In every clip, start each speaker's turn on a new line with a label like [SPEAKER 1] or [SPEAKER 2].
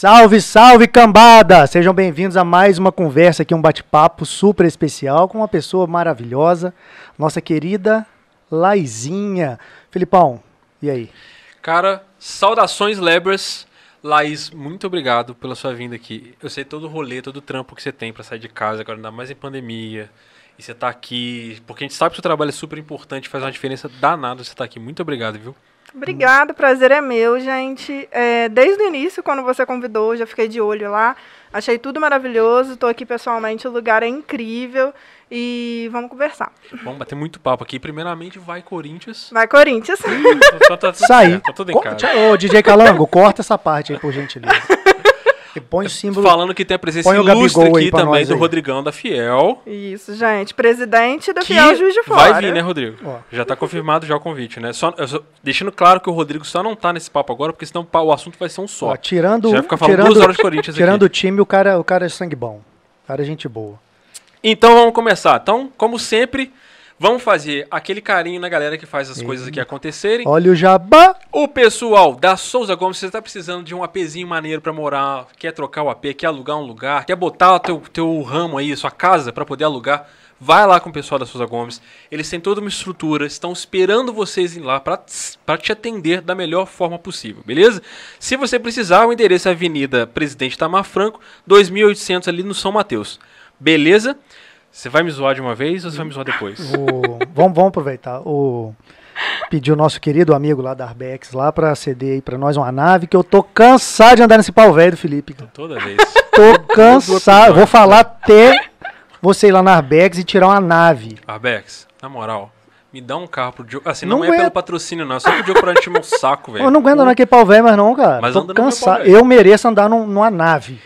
[SPEAKER 1] Salve, salve cambada! Sejam bem-vindos a mais uma conversa aqui, um bate-papo super especial com uma pessoa maravilhosa, nossa querida Laizinha. Filipão, e aí?
[SPEAKER 2] Cara, saudações Lebras. Laís, muito obrigado pela sua vinda aqui. Eu sei todo o rolê, todo o trampo que você tem pra sair de casa, agora ainda mais em pandemia. E você tá aqui, porque a gente sabe que o seu trabalho é super importante, faz uma diferença danada você tá aqui. Muito obrigado, viu?
[SPEAKER 3] Obrigada, prazer é meu, gente. É, desde o início, quando você convidou, já fiquei de olho lá. Achei tudo maravilhoso. Estou aqui pessoalmente, o lugar é incrível. E vamos conversar.
[SPEAKER 2] Vamos bater muito papo aqui. Primeiramente, vai Corinthians.
[SPEAKER 3] Vai, Corinthians.
[SPEAKER 2] Tá, tá certo, tá tudo em casa.
[SPEAKER 1] Ô, DJ Calango, corta essa parte aí, por gentileza. E põe o símbolo.
[SPEAKER 2] Falando que tem a presença
[SPEAKER 1] Põe
[SPEAKER 2] ilustre aqui também do
[SPEAKER 1] aí.
[SPEAKER 2] Rodrigão da Fiel.
[SPEAKER 3] Isso, gente. Presidente da
[SPEAKER 2] Que
[SPEAKER 3] Fiel Juiz de Fora.
[SPEAKER 2] vai vir, né, Rodrigo?
[SPEAKER 1] Ó.
[SPEAKER 2] Já tá confirmado já o convite, né? Só, eu só- deixando claro que o Rodrigo só não tá nesse papo agora, porque senão o assunto vai ser um só.
[SPEAKER 1] Ó, tirando,
[SPEAKER 2] Já vai ficar falando
[SPEAKER 1] tirando,
[SPEAKER 2] duas horas de Corinthians
[SPEAKER 1] tirando
[SPEAKER 2] aqui.
[SPEAKER 1] o time, o cara, o cara é sangue bom. O cara é gente boa.
[SPEAKER 2] Então vamos começar. Então, como sempre, vamos fazer aquele carinho na galera que faz as coisas aqui acontecerem.
[SPEAKER 1] Olha o jabá.
[SPEAKER 2] O pessoal da Souza Gomes, você está precisando de um APzinho maneiro para morar, quer trocar o AP, quer alugar um lugar, quer botar o teu, teu ramo aí, sua casa para poder alugar, vai lá com o pessoal da Souza Gomes. Eles têm toda uma estrutura, estão esperando vocês ir lá para te atender da melhor forma possível, beleza? Se você precisar, o endereço é Avenida Presidente Tamar Franco, 2800 ali no São Mateus. Beleza? Você vai me zoar de uma vez ou você vai me zoar depois?
[SPEAKER 1] O, vamos, vamos aproveitar. O, pediu o nosso querido amigo lá da Arbex lá pra ceder aí pra nós uma nave, que eu tô cansado de andar nesse pau velho do Felipe. cara.
[SPEAKER 2] Toda vez.
[SPEAKER 1] Tô cansado. Vou falar até você ir lá na Arbex e tirar uma nave.
[SPEAKER 2] Arbex, na moral, me dá um carro pro Diogo. Assim, não,
[SPEAKER 1] Não
[SPEAKER 2] é pelo patrocínio, não. É só pro Diogo pra encher meu saco, velho.
[SPEAKER 1] Eu não aguento andar naquele pau velho mais não, cara.
[SPEAKER 2] Mas
[SPEAKER 1] Tô cansado. Eu mereço andar num- numa nave.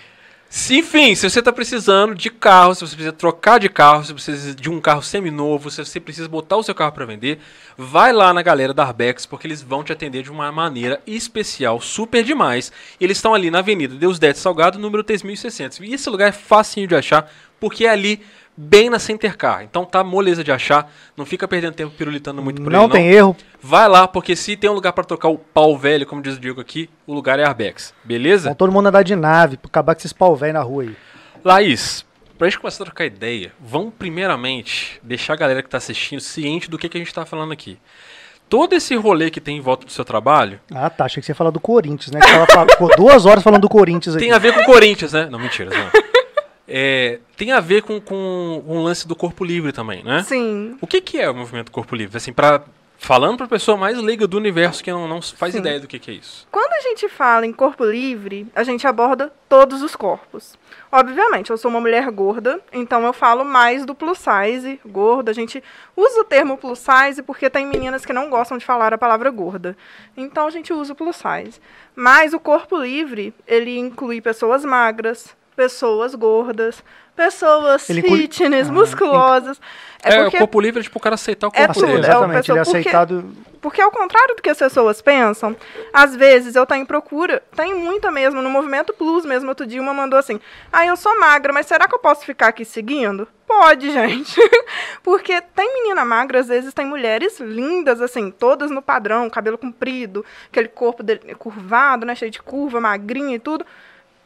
[SPEAKER 2] Enfim, se você tá precisando de carro, se você precisa trocar de carro, se você precisa de um carro seminovo, se você precisa botar o seu carro para vender, vai lá na galera da Arbex, porque eles vão te atender de uma maneira especial, super demais. Eles estão ali na Avenida Deus Dete Salgado, número 3600. E esse lugar é facinho de achar, porque é ali bem na Center Car. Então tá moleza de achar, não fica perdendo tempo pirulitando muito por aí,
[SPEAKER 1] Não tem erro.
[SPEAKER 2] Vai lá, porque se tem um lugar para trocar o pau velho, como diz o Diego aqui, o lugar é Arbex. Beleza?
[SPEAKER 1] Vão todo mundo andar de nave pra acabar com esses pau velho na rua aí.
[SPEAKER 2] Laís, pra gente começar a trocar ideia, vamos primeiramente deixar a galera que tá assistindo ciente do que, que a gente tá falando aqui. Todo esse rolê que tem em volta do seu trabalho
[SPEAKER 1] Ah, tá. Achei que você ia falar do Corinthians, né? Que tava fal- ficou duas horas falando do Corinthians aqui.
[SPEAKER 2] tem a ver com o Corinthians, né? Não, mentira, não. É, tem a ver com, com, o lance do corpo livre também, né?
[SPEAKER 3] Sim.
[SPEAKER 2] O que, que é o movimento corpo livre? Assim, pra, falando pra pessoa mais leiga do universo que não, não faz
[SPEAKER 3] Sim.
[SPEAKER 2] ideia do que, que é isso.
[SPEAKER 3] Quando a gente fala em corpo livre, a gente aborda todos os corpos. Obviamente, eu sou uma mulher gorda, então eu falo mais do plus size, gorda. A gente usa o termo plus size porque tem meninas que não gostam de falar a palavra gorda. Então a gente usa o plus size. Mas o corpo livre, ele inclui pessoas magras, pessoas gordas, pessoas
[SPEAKER 1] Ele
[SPEAKER 3] fitness,
[SPEAKER 1] Ah,
[SPEAKER 3] musculosas.
[SPEAKER 2] É,
[SPEAKER 3] É
[SPEAKER 2] o corpo livre é tipo o cara aceitar o
[SPEAKER 3] É
[SPEAKER 2] corpo
[SPEAKER 3] tudo,
[SPEAKER 2] dele.
[SPEAKER 3] é o
[SPEAKER 1] Exatamente, ele é
[SPEAKER 3] pessoa- porque-
[SPEAKER 1] aceitado.
[SPEAKER 3] porque ao contrário do que as pessoas pensam, às vezes eu tenho em procura, tem muita mesmo, no Movimento Plus mesmo, outro dia uma mandou assim, ah, eu sou magra, mas será que eu posso ficar aqui seguindo? Pode, gente. Porque tem menina magra, às vezes tem mulheres lindas, assim, todas no padrão, cabelo comprido, aquele corpo dele- curvado, né, cheio de curva, magrinha e tudo,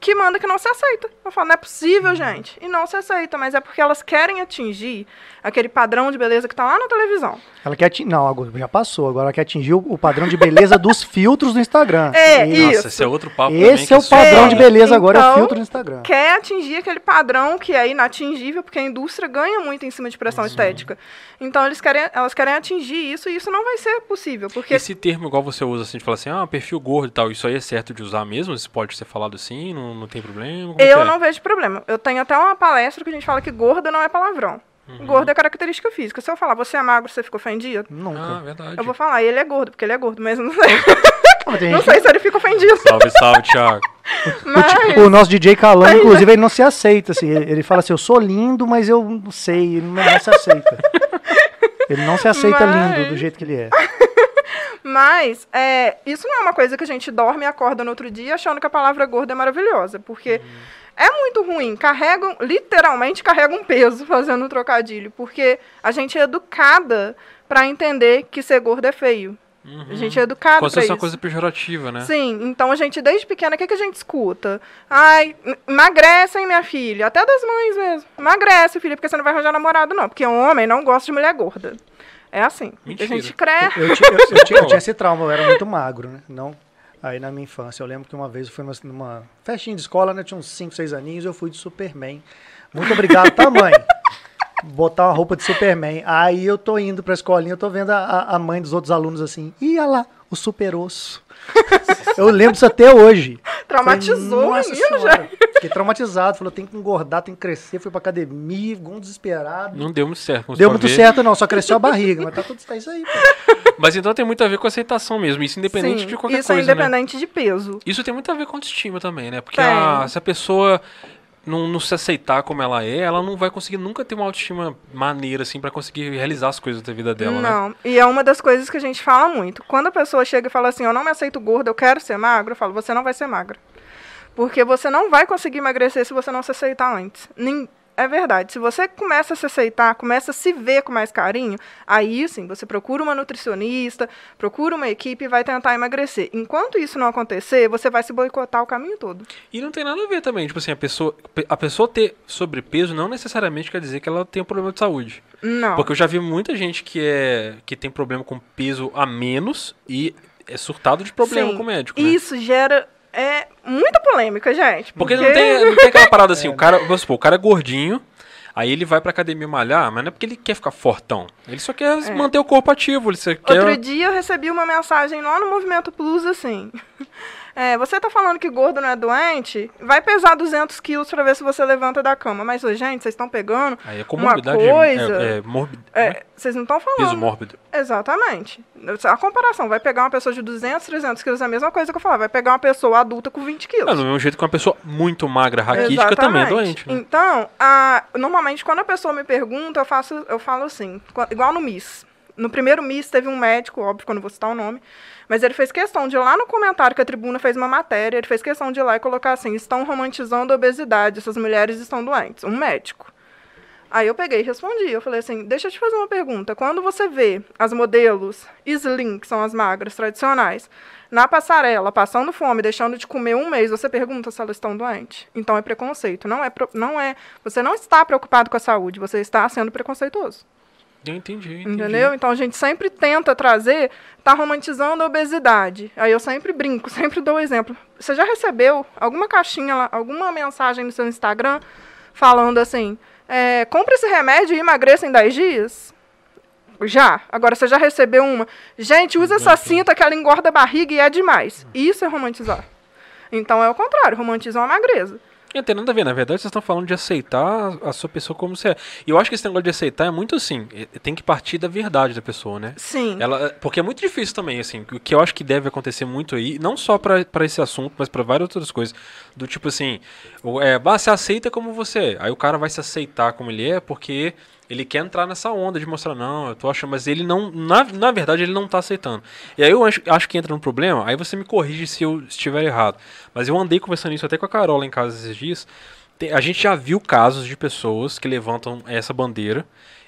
[SPEAKER 3] que manda que não se aceita. Eu falo, não é possível, gente. E não se aceita, mas é porque elas querem atingir aquele padrão de beleza que tá lá na televisão.
[SPEAKER 1] Ela quer atingir. Não, agora já passou. Agora ela quer atingir o, padrão de beleza dos filtros do Instagram.
[SPEAKER 3] É,
[SPEAKER 1] Esse-
[SPEAKER 2] Nossa,
[SPEAKER 3] isso.
[SPEAKER 2] esse é outro papo
[SPEAKER 1] Esse é o padrão
[SPEAKER 2] super-
[SPEAKER 1] de beleza agora, é o
[SPEAKER 3] Então,
[SPEAKER 1] filtro do Instagram.
[SPEAKER 3] quer atingir aquele padrão que é inatingível, porque a indústria ganha muito em cima de pressão estética. Então eles querem, elas querem atingir isso e isso não vai ser possível, porque
[SPEAKER 2] Esse termo, igual você usa, assim, de falar assim, ah, perfil gordo e tal, isso aí é certo de usar mesmo? Isso pode ser falado assim, não, não tem problema? Como é
[SPEAKER 3] eu
[SPEAKER 2] é?
[SPEAKER 3] não vejo problema. Eu tenho até uma palestra que a gente fala que gorda não é palavrão.
[SPEAKER 2] Uhum.
[SPEAKER 3] Gorda é característica física. Se eu falar, você é magro, você fica ofendido?
[SPEAKER 2] Ah,
[SPEAKER 1] Nunca.
[SPEAKER 2] verdade.
[SPEAKER 3] Eu vou falar, ele é gordo, porque ele é gordo, mas não sei.
[SPEAKER 1] Ah,
[SPEAKER 3] Não sei se ele fica ofendido.
[SPEAKER 2] Salve, salve, Thiago.
[SPEAKER 3] Mas,
[SPEAKER 1] O nosso DJ Calango, inclusive, ele não se aceita. Assim, ele ele fala assim: eu sou lindo, mas eu não sei. Ele não se aceita. Ele não se aceita
[SPEAKER 3] Mas-
[SPEAKER 1] lindo do jeito que ele é.
[SPEAKER 3] Mas é, isso não é uma coisa que a gente dorme e acorda no outro dia achando que a palavra gorda é maravilhosa, porque é muito ruim. Carregam, literalmente carregam um peso fazendo um trocadilho, porque a gente é educada para entender que ser gordo é feio. A gente é educado
[SPEAKER 2] Como se
[SPEAKER 3] pra
[SPEAKER 2] fosse
[SPEAKER 3] isso.
[SPEAKER 2] uma coisa pejorativa, né?
[SPEAKER 3] Sim, então a gente, desde pequena, o que, que a gente escuta? Ai, emagrece, hein, minha filha? Até das mães mesmo. Emagrece, filha, porque você não vai arranjar namorado, não. Porque um homem não gosta de mulher gorda. É assim.
[SPEAKER 2] Mentira.
[SPEAKER 3] A gente cresce.
[SPEAKER 1] Eu, eu- eu tinha, eu tinha esse trauma, eu era muito magro, né? Não. Aí na minha infância, eu lembro que uma vez eu fui numa, numa festinha de escola, né? Tinha uns 5, 6 aninhos, eu fui de Superman. Muito obrigado, tá, mãe? Botar uma roupa de Superman. Aí eu tô indo pra escolinha, eu tô vendo a, a- a mãe dos outros alunos assim. Ih, olha lá, o super osso. Eu lembro isso até hoje.
[SPEAKER 3] Traumatizou o
[SPEAKER 1] Nossa
[SPEAKER 3] menino,
[SPEAKER 1] Senhora. Fiquei traumatizado. Falou, tem que engordar, tem que crescer. Fui pra academia, igual um desesperado.
[SPEAKER 2] Não deu muito certo.
[SPEAKER 1] Deu muito
[SPEAKER 2] ver.
[SPEAKER 1] certo, não. Só cresceu a barriga. Mas tá tudo é isso aí, pô.
[SPEAKER 2] Mas então tem muito a ver com aceitação mesmo. Isso independente
[SPEAKER 3] Sim,
[SPEAKER 2] de qualquer
[SPEAKER 3] isso é
[SPEAKER 2] coisa, né?
[SPEAKER 3] independente de peso.
[SPEAKER 2] Isso tem muito a ver com autoestima também, né? Porque a- se a pessoa não, não se aceitar como ela é, ela não vai conseguir nunca ter uma autoestima maneira, assim, pra conseguir realizar as coisas da vida dela, né?
[SPEAKER 3] não. E é uma das coisas que a gente fala muito. Quando a pessoa chega e fala assim, eu não me aceito gorda, eu quero ser magro, eu falo, você não vai ser magra. Porque você não vai conseguir emagrecer se você não se aceitar antes. Nin- É verdade. Se você começa a se aceitar, começa a se ver com mais carinho, aí sim, você procura uma nutricionista, procura uma equipe e vai tentar emagrecer. Enquanto isso não acontecer, você vai se boicotar o caminho todo.
[SPEAKER 2] E não tem nada a ver também, tipo assim, a pessoa, a pessoa ter sobrepeso não necessariamente quer dizer que ela tem um problema de saúde.
[SPEAKER 3] Não.
[SPEAKER 2] Porque eu já vi muita gente que, é, que tem problema com peso a menos e é surtado de problema
[SPEAKER 3] Sim.
[SPEAKER 2] com o médico, né?
[SPEAKER 3] Isso gera é, muita polêmica, gente.
[SPEAKER 2] Porque não tem, não tem aquela parada assim, o cara, vamos supor, o cara é gordinho, aí ele vai pra academia malhar, mas não é porque ele quer ficar fortão. Ele só quer
[SPEAKER 3] É.
[SPEAKER 2] manter o corpo ativo, ele só quer...
[SPEAKER 3] Outro dia eu recebi uma mensagem lá no Movimento Plus assim. É, você tá falando que gordo não é doente? Vai pesar 200 quilos pra ver se você levanta da cama. Mas, ô, gente, vocês estão pegando.
[SPEAKER 2] Aí é comorbidade,
[SPEAKER 3] Uma coisa-
[SPEAKER 2] é, é, morbi-
[SPEAKER 3] É, vocês não estão falando.
[SPEAKER 2] peso mórbido.
[SPEAKER 3] Exatamente. A comparação, vai pegar uma pessoa de 200, 300 quilos, é a mesma coisa que eu falar. Vai pegar uma pessoa adulta com 20 quilos.
[SPEAKER 2] É, do mesmo jeito que uma pessoa muito magra, raquítica, também é doente, né?
[SPEAKER 3] Então, a- normalmente quando a pessoa me pergunta, eu, faço, eu falo assim, igual no MIS. No primeiro MIS teve um médico, óbvio que eu vou citar o nome, mas ele fez questão de lá no comentário que a tribuna fez uma matéria, ele fez questão de lá e colocar assim, estão romantizando a obesidade, essas mulheres estão doentes. Um médico. Aí eu peguei e respondi. Eu falei assim: deixa eu te fazer uma pergunta. Quando você vê as modelos slim, que são as magras tradicionais, na passarela, passando fome, deixando de comer um mês, você pergunta se elas estão doentes? Então é preconceito. Não é, não é. Você não está preocupado com a saúde, você está sendo preconceituoso.
[SPEAKER 2] Eu entendi, entendi.
[SPEAKER 3] Entendeu? Então a gente sempre tenta trazer, tá romantizando a obesidade. Aí eu sempre brinco, sempre dou o exemplo. Você já recebeu alguma caixinha alguma mensagem no seu Instagram falando assim: é, compre esse remédio e emagreça em 10 dias? Já. Agora você já recebeu uma. Gente, usa essa cinta que ela engorda a barriga e é demais. Isso é romantizar. Então é o contrário, romantizam a magreza.
[SPEAKER 2] Não tem nada a ver, na verdade vocês estão falando de aceitar a sua pessoa como você é. E eu acho que esse negócio de aceitar é muito assim, é- tem que partir da verdade da pessoa, né?
[SPEAKER 3] Sim.
[SPEAKER 2] Ela, porque é muito difícil também, assim, o que eu acho que deve acontecer muito aí, não só pra pra esse assunto, mas pra várias outras coisas. Do tipo assim, é, bah, você aceita como você é. Aí o cara vai se aceitar como ele é porque ele quer entrar nessa onda de mostrar, não, eu tô achando, mas ele não, na, na verdade, ele não tá aceitando. E aí eu acho, acho que entra no problema, aí você me corrige se eu estiver errado. Mas eu andei conversando isso até com a Carola em casa esses dias. Tem- a gente já viu casos de pessoas que levantam essa bandeira.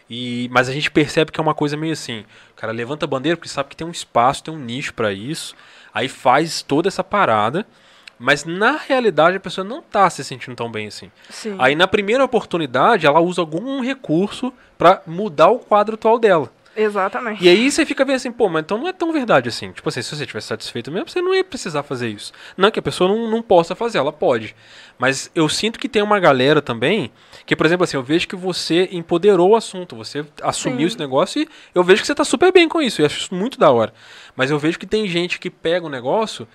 [SPEAKER 2] E, mas a gente percebe que é uma coisa meio assim. O cara levanta a bandeira porque sabe que tem um espaço, tem um nicho pra isso. Aí faz toda essa parada. Mas na realidade a pessoa não tá se sentindo tão bem assim.
[SPEAKER 3] Sim.
[SPEAKER 2] Aí na primeira oportunidade ela usa algum recurso pra mudar o quadro atual dela.
[SPEAKER 3] Exatamente.
[SPEAKER 2] E aí você fica vendo assim, pô, mas então não é tão verdade assim. Tipo assim, se você tivesse satisfeito mesmo, você não ia precisar fazer isso. Não que a pessoa não, não possa fazer, ela pode. Mas eu sinto que tem uma galera também, que, por exemplo, assim, eu vejo que você empoderou o assunto, você assumiu
[SPEAKER 3] Sim.
[SPEAKER 2] esse negócio e eu vejo que você tá super bem com isso. Eu acho isso muito da hora. Mas eu vejo que tem gente que pega o negócio.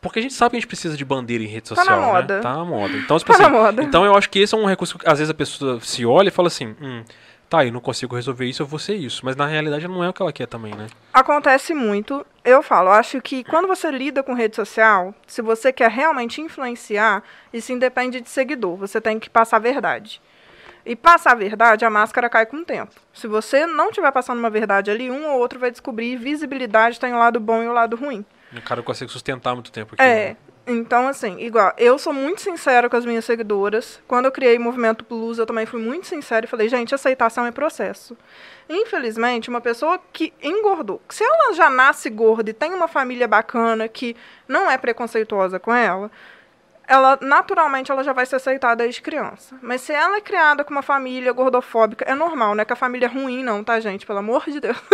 [SPEAKER 2] Porque a gente sabe que a gente precisa de bandeira em rede
[SPEAKER 3] Tá
[SPEAKER 2] social,
[SPEAKER 3] na
[SPEAKER 2] né?
[SPEAKER 3] moda.
[SPEAKER 2] Tá na moda. Então, tipo
[SPEAKER 3] Tá na
[SPEAKER 2] assim,
[SPEAKER 3] moda.
[SPEAKER 2] então eu acho que esse é um recurso que às vezes a pessoa se olha e fala assim, hum, tá, eu não consigo resolver isso, eu vou ser isso. Mas na realidade não é o que ela quer também, né?
[SPEAKER 3] Acontece muito. Eu falo, acho que quando você lida com rede social, se você quer realmente influenciar, isso independe de seguidor. Você tem que passar a verdade. E passar a verdade, a máscara cai com o tempo. Se você não estiver passando uma verdade ali, um ou outro vai descobrir. Visibilidade tem o lado bom e o lado ruim.
[SPEAKER 2] O cara consegue sustentar muito tempo aqui.
[SPEAKER 3] É.
[SPEAKER 2] né?
[SPEAKER 3] Então, assim, igual, eu sou muito sincera com as minhas seguidoras. Quando eu criei o Movimento Plus, eu também fui muito sincera e falei, gente, aceitação é processo. Infelizmente, uma pessoa que engordou, se ela já nasce gorda e tem uma família bacana que não é preconceituosa com ela, ela naturalmente ela já vai ser aceitada desde criança. Mas se ela é criada com uma família gordofóbica, é normal, né? Que a família é ruim, não, tá, gente? Pelo amor de Deus.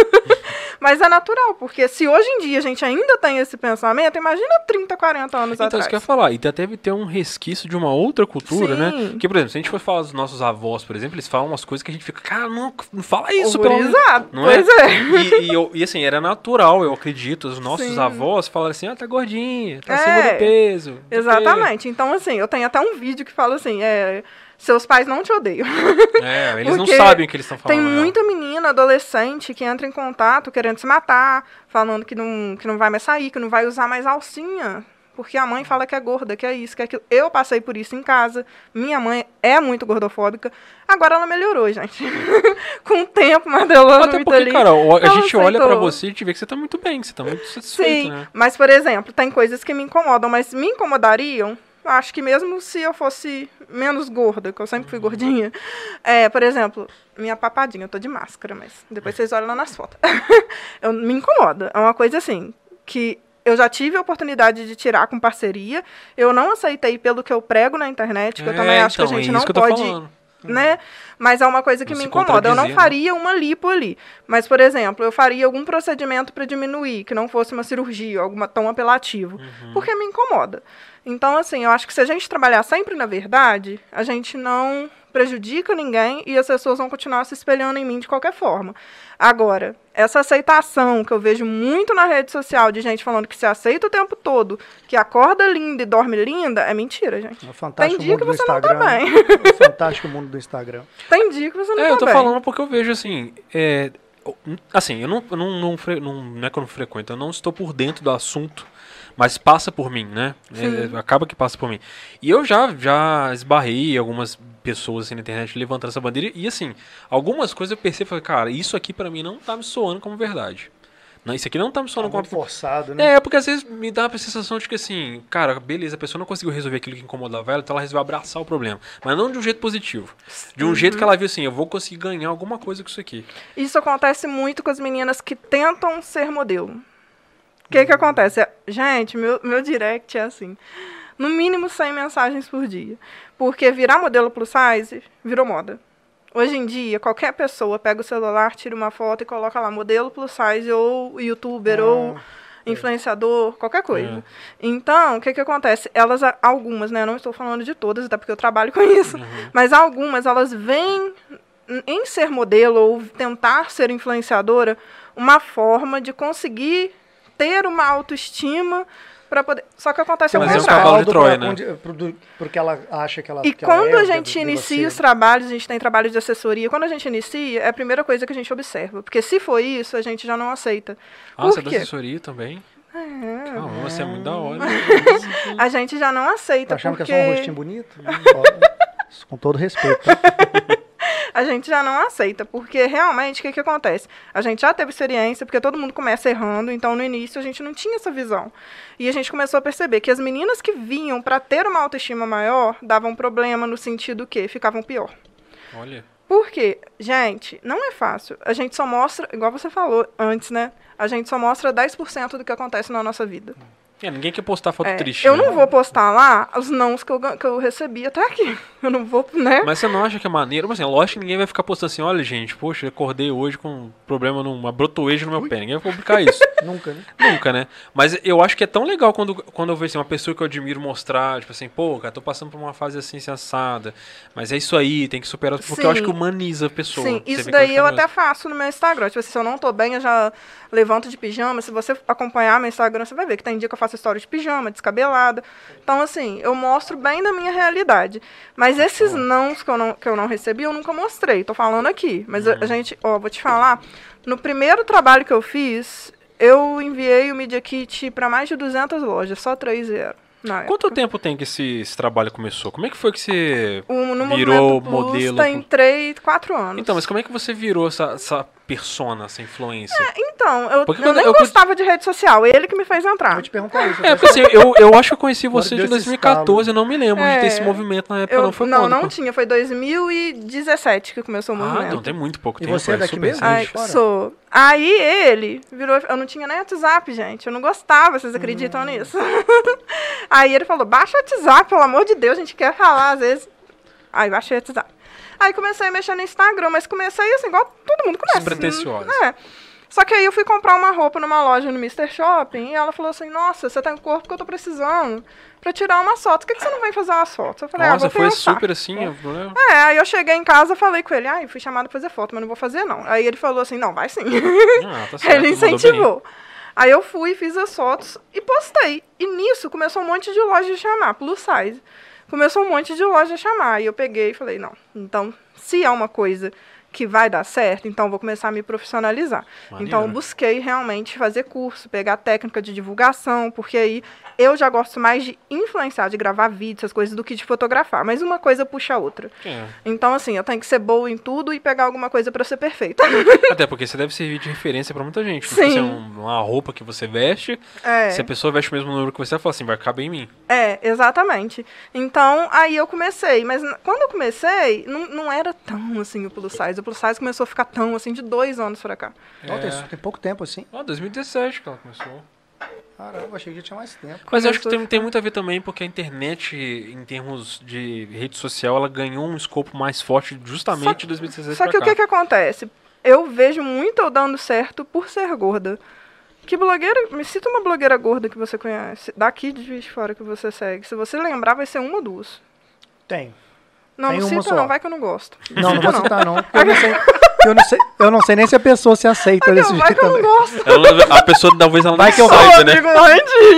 [SPEAKER 3] Mas é natural, porque se hoje em dia a gente ainda tem esse pensamento, imagina 30, 40 anos
[SPEAKER 2] então,
[SPEAKER 3] atrás.
[SPEAKER 2] isso que eu ia falar. E deve ter um resquício de uma outra cultura, né?
[SPEAKER 3] Sim.
[SPEAKER 2] Porque, por exemplo, se a gente for falar dos nossos avós, por exemplo, eles falam umas coisas que a gente fica, cara, não, não fala isso, pelo
[SPEAKER 3] Horrorizado.
[SPEAKER 2] não é?
[SPEAKER 3] Pois é.
[SPEAKER 2] E, e, eu- e, assim, era natural, eu acredito. Os nossos
[SPEAKER 3] Sim.
[SPEAKER 2] avós falaram assim, ah, tá gordinha, tá
[SPEAKER 3] É,
[SPEAKER 2] acima do peso. não
[SPEAKER 3] Exatamente. Então, assim, eu tenho até um vídeo que fala assim, é, seus pais não te odeiam.
[SPEAKER 2] É, eles não sabem o que eles estão falando.
[SPEAKER 3] Tem
[SPEAKER 2] né?
[SPEAKER 3] muita menina, adolescente, que entra em contato querendo se matar, falando que não, que não vai mais sair, que não vai usar mais alcinha. Porque a mãe fala que é gorda, que é isso, que é aquilo. Eu passei por isso em casa. Minha mãe é muito gordofóbica. Agora ela melhorou, gente. Com o tempo, mas ela
[SPEAKER 2] Até porque,
[SPEAKER 3] ali.
[SPEAKER 2] cara, a gente olha pra
[SPEAKER 3] aceitou.
[SPEAKER 2] você e te vê que você tá muito bem, que você tá muito satisfeito,
[SPEAKER 3] Sim,
[SPEAKER 2] né?
[SPEAKER 3] mas por exemplo, tem coisas que me incomodam, mas me incomodariam. Acho que mesmo se eu fosse menos gorda, que eu sempre fui gordinha. É, por exemplo, minha papadinha, eu tô de máscara, mas depois vocês olham lá nas fotos. eu, me incomoda. É uma coisa assim, que eu já tive a oportunidade de tirar com parceria. Eu não aceitei pelo que eu prego na internet, que eu também
[SPEAKER 2] É,
[SPEAKER 3] acho que a
[SPEAKER 2] então,
[SPEAKER 3] gente
[SPEAKER 2] é
[SPEAKER 3] não pode né? Mas é uma coisa que
[SPEAKER 2] Não
[SPEAKER 3] me incomoda. Eu não
[SPEAKER 2] né?
[SPEAKER 3] faria uma lipo ali. Mas, por exemplo, eu faria algum procedimento para diminuir, que não fosse uma cirurgia, alguma tão apelativo.
[SPEAKER 2] Uhum.
[SPEAKER 3] Porque me incomoda. Então, assim, eu acho que se a gente trabalhar sempre na verdade, a gente não prejudica ninguém e as pessoas vão continuar se espelhando em mim de qualquer forma. Agora, essa aceitação que eu vejo muito na rede social de gente falando que se aceita o tempo todo, que acorda linda e dorme linda, é mentira, gente.
[SPEAKER 1] É o fantástico
[SPEAKER 3] Tem dia
[SPEAKER 1] mundo
[SPEAKER 3] que
[SPEAKER 1] do
[SPEAKER 3] você não tá
[SPEAKER 1] Instagram.
[SPEAKER 3] bem.
[SPEAKER 1] É o fantástico mundo do Instagram.
[SPEAKER 3] Tem dia que você não
[SPEAKER 2] É,
[SPEAKER 3] tá
[SPEAKER 2] eu tô
[SPEAKER 3] bem.
[SPEAKER 2] falando porque eu vejo assim. É, assim, eu não, eu não, não, não, não é que eu não frequento, eu não estou por dentro do assunto, mas passa por mim, né? É, acaba que passa por mim. E eu já, já esbarrei algumas pessoas assim, na internet levantando essa bandeira, e assim, algumas coisas eu percebo e falei, cara, isso aqui pra mim não tá me soando como verdade. Não, isso aqui não tá me
[SPEAKER 1] Tá
[SPEAKER 2] soando como
[SPEAKER 1] muito forçado, né?
[SPEAKER 2] É, porque às vezes me dá a sensação de que assim, cara, beleza, a pessoa não conseguiu resolver aquilo que incomodava ela, então ela resolveu abraçar o problema. Mas não de um jeito positivo. De um jeito que ela viu assim, eu vou conseguir ganhar alguma coisa com isso aqui.
[SPEAKER 3] Isso acontece muito com as meninas que tentam ser modelo. O que que acontece? É- Gente, meu, meu direct é assim. No mínimo 100 mensagens por dia. Porque virar modelo plus size virou moda. Hoje em dia, qualquer pessoa pega o celular, tira uma foto e coloca lá modelo plus size ou youtuber ou influenciador, qualquer coisa. Então, o que que acontece? Elas, algumas, né? Eu não estou falando de todas, até porque eu trabalho com isso. Mas algumas, elas veem n- em ser modelo ou tentar ser influenciadora uma forma de conseguir ter uma autoestima para poder. Só que acontece ao
[SPEAKER 2] Mas é um
[SPEAKER 3] contrário.
[SPEAKER 2] cavalo de Troia, né?
[SPEAKER 1] porque ela acha que ela
[SPEAKER 3] E
[SPEAKER 1] que ela
[SPEAKER 3] quando
[SPEAKER 1] é
[SPEAKER 3] a gente inicia os trabalhos, a gente tem trabalho de assessoria, quando a gente inicia, é a primeira coisa que a gente observa. Porque se for isso, a gente já não aceita.
[SPEAKER 2] Ah, você é da assessoria também?
[SPEAKER 3] É,
[SPEAKER 2] Calma, você é muito da hora.
[SPEAKER 3] a gente já não aceita,
[SPEAKER 1] Tá achando
[SPEAKER 3] porque
[SPEAKER 1] que é só um rostinho bonito? Com todo respeito. tá?
[SPEAKER 3] A gente já não aceita, porque realmente o que, que acontece? A gente já teve experiência, porque todo mundo começa errando, então no início a gente não tinha essa visão. E a gente começou a perceber que as meninas que vinham para ter uma autoestima maior davam problema no sentido que ficavam pior.
[SPEAKER 2] Olha.
[SPEAKER 3] Por quê? Gente, não é fácil. A gente só mostra, igual você falou antes, né? A gente só mostra 10% do que acontece na nossa vida.
[SPEAKER 2] É, ninguém quer postar foto
[SPEAKER 3] É,
[SPEAKER 2] triste.
[SPEAKER 3] eu
[SPEAKER 2] né?
[SPEAKER 3] não vou postar lá os nãos que eu, que eu recebi até aqui. Eu não vou, né?
[SPEAKER 2] Mas você não acha que é maneiro? Mas assim, lógico que ninguém vai ficar postando assim, olha gente, poxa, eu acordei hoje com um problema numa brotoejo no meu pé. Ninguém vai publicar isso.
[SPEAKER 1] Nunca, né?
[SPEAKER 2] Nunca, né? Mas eu acho que é tão legal quando, quando eu vejo assim, uma pessoa que eu admiro mostrar, tipo assim, pô, cara, tô passando por uma fase assim, sensada. Mas é isso aí, tem que superar. Porque eu acho
[SPEAKER 3] Sim.
[SPEAKER 2] que humaniza a pessoa.
[SPEAKER 3] Sim, isso daí eu
[SPEAKER 2] mesmo.
[SPEAKER 3] até faço no meu Instagram. Tipo assim, se eu não tô bem, eu já levanto de pijama. Se você acompanhar meu Instagram, você vai ver que tem dia que eu faço história de pijama, descabelada. Então, assim, eu mostro bem da minha realidade. Mas esses nãos que eu não, que eu não recebi, eu nunca mostrei. Tô falando aqui. Mas a- a gente, ó, vou te falar. No primeiro trabalho que eu fiz, eu enviei o Media Kit para mais de 200 lojas. Só três vieram.
[SPEAKER 2] Quanto tempo tem que esse, esse trabalho começou? Como é que foi que você
[SPEAKER 3] O,
[SPEAKER 2] virou
[SPEAKER 3] Movimento Plus
[SPEAKER 2] modelo?
[SPEAKER 3] tem 3, 4 anos.
[SPEAKER 2] Então, mas como é que você virou essa, essa persona, essa influência?
[SPEAKER 3] Então, eu,
[SPEAKER 2] Porque
[SPEAKER 3] eu
[SPEAKER 2] quando
[SPEAKER 3] nem
[SPEAKER 2] eu-
[SPEAKER 3] gostava de rede social, ele que me fez entrar.
[SPEAKER 1] Vou te perguntar isso.
[SPEAKER 2] É, porque assim, eu, eu acho que eu conheci você de
[SPEAKER 1] esse
[SPEAKER 2] 2014, eu não me lembro de ter
[SPEAKER 3] É,
[SPEAKER 2] esse movimento na época,
[SPEAKER 3] Eu,
[SPEAKER 2] não. Foi
[SPEAKER 3] não,
[SPEAKER 2] quando?
[SPEAKER 3] não tinha, foi 2017 que começou o
[SPEAKER 2] Ah,
[SPEAKER 3] movimento.
[SPEAKER 2] não, tem muito pouco
[SPEAKER 1] E
[SPEAKER 2] tempo.
[SPEAKER 1] você é
[SPEAKER 2] é
[SPEAKER 1] daqui mesmo?
[SPEAKER 3] Ai, sou. Aí ele virou. Eu não tinha nem WhatsApp, gente. Eu não gostava, vocês acreditam
[SPEAKER 1] Hum.
[SPEAKER 3] nisso? Aí ele falou: baixa o WhatsApp, pelo amor de Deus, a gente quer falar às vezes. Aí baixei o WhatsApp. Aí comecei a mexer no Instagram, mas comecei assim, igual todo mundo começa.
[SPEAKER 2] Despretensiosa.
[SPEAKER 3] É. Só que aí eu fui comprar uma roupa numa loja no Mr. Shopping e ela falou assim: Nossa, você tem o corpo que eu tô precisando pra tirar umas fotos. Por que, que você não vem fazer umas fotos? Eu falei: Ah,
[SPEAKER 2] Nossa,
[SPEAKER 3] vou
[SPEAKER 2] foi
[SPEAKER 3] pensar.
[SPEAKER 2] super assim, eu- né?
[SPEAKER 3] É, aí eu cheguei em casa, falei com ele, ai, fui chamado pra fazer foto, mas não vou fazer não. Aí ele falou assim, não, vai sim.
[SPEAKER 2] Ah, tá certo,
[SPEAKER 3] ele incentivou. Aí eu fui, fiz as fotos e postei. E nisso começou um monte de loja a chamar, plus size. Começou um monte de loja a chamar. E eu peguei e falei, não, então, se é uma coisa que vai dar certo, então eu vou começar a me profissionalizar.
[SPEAKER 2] Maneiro,
[SPEAKER 3] então eu
[SPEAKER 2] né?
[SPEAKER 3] busquei realmente fazer curso, pegar técnica de divulgação, porque aí eu já gosto mais de influenciar, de gravar vídeos, essas coisas, do que de fotografar. Mas uma coisa puxa a outra.
[SPEAKER 2] É.
[SPEAKER 3] Então, assim, eu tenho que ser boa em tudo e pegar alguma coisa pra ser perfeita.
[SPEAKER 2] Até porque você deve servir de referência pra muita gente.
[SPEAKER 3] Sim.
[SPEAKER 2] Tipo, se é um- uma roupa que você veste,
[SPEAKER 3] É,
[SPEAKER 2] se a pessoa veste o mesmo número que você, ela fala assim, vai caber em mim.
[SPEAKER 3] é, exatamente. Então, aí eu comecei. Mas quando eu comecei, não, não era tão assim o plus size. O plus size começou a ficar tão assim de dois anos pra cá.
[SPEAKER 1] Não, tem,
[SPEAKER 2] É.
[SPEAKER 1] tem pouco tempo assim.
[SPEAKER 2] Ah, 2017 que ela começou.
[SPEAKER 1] Caramba, achei que já tinha mais tempo.
[SPEAKER 2] Mas eu acho que tem, tem muito a ver também porque a internet, em termos de rede social, ela ganhou um escopo mais forte justamente de 2016
[SPEAKER 3] Só
[SPEAKER 2] pra
[SPEAKER 3] que o
[SPEAKER 2] cá.
[SPEAKER 3] que que acontece? Eu vejo muito eu dando certo por ser gorda. Que blogueira. Me cita uma blogueira gorda que você conhece. Daqui de Juiz de Fora que você segue. Se você lembrar, vai ser uma ou duas.
[SPEAKER 1] Tem.
[SPEAKER 3] Não,
[SPEAKER 1] Tem
[SPEAKER 3] não cita
[SPEAKER 1] só.
[SPEAKER 3] não, vai que eu não gosto.
[SPEAKER 1] Não, não
[SPEAKER 3] Cita
[SPEAKER 1] vou citar não. Eu não sei, eu não sei, eu não sei nem se a pessoa se aceita
[SPEAKER 3] que
[SPEAKER 1] desse
[SPEAKER 3] vai
[SPEAKER 1] jeito
[SPEAKER 3] que eu não
[SPEAKER 1] também.
[SPEAKER 3] gosto.
[SPEAKER 2] Ela- a pessoa talvez ela
[SPEAKER 1] Vai
[SPEAKER 2] não
[SPEAKER 1] que eu-
[SPEAKER 2] saiba, né?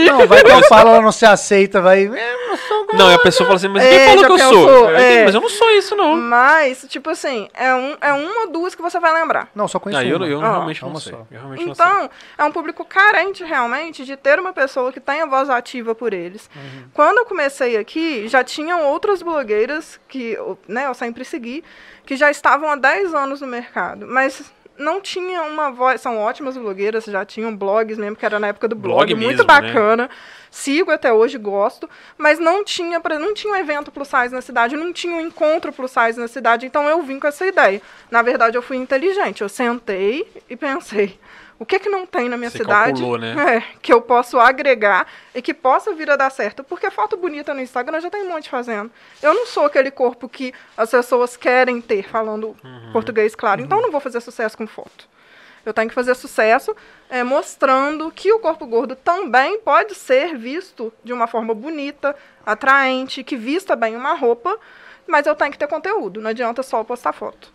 [SPEAKER 1] Não, vai que eu falo, ela não se aceita, vai. Eu não sou
[SPEAKER 2] Não, e a pessoa fala assim, mas
[SPEAKER 3] É,
[SPEAKER 2] quem falou
[SPEAKER 3] já
[SPEAKER 2] que eu sou?
[SPEAKER 3] É.
[SPEAKER 2] Mas eu não sou isso, não.
[SPEAKER 3] Mas, tipo assim, é, um, é uma ou duas que você vai lembrar.
[SPEAKER 1] Não, só conheço
[SPEAKER 2] Ah, eu,
[SPEAKER 1] uma.
[SPEAKER 2] eu
[SPEAKER 3] Ah,
[SPEAKER 2] realmente não
[SPEAKER 1] uma
[SPEAKER 2] sei.
[SPEAKER 1] só.
[SPEAKER 2] Eu realmente não sei.
[SPEAKER 3] Então, é um público carente realmente de ter uma pessoa que tenha voz ativa por eles.
[SPEAKER 2] Uhum.
[SPEAKER 3] Quando eu comecei aqui, já tinham outras blogueiras que eu, né, eu sempre segui, que já estavam há 10 anos no mercado. Mas não tinha uma voz. São ótimas blogueiras, já tinham blogs mesmo, que era na época do blog,
[SPEAKER 2] Blog
[SPEAKER 3] muito
[SPEAKER 2] mesmo, né?
[SPEAKER 3] bacana. Sigo até hoje, gosto, mas não tinha, não tinha um evento plus size na cidade, não tinha um encontro plus size na cidade, então eu vim com essa ideia. Na verdade, eu fui inteligente, eu sentei e pensei, o que que não tem na minha
[SPEAKER 2] Você
[SPEAKER 3] cidade
[SPEAKER 2] calculou, né?
[SPEAKER 3] é, que eu posso agregar e que possa vir a dar certo? Porque foto bonita no Instagram já tem um monte fazendo. Eu não sou aquele corpo que as pessoas querem ter, falando
[SPEAKER 2] Uhum.
[SPEAKER 3] português claro, então eu não vou fazer sucesso com foto. Eu tenho que fazer sucesso é, mostrando que o corpo gordo também pode ser visto de uma forma bonita, atraente, que vista bem uma roupa, mas eu tenho que ter conteúdo. Não adianta só postar foto.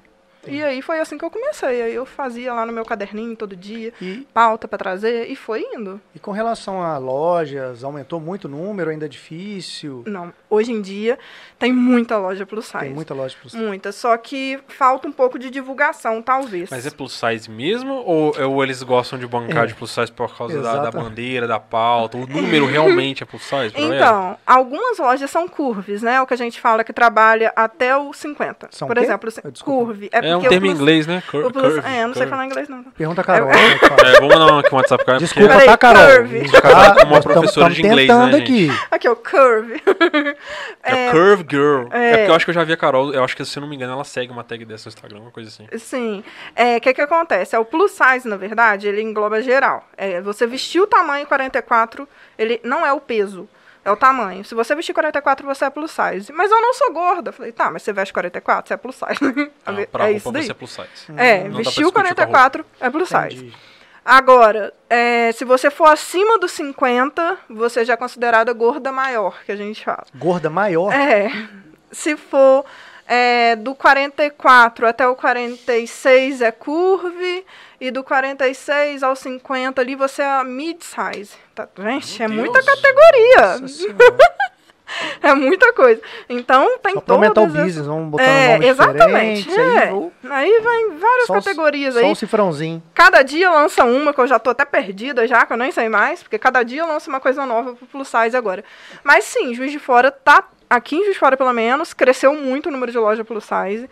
[SPEAKER 3] E aí foi assim que eu comecei. Aí eu fazia lá no meu caderninho todo dia,
[SPEAKER 1] E,
[SPEAKER 3] pauta para trazer, e foi indo.
[SPEAKER 1] e com relação a lojas, aumentou muito o número, ainda é difícil.
[SPEAKER 3] Não, hoje em dia tem muita loja plus size.
[SPEAKER 1] Tem muita loja para
[SPEAKER 3] Muita, só que falta um pouco de divulgação, talvez.
[SPEAKER 2] Mas é plus size mesmo? Ou, ou eles gostam de bancar
[SPEAKER 1] É.
[SPEAKER 2] de plus size por causa da, da bandeira, da pauta? O número realmente é plus size?
[SPEAKER 3] Então, algumas lojas são curves, né? O que a gente fala que trabalha até o 50.
[SPEAKER 1] São
[SPEAKER 3] Por
[SPEAKER 1] quê?
[SPEAKER 3] exemplo, assim,
[SPEAKER 1] Eu desculpa.
[SPEAKER 2] É um
[SPEAKER 3] o
[SPEAKER 2] termo em inglês, né? Cur
[SPEAKER 3] O plus,
[SPEAKER 2] curve,
[SPEAKER 3] é, eu não sei falar inglês, não.
[SPEAKER 1] Pergunta a Carol. né, fala.
[SPEAKER 2] É, vamos mandar aqui um WhatsApp, cara.
[SPEAKER 1] Desculpa, tá, Carol?
[SPEAKER 3] curve.
[SPEAKER 1] Gente
[SPEAKER 2] Casar com uma professora
[SPEAKER 1] tamo
[SPEAKER 2] de inglês, né,
[SPEAKER 1] tentando
[SPEAKER 2] gente?
[SPEAKER 1] aqui.
[SPEAKER 3] Aqui, ó, curve.
[SPEAKER 2] É, Curve Girl. É.
[SPEAKER 3] É.
[SPEAKER 2] porque eu acho que eu já vi a Carol, eu acho que se eu não me engano, ela segue uma tag dessa no Instagram, uma coisa assim.
[SPEAKER 3] Sim. É, O que, que acontece? É o plus size, na verdade, ele engloba geral. É, você vestir o tamanho 44, ele não é o peso. É o tamanho. Se você vestir 44, você é plus size. Mas eu não sou gorda. Eu Falei, tá, mas você veste 44, você é plus size.
[SPEAKER 2] Ah,
[SPEAKER 3] é
[SPEAKER 2] pra
[SPEAKER 3] isso
[SPEAKER 2] roupa
[SPEAKER 3] daí.
[SPEAKER 2] você é plus size.
[SPEAKER 3] É,
[SPEAKER 2] Não
[SPEAKER 3] vestiu
[SPEAKER 2] discutir com a roupa.
[SPEAKER 3] 44 é plus size.
[SPEAKER 1] Entendi.
[SPEAKER 3] Agora, é, se você for acima dos 50, você já é considerada gorda maior, que a gente fala.
[SPEAKER 1] Gorda maior.
[SPEAKER 3] É. Se for é, do 44 até o 46 é curve, e do 46 ao 50 ali você é mid-size. Tá, gente, é
[SPEAKER 2] Meu
[SPEAKER 3] muita
[SPEAKER 2] Deus.
[SPEAKER 3] categoria.
[SPEAKER 1] Nossa Senhora.
[SPEAKER 3] é muita coisa. Então tem
[SPEAKER 1] Só pra aumentar o
[SPEAKER 3] todas as-
[SPEAKER 1] business, vamos botar um
[SPEAKER 3] É,
[SPEAKER 1] nome
[SPEAKER 3] exatamente.
[SPEAKER 1] diferente. Aí,
[SPEAKER 3] é.
[SPEAKER 1] ou
[SPEAKER 3] Aí vai várias
[SPEAKER 1] só
[SPEAKER 3] categorias
[SPEAKER 1] Só
[SPEAKER 3] aí.
[SPEAKER 1] um cifrãozinho.
[SPEAKER 3] Cada dia lança uma, que eu já tô até perdida já, que eu nem sei mais, porque cada dia lança uma coisa nova pro plus size agora. Mas sim, Juiz de Fora tá, aqui em Juiz de Fora pelo menos, cresceu muito o número de loja plus size.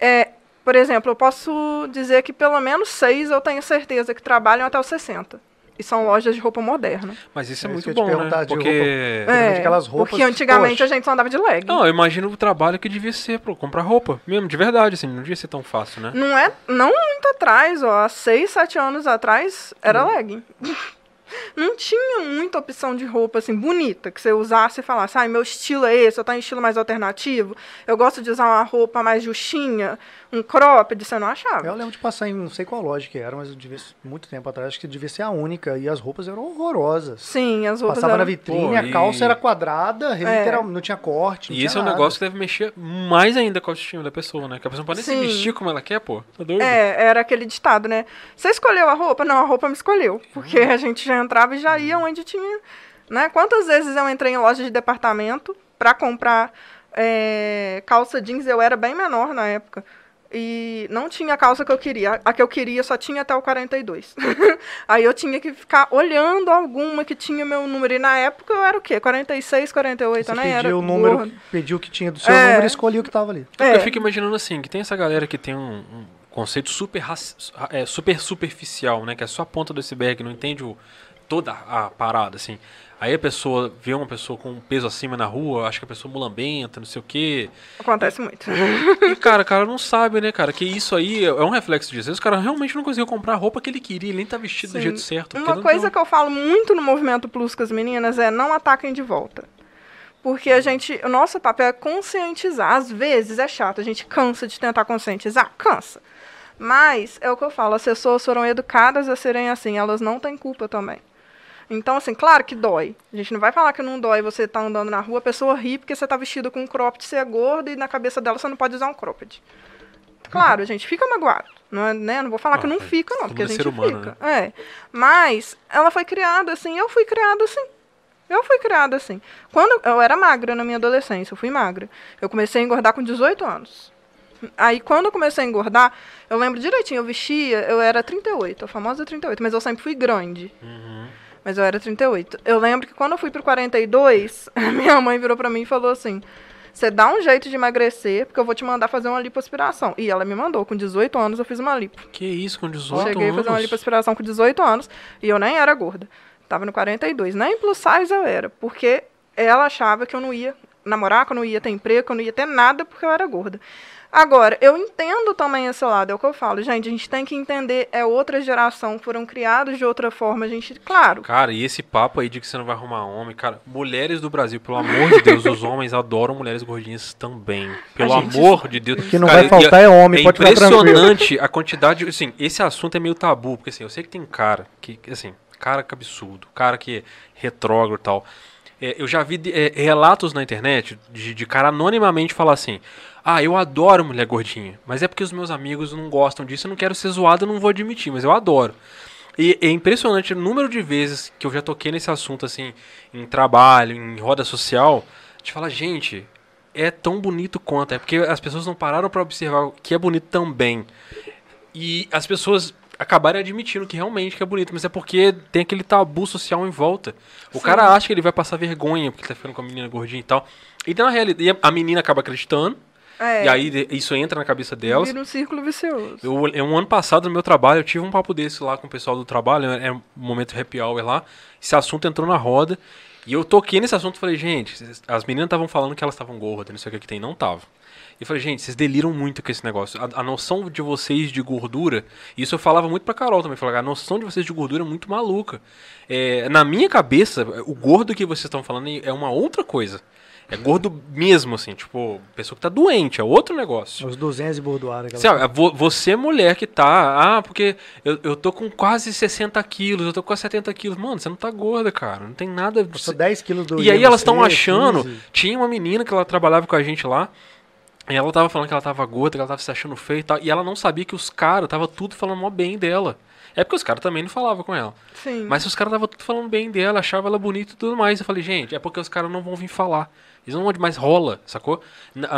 [SPEAKER 3] É, por exemplo, eu posso dizer que pelo menos seis eu tenho certeza que trabalham até os 60. E são lojas de roupa moderna.
[SPEAKER 2] Mas isso é,
[SPEAKER 1] É, isso
[SPEAKER 2] muito
[SPEAKER 1] que eu ia te
[SPEAKER 2] bom, né?
[SPEAKER 1] perguntar de
[SPEAKER 2] Porque...
[SPEAKER 1] Geralmente aquelas roupas,
[SPEAKER 3] porque antigamente
[SPEAKER 1] poxa.
[SPEAKER 3] a gente só andava de leg.
[SPEAKER 2] Não, eu imagino o trabalho que devia ser pra comprar roupa. Mesmo, de verdade, assim, não devia ser tão fácil, né?
[SPEAKER 3] Não é, não muito atrás, ó, há 6, 7 anos atrás era legging. Não tinha muita opção de roupa assim bonita que você usasse e falasse, ai, meu estilo é esse, eu tô em estilo mais alternativo. Eu gosto de usar uma roupa mais justinha, um cropped, você não achava.
[SPEAKER 1] Eu lembro de passar em não sei qual loja que era, mas eu devia, muito tempo atrás, acho que devia ser a única. E as roupas eram horrorosas.
[SPEAKER 3] Sim, as roupas
[SPEAKER 1] Passava na
[SPEAKER 3] eram...
[SPEAKER 1] vitrine,
[SPEAKER 2] Pô,
[SPEAKER 1] a
[SPEAKER 2] e-
[SPEAKER 1] calça era quadrada,
[SPEAKER 3] É.
[SPEAKER 1] não tinha corte. não
[SPEAKER 2] E
[SPEAKER 1] tinha
[SPEAKER 2] esse é um
[SPEAKER 1] nada.
[SPEAKER 2] negócio que deve mexer mais ainda com a autoestima da pessoa, né? Que a pessoa não pode nem se vestir como ela quer, pô. Tá doido?
[SPEAKER 3] É, era aquele ditado, né? Você escolheu a roupa? Não, a roupa me escolheu. Porque a gente já entrava e já ia onde tinha. Né? Quantas vezes eu entrei em loja de departamento pra comprar é, calça jeans? Eu era bem menor na época. E não tinha a calça que eu queria. A que eu queria só tinha até o 42. Aí eu tinha que ficar olhando alguma que tinha meu número. E na época eu era o quê? 46, 48,
[SPEAKER 1] Você
[SPEAKER 3] né?
[SPEAKER 1] pediu
[SPEAKER 3] Era
[SPEAKER 1] o número, pediu o que tinha do seu
[SPEAKER 3] É.
[SPEAKER 1] número e escolhia o que tava ali.
[SPEAKER 3] É.
[SPEAKER 2] Eu fico imaginando assim, que tem essa galera que tem um, um conceito super, é, super superficial, né? Que é só a ponta do iceberg, não entende o, toda a parada, assim. Aí a pessoa vê uma pessoa com um peso acima na rua, acha que a pessoa é mulambenta, não sei o quê.
[SPEAKER 3] Acontece muito.
[SPEAKER 2] E, cara, o cara não sabe, né, cara? Que isso aí é um reflexo disso. O cara realmente não conseguiu comprar a roupa que ele queria, ele nem tá vestido do
[SPEAKER 3] Sim.
[SPEAKER 2] jeito certo.
[SPEAKER 3] Uma coisa que eu falo muito no movimento Plus com as meninas é não ataquem de volta. Porque a gente, o nosso papel é conscientizar. Às vezes é chato, a gente cansa de tentar conscientizar, cansa. Mas é o que eu falo, as pessoas foram educadas a serem assim, elas não têm culpa também. Então, assim, claro que dói. A gente não vai falar que não dói você tá andando na rua, a pessoa ri porque você tá vestido com um cropped, você é gordo e na cabeça dela você não pode usar um cropped. Claro, a gente fica magoado. Não, é, né? não vou falar que não
[SPEAKER 2] é
[SPEAKER 3] fica, não, porque a
[SPEAKER 2] é
[SPEAKER 3] gente
[SPEAKER 2] humano,
[SPEAKER 3] fica. É. Mas ela foi criada assim, eu fui criada assim. Eu fui criada assim. Quando eu era magra na minha adolescência, eu fui magra. Eu comecei a engordar com 18 anos. Aí quando eu comecei a engordar, eu lembro direitinho, eu vestia, eu era 38, a famosa 38, mas eu sempre fui grande.
[SPEAKER 2] Uhum.
[SPEAKER 3] Mas eu era 38. Eu lembro que quando eu fui pro 42, minha mãe virou pra mim e falou assim: "Você dá um jeito de emagrecer, porque eu vou te mandar fazer uma lipoaspiração". E ela me mandou, com 18 anos eu fiz uma lipo.
[SPEAKER 2] Que isso, com 18
[SPEAKER 3] Cheguei a
[SPEAKER 2] anos?
[SPEAKER 3] fazer uma lipoaspiração com 18 anos e eu nem era gorda. Tava no 42. Nem plus size eu era, porque ela achava que eu não ia namorar, que eu não ia ter emprego, que eu não ia ter nada porque eu era gorda. Agora, eu entendo também esse lado, é o que eu falo. Gente, a gente tem que entender, é outra geração, foram criados de outra forma. A gente, claro,
[SPEAKER 2] Cara, e esse papo aí de que você não vai arrumar homem, cara, mulheres do Brasil, pelo amor de Deus, os homens adoram mulheres gordinhas também. Pelo
[SPEAKER 3] gente-
[SPEAKER 2] amor de Deus.
[SPEAKER 1] O que não
[SPEAKER 2] Cara,
[SPEAKER 1] vai faltar
[SPEAKER 2] e
[SPEAKER 1] é homem,
[SPEAKER 2] é
[SPEAKER 1] pode ficar tranquilo.
[SPEAKER 2] impressionante a quantidade, assim, esse assunto é meio tabu, porque assim, eu sei que tem cara que, assim, cara que absurdo, cara que é retrógrado e tal. É, eu já vi é, relatos na internet de, de cara anonimamente falar assim: Ah, eu adoro mulher gordinha, mas é porque os meus amigos não gostam disso, eu não quero ser zoado, eu não vou admitir, mas eu adoro. E é impressionante o número de vezes que eu já toquei nesse assunto, assim, em trabalho, em roda social, de falar, gente, é tão bonito quanto. É porque as pessoas não pararam pra observar que é bonito também. E as pessoas acabaram admitindo que realmente que é bonito, mas é porque tem aquele tabu social em volta. O
[SPEAKER 3] Sim.
[SPEAKER 2] cara acha que ele vai passar vergonha porque tá ficando com a menina gordinha e tal. E na realidade, a menina acaba acreditando,
[SPEAKER 3] é,
[SPEAKER 2] e aí isso entra na cabeça delas.
[SPEAKER 3] vira um círculo vicioso.
[SPEAKER 2] Eu, eu, um ano passado, no meu trabalho, eu tive um papo desse lá com o pessoal do trabalho, era um momento happy hour lá. Esse assunto entrou na roda. E eu toquei nesse assunto e falei, gente, as meninas estavam falando que elas estavam gordas, não sei o que que tem, não tava. E eu falei, gente, vocês deliram muito com esse negócio. A, a noção de vocês de gordura, isso eu falava muito pra Carol também, falava, a noção de vocês de gordura é muito maluca. É, na minha cabeça, o gordo que vocês estão falando é uma outra coisa. É gordo mesmo, assim, tipo, pessoa que tá doente, é outro negócio.
[SPEAKER 1] Os 200 e bordoada. aquela
[SPEAKER 2] Sabe, vo- você mulher que tá, ah, porque eu, eu tô com quase 60 quilos, eu tô com quase 70 quilos. Mano, você não tá gorda, cara. Não tem nada.
[SPEAKER 1] Eu sou 10 quilos do
[SPEAKER 2] E aí elas estão
[SPEAKER 1] IMC,
[SPEAKER 2] achando.
[SPEAKER 1] 15.
[SPEAKER 2] Tinha uma menina que ela trabalhava com a gente lá. E ela tava falando que ela tava gorda, que ela tava se achando feia e tal. E ela não sabia que os caras tava tudo falando mó bem dela. É porque os caras também não falavam com ela.
[SPEAKER 3] Sim.
[SPEAKER 2] Mas os caras tava tudo falando bem dela, achava ela bonita e tudo mais. Eu falei, gente, é porque os caras não vão vir falar. Eles não vão mais rola, sacou? A,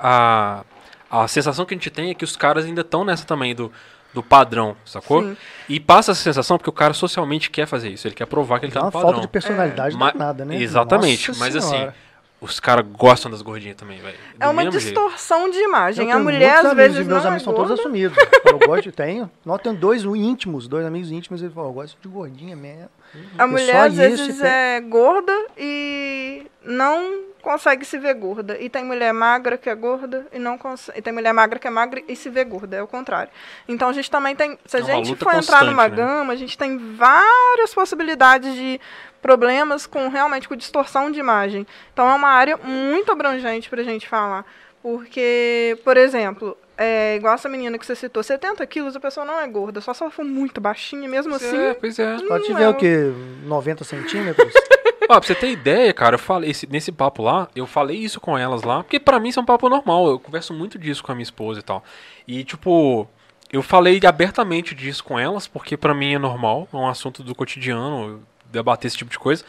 [SPEAKER 2] a, a, a sensação que a gente tem é que os caras ainda estão nessa também do, do padrão, sacou?
[SPEAKER 3] Sim.
[SPEAKER 2] E passa essa sensação porque o cara socialmente quer fazer isso. Ele quer provar que ele
[SPEAKER 1] É
[SPEAKER 2] tá no padrão.
[SPEAKER 1] falta de personalidade
[SPEAKER 2] Ma-
[SPEAKER 1] danada, né?
[SPEAKER 2] Exatamente.
[SPEAKER 1] Nossa
[SPEAKER 2] mas
[SPEAKER 1] Senhora.
[SPEAKER 2] assim, os caras gostam das gordinhas também, velho.
[SPEAKER 3] É uma
[SPEAKER 2] mesmo jeito.
[SPEAKER 3] distorção de
[SPEAKER 1] Eu
[SPEAKER 3] imagem. A
[SPEAKER 1] tenho
[SPEAKER 3] mulher, às
[SPEAKER 1] amigos,
[SPEAKER 3] vezes,
[SPEAKER 1] e meus
[SPEAKER 3] não
[SPEAKER 1] amigos
[SPEAKER 3] é
[SPEAKER 1] são todos assumidos. Eu gosto, tenho. Nós temos dois íntimos, dois amigos íntimos, ele falou, eu gosto de gordinha mesmo.
[SPEAKER 3] A
[SPEAKER 1] Eu
[SPEAKER 3] mulher, às vezes,
[SPEAKER 1] e tem-
[SPEAKER 3] é gorda e não consegue se ver gorda. E tem mulher magra que é gorda e não consegue. E tem mulher magra que é magra e se vê gorda. É o contrário. Então a gente também tem. Se a
[SPEAKER 2] É
[SPEAKER 3] gente for entrar numa
[SPEAKER 2] né?
[SPEAKER 3] gama, a gente tem várias possibilidades de problemas com realmente com distorção de imagem. Então é uma área muito abrangente pra gente falar. Porque, por exemplo, é, igual essa menina que você citou, 70 quilos, a pessoa não é gorda, só se ela for muito baixinha, mesmo
[SPEAKER 2] Pois
[SPEAKER 3] assim.
[SPEAKER 2] é, pois é.
[SPEAKER 3] Hum,
[SPEAKER 1] tiver
[SPEAKER 3] é
[SPEAKER 1] o quê? 90 centímetros?
[SPEAKER 2] Ó, pra você ter ideia, cara, eu falei esse- nesse papo lá, eu falei isso com elas lá, porque pra mim isso é um papo normal, eu converso muito disso com a minha esposa e tal. E tipo, eu falei abertamente disso com elas, porque pra mim é normal, é um assunto do cotidiano, debater esse tipo de coisa.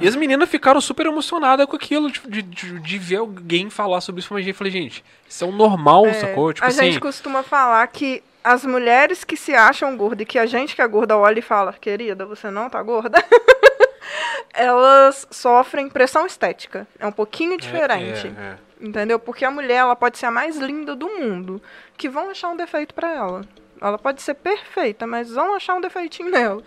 [SPEAKER 2] E as meninas ficaram super emocionadas com aquilo, tipo, de, de, de ver alguém falar sobre isso. Eu falei, gente, isso é o normal,
[SPEAKER 3] É,
[SPEAKER 2] sacou? Tipo
[SPEAKER 3] a
[SPEAKER 2] assim,
[SPEAKER 3] gente costuma falar que as mulheres que se acham gordas e que a gente que é gorda olha e fala, querida, você não tá gorda, elas sofrem pressão estética. É um pouquinho
[SPEAKER 2] é-
[SPEAKER 3] diferente.
[SPEAKER 2] é, é.
[SPEAKER 3] Entendeu? Porque a mulher, ela pode ser a mais linda do mundo, que vão achar um defeito pra ela. Ela pode ser perfeita, mas vão achar um defeitinho nela.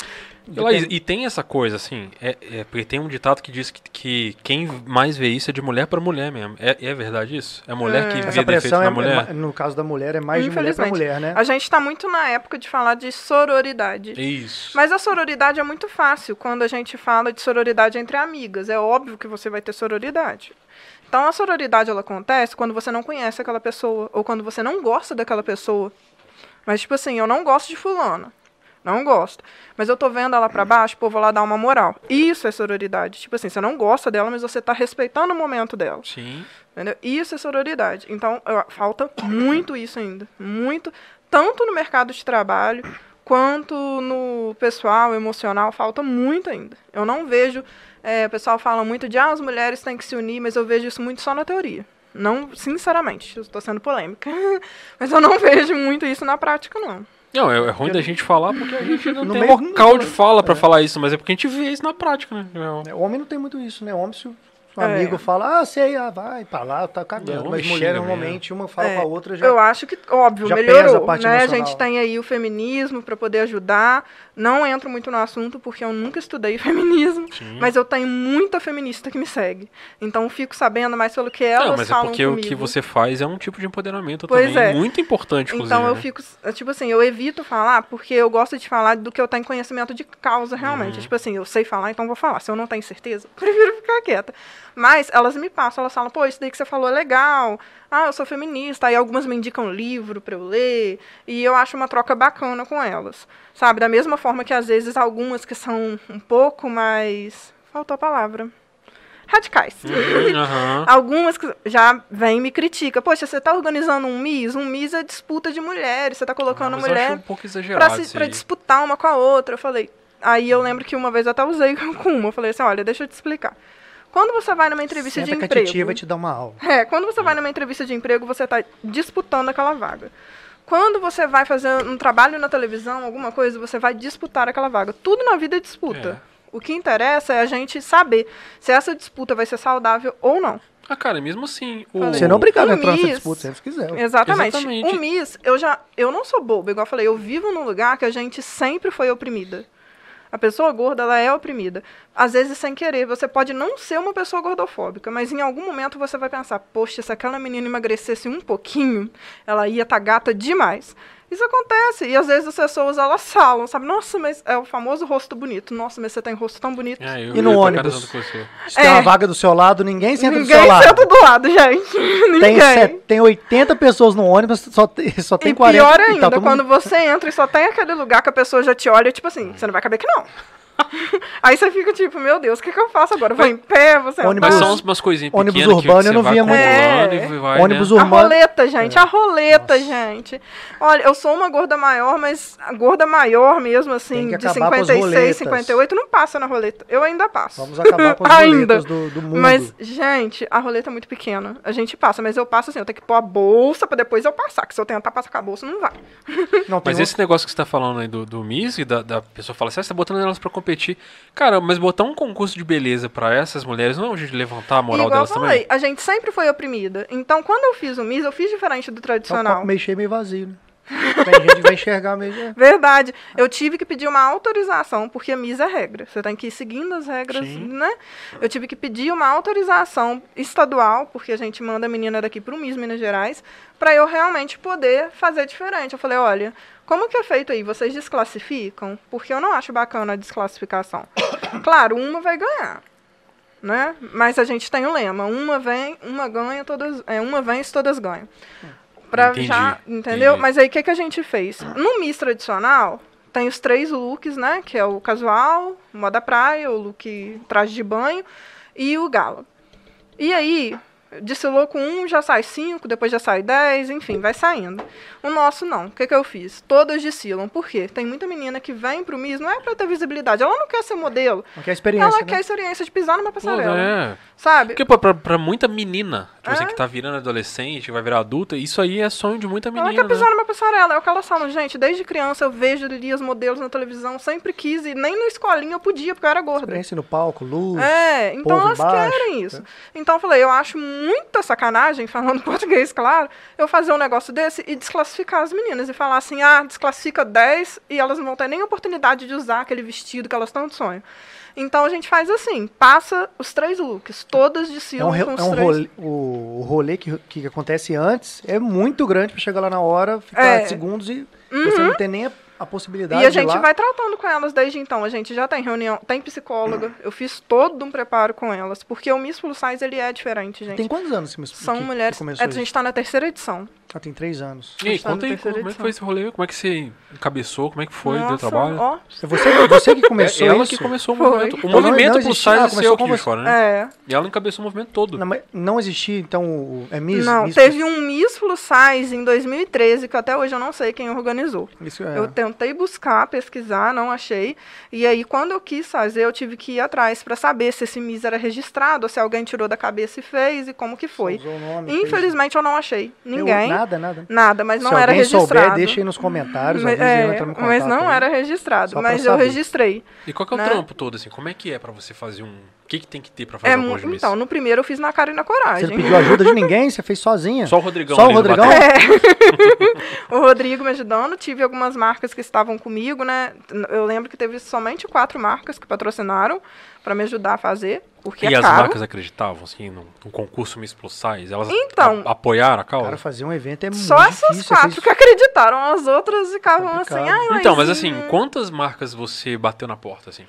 [SPEAKER 2] E, Laís, e tem essa coisa, assim, é, é, porque tem um ditado que diz que, que quem mais vê isso é de mulher pra mulher mesmo. É, é verdade isso? É mulher
[SPEAKER 3] É.
[SPEAKER 2] que vê
[SPEAKER 1] Essa
[SPEAKER 2] defeito
[SPEAKER 1] pressão,
[SPEAKER 2] na
[SPEAKER 1] é,
[SPEAKER 2] mulher?
[SPEAKER 1] é no caso da mulher, é mais de mulher pra
[SPEAKER 3] Infelizmente.
[SPEAKER 1] mulher, né?
[SPEAKER 3] A gente tá muito na época de falar de sororidade.
[SPEAKER 2] Isso.
[SPEAKER 3] Mas a sororidade é muito fácil quando a gente fala de sororidade entre amigas. É óbvio que você vai ter sororidade. Então a sororidade ela acontece quando você não conhece aquela pessoa ou quando você não gosta daquela pessoa. Mas tipo assim, eu não gosto de fulana. Não gosto. Mas eu tô vendo ela pra baixo, pô, vou lá dar uma moral. Isso é sororidade. Tipo assim, você não gosta dela, mas você tá respeitando o momento dela.
[SPEAKER 2] Sim.
[SPEAKER 3] Entendeu? Isso é sororidade. Então, eu- falta muito isso ainda. Muito. Tanto no mercado de trabalho, quanto no pessoal, emocional, falta muito ainda. Eu não vejo. é, o pessoal fala muito de ah, as mulheres têm que se unir, mas eu vejo isso muito só na teoria. Não, sinceramente, estou sendo polêmica. mas eu não vejo muito isso na prática, não.
[SPEAKER 2] Não, é, é ruim da gente falar porque a gente não
[SPEAKER 1] No
[SPEAKER 2] tem local de fala pra falar isso, mas é porque a gente vê isso na prática, né? É,
[SPEAKER 1] É, Homem não tem muito isso, né? Homem, se o um
[SPEAKER 3] É.
[SPEAKER 1] amigo fala, ah, sei, ah, vai pra lá, tá
[SPEAKER 2] É,
[SPEAKER 1] cagando.
[SPEAKER 2] homem
[SPEAKER 1] Mas
[SPEAKER 2] xinga
[SPEAKER 1] mulher, normalmente, uma fala
[SPEAKER 3] É,
[SPEAKER 1] com a outra já.
[SPEAKER 3] Eu acho que, óbvio,
[SPEAKER 1] já pesa
[SPEAKER 3] melhorou.
[SPEAKER 1] a parte
[SPEAKER 3] né? A gente tem aí o feminismo para poder ajudar. Não entro muito no assunto porque eu nunca estudei feminismo,
[SPEAKER 2] Sim.
[SPEAKER 3] mas eu tenho muita feminista que me segue. Então eu fico sabendo mais pelo que elas
[SPEAKER 2] Não, mas é
[SPEAKER 3] falam
[SPEAKER 2] porque o
[SPEAKER 3] comigo.
[SPEAKER 2] que você faz é um tipo de empoderamento
[SPEAKER 3] Pois
[SPEAKER 2] também
[SPEAKER 3] é.
[SPEAKER 2] muito importante, inclusive.
[SPEAKER 3] Então eu
[SPEAKER 2] né?
[SPEAKER 3] fico, é, tipo assim, eu evito falar porque eu gosto de falar do que eu tenho conhecimento de causa realmente.
[SPEAKER 2] Uhum.
[SPEAKER 3] Tipo assim, eu sei falar, então vou falar. Se eu não tenho certeza, prefiro ficar quieta. Mas elas me passam, elas falam, pô, isso daí que você falou é legal. Ah, eu sou feminista. Aí algumas me indicam livro pra eu ler. E eu acho uma troca bacana com elas. Sabe? Da mesma forma que às vezes algumas que são um pouco mais. Faltou a palavra. Radicais.
[SPEAKER 2] Uhum.
[SPEAKER 3] Algumas que já vêm e me criticam. Poxa, você está organizando um MIS? Um MIS é disputa de mulheres. Você está colocando
[SPEAKER 2] eu
[SPEAKER 3] mulher
[SPEAKER 2] um
[SPEAKER 3] para disputar uma com a outra. Eu falei. Aí eu lembro que uma vez eu até usei com uma. Eu falei assim: olha, deixa eu te explicar. Quando você vai numa entrevista
[SPEAKER 1] Senta
[SPEAKER 3] de
[SPEAKER 1] que a
[SPEAKER 3] emprego.
[SPEAKER 1] vai te dar uma aula.
[SPEAKER 3] É, quando você vai numa entrevista de emprego, você está disputando aquela vaga. Quando você vai fazer um trabalho na televisão, alguma coisa, você vai disputar aquela vaga. Tudo na vida é disputa. O que interessa é a gente saber se essa disputa vai ser saudável ou não.
[SPEAKER 2] Ah, cara, mesmo assim. O...
[SPEAKER 1] Você não é obrigado a entrar nessa disputa, se quiser.
[SPEAKER 3] Exatamente.
[SPEAKER 2] Exatamente.
[SPEAKER 3] O Miss, eu já. Eu não sou boba, igual eu falei, eu vivo num lugar que a gente sempre foi oprimida. A pessoa gorda, ela é oprimida. Às vezes, sem querer, você pode não ser uma pessoa gordofóbica, mas em algum momento você vai pensar, poxa, se aquela menina emagrecesse um pouquinho, ela ia estar gata demais. Isso acontece. E às vezes as pessoas, elas falam, sabe? Nossa, mas é o famoso rosto bonito. Nossa, mas você tem rosto tão bonito.
[SPEAKER 2] É, eu
[SPEAKER 1] E no ônibus? Se tem
[SPEAKER 3] É.
[SPEAKER 1] uma vaga do seu lado, ninguém senta do
[SPEAKER 3] Ninguém
[SPEAKER 1] seu lado.
[SPEAKER 3] senta do lado, gente.
[SPEAKER 1] Tem,
[SPEAKER 3] Ninguém.
[SPEAKER 1] set- tem 80 pessoas no ônibus, só tem, só tem
[SPEAKER 3] e
[SPEAKER 1] 40.
[SPEAKER 3] pior
[SPEAKER 1] e tá
[SPEAKER 3] ainda, quando
[SPEAKER 1] mundo-
[SPEAKER 3] você entra e só tem aquele lugar que a pessoa já te olha, tipo assim, você não vai caber aqui não. Aí você fica tipo, meu Deus, o que, que eu faço agora? Vou em pé, você
[SPEAKER 1] Ônibus-
[SPEAKER 2] Mas são umas- coisinhas
[SPEAKER 1] Ônibus
[SPEAKER 2] pequenas que
[SPEAKER 1] urbano
[SPEAKER 2] você
[SPEAKER 1] eu não via muito.
[SPEAKER 3] É.
[SPEAKER 2] vai,
[SPEAKER 1] Ônibus
[SPEAKER 2] né?
[SPEAKER 3] A
[SPEAKER 1] urbano.
[SPEAKER 3] roleta, gente,
[SPEAKER 1] É.
[SPEAKER 3] a roleta,
[SPEAKER 1] Nossa.
[SPEAKER 3] gente. Olha, eu sou uma gorda maior, mas a gorda maior mesmo, assim, de
[SPEAKER 1] acabar com as
[SPEAKER 3] 56,
[SPEAKER 1] roletas.
[SPEAKER 3] 58, não passa na roleta. Eu ainda passo.
[SPEAKER 1] Vamos acabar com as
[SPEAKER 3] Ainda.
[SPEAKER 1] roletas do, do mundo.
[SPEAKER 3] Mas, gente, a roleta é muito pequena. A gente passa, mas eu passo assim, eu tenho que pôr a bolsa pra depois eu passar. Que se eu tentar passar com a bolsa, não vai.
[SPEAKER 1] não,
[SPEAKER 2] Mas
[SPEAKER 1] um-
[SPEAKER 2] esse negócio que você tá falando aí do, do Miss, e da, da pessoa fala assim, ah, você tá botando elas pra competir. Cara, mas botar um concurso de beleza pra essas mulheres não é um jeito de levantar a moral
[SPEAKER 3] Igual eu
[SPEAKER 2] delas
[SPEAKER 3] falei,
[SPEAKER 2] também?
[SPEAKER 3] a gente sempre foi oprimida. Então, quando eu fiz o MIS, eu fiz diferente do
[SPEAKER 1] é
[SPEAKER 3] tradicional.
[SPEAKER 1] copo meio cheio, meio vazio, né? Tem gente que vai enxergar meio... é.
[SPEAKER 3] Verdade. Eu tive que pedir uma autorização, porque a MIS é regra. Você tem que ir seguindo as regras,
[SPEAKER 1] Sim.
[SPEAKER 3] né? Eu tive que pedir uma autorização estadual, porque a gente manda a menina daqui para o MIS Minas Gerais, para eu realmente poder fazer diferente. Eu falei, olha, como que é feito aí? Vocês desclassificam? Porque eu não acho bacana a desclassificação. Claro, uma vai ganhar. Né? Mas a gente tem o lema, uma vem, uma ganha, todas, é, uma vence, todas ganham. Pra
[SPEAKER 2] Entendi,
[SPEAKER 3] já, entendeu?
[SPEAKER 2] entendi.
[SPEAKER 3] Mas aí o que, que a gente fez? No Miss tradicional, tem os três looks, né? Que é o casual, o moda praia, o look traje de banho e o gala. E aí, desfilou com um, já sai cinco, depois já sai dez, enfim, vai saindo. O nosso não. O que, que eu fiz? Todas desfilam. Por quê? Tem muita menina que vem pro Miss, não é pra ter visibilidade. Ela não quer ser modelo.
[SPEAKER 1] Não quer experiência,
[SPEAKER 3] ela
[SPEAKER 1] né?
[SPEAKER 3] quer a experiência de pisar numa
[SPEAKER 2] Pô,
[SPEAKER 3] passarela.
[SPEAKER 2] é.
[SPEAKER 3] Sabe?
[SPEAKER 2] Porque pô, pra, pra muita menina, tipo assim,
[SPEAKER 3] É.
[SPEAKER 2] que tá virando adolescente, que vai virar adulta, isso aí é sonho de muita
[SPEAKER 3] Ela
[SPEAKER 2] menina,
[SPEAKER 3] quer pisar
[SPEAKER 2] né?
[SPEAKER 3] numa passarela, é o que elas falam, gente. Desde criança eu vejo ali os modelos na televisão, sempre quis, e nem na escolinha eu podia, porque eu era gorda.
[SPEAKER 1] Experiência no palco, luz.
[SPEAKER 3] É, então
[SPEAKER 1] povo
[SPEAKER 3] elas
[SPEAKER 1] embaixo,
[SPEAKER 3] querem isso. Então eu falei, eu acho muita sacanagem, falando português, claro, eu fazer um negócio desse e desclassificar as meninas e falar assim, ah, desclassifica 10 e elas não vão ter nem oportunidade de usar aquele vestido que elas tanto sonham. Então a gente faz assim, passa os três looks, todas
[SPEAKER 1] É um,
[SPEAKER 3] desfilam
[SPEAKER 1] re-
[SPEAKER 3] com os
[SPEAKER 1] é um
[SPEAKER 3] três.
[SPEAKER 1] rolê, o, o rolê que, que acontece antes é muito grande pra chegar lá na hora, ficar
[SPEAKER 3] É.
[SPEAKER 1] segundos e você não tem nem a, a possibilidade
[SPEAKER 3] E a gente
[SPEAKER 1] lá.
[SPEAKER 3] vai tratando com elas desde então. A gente já tem reunião, tem psicóloga. Eu fiz todo um preparo com elas. Porque o Miss Plus Size, ele é diferente, gente.
[SPEAKER 1] Tem quantos anos que,
[SPEAKER 3] São
[SPEAKER 1] que,
[SPEAKER 3] mulheres.
[SPEAKER 1] que começou
[SPEAKER 3] a gente tá na terceira edição.
[SPEAKER 1] Ah, tem três anos.
[SPEAKER 2] E aí,
[SPEAKER 3] na
[SPEAKER 2] conta aí, como é que foi esse rolê? Como é que você encabeçou? Como é que foi? Deu
[SPEAKER 3] Nossa,
[SPEAKER 2] trabalho?
[SPEAKER 3] Ó,
[SPEAKER 1] É você, você que começou
[SPEAKER 2] é ela
[SPEAKER 1] isso?
[SPEAKER 2] que começou o
[SPEAKER 3] Foi.
[SPEAKER 2] movimento. O
[SPEAKER 1] não-
[SPEAKER 2] movimento
[SPEAKER 1] não
[SPEAKER 2] plus
[SPEAKER 1] existia-
[SPEAKER 2] size
[SPEAKER 1] ah,
[SPEAKER 2] seu
[SPEAKER 1] começou
[SPEAKER 2] aqui de
[SPEAKER 1] você.
[SPEAKER 2] fora, né?
[SPEAKER 3] é.
[SPEAKER 2] E ela encabeçou o movimento todo.
[SPEAKER 1] Não, não existia, então, o, é Miss?
[SPEAKER 3] Não,
[SPEAKER 1] Miss
[SPEAKER 3] teve um Miss Plus Size em 2013, que até hoje eu não sei quem organizou.
[SPEAKER 1] Isso é.
[SPEAKER 3] Eu tentei buscar, pesquisar, não achei. E aí, quando eu quis fazer, eu tive que ir atrás para saber se esse Miss era registrado, ou se alguém tirou da cabeça e fez, e como que foi.
[SPEAKER 1] Usou o nome, fez-
[SPEAKER 3] Infelizmente, eu não achei.
[SPEAKER 1] Eu-
[SPEAKER 3] Ninguém.
[SPEAKER 1] Nada, nada.
[SPEAKER 3] Nada, mas não
[SPEAKER 1] Se
[SPEAKER 3] era
[SPEAKER 1] alguém
[SPEAKER 3] registrado.
[SPEAKER 1] souber, deixa aí nos comentários,
[SPEAKER 3] mas, é,
[SPEAKER 1] em
[SPEAKER 3] mas
[SPEAKER 1] contato
[SPEAKER 3] não
[SPEAKER 1] aí.
[SPEAKER 3] era registrado,
[SPEAKER 1] Só
[SPEAKER 3] mas eu
[SPEAKER 1] saber.
[SPEAKER 3] registrei.
[SPEAKER 2] E qual que é o
[SPEAKER 3] né?
[SPEAKER 2] trampo todo, assim? Como é que é pra você fazer um... O que, que tem que ter pra fazer
[SPEAKER 3] É
[SPEAKER 2] um
[SPEAKER 3] então, no primeiro eu fiz na cara e na
[SPEAKER 1] Você
[SPEAKER 3] coragem.
[SPEAKER 1] não pediu ajuda de ninguém, você fez sozinha.
[SPEAKER 2] Só o Rodrigão
[SPEAKER 1] Só o Rodrigão?
[SPEAKER 2] batente.
[SPEAKER 3] o Rodrigo me ajudando, tive algumas marcas que estavam comigo, né? Eu lembro que teve somente quatro marcas que patrocinaram para me ajudar a fazer, porque
[SPEAKER 2] E
[SPEAKER 3] é
[SPEAKER 2] as
[SPEAKER 3] caro.
[SPEAKER 2] marcas acreditavam, assim, no, no concurso Miss Plus Size? Elas
[SPEAKER 3] Então-
[SPEAKER 2] a- apoiaram a causa?
[SPEAKER 1] Cara, fazer um evento é
[SPEAKER 3] Só
[SPEAKER 1] muito
[SPEAKER 3] essas
[SPEAKER 1] difícil. você
[SPEAKER 3] quatro
[SPEAKER 1] fez-
[SPEAKER 3] que acreditaram, as outras ficavam
[SPEAKER 1] Complicado.
[SPEAKER 3] assim, ai,
[SPEAKER 2] então, mas assim, quantas marcas você bateu na porta, assim?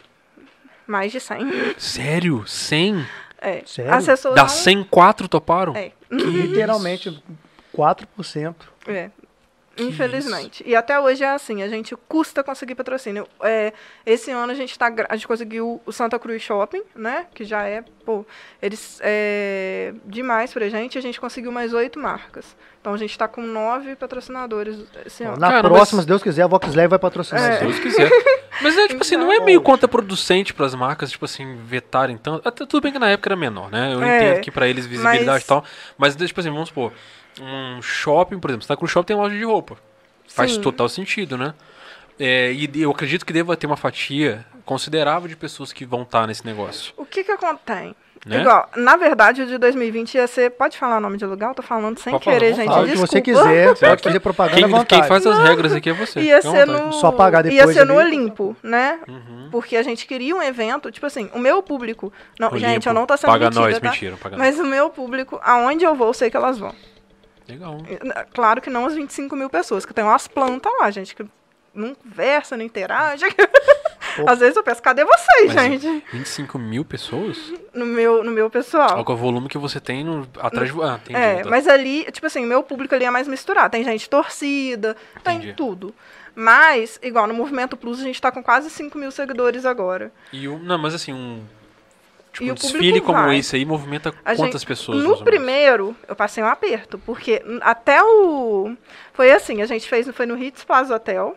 [SPEAKER 3] Mais de 100.
[SPEAKER 2] Sério? 100?
[SPEAKER 3] É.
[SPEAKER 1] Sério?
[SPEAKER 3] As pessoas
[SPEAKER 2] Das
[SPEAKER 3] não-
[SPEAKER 2] 100, 4 toparam?
[SPEAKER 3] É.
[SPEAKER 1] Que literalmente 4%.
[SPEAKER 3] É. Infelizmente. E até hoje é assim, a gente custa conseguir patrocínio. É, esse ano a gente, tá, a gente conseguiu o Santa Cruz Shopping, né? Que já é, pô, eles é demais pra gente. A gente conseguiu mais oito marcas. Então a gente tá com nove patrocinadores esse ano.
[SPEAKER 1] Na
[SPEAKER 2] Cara,
[SPEAKER 1] próxima,
[SPEAKER 2] mas-
[SPEAKER 1] se Deus quiser, a Voxley vai patrocinar
[SPEAKER 3] É.
[SPEAKER 2] Se
[SPEAKER 1] isso.
[SPEAKER 2] Deus quiser. Mas é tipo assim, não é
[SPEAKER 3] Então-
[SPEAKER 2] meio contraproducente pras marcas, tipo assim, vetarem tanto. Até tudo bem que na época era menor, né? Eu
[SPEAKER 3] É,
[SPEAKER 2] entendo que pra eles visibilidade
[SPEAKER 3] mas-
[SPEAKER 2] e tal. Mas, tipo assim, vamos supor, um shopping, por exemplo, Santa Cruz Shopping tem loja de roupa. Faz
[SPEAKER 3] Sim.
[SPEAKER 2] total sentido, né? É, e eu acredito que deva ter uma fatia considerável de pessoas que vão estar nesse negócio.
[SPEAKER 3] O que que acontece?
[SPEAKER 2] Né?
[SPEAKER 3] Igual, na verdade, o de 2020 ia ser. Pode falar o nome de lugar? Eu tô falando sem
[SPEAKER 2] Pode
[SPEAKER 3] querer, gente.
[SPEAKER 1] Fala o que você quiser, pode fazer propaganda
[SPEAKER 2] Quem,
[SPEAKER 1] à
[SPEAKER 2] quem faz as regras aqui é você.
[SPEAKER 3] Ia ser no.
[SPEAKER 1] Só pagar
[SPEAKER 3] Ia
[SPEAKER 1] depois
[SPEAKER 3] ser no
[SPEAKER 1] ali.
[SPEAKER 3] Olimpo, né?
[SPEAKER 2] Uhum.
[SPEAKER 3] Porque a gente queria um evento, tipo assim, o meu público. Não,
[SPEAKER 2] Olimpo,
[SPEAKER 3] gente, eu não tô sendo
[SPEAKER 2] Paga
[SPEAKER 3] mentira,
[SPEAKER 2] nós,
[SPEAKER 3] tá?
[SPEAKER 2] mentira, paga nós.
[SPEAKER 3] Mas o meu público, aonde eu vou, eu sei que elas vão.
[SPEAKER 2] Legal.
[SPEAKER 3] Claro que não as 25 mil pessoas, que tem umas plantas lá, gente, que não conversa, não interage. Às vezes eu penso, cadê vocês,
[SPEAKER 2] Mas
[SPEAKER 3] gente?
[SPEAKER 2] 25 mil pessoas?
[SPEAKER 3] No meu, no meu pessoal.
[SPEAKER 2] Olha o volume que você tem no, atrás de. Ah, entendi.
[SPEAKER 3] É,
[SPEAKER 2] tá.
[SPEAKER 3] mas ali, tipo assim, meu público ali é mais misturado. Tem gente torcida,
[SPEAKER 2] Entendi.
[SPEAKER 3] tem tudo. Mas, igual no Movimento Plus, a gente tá com quase 5 mil seguidores agora.
[SPEAKER 2] E o, não, mas assim, um, tipo,
[SPEAKER 3] E
[SPEAKER 2] um desfile como
[SPEAKER 3] vai.
[SPEAKER 2] esse aí movimenta
[SPEAKER 3] A
[SPEAKER 2] quantas
[SPEAKER 3] gente-
[SPEAKER 2] pessoas?
[SPEAKER 3] No primeiro, eu passei um aperto, porque até o. Foi assim, a gente fez, foi no Ritz Plaza Hotel.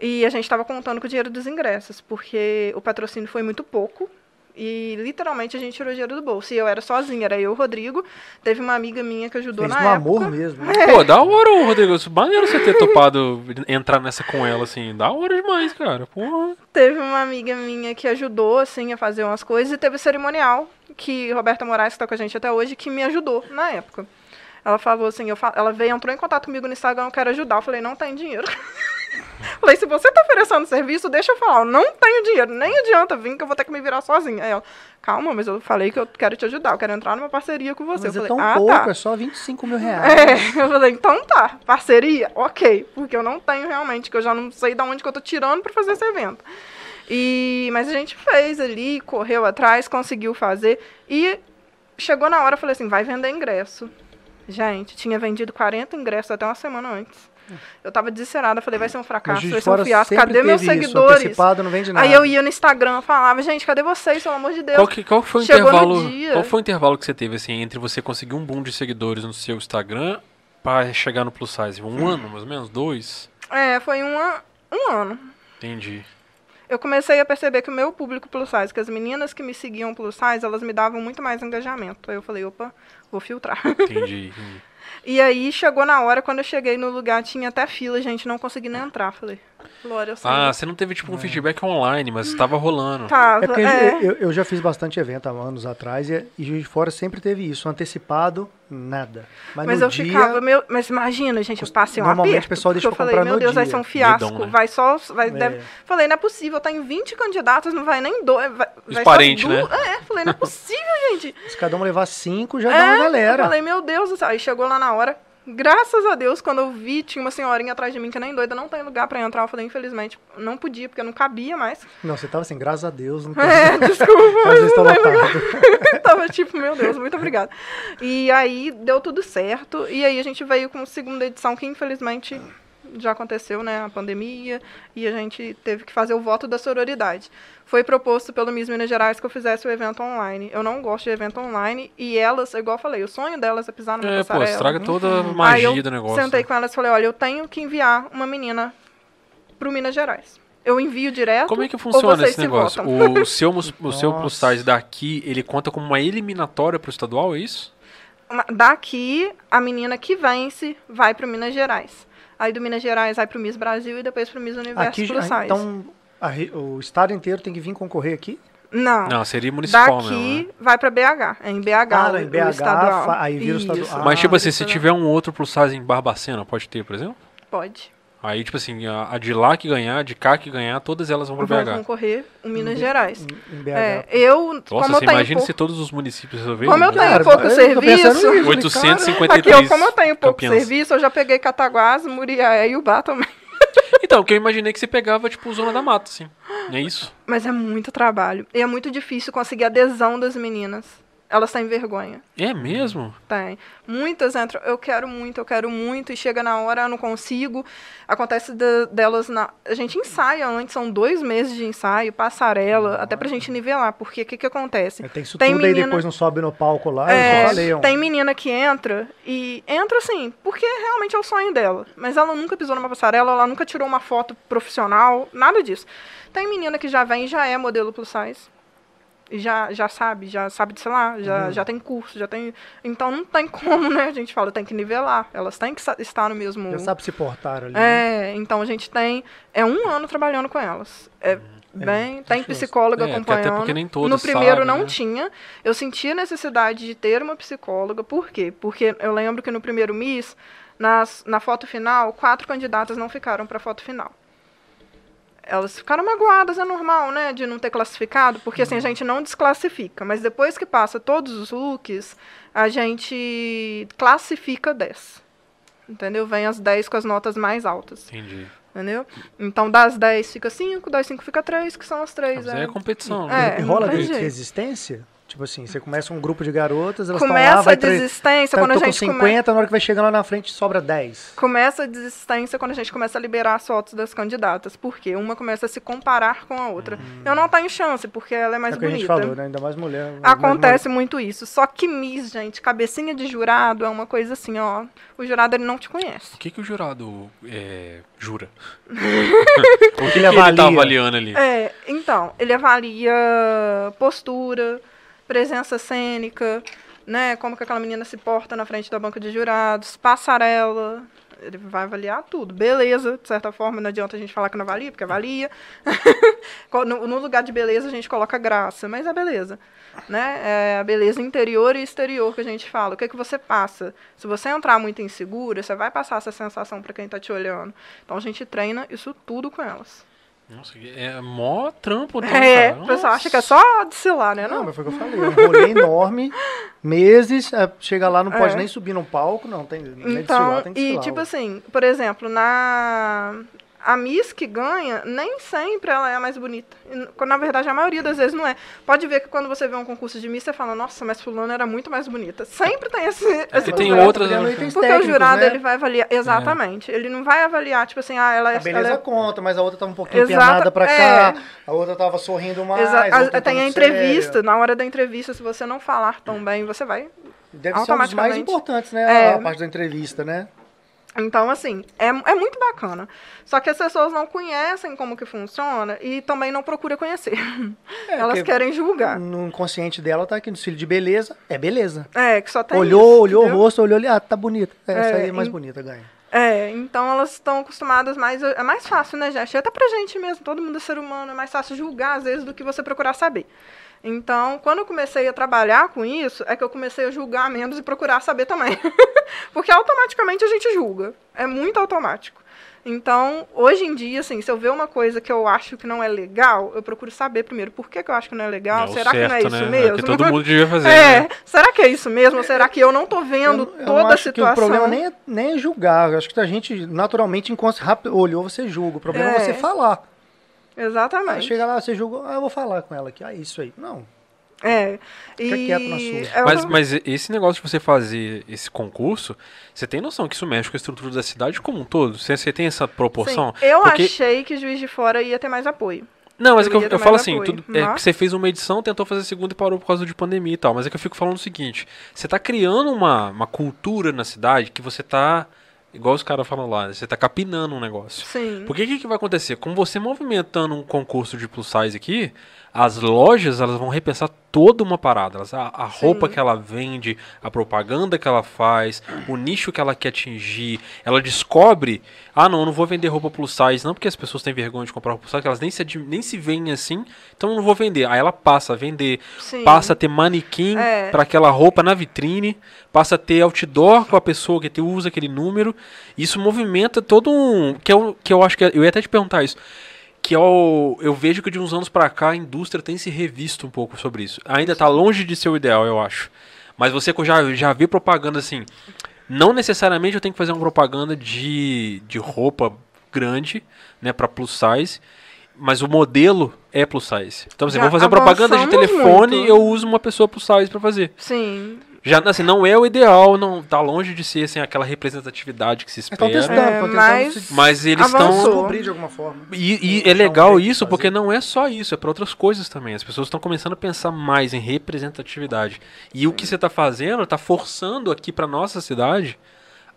[SPEAKER 3] E a gente estava contando com o dinheiro dos ingressos, porque o patrocínio foi muito pouco. E literalmente a gente tirou dinheiro do bolso. E eu era sozinha, era eu, o Rodrigo. Teve uma amiga minha que ajudou
[SPEAKER 1] Fez
[SPEAKER 3] na
[SPEAKER 1] no
[SPEAKER 3] época.
[SPEAKER 1] amor mesmo. né?
[SPEAKER 2] Pô, da hora, Rodrigo. Maneiro você ter topado entrar nessa com ela, assim. Da hora demais, cara. Porra.
[SPEAKER 3] Teve uma amiga minha que ajudou, assim, a fazer umas coisas. E teve o cerimonial, que Roberta Moraes, que tá com a gente até hoje, que me ajudou na época. Ela falou assim, eu fa- ela veio, entrou em contato comigo no Instagram, eu quero ajudar. Eu falei, não tem dinheiro. falei, se você tá oferecendo serviço, deixa eu falar, eu não tenho dinheiro, nem adianta vir que eu vou ter que me virar sozinha. Aí ela, calma, mas eu falei que eu quero te ajudar, eu quero entrar numa parceria com você.
[SPEAKER 1] Mas
[SPEAKER 3] eu
[SPEAKER 1] é
[SPEAKER 3] falei,
[SPEAKER 1] tão
[SPEAKER 3] ah,
[SPEAKER 1] pouco,
[SPEAKER 3] tá.
[SPEAKER 1] é só 25 mil reais.
[SPEAKER 3] É, eu falei, então tá, parceria, ok, porque eu não tenho realmente, que eu já não sei de onde que eu tô tirando pra fazer esse evento. E, mas a gente fez ali, correu atrás, conseguiu fazer, e chegou na hora, eu falei assim, vai vender ingresso. Gente, tinha vendido 40 ingressos até uma semana antes. Eu tava desesperada, falei, vai ser um fracasso, vai ser um fiasco, cadê meus
[SPEAKER 1] isso,
[SPEAKER 3] seguidores?
[SPEAKER 1] Antecipado não vende nada.
[SPEAKER 3] Aí eu ia no Instagram, falava, gente, cadê vocês, pelo amor de Deus?
[SPEAKER 2] Qual, que, qual foi o
[SPEAKER 3] Chegou
[SPEAKER 2] intervalo? Qual foi o intervalo que você teve, assim, entre você conseguir um boom de seguidores no seu Instagram pra chegar no plus size? Um ano, mais ou menos? Dois?
[SPEAKER 3] É, foi uma, um ano.
[SPEAKER 2] Entendi.
[SPEAKER 3] eu comecei a perceber que o meu público plus size, que as meninas que me seguiam plus size, elas me davam muito mais engajamento. Aí eu falei, opa, vou filtrar.
[SPEAKER 2] Entendi. entendi.
[SPEAKER 3] e aí chegou na hora, quando eu cheguei no lugar, tinha até fila, gente, não consegui nem entrar. Falei, Glória.
[SPEAKER 2] Ah, você não teve tipo um feedback online, mas tava rolando.
[SPEAKER 3] Tava,
[SPEAKER 1] É porque
[SPEAKER 3] é.
[SPEAKER 1] eu, eu já fiz bastante evento há anos atrás e, e Juiz de Fora sempre teve isso, antecipado, nada. Mas,
[SPEAKER 3] Mas
[SPEAKER 1] no
[SPEAKER 3] eu
[SPEAKER 1] dia,
[SPEAKER 3] ficava, meu, mas imagina, gente, eu passei um
[SPEAKER 1] Normalmente
[SPEAKER 3] aperto.
[SPEAKER 1] o pessoal deixa
[SPEAKER 3] eu falei,
[SPEAKER 1] comprar
[SPEAKER 3] meu
[SPEAKER 1] no
[SPEAKER 3] Deus, vai
[SPEAKER 1] dia.
[SPEAKER 3] ser um fiasco,
[SPEAKER 2] Medão, né?
[SPEAKER 3] vai só, vai,
[SPEAKER 1] É.
[SPEAKER 3] deve... Falei, não é possível, tá em 20 candidatos, não vai nem dois, vai,
[SPEAKER 2] Os
[SPEAKER 3] vai
[SPEAKER 2] parentes,
[SPEAKER 3] só
[SPEAKER 2] né?
[SPEAKER 3] É, falei, não é possível, gente.
[SPEAKER 1] se cada um levar cinco, já
[SPEAKER 3] É,
[SPEAKER 1] dá uma
[SPEAKER 3] Eu
[SPEAKER 1] galera.
[SPEAKER 3] falei, meu Deus. Aí chegou lá na hora. Graças a Deus, quando eu vi, tinha uma senhorinha atrás de mim que nem doida, não tem lugar pra entrar. Eu falei, infelizmente, não podia, porque não cabia mais.
[SPEAKER 1] Não, você tava assim, graças a Deus. Não tem...
[SPEAKER 3] É, desculpa, mas
[SPEAKER 1] tá
[SPEAKER 3] não tem lugar. Tava tipo, meu Deus, muito obrigada. E aí deu tudo certo. E aí a gente veio com a segunda edição, que infelizmente já aconteceu, né? A pandemia. E a gente teve que fazer o voto da sororidade. Foi proposto pelo Miss Minas Gerais que eu fizesse o evento online. Eu não gosto de evento online. E elas, igual eu falei, o sonho delas é pisar numa
[SPEAKER 2] É, pô, estraga toda a magia
[SPEAKER 3] eu
[SPEAKER 2] do negócio.
[SPEAKER 3] Sentei
[SPEAKER 2] né?
[SPEAKER 3] com elas e falei, olha, eu tenho que enviar uma menina pro Minas Gerais. Eu envio direto.
[SPEAKER 2] Como é que funciona esse
[SPEAKER 3] se
[SPEAKER 2] negócio?
[SPEAKER 3] votam?
[SPEAKER 2] O seu, o seu plus size daqui, ele conta como uma eliminatória pro estadual, é isso?
[SPEAKER 3] Daqui, a menina que vence vai pro Minas Gerais. Aí do Minas Gerais vai pro Miss Brasil e depois pro Miss Universo
[SPEAKER 1] Aqui,
[SPEAKER 3] Plus
[SPEAKER 1] já-
[SPEAKER 3] Size.
[SPEAKER 1] então, a o estado inteiro tem que vir concorrer aqui?
[SPEAKER 3] Não.
[SPEAKER 2] Não, seria municipal
[SPEAKER 3] Daqui
[SPEAKER 2] mesmo, né?
[SPEAKER 3] vai pra BH. É em BH.
[SPEAKER 1] Ah,
[SPEAKER 3] o,
[SPEAKER 1] em BH,
[SPEAKER 3] estadual.
[SPEAKER 1] fa- aí vira o estadual.
[SPEAKER 2] Mas,
[SPEAKER 1] Ah,
[SPEAKER 2] tipo assim, se
[SPEAKER 3] não.
[SPEAKER 2] tiver um outro plus size em Barbacena, pode ter, por exemplo?
[SPEAKER 3] Pode.
[SPEAKER 2] Aí, tipo assim, a, a de lá que ganhar, a de cá que ganhar, todas elas vão
[SPEAKER 3] Vão
[SPEAKER 2] BH.
[SPEAKER 3] concorrer o Minas Gerais.
[SPEAKER 1] Em, em BH.
[SPEAKER 3] É, eu,
[SPEAKER 2] Nossa,
[SPEAKER 3] como eu
[SPEAKER 2] você imagina
[SPEAKER 3] pouco-
[SPEAKER 2] se todos os municípios resolverem?
[SPEAKER 3] Como eu tenho
[SPEAKER 1] Cara,
[SPEAKER 3] pouco
[SPEAKER 1] eu
[SPEAKER 3] serviço...
[SPEAKER 1] nisso.
[SPEAKER 2] 853
[SPEAKER 3] Aqui, ó, como eu tenho pouco
[SPEAKER 2] campeãs.
[SPEAKER 3] serviço, eu já peguei Cataguás, Muriaé e Ubá também.
[SPEAKER 2] Então, que eu imaginei que você pegava, tipo, Zona da Mata, assim. Não é isso?
[SPEAKER 3] Mas é muito trabalho. E é muito difícil conseguir adesão das meninas. Elas têm vergonha.
[SPEAKER 2] É mesmo?
[SPEAKER 3] Tem. Muitas entram, eu quero muito, eu quero muito, e chega na hora, eu não consigo. Acontece de- delas na. A gente ensaia antes, são dois meses de ensaio, passarela, até pra gente nivelar, porque o que, que acontece?
[SPEAKER 1] Tem isso
[SPEAKER 3] Tem
[SPEAKER 1] tudo aí
[SPEAKER 3] menina-
[SPEAKER 1] depois não sobe no palco lá,
[SPEAKER 3] É, tem menina que entra e entra assim, porque realmente é o sonho dela. Mas ela nunca pisou numa passarela, ela nunca tirou uma foto profissional, nada disso. Tem menina que já vem e já é modelo plus size. E já, já sabe, já sabe de sei lá, já,
[SPEAKER 1] Uhum.
[SPEAKER 3] já tem curso, já tem. Então não tem como, né? A gente fala, tem que nivelar. Elas têm que estar no mesmo.
[SPEAKER 1] Já sabe se portar ali. né?
[SPEAKER 3] É, então a gente tem. É um ano trabalhando com elas. É bem. tem
[SPEAKER 1] difícil.
[SPEAKER 3] psicóloga
[SPEAKER 2] É,
[SPEAKER 3] acompanhando.
[SPEAKER 2] até porque nem
[SPEAKER 3] no
[SPEAKER 2] todas
[SPEAKER 3] primeiro
[SPEAKER 2] sabem,
[SPEAKER 3] não
[SPEAKER 2] né?
[SPEAKER 3] tinha. Eu senti a necessidade de ter uma psicóloga. Por quê? Porque eu lembro que no primeiro Miss, nas, na foto final, quatro candidatas não ficaram para foto final. Elas ficaram magoadas, é normal, né? De não ter classificado, porque assim, a gente não desclassifica. Mas depois que passa todos os looks, a gente classifica 10. Entendeu? Vem as 10 com as notas mais altas.
[SPEAKER 2] Entendi.
[SPEAKER 3] Entendeu? Então, das 10 fica 5, das 5 fica 3, que são as 3.
[SPEAKER 2] Mas aí é competição, né?
[SPEAKER 3] É,
[SPEAKER 1] E rola de resistência? Tipo assim, você começa um grupo de garotas, elas estão lá,
[SPEAKER 3] Começa
[SPEAKER 1] vai
[SPEAKER 3] a desistência
[SPEAKER 1] tá-
[SPEAKER 3] quando a
[SPEAKER 1] tô com
[SPEAKER 3] gente
[SPEAKER 1] 50,
[SPEAKER 3] come...
[SPEAKER 1] na hora que vai chegando lá na frente sobra 10.
[SPEAKER 3] começa a desistência quando a gente começa a liberar as fotos das candidatas. Por quê? Uma começa a se comparar com a outra. Eu não tenho chance, porque ela é mais
[SPEAKER 1] é o que a gente
[SPEAKER 3] bonita.
[SPEAKER 1] falou, né? Ainda mais mulher. mais-
[SPEAKER 3] Acontece muito isso. Só que Miss, gente, cabecinha de jurado é uma coisa assim, ó. O jurado ele não te conhece.
[SPEAKER 2] O que, que o jurado é, jura? o que, que
[SPEAKER 1] ele
[SPEAKER 2] ele tá
[SPEAKER 1] avalia?
[SPEAKER 2] avaliando ali?
[SPEAKER 3] É, então, ele avalia postura, presença cênica, né? Como que aquela menina se porta na frente da banca de jurados, passarela. Ele vai avaliar tudo. Beleza, de certa forma, não adianta a gente falar que não avalia, porque avalia. no, lugar de beleza, a gente coloca graça, mas é beleza. Né? É a beleza interior e exterior que a gente fala. O que, é que você passa? Se você entrar muito insegura, você vai passar essa sensação para quem está te olhando. Então a gente treina isso tudo com elas.
[SPEAKER 2] Nossa, é mó trampo, então,
[SPEAKER 3] É, o pessoal acha que é só desfilar, né?
[SPEAKER 1] Não,
[SPEAKER 3] Não,
[SPEAKER 1] mas foi o que eu falei. É um rolê enorme, meses, é, chega lá, não pode
[SPEAKER 3] É.
[SPEAKER 1] nem subir num palco, não. Tem, nem
[SPEAKER 3] Então,
[SPEAKER 1] desfilar, tem que
[SPEAKER 3] e
[SPEAKER 1] desfilar,
[SPEAKER 3] tipo
[SPEAKER 1] ué.
[SPEAKER 3] assim, por exemplo, na a Miss que ganha, nem sempre ela é a mais bonita. Na verdade, a maioria das vezes não é. Pode ver que quando você vê um concurso de Miss, você fala, nossa, mas fulano era muito mais bonita. Sempre tem esse, esse
[SPEAKER 2] e tem outras-
[SPEAKER 1] Tem itens
[SPEAKER 3] Porque o jurado,
[SPEAKER 1] né?
[SPEAKER 3] ele vai avaliar, exatamente. Ele não vai avaliar, tipo assim, ah, ela é...
[SPEAKER 1] A beleza
[SPEAKER 3] ela é
[SPEAKER 1] conta, mas a outra tava um pouquinho
[SPEAKER 3] Exata-
[SPEAKER 1] empenada pra
[SPEAKER 3] é.
[SPEAKER 1] cá, a outra tava sorrindo mais.
[SPEAKER 3] Exa-
[SPEAKER 1] outra
[SPEAKER 3] a- tem a entrevista,
[SPEAKER 1] séria.
[SPEAKER 3] na hora da entrevista, se você não falar tão bem, você vai
[SPEAKER 1] Deve ser um dos mais importantes, né?
[SPEAKER 3] É.
[SPEAKER 1] A parte da entrevista, né?
[SPEAKER 3] Então, assim, é, é muito bacana. Só que as pessoas não conhecem como que funciona e também não procuram conhecer.
[SPEAKER 1] É,
[SPEAKER 3] Elas querem julgar.
[SPEAKER 1] No inconsciente dela tá aqui no desfile de beleza, é beleza.
[SPEAKER 3] É, que só tem
[SPEAKER 1] olhou,
[SPEAKER 3] isso,
[SPEAKER 1] olhou
[SPEAKER 3] entendeu?
[SPEAKER 1] o rosto, olhou ali, ah, tá bonita. É, essa
[SPEAKER 3] É,
[SPEAKER 1] aí é mais
[SPEAKER 3] em-
[SPEAKER 1] bonita, ganha.
[SPEAKER 3] É, então elas estão acostumadas mais. É mais fácil, né, gente? Até pra gente mesmo, todo mundo é ser humano, é mais fácil julgar, às vezes, do que você procurar saber. Então, quando eu comecei a trabalhar com isso, é que eu comecei a julgar menos e procurar saber também. Porque automaticamente a gente julga. É muito automático. Então, hoje em dia, assim, se eu ver uma coisa que eu acho que não é legal, eu procuro saber primeiro por que, que eu acho que não é legal.
[SPEAKER 2] É
[SPEAKER 3] será que não é
[SPEAKER 2] certo,
[SPEAKER 3] isso
[SPEAKER 2] né?
[SPEAKER 3] mesmo?
[SPEAKER 2] É o que todo mundo devia fazer.
[SPEAKER 3] É,
[SPEAKER 2] né?
[SPEAKER 3] será que é isso mesmo? Ou será que eu não tô vendo
[SPEAKER 1] eu, eu
[SPEAKER 3] toda a
[SPEAKER 1] acho
[SPEAKER 3] situação?
[SPEAKER 1] que o problema nem é, nem é julgar. Eu acho que a gente, naturalmente, olhou, você julga. O problema é,
[SPEAKER 3] É.
[SPEAKER 1] você falar. Aí
[SPEAKER 3] Exatamente.
[SPEAKER 1] chega lá, você julga, ah, eu vou falar com ela aqui. Ah, isso aí. Não.
[SPEAKER 3] É.
[SPEAKER 1] Fica
[SPEAKER 3] e...
[SPEAKER 1] quieto na sua.
[SPEAKER 3] é
[SPEAKER 2] Mas, mas esse negócio de você fazer esse concurso, você tem noção que isso mexe com a estrutura da cidade como um todo? Você, você tem essa proporção?
[SPEAKER 3] Sim, eu
[SPEAKER 2] Porque-
[SPEAKER 3] achei que Juiz de Fora ia ter mais apoio.
[SPEAKER 2] Não, mas é que eu,
[SPEAKER 3] Deveria
[SPEAKER 2] eu
[SPEAKER 3] ter
[SPEAKER 2] falo assim,
[SPEAKER 3] apoio,
[SPEAKER 2] tudo, é que você fez uma edição, tentou fazer a segunda e parou por causa de pandemia e tal. Mas é que eu fico falando o seguinte: você tá criando uma, uma cultura na cidade que você tá. Igual os caras falam lá, você tá capinando um negócio.
[SPEAKER 3] Sim.
[SPEAKER 2] Porque o que, que vai acontecer? Com você movimentando um concurso de plus size aqui, as lojas elas vão repensar toda uma parada. Elas, a, a roupa que ela vende, a propaganda que ela faz, o nicho que ela quer atingir. Ela descobre, ah não, eu não vou vender roupa plus size, não porque as pessoas têm vergonha de comprar roupa plus size, elas nem se, nem se veem assim, então eu não vou vender. Aí ela passa a vender,
[SPEAKER 3] Sim.
[SPEAKER 2] passa a ter manequim
[SPEAKER 3] É.
[SPEAKER 2] para aquela roupa na vitrine, passa a ter outdoor com a pessoa que te- usa aquele número. Isso movimenta todo um. Que eu, que eu acho que. é- Eu ia até te perguntar isso. Que eu, eu vejo que de uns anos pra cá a indústria tem se revisto um pouco sobre isso. Ainda tá longe de ser o ideal, eu acho. Mas você que já, já vê propaganda assim. Não necessariamente eu tenho que fazer uma propaganda de, de roupa grande, né, para plus size. Mas o modelo é plus size. Então, assim,
[SPEAKER 3] Já
[SPEAKER 2] vou fazer uma propaganda de telefone
[SPEAKER 3] muito.
[SPEAKER 2] eu uso uma pessoa plus size pra fazer.
[SPEAKER 3] Sim.
[SPEAKER 2] Já, assim, não é o ideal, não tá longe de ser assim, aquela representatividade que se
[SPEAKER 1] Estão
[SPEAKER 2] espera.
[SPEAKER 1] testando,
[SPEAKER 3] É,
[SPEAKER 1] tentando
[SPEAKER 3] mas-
[SPEAKER 1] se
[SPEAKER 2] Mas eles estão.
[SPEAKER 1] de alguma forma.
[SPEAKER 2] E, e é legal isso, porque não é só isso, é para outras coisas também. As pessoas estão começando a pensar mais em representatividade. E o que você está fazendo está forçando aqui para nossa cidade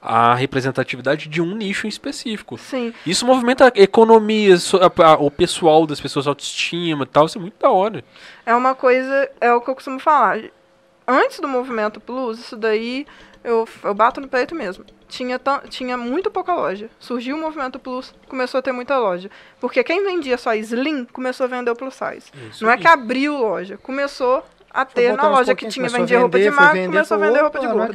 [SPEAKER 2] a representatividade de um nicho em específico.
[SPEAKER 3] Sim.
[SPEAKER 2] Isso movimenta a economia, o pessoal das pessoas, autoestima e tal. Isso é muito da hora.
[SPEAKER 3] É uma coisa, é o que eu costumo falar. Antes do movimento Plus, isso daí eu, eu bato no peito mesmo. Tinha, tinha muito pouca loja. Surgiu o movimento Plus, começou a ter muita loja. Porque quem vendia só Slim começou a vender o Plus Size.
[SPEAKER 2] Isso
[SPEAKER 3] Não é que abriu loja, começou a ter na loja que tinha vendia roupa de magro,
[SPEAKER 1] vender,
[SPEAKER 3] começou a vender roupa de
[SPEAKER 1] "Opa, olha
[SPEAKER 3] gordo.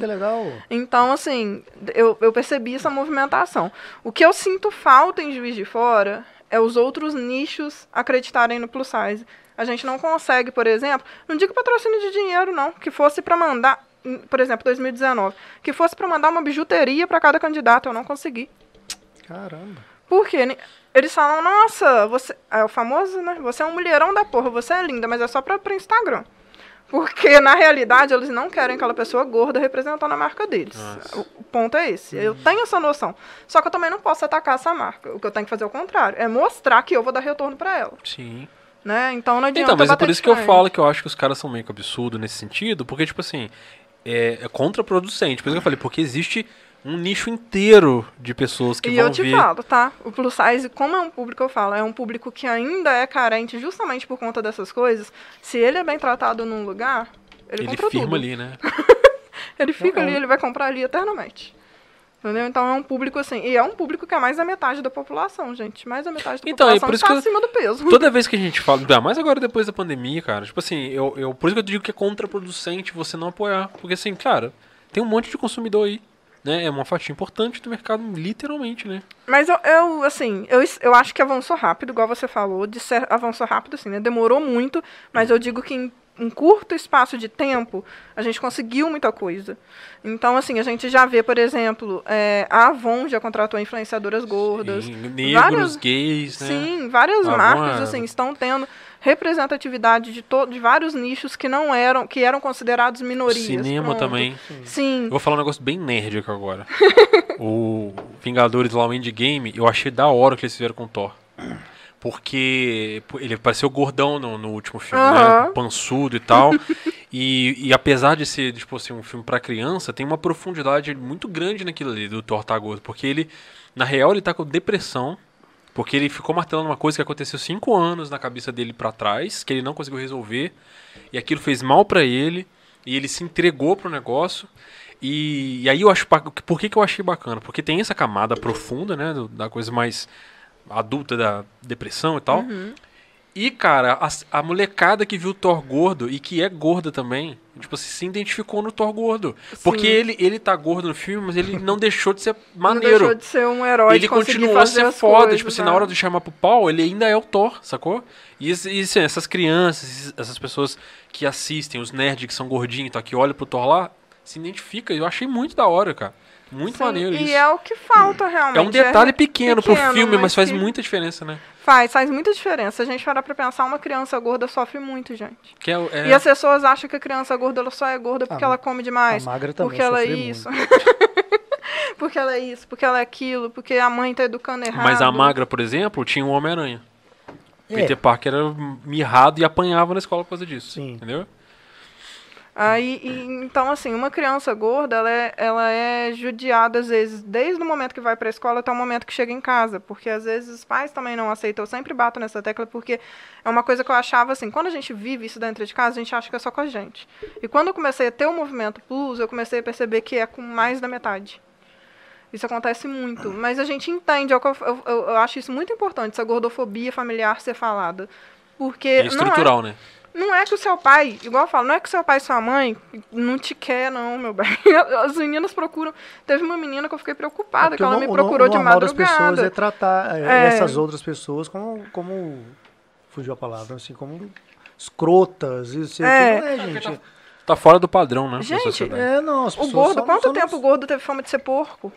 [SPEAKER 3] Então, assim, eu, eu percebi essa movimentação. O que eu sinto falta em Juiz de Fora é os outros nichos acreditarem no plus size. A gente não consegue, por exemplo, não digo patrocínio de dinheiro, não, que fosse para mandar, em- por exemplo, 2019, que fosse para mandar uma bijuteria para cada candidato, eu não consegui.
[SPEAKER 1] Caramba.
[SPEAKER 3] Por quê? Ni- Eles falam, nossa, você. É o famoso, né? Você é um mulherão da porra, você é linda, mas é só pra, pra Instagram. Porque, na realidade, eles não querem aquela pessoa gorda representando a marca deles.
[SPEAKER 2] Nossa.
[SPEAKER 3] O o ponto é esse. Eu tenho essa noção. Só que eu também não posso atacar essa marca. O que eu tenho que fazer é o contrário. É mostrar que eu vou dar retorno pra ela.
[SPEAKER 2] Sim.
[SPEAKER 3] Né? Então não adianta
[SPEAKER 2] Então, mas é por isso que eu falo que eu acho que os caras são meio que absurdos nesse sentido, porque, tipo assim, é, é contraproducente. Por isso que eu falei, porque existe um nicho inteiro de pessoas que
[SPEAKER 3] E
[SPEAKER 2] vão
[SPEAKER 3] eu te
[SPEAKER 2] ver.
[SPEAKER 3] falo, tá? O plus size, como é um público, eu falo, é um público que ainda é carente justamente por conta dessas coisas. Se ele é bem tratado num lugar, ele,
[SPEAKER 2] ele
[SPEAKER 3] compra
[SPEAKER 2] firma
[SPEAKER 3] tudo.
[SPEAKER 2] ali, né?
[SPEAKER 3] Ele fica
[SPEAKER 1] Uhum.
[SPEAKER 3] ali, ele vai comprar ali eternamente. Entendeu? Então é um público assim. E é um público que é mais da metade da população, gente. Mais da metade da
[SPEAKER 2] Então, é
[SPEAKER 3] população
[SPEAKER 2] por isso que eu-
[SPEAKER 3] acima do peso.
[SPEAKER 2] Toda vez que a gente fala, ainda mais agora depois da pandemia, cara, tipo assim, eu, eu, por isso que eu digo que é contraproducente você não apoiar. Porque assim, cara, tem um monte de consumidor aí. Né? É uma fatia importante do mercado, literalmente, né?
[SPEAKER 3] Mas eu, eu, assim, eu, eu acho que avançou rápido, igual você falou. De ser, avançou rápido, assim, né? Demorou muito, mas eu digo que em um curto espaço de tempo, a gente conseguiu muita coisa. Então, assim, a gente já vê, por exemplo, é, a Avon já contratou influenciadoras gordas.
[SPEAKER 2] Sim, negros,
[SPEAKER 3] várias-
[SPEAKER 2] gays, né?
[SPEAKER 3] Sim, várias
[SPEAKER 2] Avon
[SPEAKER 3] marcas
[SPEAKER 2] é-
[SPEAKER 3] assim estão tendo representatividade de, to de vários nichos que não eram, que eram considerados minorias.
[SPEAKER 2] Cinema
[SPEAKER 3] Pronto.
[SPEAKER 2] também.
[SPEAKER 3] Sim.
[SPEAKER 2] Eu vou falar um negócio bem nerd aqui agora. o Vingadores lá, o Endgame, eu achei da hora que eles fizeram com o Thor. Porque ele pareceu gordão no, no último filme, né?
[SPEAKER 3] Aham.
[SPEAKER 2] Pançudo e tal. e, e apesar de ser, tipo assim, um filme pra criança, tem uma profundidade muito grande naquilo ali do Thor tá gordo. Porque ele, na real, ele tá com depressão. Porque ele ficou martelando uma coisa que aconteceu cinco anos na cabeça dele pra trás, que ele não conseguiu resolver. E aquilo fez mal pra ele. E ele se entregou pro negócio. E, e aí eu acho. Por que, que eu achei bacana? Porque tem essa camada profunda, né? do- Da coisa mais adulta da depressão e tal. E, cara, a, a molecada que viu o Thor gordo e que é gorda também, tipo assim, se identificou no Thor gordo. Porque
[SPEAKER 3] Sim.
[SPEAKER 2] ele, ele tá gordo no filme, mas ele não deixou de ser
[SPEAKER 3] Não
[SPEAKER 2] maneiro
[SPEAKER 3] deixou de ser um herói
[SPEAKER 2] ele continuou a ser foda.
[SPEAKER 3] coisas,
[SPEAKER 2] tipo assim,
[SPEAKER 3] né?
[SPEAKER 2] na hora de chamar pro pau, ele ainda é o Thor, sacou? E, e, assim, essas crianças, essas pessoas que assistem, os nerds que são gordinhos, tá, que olham pro Thor lá, se identifica. Eu achei muito da hora, cara. Muito
[SPEAKER 3] Sim,
[SPEAKER 2] maneiro
[SPEAKER 3] e
[SPEAKER 2] isso.
[SPEAKER 3] é o que falta realmente.
[SPEAKER 2] É um detalhe
[SPEAKER 3] é
[SPEAKER 2] pequeno, pro
[SPEAKER 3] pequeno,
[SPEAKER 2] filme, mas faz
[SPEAKER 3] que
[SPEAKER 2] muita diferença, né?
[SPEAKER 3] Faz, faz muita diferença. Se a gente parar pra pensar, uma criança gorda sofre muito, gente.
[SPEAKER 2] Que é, é-
[SPEAKER 3] E as pessoas acham que a criança gorda ela só é gorda porque
[SPEAKER 1] Ah,
[SPEAKER 3] ela come demais.
[SPEAKER 1] a magra também
[SPEAKER 3] porque ela é
[SPEAKER 1] sofre
[SPEAKER 3] isso. porque ela é isso, porque ela é aquilo, porque a mãe tá educando errado.
[SPEAKER 2] Mas a magra, por exemplo, tinha um Homem-Aranha.
[SPEAKER 1] É.
[SPEAKER 2] Peter Parker era mirrado e apanhava na escola por causa disso.
[SPEAKER 1] Sim.
[SPEAKER 2] Entendeu?
[SPEAKER 3] Aí, e- então, assim, uma criança gorda, ela é, ela é judiada, às vezes, desde o momento que vai pra escola até o momento que chega em casa. Porque, às vezes, os pais também não aceitam. Eu sempre bato nessa tecla, porque é uma coisa que eu achava, assim, quando a gente vive isso dentro de casa, a gente acha que é só com a gente. E quando eu comecei a ter o movimento plus, eu comecei a perceber que é com mais da metade. Isso acontece muito. Mas a gente entende, é eu, eu, eu- acho isso muito importante, essa gordofobia familiar ser falada. Porque
[SPEAKER 2] É
[SPEAKER 3] é-
[SPEAKER 2] estrutural, né?
[SPEAKER 3] Não é que o seu pai, igual eu falo, não é que o seu pai e sua mãe não te quer, não, meu bem. As meninas procuram. Teve uma menina que eu fiquei preocupada,
[SPEAKER 1] Porque
[SPEAKER 3] que ela
[SPEAKER 1] o
[SPEAKER 3] me procurou
[SPEAKER 1] o
[SPEAKER 3] de
[SPEAKER 1] normal das pessoas é
[SPEAKER 3] madrugada.
[SPEAKER 1] tratar é,
[SPEAKER 3] É.
[SPEAKER 1] essas outras pessoas como, como. Fugiu a palavra, assim, como escrotas. Isso
[SPEAKER 3] É.
[SPEAKER 1] não é, gente.
[SPEAKER 2] Tá fora do padrão, né?
[SPEAKER 3] Gente,
[SPEAKER 2] sociedade.
[SPEAKER 1] É, não, as
[SPEAKER 3] O
[SPEAKER 1] pessoas
[SPEAKER 3] gordo,
[SPEAKER 1] só-
[SPEAKER 3] quanto
[SPEAKER 1] só
[SPEAKER 3] tempo o gordo teve fama de ser porco?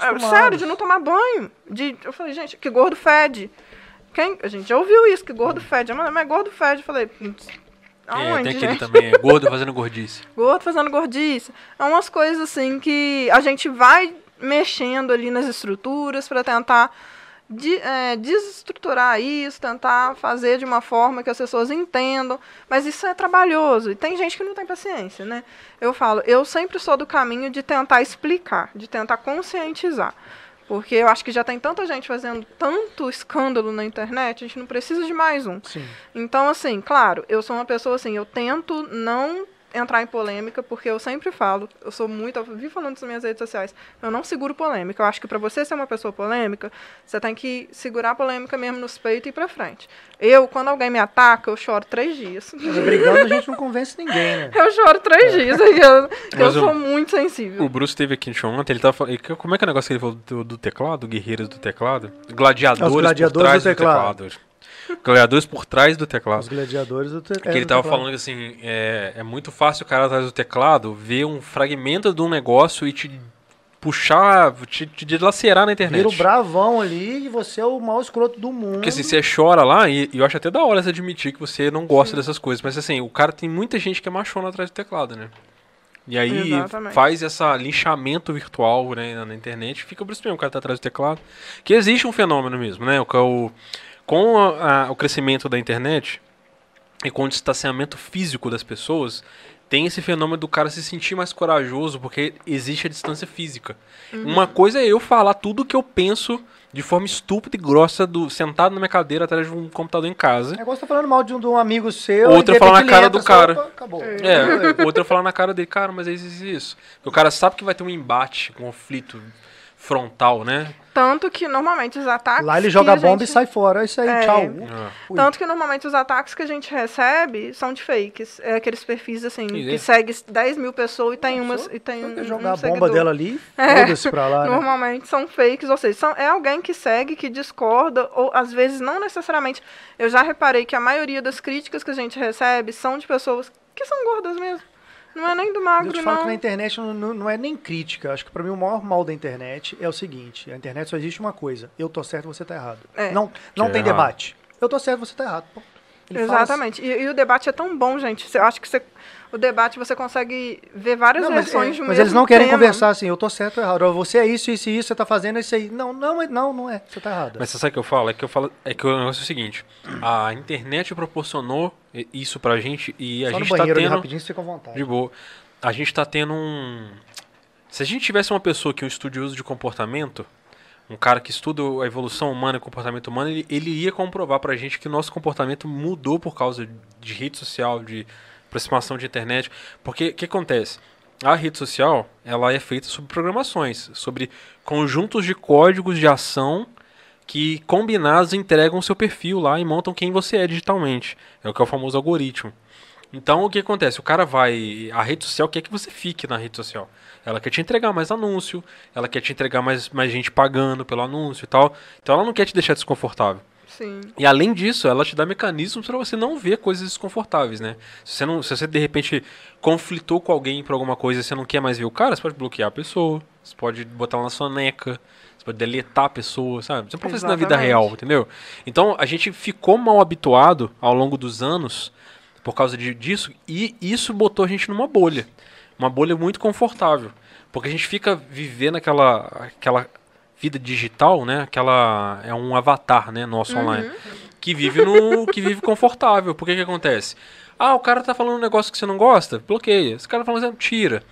[SPEAKER 3] É, sério, de não tomar banho. De, eu falei, gente, que gordo fede. Quem? A gente já ouviu isso, que gordo fede. Mas, mas gordo fede. Eu falei, "Putz,
[SPEAKER 2] É,
[SPEAKER 3] aonde,
[SPEAKER 2] tem aquele também, é gordo fazendo gordice.
[SPEAKER 3] Gordo fazendo gordice. É umas coisas assim que a gente vai mexendo ali nas estruturas para tentar de- é, desestruturar isso, tentar fazer de uma forma que as pessoas entendam. Mas isso é trabalhoso. E tem gente que não tem paciência, né? Eu falo, eu sempre sou do caminho de tentar explicar, de tentar conscientizar. Porque eu acho que já tem tanta gente fazendo tanto escândalo na internet, a gente não precisa de mais um.
[SPEAKER 1] Sim.
[SPEAKER 3] Então, assim, claro, eu sou uma pessoa assim, eu tento não entrar em polêmica, porque eu sempre falo, eu sou muito, eu vivo falando nas minhas redes sociais, eu não seguro polêmica. Eu acho que pra você ser uma pessoa polêmica, você tem que segurar a polêmica mesmo nos peitos e ir pra frente. Eu, quando alguém me ataca, eu choro três dias.
[SPEAKER 1] Mas brigando a gente não convence ninguém, né?
[SPEAKER 3] Eu choro três dias, e eu, eu sou muito sensível.
[SPEAKER 2] O Bruce teve aqui ontem, ele tava falando. Como é que é o negócio que ele falou do, do teclado? Guerreiros do teclado? Gladiadores,
[SPEAKER 1] Os gladiadores
[SPEAKER 2] por trás
[SPEAKER 1] do teclado.
[SPEAKER 2] Teclado. Gladiadores por trás do teclado.
[SPEAKER 1] Os gladiadores do te...
[SPEAKER 2] Que ele tava falando que assim, é, é muito fácil o cara atrás do teclado ver um fragmento de um negócio e te puxar, te, te dilacerar na internet.
[SPEAKER 1] Vira o bravão ali e você é o maior escroto do mundo.
[SPEAKER 2] Porque assim, você chora lá, e, e eu acho até da hora você admitir que você não gosta dessas coisas. Mas assim, o cara tem muita gente que é machona atrás do teclado, né? E aí
[SPEAKER 3] Exatamente.
[SPEAKER 2] faz essa linchamento virtual né, na, na internet, fica por isso mesmo, o cara tá atrás do teclado. Que existe um fenômeno mesmo, né? O, que é o, com a- a- o crescimento da internet e com o distanciamento físico das pessoas, tem esse fenômeno do cara se sentir mais corajoso porque existe a distância física. Uma coisa é eu falar tudo o que eu penso de forma estúpida e grossa, do, sentado na minha cadeira atrás de um computador em casa.
[SPEAKER 1] É igual você tá falando mal de um, de um amigo seu.
[SPEAKER 2] Outra falar na cara do cara.
[SPEAKER 1] opa, Acabou.
[SPEAKER 2] É, outra falar na cara dele, cara, mas é isso, isso, isso. Porque o cara sabe que vai ter um embate, um conflito frontal, né?
[SPEAKER 3] Tanto que normalmente os ataques.
[SPEAKER 1] Lá ele
[SPEAKER 3] que
[SPEAKER 1] joga bomba
[SPEAKER 3] gente-
[SPEAKER 1] e sai fora. É isso aí,
[SPEAKER 3] É.
[SPEAKER 1] tchau. Ui.
[SPEAKER 3] Tanto que normalmente os ataques que a gente recebe são de fakes. É aqueles perfis assim,
[SPEAKER 2] Sim,
[SPEAKER 3] que
[SPEAKER 2] é.
[SPEAKER 3] segue 10 mil pessoas e tem umas. E tem
[SPEAKER 1] Só
[SPEAKER 3] um,
[SPEAKER 1] quer
[SPEAKER 3] um
[SPEAKER 1] jogar a bomba dela ali,
[SPEAKER 3] É.
[SPEAKER 1] foda-se pra lá. Né?
[SPEAKER 3] Normalmente são fakes, ou seja, são, é alguém que segue, que discorda, ou às vezes não necessariamente. Eu já reparei que a maioria das críticas que a gente recebe são de pessoas que são gordas mesmo. Não é nem do
[SPEAKER 1] Eu
[SPEAKER 3] magro,
[SPEAKER 1] te falo
[SPEAKER 3] não.
[SPEAKER 1] que na internet não, não- não é nem crítica. Acho que pra mim o maior mal da internet é o seguinte: a internet só existe uma coisa. Eu tô certo, você tá errado.
[SPEAKER 3] É.
[SPEAKER 1] Não, não
[SPEAKER 2] é
[SPEAKER 1] tem
[SPEAKER 2] errado.
[SPEAKER 1] debate. Eu tô certo, você tá errado. Ele
[SPEAKER 3] Exatamente. E, e o debate é tão bom, gente. Eu acho que você, o debate você consegue ver várias
[SPEAKER 1] Não, mas,
[SPEAKER 3] versões
[SPEAKER 1] é,
[SPEAKER 3] de um
[SPEAKER 1] mas
[SPEAKER 3] mesmo
[SPEAKER 1] eles não querem
[SPEAKER 3] tema.
[SPEAKER 1] conversar assim, eu tô certo ou errado. Você é isso, isso e isso, você tá fazendo isso aí. Não, não, é- não, não é. Você tá errado.
[SPEAKER 2] Mas você sabe o que eu falo? É que eu falo. É que o negócio é o seguinte: a internet proporcionou isso pra gente e a
[SPEAKER 1] Só no
[SPEAKER 2] gente tá
[SPEAKER 1] banheiro ali
[SPEAKER 2] tendo.
[SPEAKER 1] rapidinho, você fica à vontade.
[SPEAKER 2] De boa. A gente tá tendo um. Se a gente tivesse uma pessoa que é um estudioso de comportamento, um cara que estuda a evolução humana e o comportamento humano, ele, ele ia comprovar pra gente que o nosso comportamento mudou por causa de rede social, de aproximação de internet. Porque o que acontece? A rede social, ela é feita sobre programações, sobre conjuntos de códigos de ação que combinados entregam o seu perfil lá e montam quem você é digitalmente. É o que é o famoso algoritmo. Então o que acontece? O cara vai. A rede social quer que você fique na rede social. Ela quer te entregar mais anúncio, ela quer te entregar mais, mais gente pagando pelo anúncio e tal. Então ela não quer te deixar desconfortável.
[SPEAKER 3] Sim.
[SPEAKER 2] E além disso, ela te dá mecanismos para você não ver coisas desconfortáveis, né? Se você, não, se você de repente conflitou com alguém por alguma coisa e você não quer mais ver o cara, você pode bloquear a pessoa, você pode botar ela na sua neca, você pode deletar a pessoa, sabe? Você não pode fazer isso na vida real, entendeu? Então a gente ficou mal habituado ao longo dos anos por causa de, disso e isso botou a gente numa bolha. Uma bolha muito confortável. Porque a gente fica vivendo aquela, aquela vida digital, né? Aquela é um avatar, né, nosso online, que vive no que vive confortável. Por que que acontece? Ah, o cara tá falando um negócio que você não gosta, bloqueia. Esse cara tá falando, tira.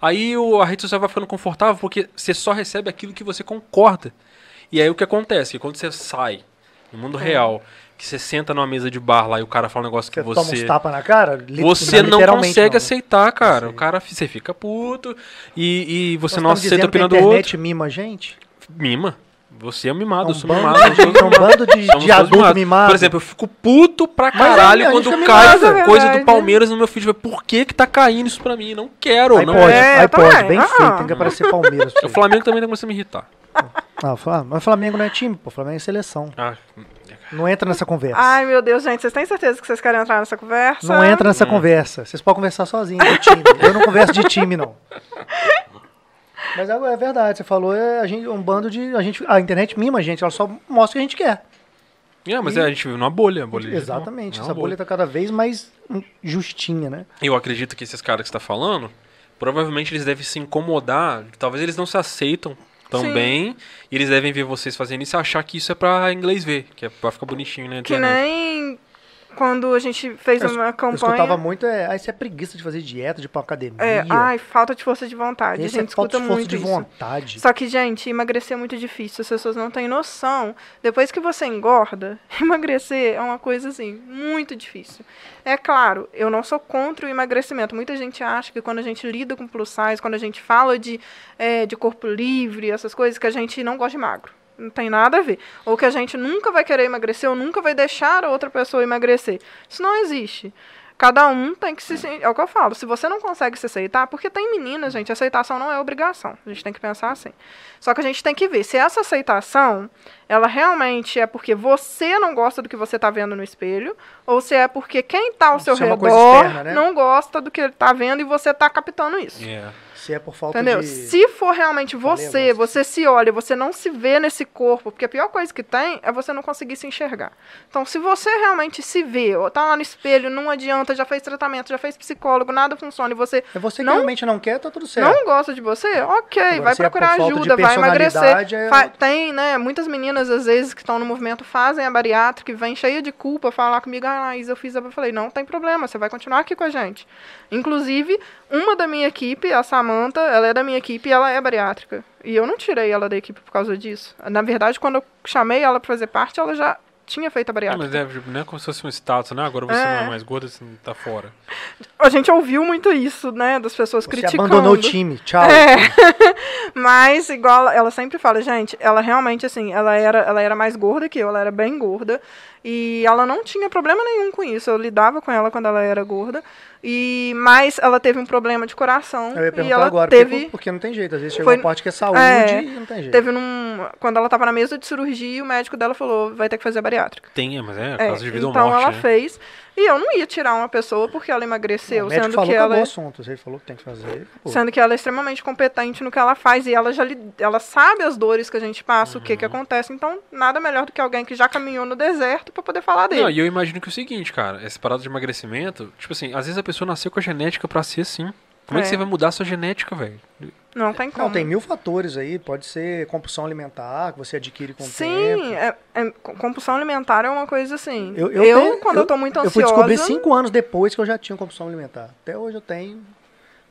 [SPEAKER 2] Aí o, a rede social vai ficando confortável porque você só recebe aquilo que você concorda. E aí o que acontece? Quando você sai no mundo real, que você senta numa mesa de bar lá e o cara fala um negócio que
[SPEAKER 1] Você, toma uns tapas na cara?
[SPEAKER 2] você não consegue
[SPEAKER 1] né?
[SPEAKER 2] aceitar, cara.
[SPEAKER 1] Sei.
[SPEAKER 2] O cara você fica puto e, e você
[SPEAKER 1] Nós
[SPEAKER 2] não aceita a
[SPEAKER 1] que
[SPEAKER 2] opinião
[SPEAKER 1] a
[SPEAKER 2] do outro.
[SPEAKER 1] internet mima a gente?
[SPEAKER 2] Mima. Você é um mimado,
[SPEAKER 1] É
[SPEAKER 2] eu
[SPEAKER 1] um
[SPEAKER 2] sou
[SPEAKER 1] bando
[SPEAKER 2] mimado.
[SPEAKER 1] de- é um bando de,
[SPEAKER 2] Somos
[SPEAKER 1] de adulto
[SPEAKER 2] mimados.
[SPEAKER 1] mimado.
[SPEAKER 2] Por exemplo, eu fico puto pra
[SPEAKER 1] Mas é,
[SPEAKER 2] caralho
[SPEAKER 1] gente
[SPEAKER 2] quando cai
[SPEAKER 3] mimado, é
[SPEAKER 2] coisa do. Palmeiras no meu feed. Por que que tá caindo isso pra mim? Não quero, não
[SPEAKER 1] iPod,
[SPEAKER 3] É, eu
[SPEAKER 1] iPod,
[SPEAKER 3] também.
[SPEAKER 1] bem
[SPEAKER 3] Ah.
[SPEAKER 1] feito, tem que aparecer Palmeiras.
[SPEAKER 2] O. Flamengo também tá começando a me irritar.
[SPEAKER 1] Ah, Fla- mas Flamengo não é time, pô. Flamengo é seleção.
[SPEAKER 2] Ah,
[SPEAKER 1] Não entra nessa conversa.
[SPEAKER 3] Ai, meu Deus, gente, vocês têm certeza que vocês querem entrar nessa conversa?
[SPEAKER 1] Não entra nessa
[SPEAKER 2] Hum.
[SPEAKER 1] conversa. Vocês podem conversar sozinhos. Eu não converso de time, não. Mas é, é verdade, você falou, é a gente, um bando de. A, gente, a internet mima a gente, ela só mostra o que a gente quer.
[SPEAKER 2] é, mas
[SPEAKER 1] E-
[SPEAKER 2] é, a gente vive numa bolha. bolha.
[SPEAKER 1] Exatamente.
[SPEAKER 2] É uma
[SPEAKER 1] Essa bolha tá cada vez mais justinha, né?
[SPEAKER 2] Eu acredito que esses caras que você tá falando, provavelmente eles devem se incomodar. Talvez eles não se aceitam
[SPEAKER 3] Sim.
[SPEAKER 2] bem. E eles devem ver vocês fazendo isso e achar que isso é pra inglês ver, que é pra ficar bonitinho na
[SPEAKER 3] Que nem quando a gente fez
[SPEAKER 1] Eu,
[SPEAKER 3] uma
[SPEAKER 1] eu
[SPEAKER 3] campanha.
[SPEAKER 1] escutava muito, é, ah, isso é preguiça de fazer dieta, de ir pra academia.
[SPEAKER 3] É, ai, falta de força de vontade.
[SPEAKER 1] Esse
[SPEAKER 3] a gente
[SPEAKER 1] é falta
[SPEAKER 3] escuta
[SPEAKER 1] de força
[SPEAKER 3] muito
[SPEAKER 1] de
[SPEAKER 3] isso.
[SPEAKER 1] vontade.
[SPEAKER 3] Só que, gente, emagrecer é muito difícil. As pessoas não têm noção. Depois que você engorda, emagrecer é uma coisa assim, muito difícil. É claro, eu não sou contra o emagrecimento. Muita gente acha que quando a gente lida com plus size, quando a gente fala de, é, de corpo livre, essas coisas, que a gente não gosta de magro. Não tem nada a ver. Ou que a gente nunca vai querer emagrecer ou nunca vai deixar a outra pessoa emagrecer. Isso não existe. Cada um tem que se. É o que eu falo. Se você não consegue se aceitar, porque tem meninas, gente, aceitação não é obrigação. A gente tem que pensar assim. Só que a gente tem que ver se essa aceitação, ela realmente é porque você não gosta do que você está vendo no espelho, ou se é porque quem está ao seu
[SPEAKER 1] Se é coisa
[SPEAKER 3] redor
[SPEAKER 1] externa, né?
[SPEAKER 3] não gosta do que ele está vendo e você está captando isso.
[SPEAKER 2] É.
[SPEAKER 1] Se é por falta
[SPEAKER 3] Entendeu?
[SPEAKER 1] de.
[SPEAKER 3] Se for realmente você,
[SPEAKER 1] Valeu,
[SPEAKER 3] você se olha, você não se vê nesse corpo, porque a pior coisa que tem é você não conseguir se enxergar. Então, se você realmente se vê, ou tá lá no espelho, não adianta, já fez tratamento, já fez psicólogo, nada funciona, e você
[SPEAKER 1] É você que
[SPEAKER 3] não-
[SPEAKER 1] realmente não quer, tá tudo certo.
[SPEAKER 3] não gosta de você, ok,
[SPEAKER 1] Agora,
[SPEAKER 3] vai
[SPEAKER 1] é
[SPEAKER 3] procurar
[SPEAKER 1] de
[SPEAKER 3] ajuda, vai emagrecer.
[SPEAKER 1] é
[SPEAKER 3] Fa- tem, né, muitas meninas, às vezes, que estão no movimento, fazem a bariátrica e vêm cheia de culpa falar comigo, ah, Laís, eu fiz a... Eu falei, não tem problema, você vai continuar aqui com a gente. Inclusive, uma da minha equipe, a Samantha, ela é da minha equipe e ela é bariátrica. E eu não tirei ela da equipe por causa disso. Na verdade, quando eu chamei ela pra fazer parte, ela já tinha feito a bariátrica.
[SPEAKER 2] mas é, tipo, não é como se fosse um status, né? Agora você
[SPEAKER 3] É.
[SPEAKER 2] não é mais gorda, você tá fora.
[SPEAKER 3] A gente ouviu muito isso, né, das pessoas
[SPEAKER 1] Você
[SPEAKER 3] criticando.
[SPEAKER 1] abandonou o time. Tchau.
[SPEAKER 3] É. Mas, igual ela sempre fala, gente, ela realmente, assim, ela era, ela era mais gorda que eu, ela era bem gorda. E ela não tinha problema nenhum com isso. Eu lidava com ela quando ela era gorda. E, mas ela teve um problema de coração.
[SPEAKER 1] Eu ia
[SPEAKER 3] e
[SPEAKER 1] perguntar
[SPEAKER 3] ela
[SPEAKER 1] agora,
[SPEAKER 3] teve.
[SPEAKER 1] porque, porque não tem jeito. Às vezes chega
[SPEAKER 3] Foi-
[SPEAKER 1] uma parte que é saúde
[SPEAKER 3] É,
[SPEAKER 1] e não tem jeito.
[SPEAKER 3] Teve num. Quando ela tava na mesa de cirurgia, o médico dela falou: vai ter que fazer bariátrica.
[SPEAKER 2] Tem, mas é,
[SPEAKER 3] É,
[SPEAKER 2] caso de vida
[SPEAKER 3] então
[SPEAKER 2] ou morte,
[SPEAKER 3] ela
[SPEAKER 2] né?
[SPEAKER 3] fez. E eu não ia tirar uma pessoa porque ela emagreceu,
[SPEAKER 1] o
[SPEAKER 3] sendo
[SPEAKER 1] falou,
[SPEAKER 3] que ela.
[SPEAKER 1] o assunto. Ele falou que tem que fazer. acabou.
[SPEAKER 3] Sendo que ela é extremamente competente no que ela faz e ela já li- ela sabe as dores que a gente passa, o que que
[SPEAKER 2] Uhum.
[SPEAKER 3] acontece. Então, nada melhor do que alguém que já caminhou no deserto pra poder falar dele.
[SPEAKER 2] Não, e eu imagino que é o seguinte, cara, essa parada de emagrecimento, tipo assim, às vezes a pessoa nasceu com a genética pra ser assim. Como é, que
[SPEAKER 3] É.
[SPEAKER 2] você vai mudar a sua genética, velho?
[SPEAKER 3] Não tem como.
[SPEAKER 1] Não, tem mil fatores aí. Pode ser compulsão alimentar, que você adquire com o
[SPEAKER 3] Sim,
[SPEAKER 1] tempo.
[SPEAKER 3] é, é- co- compulsão alimentar é uma coisa assim.
[SPEAKER 1] Eu,
[SPEAKER 3] Eu,
[SPEAKER 1] eu, tenho-
[SPEAKER 3] quando eu, tô muito
[SPEAKER 1] Eu fui
[SPEAKER 3] ansiosa.
[SPEAKER 1] descobrir cinco anos depois que eu já tinha compulsão alimentar. Até hoje eu tenho.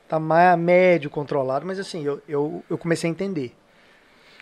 [SPEAKER 1] Tá mais médio controlado, mas assim, eu, eu, eu comecei a entender.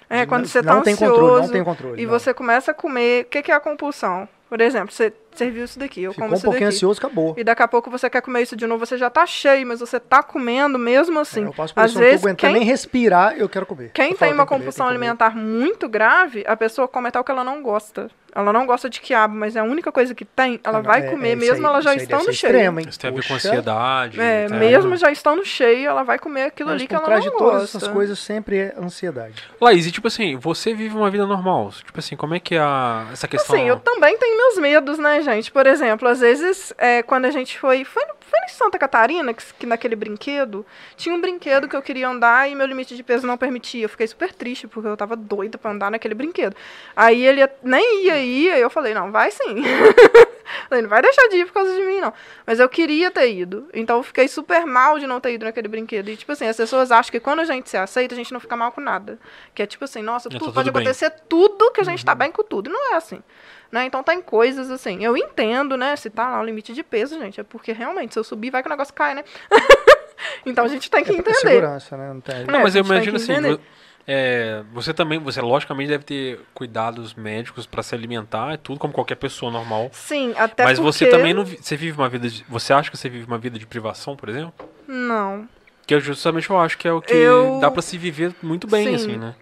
[SPEAKER 3] É, quando
[SPEAKER 1] não-
[SPEAKER 3] você tá
[SPEAKER 1] não tem
[SPEAKER 3] ansioso
[SPEAKER 1] controle, não tem controle,
[SPEAKER 3] e
[SPEAKER 1] não.
[SPEAKER 3] você começa a comer. O que, que é a compulsão? Por exemplo, você serviu isso daqui, eu
[SPEAKER 1] Ficou
[SPEAKER 3] como
[SPEAKER 1] um
[SPEAKER 3] isso
[SPEAKER 1] pouquinho
[SPEAKER 3] daqui.
[SPEAKER 1] ansioso, acabou.
[SPEAKER 3] E daqui a pouco você quer comer isso de novo, você já tá cheio, mas você tá comendo mesmo assim.
[SPEAKER 1] É, eu passo por
[SPEAKER 3] Às
[SPEAKER 1] isso, eu não tô
[SPEAKER 3] vezes,
[SPEAKER 1] aguentando
[SPEAKER 3] quem
[SPEAKER 1] nem respirar, eu quero comer.
[SPEAKER 3] Quem
[SPEAKER 1] Eu falo,
[SPEAKER 3] tem uma compulsão alimentar muito grave, a pessoa come o que ela não gosta. Ela não gosta de quiabo, mas é a única coisa que tem, ela
[SPEAKER 1] Ah, não,
[SPEAKER 3] vai
[SPEAKER 1] é-
[SPEAKER 3] comer,
[SPEAKER 1] é,
[SPEAKER 3] mesmo
[SPEAKER 1] aí-
[SPEAKER 3] ela já
[SPEAKER 1] aí
[SPEAKER 3] estando cheia.
[SPEAKER 1] extremo, hein?
[SPEAKER 2] Isso tem a ver com ansiedade.
[SPEAKER 3] É,
[SPEAKER 2] tá?
[SPEAKER 3] mesmo já estando cheia, ela vai comer aquilo
[SPEAKER 1] Mas
[SPEAKER 3] ali que
[SPEAKER 1] por
[SPEAKER 3] ela
[SPEAKER 1] trás
[SPEAKER 3] não
[SPEAKER 1] de todas essas coisas sempre é ansiedade.
[SPEAKER 2] Laís, e tipo assim, você vive uma vida normal. Tipo assim, como é que é a, essa questão...
[SPEAKER 3] Assim, eu também tenho meus medos, né, gente? Por exemplo, às vezes, é, quando a gente foi. Foi, foi em Santa Catarina, que, que naquele brinquedo, tinha um brinquedo que eu queria andar e meu limite de peso não permitia. Eu fiquei super triste, porque eu tava doida pra andar naquele brinquedo. Aí ele nem ia aí eu falei, não, vai sim. Falei, não vai deixar de ir por causa de mim, não. Mas eu queria ter ido. Então eu fiquei super mal de não ter ido naquele brinquedo. E, tipo assim, as pessoas acham que quando a gente se aceita, a gente não fica mal com nada. Que é tipo assim, nossa,
[SPEAKER 2] É, tá
[SPEAKER 3] tudo
[SPEAKER 2] tudo
[SPEAKER 3] pode
[SPEAKER 2] bem.
[SPEAKER 3] acontecer tudo que a gente tá bem com tudo. E não é assim. Né? Então tem coisas assim. Eu entendo, né? Se tá lá o limite de peso, gente, é porque realmente, se eu subir, vai que o negócio cai, né? então a gente tem que
[SPEAKER 1] É ter
[SPEAKER 3] entender.
[SPEAKER 1] segurança, né? Não tem...
[SPEAKER 2] Não,
[SPEAKER 3] É,
[SPEAKER 2] mas eu imagino assim, é, você também, você logicamente deve ter cuidados médicos pra se alimentar, é tudo como qualquer pessoa normal.
[SPEAKER 3] Sim, até
[SPEAKER 2] mas
[SPEAKER 3] porque...
[SPEAKER 2] você também não, você vive uma vida, de, você acha que você vive uma vida de privação, por exemplo?
[SPEAKER 3] Não.
[SPEAKER 2] Que eu justamente eu acho que é o que
[SPEAKER 3] Eu-
[SPEAKER 2] dá pra se viver muito bem,
[SPEAKER 3] Sim.
[SPEAKER 2] assim, né?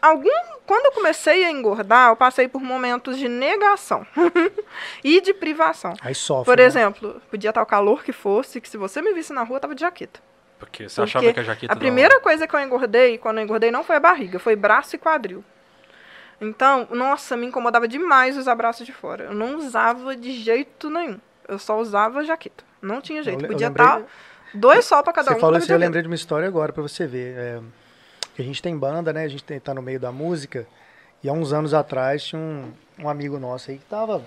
[SPEAKER 3] Algum... Quando eu comecei a engordar, eu passei por momentos de negação e de privação.
[SPEAKER 1] Aí sofre.
[SPEAKER 3] Por
[SPEAKER 1] né?
[SPEAKER 3] exemplo, podia estar o calor que fosse, que se você me visse na rua, eu tava de jaqueta.
[SPEAKER 2] Porque você
[SPEAKER 3] Porque
[SPEAKER 2] achava que a jaqueta
[SPEAKER 3] A
[SPEAKER 2] não-
[SPEAKER 3] primeira coisa que eu engordei, quando eu engordei, não foi a barriga, foi braço e quadril. Então, nossa, me incomodava demais usar braço de fora. Eu não usava de jeito nenhum. Eu só usava jaqueta. Não tinha jeito.
[SPEAKER 1] eu
[SPEAKER 3] Podia
[SPEAKER 1] lembrei-
[SPEAKER 3] estar dois sol pra cada
[SPEAKER 1] Você
[SPEAKER 3] um.
[SPEAKER 1] falou
[SPEAKER 3] tava
[SPEAKER 1] isso, eu lembrei de uma história agora pra você ver. É, a gente tem banda, né? A gente tem, tá no meio da música. E há uns anos atrás tinha um, um amigo nosso aí que tava.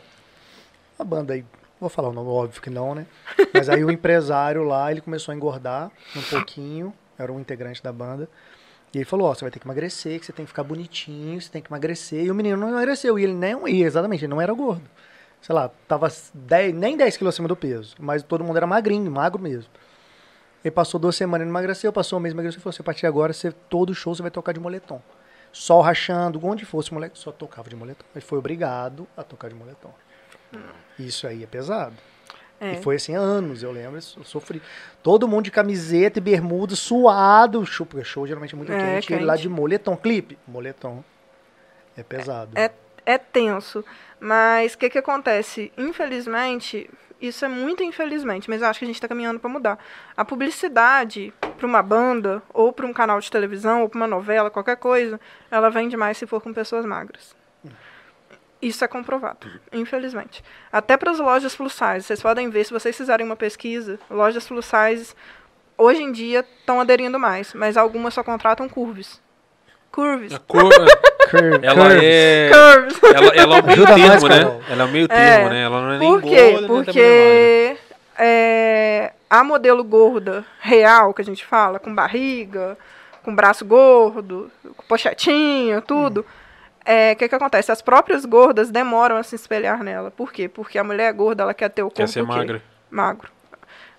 [SPEAKER 1] Uma banda aí. Vou falar o nome, óbvio que não, né? Mas aí o empresário lá, ele começou a engordar um pouquinho. Era um integrante da banda. E ele falou, ó, você vai ter que emagrecer, que você tem que ficar bonitinho, você tem que emagrecer. E o menino não emagreceu. E ele não ia, exatamente, ele não era gordo. Sei lá, tava 10, nem 10 quilos acima do peso. Mas todo mundo era magrinho, magro mesmo. Ele passou duas semanas e emagreceu, passou um mês e emagreceu. Ele falou assim, a partir de agora, você, todo show você vai tocar de moletom. Sol rachando, onde fosse moleque, só tocava de moletom. Ele foi obrigado a tocar de moletom. Isso aí é pesado.
[SPEAKER 3] É.
[SPEAKER 1] E foi assim anos, eu lembro, eu sofri. Todo mundo de camiseta e bermuda, suado, show, porque show geralmente é muito
[SPEAKER 3] É,
[SPEAKER 1] quente, e ele lá
[SPEAKER 3] quente.
[SPEAKER 1] de moletom, clipe, moletom. É pesado.
[SPEAKER 3] É, é tenso. Mas o que, que acontece? Infelizmente, isso é muito infelizmente, mas eu acho que a gente está caminhando para mudar. A publicidade para uma banda, ou para um canal de televisão, ou para uma novela, qualquer coisa, ela vende mais se for com pessoas magras. Isso é comprovado, infelizmente. Até para as lojas plus size. Vocês podem ver, se vocês fizerem uma pesquisa, lojas plus size, hoje em dia estão aderindo mais, mas algumas só contratam curves. Curves.
[SPEAKER 2] A cor-
[SPEAKER 1] Curve,
[SPEAKER 2] ela
[SPEAKER 1] curves.
[SPEAKER 2] é.
[SPEAKER 3] Curves.
[SPEAKER 2] Ela, ela é o meio termo, né?
[SPEAKER 1] Carol.
[SPEAKER 2] Ela é o meio
[SPEAKER 3] É.
[SPEAKER 2] termo, né? Ela não é nem
[SPEAKER 3] Por
[SPEAKER 2] gorda,
[SPEAKER 3] quê?
[SPEAKER 2] também
[SPEAKER 3] Porque é, a modelo gorda real, que a gente fala, com barriga, com braço gordo, com pochetinha, tudo. é, O que, que acontece? As próprias gordas demoram a se espelhar nela. Por quê? Porque a mulher gorda ela quer ter o corpo
[SPEAKER 2] Quer ser magra.
[SPEAKER 3] magro.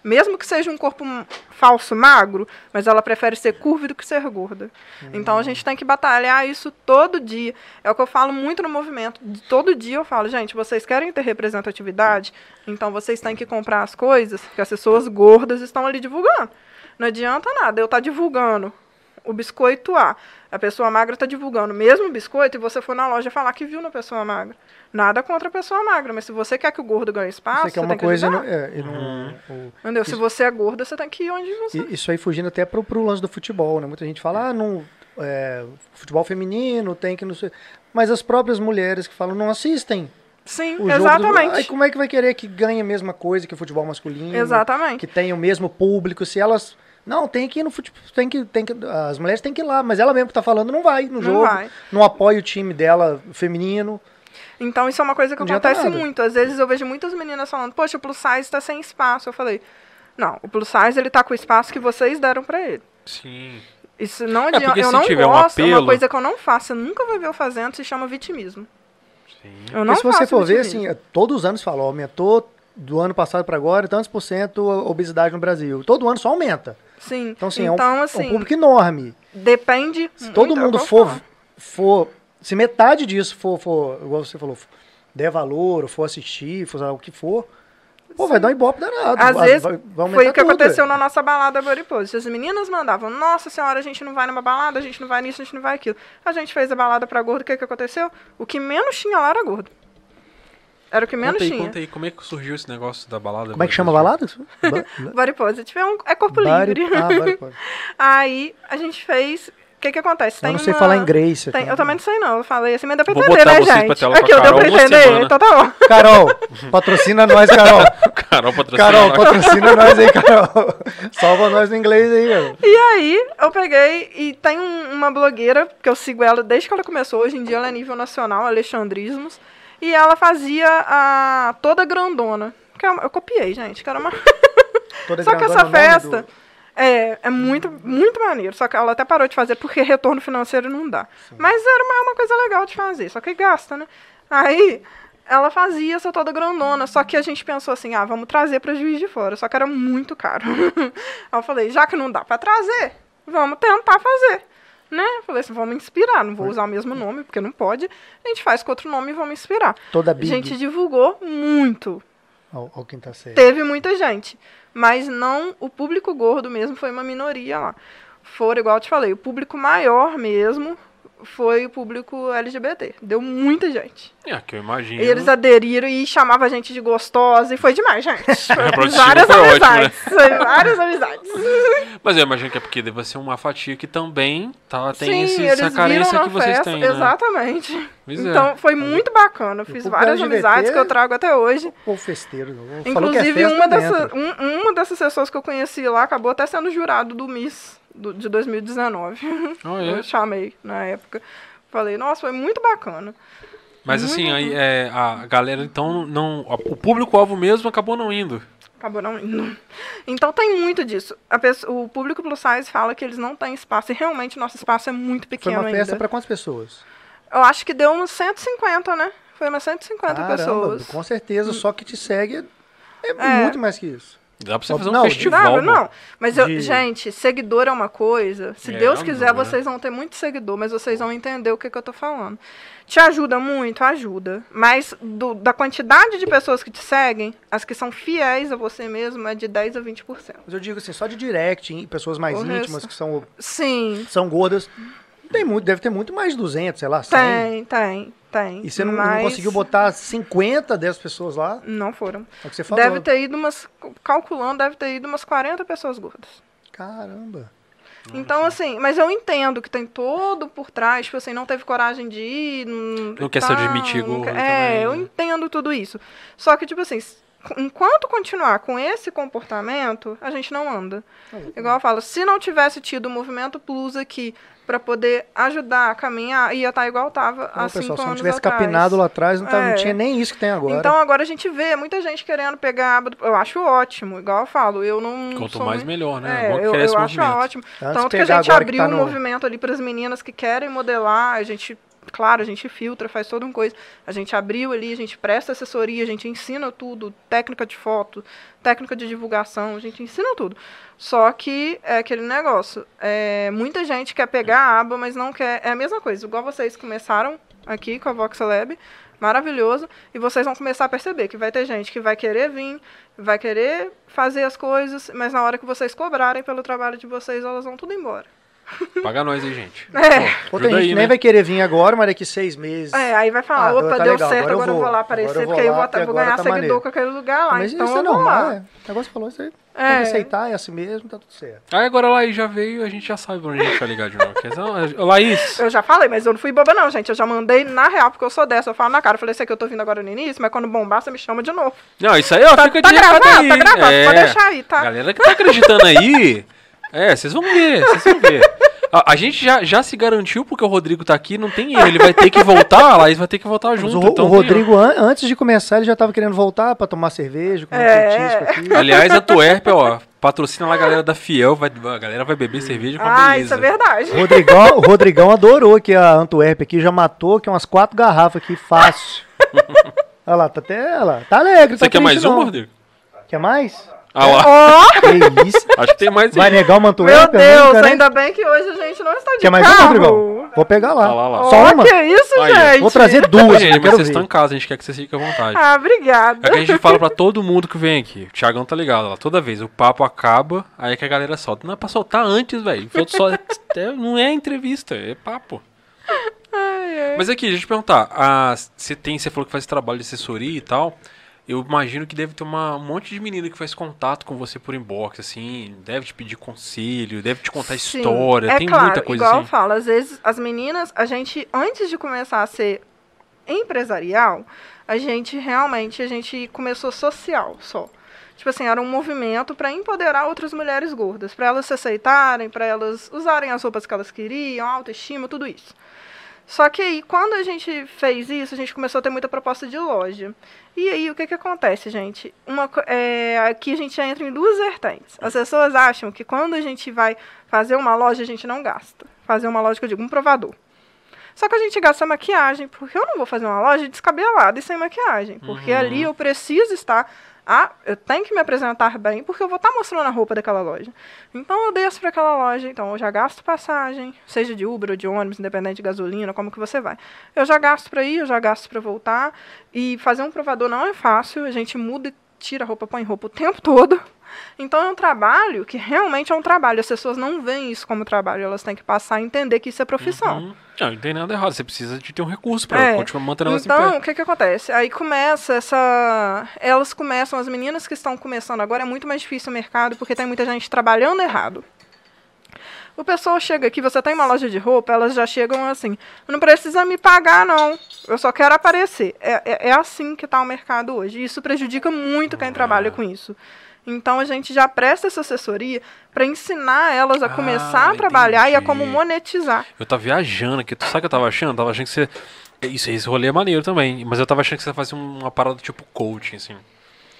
[SPEAKER 3] Mesmo que seja um corpo falso magro, mas ela prefere ser curva do que ser gorda. Então a gente tem que batalhar isso todo dia. É o que eu falo muito no movimento. De- Todo dia eu falo, gente, vocês querem ter representatividade? Então vocês têm que comprar as coisas que as pessoas gordas estão ali divulgando. Não adianta nada eu estar divulgando o biscoito A. A pessoa magra está divulgando o mesmo biscoito e você for na loja falar que viu na pessoa magra. Nada contra a pessoa magra, mas se você quer que o gordo ganhe espaço,
[SPEAKER 1] Isso aqui é
[SPEAKER 3] você
[SPEAKER 1] uma
[SPEAKER 3] tem que
[SPEAKER 1] coisa.
[SPEAKER 3] ajudar.
[SPEAKER 1] não- é, e não-
[SPEAKER 2] Uhum.
[SPEAKER 1] o-
[SPEAKER 3] Entendeu? Se você é gorda, você tem que ir onde você.
[SPEAKER 1] Isso aí fugindo até pro, pro lance do futebol, né? Muita gente fala, ah, não, é, futebol feminino tem que não sei. Mas as próprias mulheres que falam, não assistem
[SPEAKER 3] Sim,
[SPEAKER 1] o jogo. do-
[SPEAKER 3] exatamente.
[SPEAKER 1] Aí como é que vai querer que ganhe a mesma coisa que o futebol masculino?
[SPEAKER 3] Exatamente.
[SPEAKER 1] Que tenha o mesmo público, se elas. Não, tem que ir no futebol. Tem que, tem que, as mulheres têm que ir lá, mas ela mesmo que tá falando não vai no
[SPEAKER 3] Não
[SPEAKER 1] jogo.
[SPEAKER 3] vai.
[SPEAKER 1] Não apoia o time dela feminino.
[SPEAKER 3] Então isso é uma coisa que
[SPEAKER 1] Não
[SPEAKER 3] acontece muito. Às vezes eu vejo muitas meninas falando, poxa, o plus size está sem espaço. Eu falei, não, o plus size ele tá com o espaço que vocês deram para ele.
[SPEAKER 2] Sim.
[SPEAKER 3] Isso não
[SPEAKER 2] É,
[SPEAKER 3] adianta.
[SPEAKER 2] porque
[SPEAKER 3] eu
[SPEAKER 2] se
[SPEAKER 3] não
[SPEAKER 2] tiver um
[SPEAKER 3] gosto, é uma
[SPEAKER 2] apelo-
[SPEAKER 3] coisa que eu não faço. Você nunca vai ver eu fazendo, se chama vitimismo.
[SPEAKER 2] Sim.
[SPEAKER 3] Eu não
[SPEAKER 1] Porque se você
[SPEAKER 3] faço
[SPEAKER 1] for ver, assim, todos os anos fala, ó, aumentou do ano passado para agora tantos por cento a obesidade no Brasil. Todo ano só aumenta.
[SPEAKER 3] Sim.
[SPEAKER 1] Então, assim,
[SPEAKER 3] então,
[SPEAKER 1] é, um, é
[SPEAKER 3] assim,
[SPEAKER 1] um público enorme.
[SPEAKER 3] depende.
[SPEAKER 1] Se todo
[SPEAKER 3] é
[SPEAKER 1] mundo for, for. Se metade disso for, for, igual você falou, der valor, ou for assistir, for o que for, pô, vai dar um ibope danado.
[SPEAKER 3] Às
[SPEAKER 1] Vai-
[SPEAKER 3] vezes,
[SPEAKER 1] vai-
[SPEAKER 3] foi o que
[SPEAKER 1] tudo,
[SPEAKER 3] aconteceu
[SPEAKER 1] é.
[SPEAKER 3] na nossa balada Body Pose. As meninas mandavam, nossa senhora, a gente não vai numa balada, a gente não vai nisso, a gente não vai aquilo. A gente fez a balada pra gordo, o que que aconteceu? O que menos tinha lá era gordo. Era o que menos
[SPEAKER 2] Conta aí,
[SPEAKER 3] tinha.
[SPEAKER 2] conta aí, como é que surgiu esse negócio da balada?
[SPEAKER 1] Como é que chama balada? Ba-
[SPEAKER 3] Body Positive é, um, é corpo
[SPEAKER 1] Body-
[SPEAKER 3] livre.
[SPEAKER 1] Ah, body positive.
[SPEAKER 3] Aí a gente fez. O que que acontece?
[SPEAKER 1] Eu não sei
[SPEAKER 3] uma-
[SPEAKER 1] falar inglês.
[SPEAKER 3] tem-
[SPEAKER 1] tem-
[SPEAKER 3] eu também não sei não. Eu falei assim, mas deu pra
[SPEAKER 2] Vou
[SPEAKER 3] entender,
[SPEAKER 2] botar
[SPEAKER 3] né,
[SPEAKER 2] vocês
[SPEAKER 3] gente? Aqui, eu deu pra entender?
[SPEAKER 2] semana.
[SPEAKER 3] Então tá bom.
[SPEAKER 1] Carol, patrocina nós, Carol.
[SPEAKER 2] Carol patrocina.
[SPEAKER 1] Carol,
[SPEAKER 2] nós.
[SPEAKER 1] patrocina nós aí, Carol. Salva nós no inglês aí, meu.
[SPEAKER 3] E aí, eu peguei e tem um- uma blogueira, que eu sigo ela desde que ela começou, hoje em dia ela é nível nacional, Alexandrismos, e ela fazia a toda grandona. Que eu, eu copiei, gente, que era uma...
[SPEAKER 1] Toda
[SPEAKER 3] Só que essa
[SPEAKER 1] é
[SPEAKER 3] festa
[SPEAKER 1] do-
[SPEAKER 3] é, é muito, muito maneiro. Só que ela até parou de fazer porque retorno financeiro não dá. Mas era uma, uma coisa legal de fazer, só que gasta, né? Aí ela fazia essa toda grandona, só que a gente pensou assim, ah, vamos trazer para Juiz de Fora, só que era muito caro. Aí eu falei, já que não dá para trazer, vamos tentar fazer. Né? Falei assim, vamos inspirar, não vou usar o mesmo nome, porque não pode. A gente faz com outro nome e vamos inspirar.
[SPEAKER 1] Toda
[SPEAKER 3] A
[SPEAKER 1] big.
[SPEAKER 3] gente divulgou muito,
[SPEAKER 1] quem tá certo.
[SPEAKER 3] Teve muita gente, mas não o público gordo mesmo foi uma minoria lá. Foram, igual eu te falei, o público maior mesmo foi o público LGBT. Deu muita gente.
[SPEAKER 2] É, que eu imagino.
[SPEAKER 3] E eles aderiram e chamavam a gente de gostosa e foi demais, gente. Foi várias
[SPEAKER 2] foi ótimo, né?
[SPEAKER 3] amizades. Foi várias amizades.
[SPEAKER 2] Mas eu imagino que é porque deve ser uma fatia que também tá, tem
[SPEAKER 3] Sim,
[SPEAKER 2] esse, essa carência que vocês
[SPEAKER 3] festa,
[SPEAKER 2] têm, né?
[SPEAKER 3] Exatamente.
[SPEAKER 2] Pois é.
[SPEAKER 3] então foi muito bacana. Eu fiz várias
[SPEAKER 1] LGBT
[SPEAKER 3] amizades que eu trago até hoje.
[SPEAKER 1] Pô, festeiro. não. É
[SPEAKER 3] Inclusive,
[SPEAKER 1] festa
[SPEAKER 3] uma, dessa, um- uma dessas pessoas que eu conheci lá acabou até sendo jurado do Miss do- de 2019.
[SPEAKER 2] Ah, é?
[SPEAKER 3] Eu chamei na época. Falei, nossa, foi muito bacana.
[SPEAKER 2] Mas
[SPEAKER 3] Muito
[SPEAKER 2] assim, aí, é, a galera então não. O público-alvo mesmo acabou não indo.
[SPEAKER 3] Acabou não indo. Então tem muito disso. A pessoa- o público plus size fala que eles não têm espaço. E realmente nosso espaço é muito
[SPEAKER 1] Foi
[SPEAKER 3] pequeno
[SPEAKER 1] uma festa pra quantas pessoas?
[SPEAKER 3] Eu acho que deu uns 150, né? Foi umas 150
[SPEAKER 1] Caramba,
[SPEAKER 3] pessoas.
[SPEAKER 1] com certeza. Só que te segue é,
[SPEAKER 3] É.
[SPEAKER 1] muito mais que isso.
[SPEAKER 2] Dá pra você
[SPEAKER 1] Não,
[SPEAKER 2] fazer um
[SPEAKER 1] não,
[SPEAKER 2] festival.
[SPEAKER 3] Não, não. Mas, eu,
[SPEAKER 1] De-
[SPEAKER 3] gente, seguidor é uma coisa. Se
[SPEAKER 2] É,
[SPEAKER 3] Deus
[SPEAKER 2] não
[SPEAKER 3] quiser,
[SPEAKER 2] dúvida.
[SPEAKER 3] vocês vão ter muito seguidor, mas vocês vão entender o que, que eu tô falando. Te ajuda muito? Ajuda. Mas do- da quantidade de pessoas que te seguem, as que são fiéis a você mesmo é de 10 a 20%.
[SPEAKER 1] Mas eu digo assim, só de direct, em pessoas mais
[SPEAKER 3] O
[SPEAKER 1] íntimas,
[SPEAKER 3] resto.
[SPEAKER 1] que são,
[SPEAKER 3] Sim,
[SPEAKER 1] são gordas, tem muito, deve ter muito mais de 200, sei lá, 100.
[SPEAKER 3] tem, tem, tem.
[SPEAKER 1] E você não, não
[SPEAKER 3] mas
[SPEAKER 1] conseguiu botar 50 dessas pessoas lá?
[SPEAKER 3] Não foram.
[SPEAKER 1] É o que você falou.
[SPEAKER 3] Deve ter ido umas. Calculando, deve ter ido umas 40 pessoas gordas.
[SPEAKER 1] Caramba.
[SPEAKER 3] Então, assim, mas eu entendo que tem todo por trás, tipo assim, não teve coragem de ir. Não,
[SPEAKER 2] Não quer se admitir
[SPEAKER 3] não
[SPEAKER 2] gordo
[SPEAKER 3] quer- É,
[SPEAKER 2] também,
[SPEAKER 3] eu
[SPEAKER 2] né?
[SPEAKER 3] entendo tudo isso. Só que, tipo assim, enquanto continuar com esse comportamento, a gente não anda. Igual eu falo, se não tivesse tido o movimento plus aqui para poder ajudar a caminhar, ia estar igual estava há cinco
[SPEAKER 1] pessoal,
[SPEAKER 3] se
[SPEAKER 1] não tivesse atrás. capinado lá atrás, não, tá, é. não, tinha nem isso que tem agora.
[SPEAKER 3] Então agora a gente vê muita gente querendo pegar a aba do... Eu acho ótimo, igual eu falo, eu não
[SPEAKER 2] Quanto mais muito... melhor, né?
[SPEAKER 3] É, eu, eu acho ótimo. Antes Tanto que a gente abriu tá um no... movimento ali para as meninas que querem modelar, a gente claro, a gente filtra, faz toda uma coisa. A gente abriu ali, a gente presta assessoria, a gente ensina tudo, técnica de foto, técnica de divulgação, a gente ensina tudo. Só que é aquele negócio. É, muita gente quer pegar a aba, mas não quer. É a mesma coisa, igual vocês começaram aqui com a VoxLab, maravilhoso, e vocês vão começar a perceber que vai ter gente que vai querer vir, vai querer fazer as coisas, mas na hora que vocês cobrarem pelo trabalho de vocês, elas vão tudo embora.
[SPEAKER 2] Paga nós aí, gente.
[SPEAKER 3] É.
[SPEAKER 1] Pô, tem gente aí, que nem né? vai querer vir agora, mas daqui seis meses.
[SPEAKER 3] É, aí vai falar, ah, opa, tá deu legal. certo, agora, agora eu vou lá aparecer, porque aí eu vou, vou ganhar tá seguidor maneiro. com aquele lugar lá. Mas então isso é normal, é. O
[SPEAKER 1] negócio falou isso aí. É. Tem que aceitar, é assim mesmo, tá tudo certo.
[SPEAKER 2] Aí agora a Laís já veio, a gente já sabe onde a gente vai ligar de novo. Laís.
[SPEAKER 3] Eu já falei, mas eu não fui boba, não, gente. Eu já mandei na real, porque eu sou dessa. Eu falo na cara. Eu falei, esse aqui eu tô vindo agora no início, mas quando bombar, você me chama de novo.
[SPEAKER 2] Não, isso aí, ó,
[SPEAKER 3] tá,
[SPEAKER 2] fica
[SPEAKER 3] tá
[SPEAKER 2] de
[SPEAKER 3] gravado, aí. Tá gravado, é. pode deixar aí, tá?
[SPEAKER 2] Galera que tá acreditando aí. É, vocês vão ver, vocês vão ver. A, a, gente já, já se garantiu porque o Rodrigo tá aqui, não tem erro. Ele vai ter que voltar, a Laís vai ter que voltar junto.
[SPEAKER 1] O, então o Rodrigo, an antes de começar, ele já tava querendo voltar pra tomar cerveja, comer
[SPEAKER 3] é. um
[SPEAKER 2] aqui. Aliás, a Tuerpe, ó, patrocina lá a galera da Fiel, vai, a galera vai beber cerveja com
[SPEAKER 3] ah, beleza. isso é verdade.
[SPEAKER 1] O Rodrigão, o Rodrigão adorou que a Antuérpia aqui já matou que umas quatro garrafas aqui, fácil. olha lá, tá até, olha lá, tá alegre.
[SPEAKER 2] Você
[SPEAKER 1] tá
[SPEAKER 2] quer mais um, Rodrigo?
[SPEAKER 1] Quer mais?
[SPEAKER 2] Ah lá.
[SPEAKER 3] Oh!
[SPEAKER 1] Que isso?
[SPEAKER 2] Acho que tem mais
[SPEAKER 1] Vai negar o?
[SPEAKER 3] Meu Deus, né? ainda bem que hoje a gente não está de
[SPEAKER 1] Quer mais um, Rodrigão? Vou pegar lá. Ah, lá, lá.
[SPEAKER 3] Só uma? que isso,
[SPEAKER 1] Aí.
[SPEAKER 3] gente?
[SPEAKER 1] Vou trazer duas.
[SPEAKER 2] Gente, mas vocês estão em casa, a gente quer que vocês fiquem à vontade.
[SPEAKER 3] Ah, obrigada.
[SPEAKER 2] É que a gente fala pra todo mundo que vem aqui. O Thiagão tá ligado lá. Toda vez o papo acaba, aí é que a galera solta. Não é pra soltar antes, velho. Só... É, não é entrevista, é papo.
[SPEAKER 3] Ai, ai.
[SPEAKER 2] Mas aqui, deixa eu te perguntar. A, você, tem, você falou que faz trabalho de assessoria e tal. Eu imagino que deve ter uma, um monte de menina que faz contato com você por inbox, assim, deve te pedir conselho, deve te contar Sim, história,
[SPEAKER 3] é
[SPEAKER 2] tem
[SPEAKER 3] claro,
[SPEAKER 2] muita coisa
[SPEAKER 3] igual
[SPEAKER 2] assim.
[SPEAKER 3] eu falo, às vezes as meninas, a gente, antes de começar a ser empresarial, a gente realmente, a gente começou social só. Tipo assim, era um movimento para empoderar outras mulheres gordas, para elas se aceitarem, para elas usarem as roupas que elas queriam, autoestima, tudo isso. Só que aí, quando a gente fez isso, a gente começou a ter muita proposta de loja. E aí, o que, que acontece, gente? Uma, é, aqui a gente entra em duas vertentes. As pessoas acham que quando a gente vai fazer uma loja, a gente não gasta. Fazer uma loja, que eu digo, um provador. Só que a gente gasta maquiagem, porque eu não vou fazer uma loja descabelada e sem maquiagem. Porque uhum. ali eu preciso estar ah, eu tenho que me apresentar bem porque eu vou estar tá mostrando a roupa daquela loja. Então eu desço para aquela loja, então eu já gasto passagem, seja de Uber ou de ônibus, independente de gasolina, como que você vai. Eu já gasto para ir, eu já gasto para voltar. E fazer um provador não é fácil, a gente muda e tira a roupa, põe roupa o tempo todo. Então é um trabalho que realmente é um trabalho. As pessoas não veem isso como trabalho, elas têm que passar a entender que isso é profissão.
[SPEAKER 2] Uhum. Não, não tem nada errado. Você precisa de ter um recurso para é. continuar mantendo elas
[SPEAKER 3] então, o que que acontece? Aí começa essa... Elas começam, as meninas que estão começando agora, é muito mais difícil o mercado, porque tem muita gente trabalhando errado. O pessoal chega aqui, você tem uma loja de roupa, elas já chegam assim, não precisa me pagar, não. Eu só quero aparecer. É, é, é assim que está o mercado hoje. Isso prejudica muito quem trabalha com isso. Então a gente já presta essa assessoria para ensinar elas a começar ah, a trabalhar entendi. e a como monetizar.
[SPEAKER 2] Eu tava viajando aqui, tu sabe o que eu tava achando? Eu tava achando que você. Isso, esse rolê é maneiro também. Mas eu tava achando que você fazia uma parada tipo coaching, assim.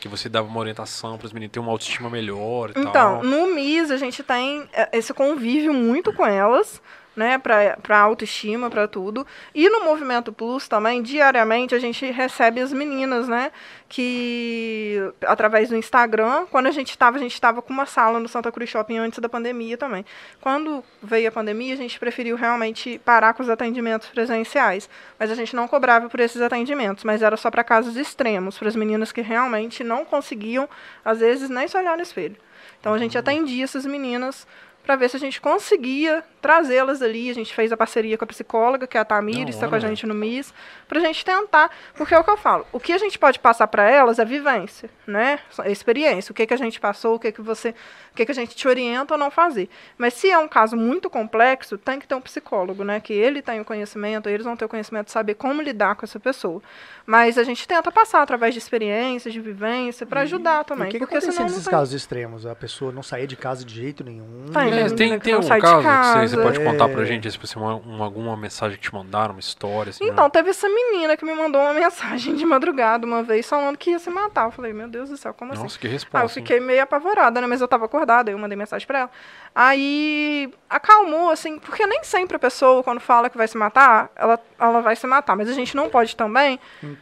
[SPEAKER 2] Que você dava uma orientação para os meninos ter uma autoestima melhor e
[SPEAKER 3] então,
[SPEAKER 2] tal.
[SPEAKER 3] no MIS a gente tem é, esse convívio muito com elas né, para autoestima, para tudo. E no Movimento Plus também, diariamente, a gente recebe as meninas, né, que através do Instagram, quando a gente estava, a gente estava com uma sala no Santa Cruz Shopping antes da pandemia também. Quando veio a pandemia, a gente preferiu realmente parar com os atendimentos presenciais, mas a gente não cobrava por esses atendimentos, mas era só para casos extremos, para as meninas que realmente não conseguiam, às vezes, nem se olhar no espelho. Então a gente atendia essas meninas para ver se a gente conseguia trazê-las ali. A gente fez a parceria com a psicóloga, que é a Tamires, está com a gente no MIS, para a gente tentar, porque é o que eu falo, o que a gente pode passar para elas é vivência, né? É experiência, o que, que a gente passou, o que, que você, o que, que a gente te orienta a não fazer. Mas se é um caso muito complexo, tem que ter um psicólogo, né? Que ele tem o conhecimento, eles vão ter o conhecimento de saber como lidar com essa pessoa. Mas a gente tenta passar através de experiências, de vivência, para ajudar também.
[SPEAKER 1] o que, que
[SPEAKER 3] porque
[SPEAKER 1] acontece
[SPEAKER 3] senão
[SPEAKER 1] nesses
[SPEAKER 3] tem-
[SPEAKER 1] casos extremos? A pessoa não sair de casa de jeito nenhum.
[SPEAKER 3] Tem,
[SPEAKER 2] É, tem,
[SPEAKER 3] que
[SPEAKER 2] tem
[SPEAKER 3] não
[SPEAKER 2] um caso que você, você pode contar pra
[SPEAKER 1] É.
[SPEAKER 2] gente, se você uma, um- alguma mensagem que te mandaram, uma história, assim,
[SPEAKER 3] Então,
[SPEAKER 2] né?
[SPEAKER 3] teve essa menina que me mandou uma mensagem de madrugada uma vez falando que ia se matar. Eu falei, meu Deus do céu, como assim?
[SPEAKER 2] Nossa, que
[SPEAKER 3] Ah, eu
[SPEAKER 2] resposta. hein?
[SPEAKER 3] fiquei meio apavorada, né? Mas eu tava acordada, eu mandei mensagem pra ela. Aí acalmou, assim, porque nem sempre a pessoa, quando fala que vai se matar, ela, ela vai se matar. Mas a gente não pode também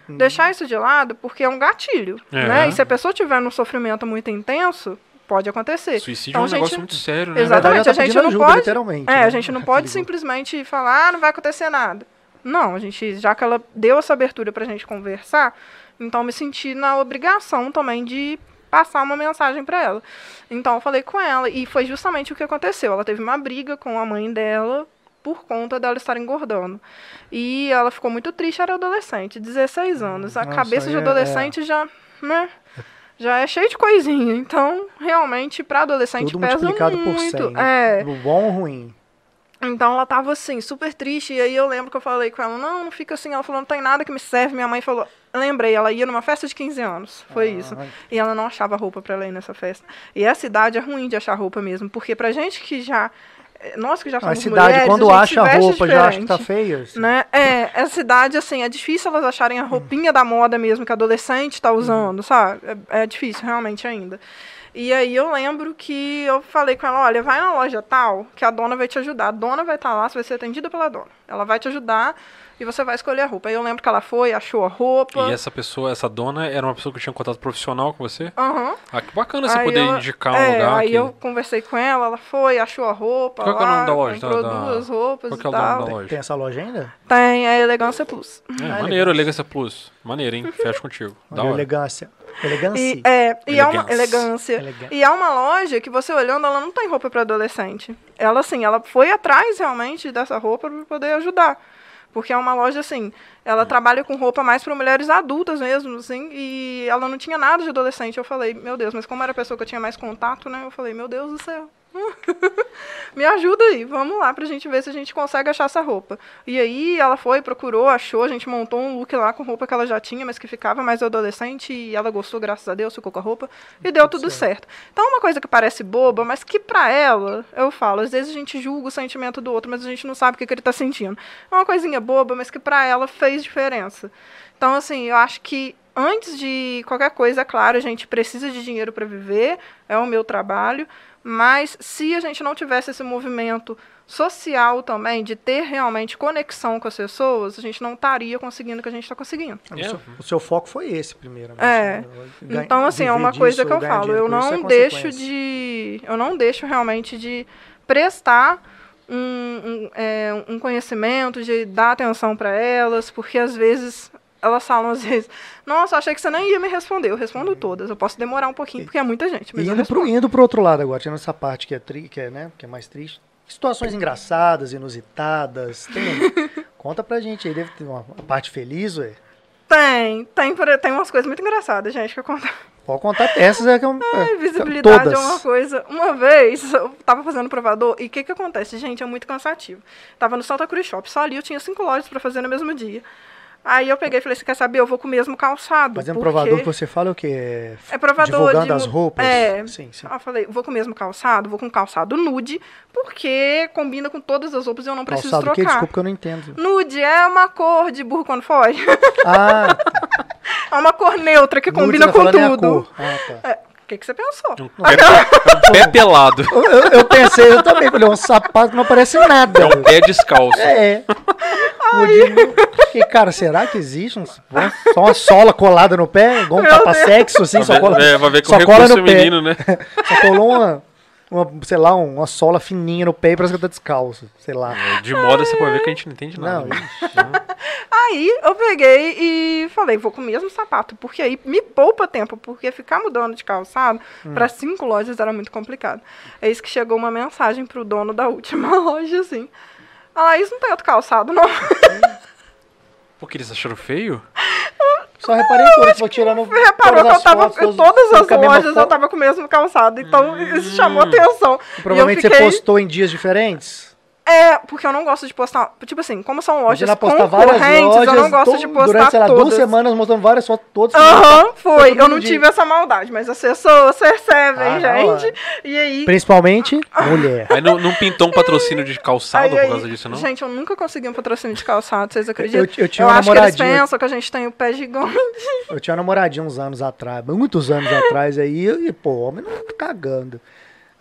[SPEAKER 3] deixar isso de lado, porque é um gatilho,
[SPEAKER 2] É.
[SPEAKER 3] né? E se a pessoa tiver num sofrimento muito intenso, pode acontecer.
[SPEAKER 2] Suicídio
[SPEAKER 3] Então,
[SPEAKER 2] é um
[SPEAKER 3] a gente-
[SPEAKER 2] negócio muito sério, né?
[SPEAKER 3] Exatamente,
[SPEAKER 1] ela
[SPEAKER 3] a
[SPEAKER 1] tá
[SPEAKER 3] gente não
[SPEAKER 1] ajuda,
[SPEAKER 3] pode.
[SPEAKER 1] literalmente,
[SPEAKER 3] É,
[SPEAKER 1] né?
[SPEAKER 3] a gente não pode
[SPEAKER 1] Ligou.
[SPEAKER 3] simplesmente falar, ah, não vai acontecer nada. Não, a gente, já que ela deu essa abertura pra gente conversar, então me senti na obrigação também de passar uma mensagem pra ela. Então eu falei com ela e foi justamente o que aconteceu. Ela teve uma briga com a mãe dela por conta dela estar engordando. E ela ficou muito triste, era adolescente, 16 anos. A
[SPEAKER 1] Nossa,
[SPEAKER 3] cabeça de
[SPEAKER 1] é-
[SPEAKER 3] adolescente já, né, já é cheia de coisinha. Então, realmente, pra adolescente
[SPEAKER 1] Tudo
[SPEAKER 3] pesa
[SPEAKER 1] multiplicado
[SPEAKER 3] muito.
[SPEAKER 1] por 100.
[SPEAKER 3] É.
[SPEAKER 1] O bom ou ruim?
[SPEAKER 3] Então ela tava assim, super triste. E aí eu lembro que eu falei com ela, não, não fica assim. Ela falou, não tem nada que me serve. Minha mãe falou, lembrei, ela ia numa festa de 15 anos. Foi
[SPEAKER 1] Ah,
[SPEAKER 3] isso. E ela não achava roupa pra ela ir nessa festa. E essa idade é ruim de achar roupa mesmo. Porque pra gente que já. Eh, Nós que já
[SPEAKER 1] A
[SPEAKER 3] somos
[SPEAKER 1] cidade,
[SPEAKER 3] mulheres,
[SPEAKER 1] quando
[SPEAKER 3] a
[SPEAKER 1] acha a roupa, já acha que tá feia. assim.
[SPEAKER 3] Né? É, essa idade, assim, é difícil elas acharem a roupinha da moda mesmo que adolescente tá usando, sabe? É, é difícil, realmente, ainda. E aí eu lembro que eu falei com ela, olha, vai na loja tal, que a dona vai te ajudar. A dona vai estar lá, você vai ser atendida pela dona. Ela vai te ajudar e você vai escolher a roupa. Aí eu lembro que ela foi, achou a roupa.
[SPEAKER 2] E essa pessoa, essa dona, era uma pessoa que tinha um contato profissional com você?
[SPEAKER 3] Aham.
[SPEAKER 2] Ah, que bacana você
[SPEAKER 3] Aí
[SPEAKER 2] poder
[SPEAKER 3] eu-
[SPEAKER 2] indicar um
[SPEAKER 3] é,
[SPEAKER 2] lugar
[SPEAKER 3] Aí
[SPEAKER 2] que...
[SPEAKER 3] eu conversei com ela, ela foi, achou a roupa.
[SPEAKER 2] Qual que é o
[SPEAKER 3] lá,
[SPEAKER 2] nome da loja?
[SPEAKER 3] Comprou
[SPEAKER 2] Da-
[SPEAKER 3] duas roupas
[SPEAKER 2] Qual que é o nome da loja?
[SPEAKER 1] Tem essa loja ainda?
[SPEAKER 3] Tem a Elegância Plus.
[SPEAKER 2] É,
[SPEAKER 1] Ah,
[SPEAKER 2] maneiro, Elegância Plus. Maneiro, hein? Fecha contigo. Da hora.
[SPEAKER 1] elegância. Elegância.
[SPEAKER 3] E, é, e é uma
[SPEAKER 2] Elegância.
[SPEAKER 3] elegância.
[SPEAKER 1] Elegância.
[SPEAKER 3] E é uma loja que você olhando, ela não tem roupa para adolescente. Ela, assim, ela foi atrás realmente dessa roupa para poder ajudar. Porque é uma loja, assim, ela trabalha com roupa mais para mulheres adultas mesmo, assim, e ela não tinha nada de adolescente. Eu falei, meu Deus, mas como era a pessoa que eu tinha mais contato, né? Eu falei, meu Deus do céu. Me ajuda aí, vamos lá pra gente ver se a gente consegue achar essa roupa. E aí ela foi, procurou, achou, a gente montou um look lá com roupa que ela já tinha, mas que ficava mais adolescente, e ela gostou, graças a Deus, ficou com a roupa, e deu tudo certo. Então é uma coisa que parece boba, mas que pra ela, eu falo, às vezes a gente julga o sentimento do outro, mas a gente não sabe o que, que ele tá sentindo. É uma coisinha boba, mas que pra ela fez diferença. Então, assim, eu acho que antes de qualquer coisa, é claro, a gente precisa de dinheiro para viver, é o meu trabalho, mas se a gente não tivesse esse movimento social também, de ter realmente conexão com as pessoas, a gente não estaria conseguindo o que a gente está conseguindo.
[SPEAKER 1] O,
[SPEAKER 2] É.
[SPEAKER 1] seu, o seu foco foi esse primeiro.
[SPEAKER 3] É. Então, assim, é uma coisa que eu falo. Eu não deixo de. Eu não deixo realmente de prestar um, um, é, um conhecimento, de dar atenção para elas, porque às vezes elas falam às vezes, nossa, achei que você nem ia me responder. Eu respondo todas. Eu posso demorar um pouquinho, porque é muita gente. Mas
[SPEAKER 1] E indo pro, indo pro outro lado agora, tirando essa parte que é, tri, que é, né, que é mais triste. Situações engraçadas, inusitadas. Tem, conta pra gente aí, deve ter uma, parte feliz, ué.
[SPEAKER 3] Tem, tem, tem umas coisas muito engraçadas, gente, que eu conto.
[SPEAKER 1] Pode contar, essas é que eu,
[SPEAKER 3] Ai,
[SPEAKER 1] é,
[SPEAKER 3] visibilidade
[SPEAKER 1] todas.
[SPEAKER 3] é uma coisa. Uma vez, eu tava fazendo provador, e o que que acontece? Gente, é muito cansativo. Tava no Santa Cruz Shop, só ali eu tinha cinco lojas pra fazer no mesmo dia. Aí eu peguei e falei, você quer saber? Eu vou com o mesmo calçado.
[SPEAKER 1] Mas é um
[SPEAKER 3] porque-
[SPEAKER 1] provador que você fala o quê?
[SPEAKER 3] É provador
[SPEAKER 1] Divulgando
[SPEAKER 3] de
[SPEAKER 1] as roupas?
[SPEAKER 3] É.
[SPEAKER 1] Sim, sim.
[SPEAKER 3] Aí eu falei, vou com o mesmo calçado, vou com calçado nude, porque combina com todas as roupas e eu não preciso
[SPEAKER 1] Calçado
[SPEAKER 3] trocar.
[SPEAKER 1] Desculpa que eu não entendo.
[SPEAKER 3] Nude é uma cor de burro quando foge.
[SPEAKER 1] Ah,
[SPEAKER 3] é uma cor neutra que
[SPEAKER 1] nude,
[SPEAKER 3] combina
[SPEAKER 1] tá
[SPEAKER 3] com
[SPEAKER 1] é a
[SPEAKER 3] tudo.
[SPEAKER 1] cor. Ah, tá.
[SPEAKER 3] É, O que, que você pensou?
[SPEAKER 2] Um pé, um pé pelado.
[SPEAKER 1] Eu, eu- pensei, eu também, falei, um sapato que não parece nada.
[SPEAKER 2] É um pé descalço.
[SPEAKER 1] É. Nude- E, cara, será que existe um, só uma sola colada no pé? Igual um
[SPEAKER 3] Meu
[SPEAKER 1] tapa
[SPEAKER 3] Deus.
[SPEAKER 1] sexo, assim, só
[SPEAKER 2] Vai ver-
[SPEAKER 1] cola,
[SPEAKER 2] é, vai ver que o
[SPEAKER 1] só cola
[SPEAKER 2] recurso
[SPEAKER 1] no pé.
[SPEAKER 2] feminino, né?
[SPEAKER 1] Só colou uma, uma, sei lá, uma sola fininha no pé e parece que tá descalço. Sei lá.
[SPEAKER 2] É, De moda você pode ver que a gente não entende nada.
[SPEAKER 1] Não,
[SPEAKER 2] né?
[SPEAKER 3] Aí eu peguei e falei, vou com o mesmo sapato, porque aí me poupa tempo, porque ficar mudando de calçado para cinco lojas era muito complicado. É isso que chegou uma mensagem pro dono da última loja, assim. Ah, isso não tem outro calçado, não.
[SPEAKER 2] Porque eles acharam feio?
[SPEAKER 1] Só reparei tudo, vou tirando
[SPEAKER 3] Reparou que eu tava
[SPEAKER 1] fotos,
[SPEAKER 3] todas as lojas, eu tava com o mesmo calçado. Então isso chamou atenção.
[SPEAKER 1] Provavelmente
[SPEAKER 3] e eu fiquei,
[SPEAKER 1] você postou em dias diferentes.
[SPEAKER 3] É, porque eu não gosto de postar. Tipo assim, como são lojas concorrentes,
[SPEAKER 1] lojas
[SPEAKER 3] eu não gosto
[SPEAKER 1] to-
[SPEAKER 3] de postar
[SPEAKER 1] durante, sei lá, duas
[SPEAKER 3] todas.
[SPEAKER 1] semanas mostrando várias fotos, todas.
[SPEAKER 3] Aham, foi.
[SPEAKER 1] todo
[SPEAKER 3] Eu não
[SPEAKER 1] dia.
[SPEAKER 3] tive essa maldade, mas as pessoas percebem,
[SPEAKER 1] Ah,
[SPEAKER 3] gente. E aí.
[SPEAKER 1] Principalmente mulher.
[SPEAKER 2] Aí não, não pintou um patrocínio de calçado
[SPEAKER 3] aí,
[SPEAKER 2] por
[SPEAKER 3] aí,
[SPEAKER 2] causa disso, não?
[SPEAKER 3] Gente, eu nunca consegui um patrocínio de calçado, vocês acreditam?
[SPEAKER 1] Eu- eu tinha uma
[SPEAKER 3] acho que eles
[SPEAKER 1] namoradinha.
[SPEAKER 3] pensam que a gente tem o pé gigante.
[SPEAKER 1] Eu tinha uma namoradinha uns anos atrás, muitos anos atrás aí, e, pô, homem não tá cagando.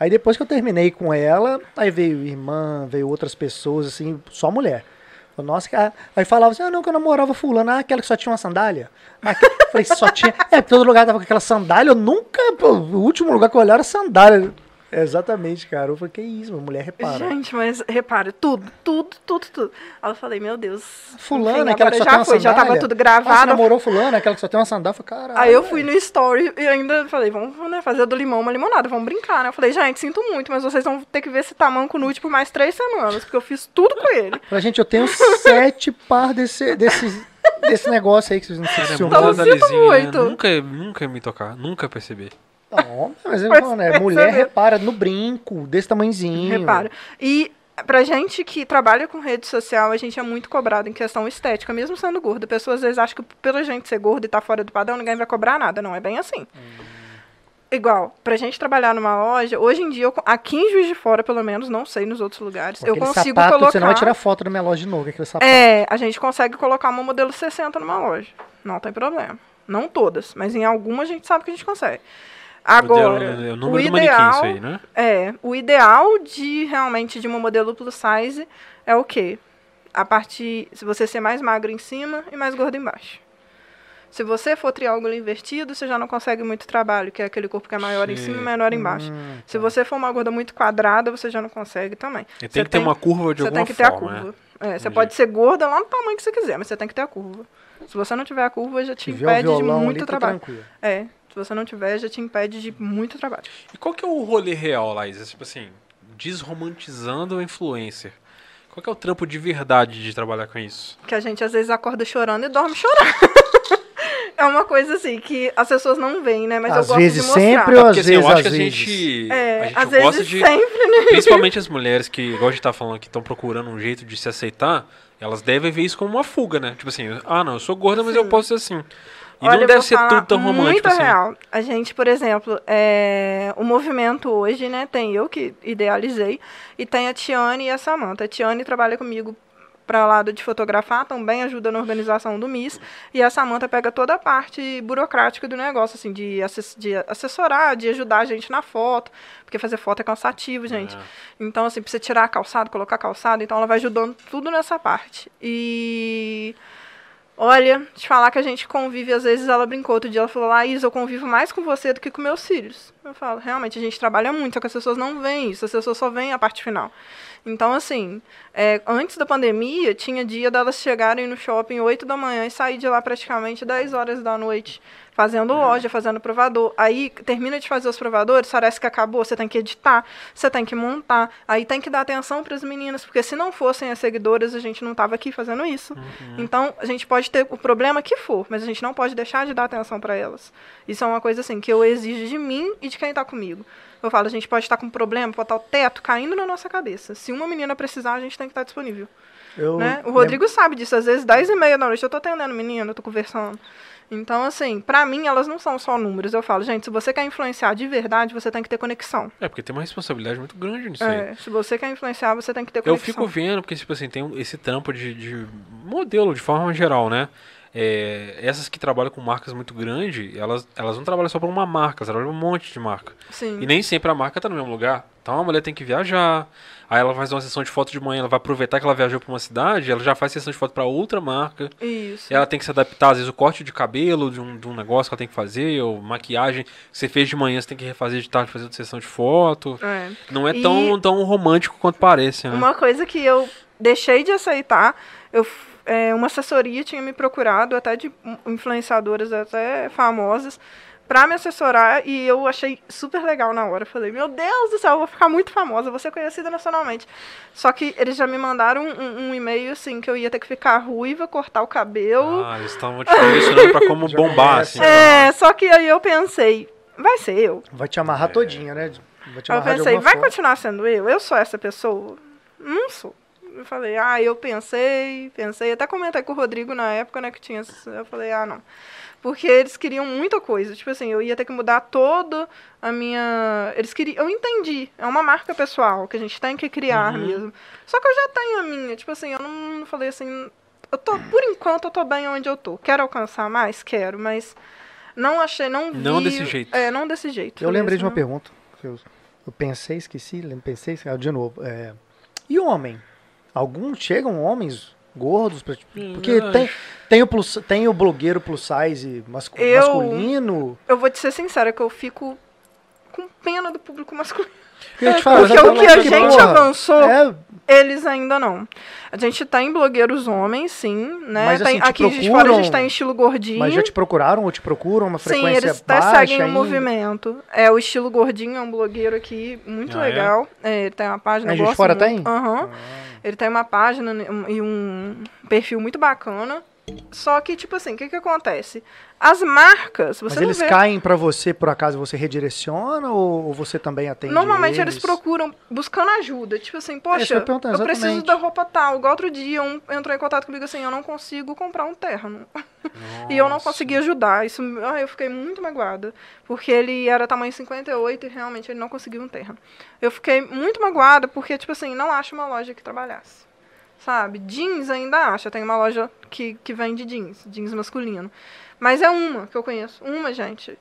[SPEAKER 1] Aí depois que eu terminei com ela, aí veio irmã, veio outras pessoas, assim, só mulher. Nossa, que a- aí falava assim, ah, não, que eu namorava fulano, ah, aquela que só tinha uma sandália. Ah, que- Falei, só tinha. É, todo lugar tava com aquela sandália, eu nunca. o último lugar que eu olhava era sandália. Exatamente, cara. Eu falei, que isso, mulher repara.
[SPEAKER 3] Gente, mas repara, tudo, tudo, tudo, tudo. Aí eu falei, meu Deus.
[SPEAKER 1] Fulano,
[SPEAKER 3] enfim,
[SPEAKER 1] aquela que só
[SPEAKER 3] já
[SPEAKER 1] tem uma
[SPEAKER 3] foi, já
[SPEAKER 1] sandália.
[SPEAKER 3] tava tudo
[SPEAKER 1] Ah, você
[SPEAKER 3] gravado.
[SPEAKER 1] namorou fulano, aquela que só tem uma sandália. Eu falei, caralho.
[SPEAKER 3] Aí eu fui no story e ainda falei, vamos né, fazer do limão uma limonada, vamos brincar, né? Eu falei, gente, sinto muito, mas vocês vão ter que ver esse tamanco nude por mais três semanas, porque eu fiz tudo com ele.
[SPEAKER 1] Falei, gente, eu tenho sete par desse, desse, desse negócio aí que vocês não
[SPEAKER 2] Cara, é
[SPEAKER 1] precisam.
[SPEAKER 3] Então, eu sinto
[SPEAKER 2] né?
[SPEAKER 3] muito.
[SPEAKER 2] Nunca, nunca me tocar, nunca perceber.
[SPEAKER 1] Não, mas eu
[SPEAKER 3] Mas
[SPEAKER 1] falo, né? Mulher repara no brinco, desse tamanhozinho.
[SPEAKER 3] Repara. E pra gente que trabalha com rede social, a gente é muito cobrado em questão estética, mesmo sendo gorda. Pessoas às vezes acham que pela gente ser gorda e estar fora do padrão, ninguém vai cobrar nada. Não é bem assim. Igual, pra gente trabalhar numa loja, hoje em dia, eu, aqui em Juiz de Fora, pelo menos, não sei nos outros lugares, eu consigo
[SPEAKER 1] sapato,
[SPEAKER 3] colocar...
[SPEAKER 1] Você não vai tirar foto da minha loja de novo, aquele sapato.
[SPEAKER 3] É, a gente consegue colocar uma modelo 60 numa loja. Não tem problema. Não todas, mas em alguma a gente sabe que a gente consegue. Agora,
[SPEAKER 2] é o
[SPEAKER 3] o
[SPEAKER 2] do manequim,
[SPEAKER 3] ideal,
[SPEAKER 2] isso aí, né?
[SPEAKER 3] é, o ideal de realmente de uma modelo plus size é o quê? A partir, se você ser mais magro em cima e mais gordo embaixo. Se você for triângulo invertido, você já não consegue muito trabalho, que é aquele corpo que é maior em cima e menor embaixo.
[SPEAKER 1] Hum,
[SPEAKER 3] Se
[SPEAKER 1] tá.
[SPEAKER 3] você for uma gorda muito quadrada, você já não consegue também.
[SPEAKER 2] E tem
[SPEAKER 3] Você
[SPEAKER 2] que ter uma curva de
[SPEAKER 3] você
[SPEAKER 2] alguma
[SPEAKER 3] tem que ter
[SPEAKER 2] forma,
[SPEAKER 3] a
[SPEAKER 2] né?
[SPEAKER 3] curva. É, você pode ser gorda lá no tamanho que você quiser, mas você tem que ter a curva. Se você não tiver a curva, já te
[SPEAKER 1] o
[SPEAKER 3] impede de
[SPEAKER 1] violão ali,
[SPEAKER 3] muito
[SPEAKER 1] tá
[SPEAKER 3] trabalho. É, se você não tiver, já te impede de muito trabalho.
[SPEAKER 2] E qual que é o rolê real, Laís? É, Tipo assim, desromantizando o influencer. Qual que é o trampo de verdade de trabalhar com isso?
[SPEAKER 3] Que a gente às vezes acorda chorando e dorme chorando. é uma coisa assim que as pessoas não veem, né? Mas
[SPEAKER 1] Às
[SPEAKER 3] eu gosto
[SPEAKER 1] vezes
[SPEAKER 3] de mostrar.
[SPEAKER 1] sempre ou
[SPEAKER 2] Porque
[SPEAKER 1] às
[SPEAKER 2] assim, eu
[SPEAKER 1] vezes
[SPEAKER 2] acho
[SPEAKER 1] às
[SPEAKER 2] que a
[SPEAKER 1] vezes.
[SPEAKER 2] gente,
[SPEAKER 3] É,
[SPEAKER 2] a gente
[SPEAKER 3] às
[SPEAKER 2] gosta
[SPEAKER 3] vezes
[SPEAKER 2] de.
[SPEAKER 3] sempre, né?
[SPEAKER 2] Principalmente as mulheres que, igual a gente tá falando, que estão procurando um jeito de se aceitar, elas devem ver isso como uma fuga, né? Tipo assim, ah não, eu sou gorda, mas eu
[SPEAKER 3] Sim.
[SPEAKER 2] posso ser assim. E
[SPEAKER 3] Olha,
[SPEAKER 2] não deve ser tudo tão romântico
[SPEAKER 3] muito
[SPEAKER 2] assim.
[SPEAKER 3] real. A gente, por exemplo, é, o movimento hoje, né? Tem eu que idealizei e tem a Tiane e a Samantha. A Tiane trabalha comigo para lado de fotografar, também ajuda na organização do MIS, e a Samantha pega toda a parte burocrática do negócio, assim, de, assess de assessorar, de ajudar a gente na foto, porque fazer foto é cansativo, gente.
[SPEAKER 2] É.
[SPEAKER 3] Então, assim, precisa tirar calçado, colocar calçado, então ela vai ajudando tudo nessa parte. E olha, te falar que a gente convive, às vezes ela brincou outro dia, ela falou, Laís, eu convivo mais com você do que com meus filhos. Eu falo, realmente, a gente trabalha muito, só que as pessoas não veem isso, as pessoas só veem a parte final. Então, assim, é, antes da pandemia, tinha dia delas chegarem no shopping 8 da manhã e sair de lá praticamente 10 horas da noite, fazendo loja, fazendo provador. Aí termina de fazer os provadores, parece que acabou, você tem que editar, você tem que montar, aí tem que dar atenção para as meninas, porque se não fossem as seguidoras, a gente não estava aqui fazendo isso. Então, a gente pode ter o problema que for, mas a gente não pode deixar de dar atenção para elas. Isso é uma coisa assim que eu exijo de mim e de quem está comigo. Eu falo, a gente pode estar com um problema, pode estar o teto caindo na nossa cabeça. Se uma menina precisar, a gente tem que estar disponível.
[SPEAKER 1] Eu
[SPEAKER 3] Né? O Rodrigo sabe disso. Às vezes, 10 e meia da noite, eu tô atendendo menina, eu tô conversando. Então, assim, pra mim, elas não são só números. Eu falo, gente, se você quer influenciar de verdade, você tem que ter conexão.
[SPEAKER 2] É, porque tem uma responsabilidade muito grande nisso aí.
[SPEAKER 3] É, se você quer influenciar, você tem que ter
[SPEAKER 2] Eu
[SPEAKER 3] conexão.
[SPEAKER 2] fico vendo, porque, tipo assim, tem um- esse trampo de, de modelo, de forma geral, né? É, essas que trabalham com marcas muito grandes, elas, elas não trabalham só para uma marca, elas trabalham pra um monte de marca.
[SPEAKER 3] Sim.
[SPEAKER 2] E nem sempre a marca tá no mesmo lugar. Então a mulher tem que viajar. Aí ela faz uma sessão de foto de manhã, ela vai aproveitar que ela viajou para uma cidade, ela já faz sessão de foto para outra marca.
[SPEAKER 3] Isso.
[SPEAKER 2] Ela tem que se adaptar, às vezes, o corte de cabelo de um, de um negócio que ela tem que fazer, ou maquiagem que você fez de manhã, você tem que refazer de tarde, fazer outra sessão de foto.
[SPEAKER 3] É.
[SPEAKER 2] Não é
[SPEAKER 3] E-
[SPEAKER 2] tão, tão romântico quanto parece, né?
[SPEAKER 3] Uma coisa que eu deixei de aceitar, eu, é, uma assessoria tinha me procurado, até de in- influenciadoras até famosas, pra me assessorar e eu achei super legal na hora. Falei, meu Deus do céu, eu vou ficar muito famosa, vou ser conhecida nacionalmente. Só que eles já me mandaram um, um e-mail assim que eu ia ter que ficar ruiva, cortar o cabelo.
[SPEAKER 2] Ah, eles estavam te direcionando pra como
[SPEAKER 1] Já
[SPEAKER 2] bombar, assim.
[SPEAKER 3] é, só que aí eu pensei, vai ser eu.
[SPEAKER 1] Vai te amarrar todinha, né? Vai te
[SPEAKER 3] eu
[SPEAKER 1] amarrar de
[SPEAKER 3] pensei, vai
[SPEAKER 1] forma.
[SPEAKER 3] continuar sendo eu? Eu sou essa pessoa? Não sou. Eu falei, ah, eu pensei, pensei, até comentei com o Rodrigo na época, né, que tinha, eu falei, ah, não. Porque eles queriam muita coisa, tipo assim, eu ia ter que mudar toda a minha, eles queriam, eu entendi, é uma marca pessoal que a gente tem que criar
[SPEAKER 2] Uhum.
[SPEAKER 3] mesmo. Só que eu já tenho a minha, tipo assim, eu não, falei assim, eu tô, por enquanto eu tô bem onde eu tô. Quero alcançar mais? Quero, mas não achei, não vi.
[SPEAKER 2] Não desse jeito.
[SPEAKER 3] É, não desse jeito.
[SPEAKER 1] Eu lembrei de uma pergunta. que Eu, eu pensei, esqueci, pensei, ah, de novo. É, e homem? Alguns chegam homens gordos? Pra,
[SPEAKER 2] Hum,
[SPEAKER 1] porque tem, tem, o plus, tem o blogueiro plus size mascu-
[SPEAKER 3] Eu-
[SPEAKER 1] masculino.
[SPEAKER 3] Eu vou te ser sincera que eu fico com pena do público masculino.
[SPEAKER 1] Porque, eu te
[SPEAKER 2] É,
[SPEAKER 1] falo,
[SPEAKER 3] Porque o que a gente
[SPEAKER 1] porra,
[SPEAKER 3] avançou,
[SPEAKER 1] É,
[SPEAKER 3] eles ainda não. A gente tem blogueiros homens, sim, né?
[SPEAKER 1] Mas,
[SPEAKER 3] Tem-
[SPEAKER 1] assim, te
[SPEAKER 3] aqui de fora a gente
[SPEAKER 1] procuram-
[SPEAKER 3] tem estilo gordinho.
[SPEAKER 1] mas já te procuraram ou te procuram uma
[SPEAKER 3] Sim,
[SPEAKER 1] frequência
[SPEAKER 3] eles até seguem o movimento. É, o estilo gordinho é um blogueiro aqui muito
[SPEAKER 2] Ah, é?
[SPEAKER 3] legal. É, ele tem uma página.
[SPEAKER 1] É,
[SPEAKER 3] eu
[SPEAKER 1] Juiz de Fora
[SPEAKER 3] muito.
[SPEAKER 1] tem?
[SPEAKER 3] Aham. Ele tem uma página né, e um perfil muito bacana. Só que, tipo assim, o que que acontece? As marcas, você
[SPEAKER 1] Mas eles
[SPEAKER 3] vê...
[SPEAKER 1] caem pra você, por acaso você redireciona ou, você também atende
[SPEAKER 3] Normalmente eles
[SPEAKER 1] eles
[SPEAKER 3] procuram buscando ajuda. Tipo assim,
[SPEAKER 1] É eu
[SPEAKER 3] poxa,
[SPEAKER 1] ia perguntar,
[SPEAKER 3] eu preciso da roupa tal. Igual outro dia, um entrou em contato comigo assim, eu não consigo comprar um terno. E eu não consegui ajudar. Isso, ah, eu fiquei muito magoada. Porque ele era tamanho 58 e realmente ele não conseguiu um terno. Eu fiquei muito magoada porque, tipo assim, não acho uma loja que trabalhasse. Sabe? Jeans ainda acha. Tem uma loja que, que vende jeans, jeans masculino. Mas é uma que eu conheço. Uma, gente.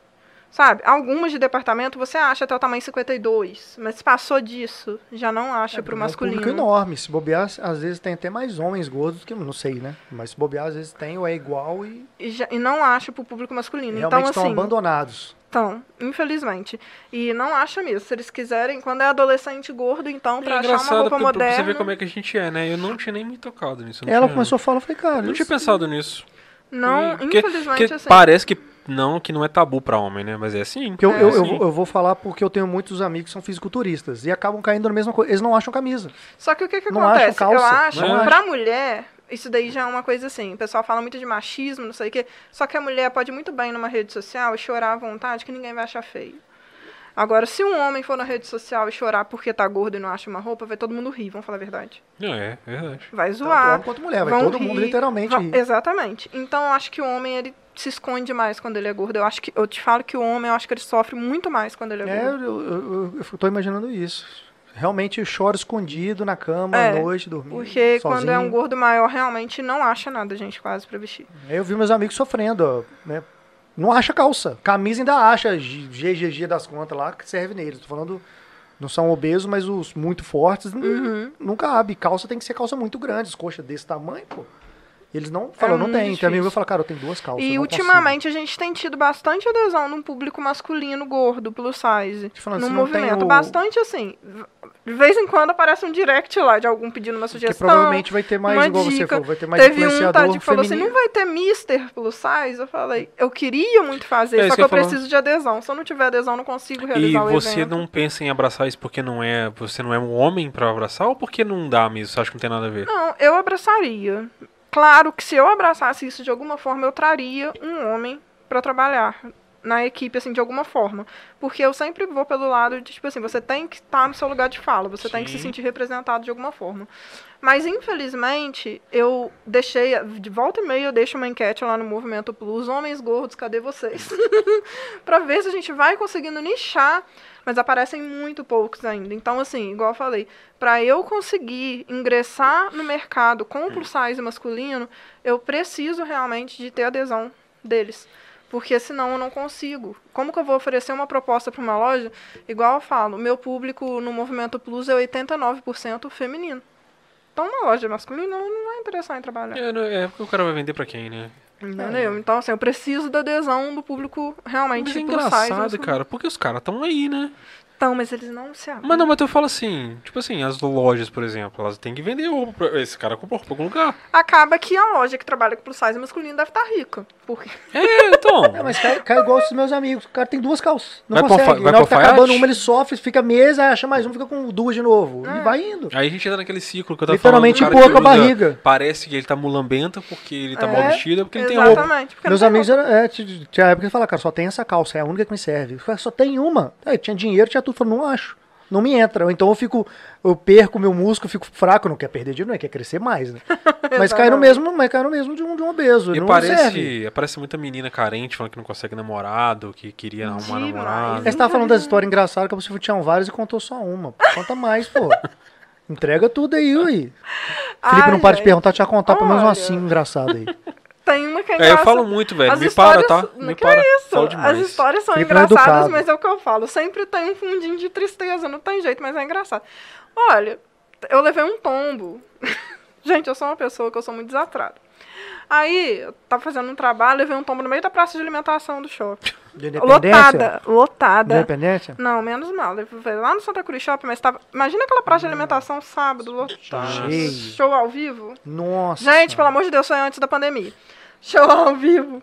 [SPEAKER 3] Sabe? Algumas de departamento você acha até o tamanho 52. Mas se passou disso, já não acha pro
[SPEAKER 1] É um
[SPEAKER 3] masculino.
[SPEAKER 1] público enorme. Se bobear, às vezes tem até mais homens gordos que não sei, né? Mas se bobear, às vezes tem ou é igual e
[SPEAKER 3] E, já- e não acha pro público masculino.
[SPEAKER 1] realmente
[SPEAKER 3] então,
[SPEAKER 1] estão
[SPEAKER 3] assim.
[SPEAKER 1] abandonados.
[SPEAKER 3] Então, infelizmente. E não acha mesmo. Se eles quiserem, quando é adolescente gordo, então,
[SPEAKER 2] É
[SPEAKER 3] pra achar uma roupa
[SPEAKER 2] porque, pra você
[SPEAKER 3] moderna.
[SPEAKER 2] ver como é que a gente é, né? Eu não tinha nem me tocado nisso. eu não
[SPEAKER 1] Ela
[SPEAKER 2] tinha-
[SPEAKER 1] começou a falar, eu falei, cara,
[SPEAKER 2] Não tinha pensado nisso.
[SPEAKER 3] Não,
[SPEAKER 2] Porque-
[SPEAKER 3] infelizmente,
[SPEAKER 2] porque
[SPEAKER 3] assim.
[SPEAKER 2] parece que não, que não é tabu pra homem, né? Mas é assim.
[SPEAKER 1] Porque eu,
[SPEAKER 3] É,
[SPEAKER 1] eu, eu,
[SPEAKER 2] assim.
[SPEAKER 1] vou- eu vou falar porque eu tenho muitos amigos que são fisiculturistas e acabam caindo na mesma coisa. Eles não acham camisa.
[SPEAKER 3] Só que o que, que
[SPEAKER 1] Não
[SPEAKER 3] acontece?
[SPEAKER 1] acham calça,
[SPEAKER 3] Eu acho,
[SPEAKER 2] não
[SPEAKER 3] que pra mulher, isso daí já é uma coisa assim. O pessoal fala muito de machismo, não sei o quê. Só que a mulher pode muito bem numa rede social e chorar à vontade que ninguém vai achar feio. Agora, se um homem for na rede social e chorar porque tá gordo e não acha uma roupa, vai todo mundo rir, vamos falar a verdade.
[SPEAKER 2] Não, é, é verdade.
[SPEAKER 3] Vai
[SPEAKER 1] Tanto
[SPEAKER 3] zoar.
[SPEAKER 1] homem quanto mulher, vai todo mundo
[SPEAKER 3] rir,
[SPEAKER 1] literalmente
[SPEAKER 3] vão-
[SPEAKER 1] rir.
[SPEAKER 3] Exatamente. Então, eu acho que o homem, ele se esconde mais quando ele é gordo. Eu acho que eu te falo que o homem, eu acho que ele sofre muito mais quando ele é,
[SPEAKER 1] É,
[SPEAKER 3] gordo.
[SPEAKER 1] eu, eu, eu, eu tô imaginando isso. Realmente eu choro escondido na cama
[SPEAKER 3] É,
[SPEAKER 1] à noite, dormindo.
[SPEAKER 3] Porque quando é um
[SPEAKER 1] sozinho.
[SPEAKER 3] gordo maior, realmente não acha nada, gente, quase pra vestir.
[SPEAKER 1] Eu vi meus amigos sofrendo, ó, né? Não acha calça. Camisa ainda acha GGG das contas lá, que serve neles. Tô falando, não são obesos, mas os muito fortes
[SPEAKER 3] Uhum.
[SPEAKER 1] não cabe. Calça tem que ser calça muito grande, as coxas desse tamanho, pô. Eles não falam, não
[SPEAKER 3] É muito
[SPEAKER 1] tem.
[SPEAKER 3] Difícil.
[SPEAKER 1] vai falar, cara, eu tenho duas calças. eu
[SPEAKER 3] E
[SPEAKER 1] não
[SPEAKER 3] ultimamente a gente tem tido bastante adesão num público masculino gordo, plus size.
[SPEAKER 1] Te falando, não tem
[SPEAKER 3] movimento.
[SPEAKER 1] o-
[SPEAKER 3] Bastante assim. De vez em quando aparece um direct lá de algum pedindo uma
[SPEAKER 1] Porque
[SPEAKER 3] sugestão.
[SPEAKER 1] provavelmente vai ter mais,
[SPEAKER 3] uma
[SPEAKER 1] igual você
[SPEAKER 3] dica.
[SPEAKER 1] falou, vai ter mais
[SPEAKER 3] Teve um tadinho que falou assim: não vai ter Mister plus size? Eu falei, eu queria muito fazer,
[SPEAKER 2] É
[SPEAKER 3] só
[SPEAKER 2] isso
[SPEAKER 3] que
[SPEAKER 2] que
[SPEAKER 3] eu preciso de adesão. Se eu não tiver adesão, eu não consigo
[SPEAKER 2] E
[SPEAKER 3] realizar o
[SPEAKER 2] você
[SPEAKER 3] evento.
[SPEAKER 2] não pensa em abraçar isso porque não é, você não é um homem pra abraçar ou porque não dá mesmo? Você acha que não tem nada a ver?
[SPEAKER 3] Não, eu abraçaria. Claro que se eu abraçasse isso de alguma forma, eu traria um homem pra trabalhar na equipe, assim, de alguma forma. Porque eu sempre vou pelo lado de, tipo assim, você tem que estar no seu lugar de fala, você tem que se
[SPEAKER 2] Sim.
[SPEAKER 3] sentir representado de alguma forma. Mas, infelizmente, eu deixei, de volta e meia, eu deixo uma enquete lá no Movimento Plus, homens gordos, cadê vocês? pra ver se a gente vai conseguindo nichar, mas aparecem muito poucos ainda. Então, assim, igual eu falei, para eu conseguir ingressar no mercado com o plus size masculino, eu preciso realmente de ter adesão deles. Porque senão eu não consigo. Como que eu vou oferecer uma proposta para uma loja? Igual eu falo, meu público no Movimento Plus é 89% feminino. Então uma loja masculina não vai interessar em trabalhar.
[SPEAKER 2] É, não- é porque o cara vai vender pra quem, né?
[SPEAKER 3] Entendeu? Então, assim, eu preciso da adesão do público realmente
[SPEAKER 2] Mas é engraçado, cara, porque os caras estão aí, né?
[SPEAKER 3] Então, mas eles não se abrem.
[SPEAKER 2] Mas não, mas eu falo assim, tipo assim, as lojas, por exemplo, elas têm que vender roupa pra... Esse cara comprou roupa em algum lugar.
[SPEAKER 3] Acaba que a loja que trabalha com plus size masculino deve estar rica. Porque
[SPEAKER 2] É, então.
[SPEAKER 1] É, mas cai, cai igual os meus amigos. O cara tem duas calças. Não
[SPEAKER 2] Vai
[SPEAKER 1] consegue.
[SPEAKER 2] vai
[SPEAKER 1] Na hora que tá acabando uma, ele sofre, fica mesa, acha mais um, fica com duas de novo.
[SPEAKER 3] É.
[SPEAKER 1] E vai indo.
[SPEAKER 2] Aí a gente entra naquele ciclo que eu tava
[SPEAKER 1] Literalmente
[SPEAKER 2] falando. do cara
[SPEAKER 1] empurra com a barriga.
[SPEAKER 2] Parece que ele tá mulambento porque ele tá
[SPEAKER 3] É,
[SPEAKER 2] mal vestido, porque ele tem roupa.
[SPEAKER 3] Exatamente.
[SPEAKER 1] Meus amigos,
[SPEAKER 3] roupa.
[SPEAKER 1] eram- é, tinha época que falaram, cara, só tem essa calça, é a única que me serve. Só tem uma. Aí tinha dinheiro, tinha tudo. Eu falei, não acho. Não me entra. Ou Então eu fico, eu perco meu músculo, fico fraco, não quer perder dinheiro, não é, quer crescer mais, né? mas cai no mesmo, mas cai no mesmo de um, de um obeso.
[SPEAKER 2] E
[SPEAKER 1] não serve.
[SPEAKER 2] parece, parece muita menina carente falando que não consegue namorado, que queria arrumar
[SPEAKER 3] Demais.
[SPEAKER 2] namorado.
[SPEAKER 1] Aí você tava falando das histórias engraçadas que você tinha várias e contou só uma. Conta mais, pô. Entrega tudo aí, ui. Felipe
[SPEAKER 3] Ai,
[SPEAKER 1] não para de
[SPEAKER 3] gente.
[SPEAKER 1] perguntar, tinha contar pelo menos
[SPEAKER 3] Olha.
[SPEAKER 1] umas cinco engraçadas aí.
[SPEAKER 3] Tem uma que é
[SPEAKER 2] É, eu falo muito, velho.
[SPEAKER 3] As
[SPEAKER 2] Me para,
[SPEAKER 3] histórias-
[SPEAKER 2] tá? Me
[SPEAKER 3] que
[SPEAKER 2] para.
[SPEAKER 3] é isso? As histórias são
[SPEAKER 1] é
[SPEAKER 3] engraçadas, mas é o que eu falo. Sempre tem um fundinho de tristeza, não tem jeito, mas é engraçado. Olha, eu levei um tombo. Gente, eu sou uma pessoa que eu sou muito desatrada. Aí, eu tava fazendo um trabalho, levei um tombo no meio da praça de alimentação do shopping.
[SPEAKER 1] De independência?
[SPEAKER 3] Lotada, lotada.
[SPEAKER 1] Independência?
[SPEAKER 3] Não, menos mal. Levei lá no Santa Cruz Shopping, mas tava. Imagina aquela praça de alimentação sábado, lotada.
[SPEAKER 1] Cheio.
[SPEAKER 3] Show ao vivo.
[SPEAKER 1] Nossa.
[SPEAKER 3] Gente, pelo amor de Deus, foi antes da pandemia. Show ao vivo.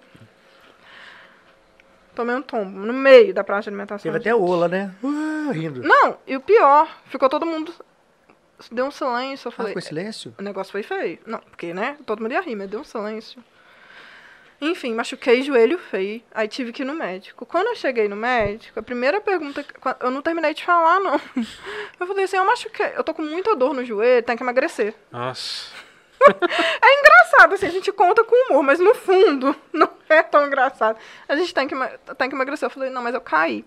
[SPEAKER 3] Tomei um tombo no meio da praça de alimentação.
[SPEAKER 1] Teve até ola, né? Uh, rindo.
[SPEAKER 3] Não, e o pior, ficou todo mundo. Deu um silêncio. Eu
[SPEAKER 1] Ah,
[SPEAKER 3] falei,
[SPEAKER 1] foi silêncio?
[SPEAKER 3] o negócio foi feio. Não, porque, né? Todo mundo ia rir, mas deu um silêncio. Enfim, machuquei joelho feio. Aí tive que ir no médico. Quando eu cheguei no médico, a primeira pergunta. Eu não terminei de falar, não. Eu falei assim: eu machuquei. Eu tô com muita dor no joelho, tem que emagrecer.
[SPEAKER 2] Nossa.
[SPEAKER 3] É engraçado, assim, a gente conta com humor, mas no fundo não é tão engraçado. A gente tem que, tem que emagrecer. Eu falei, não, mas eu caí.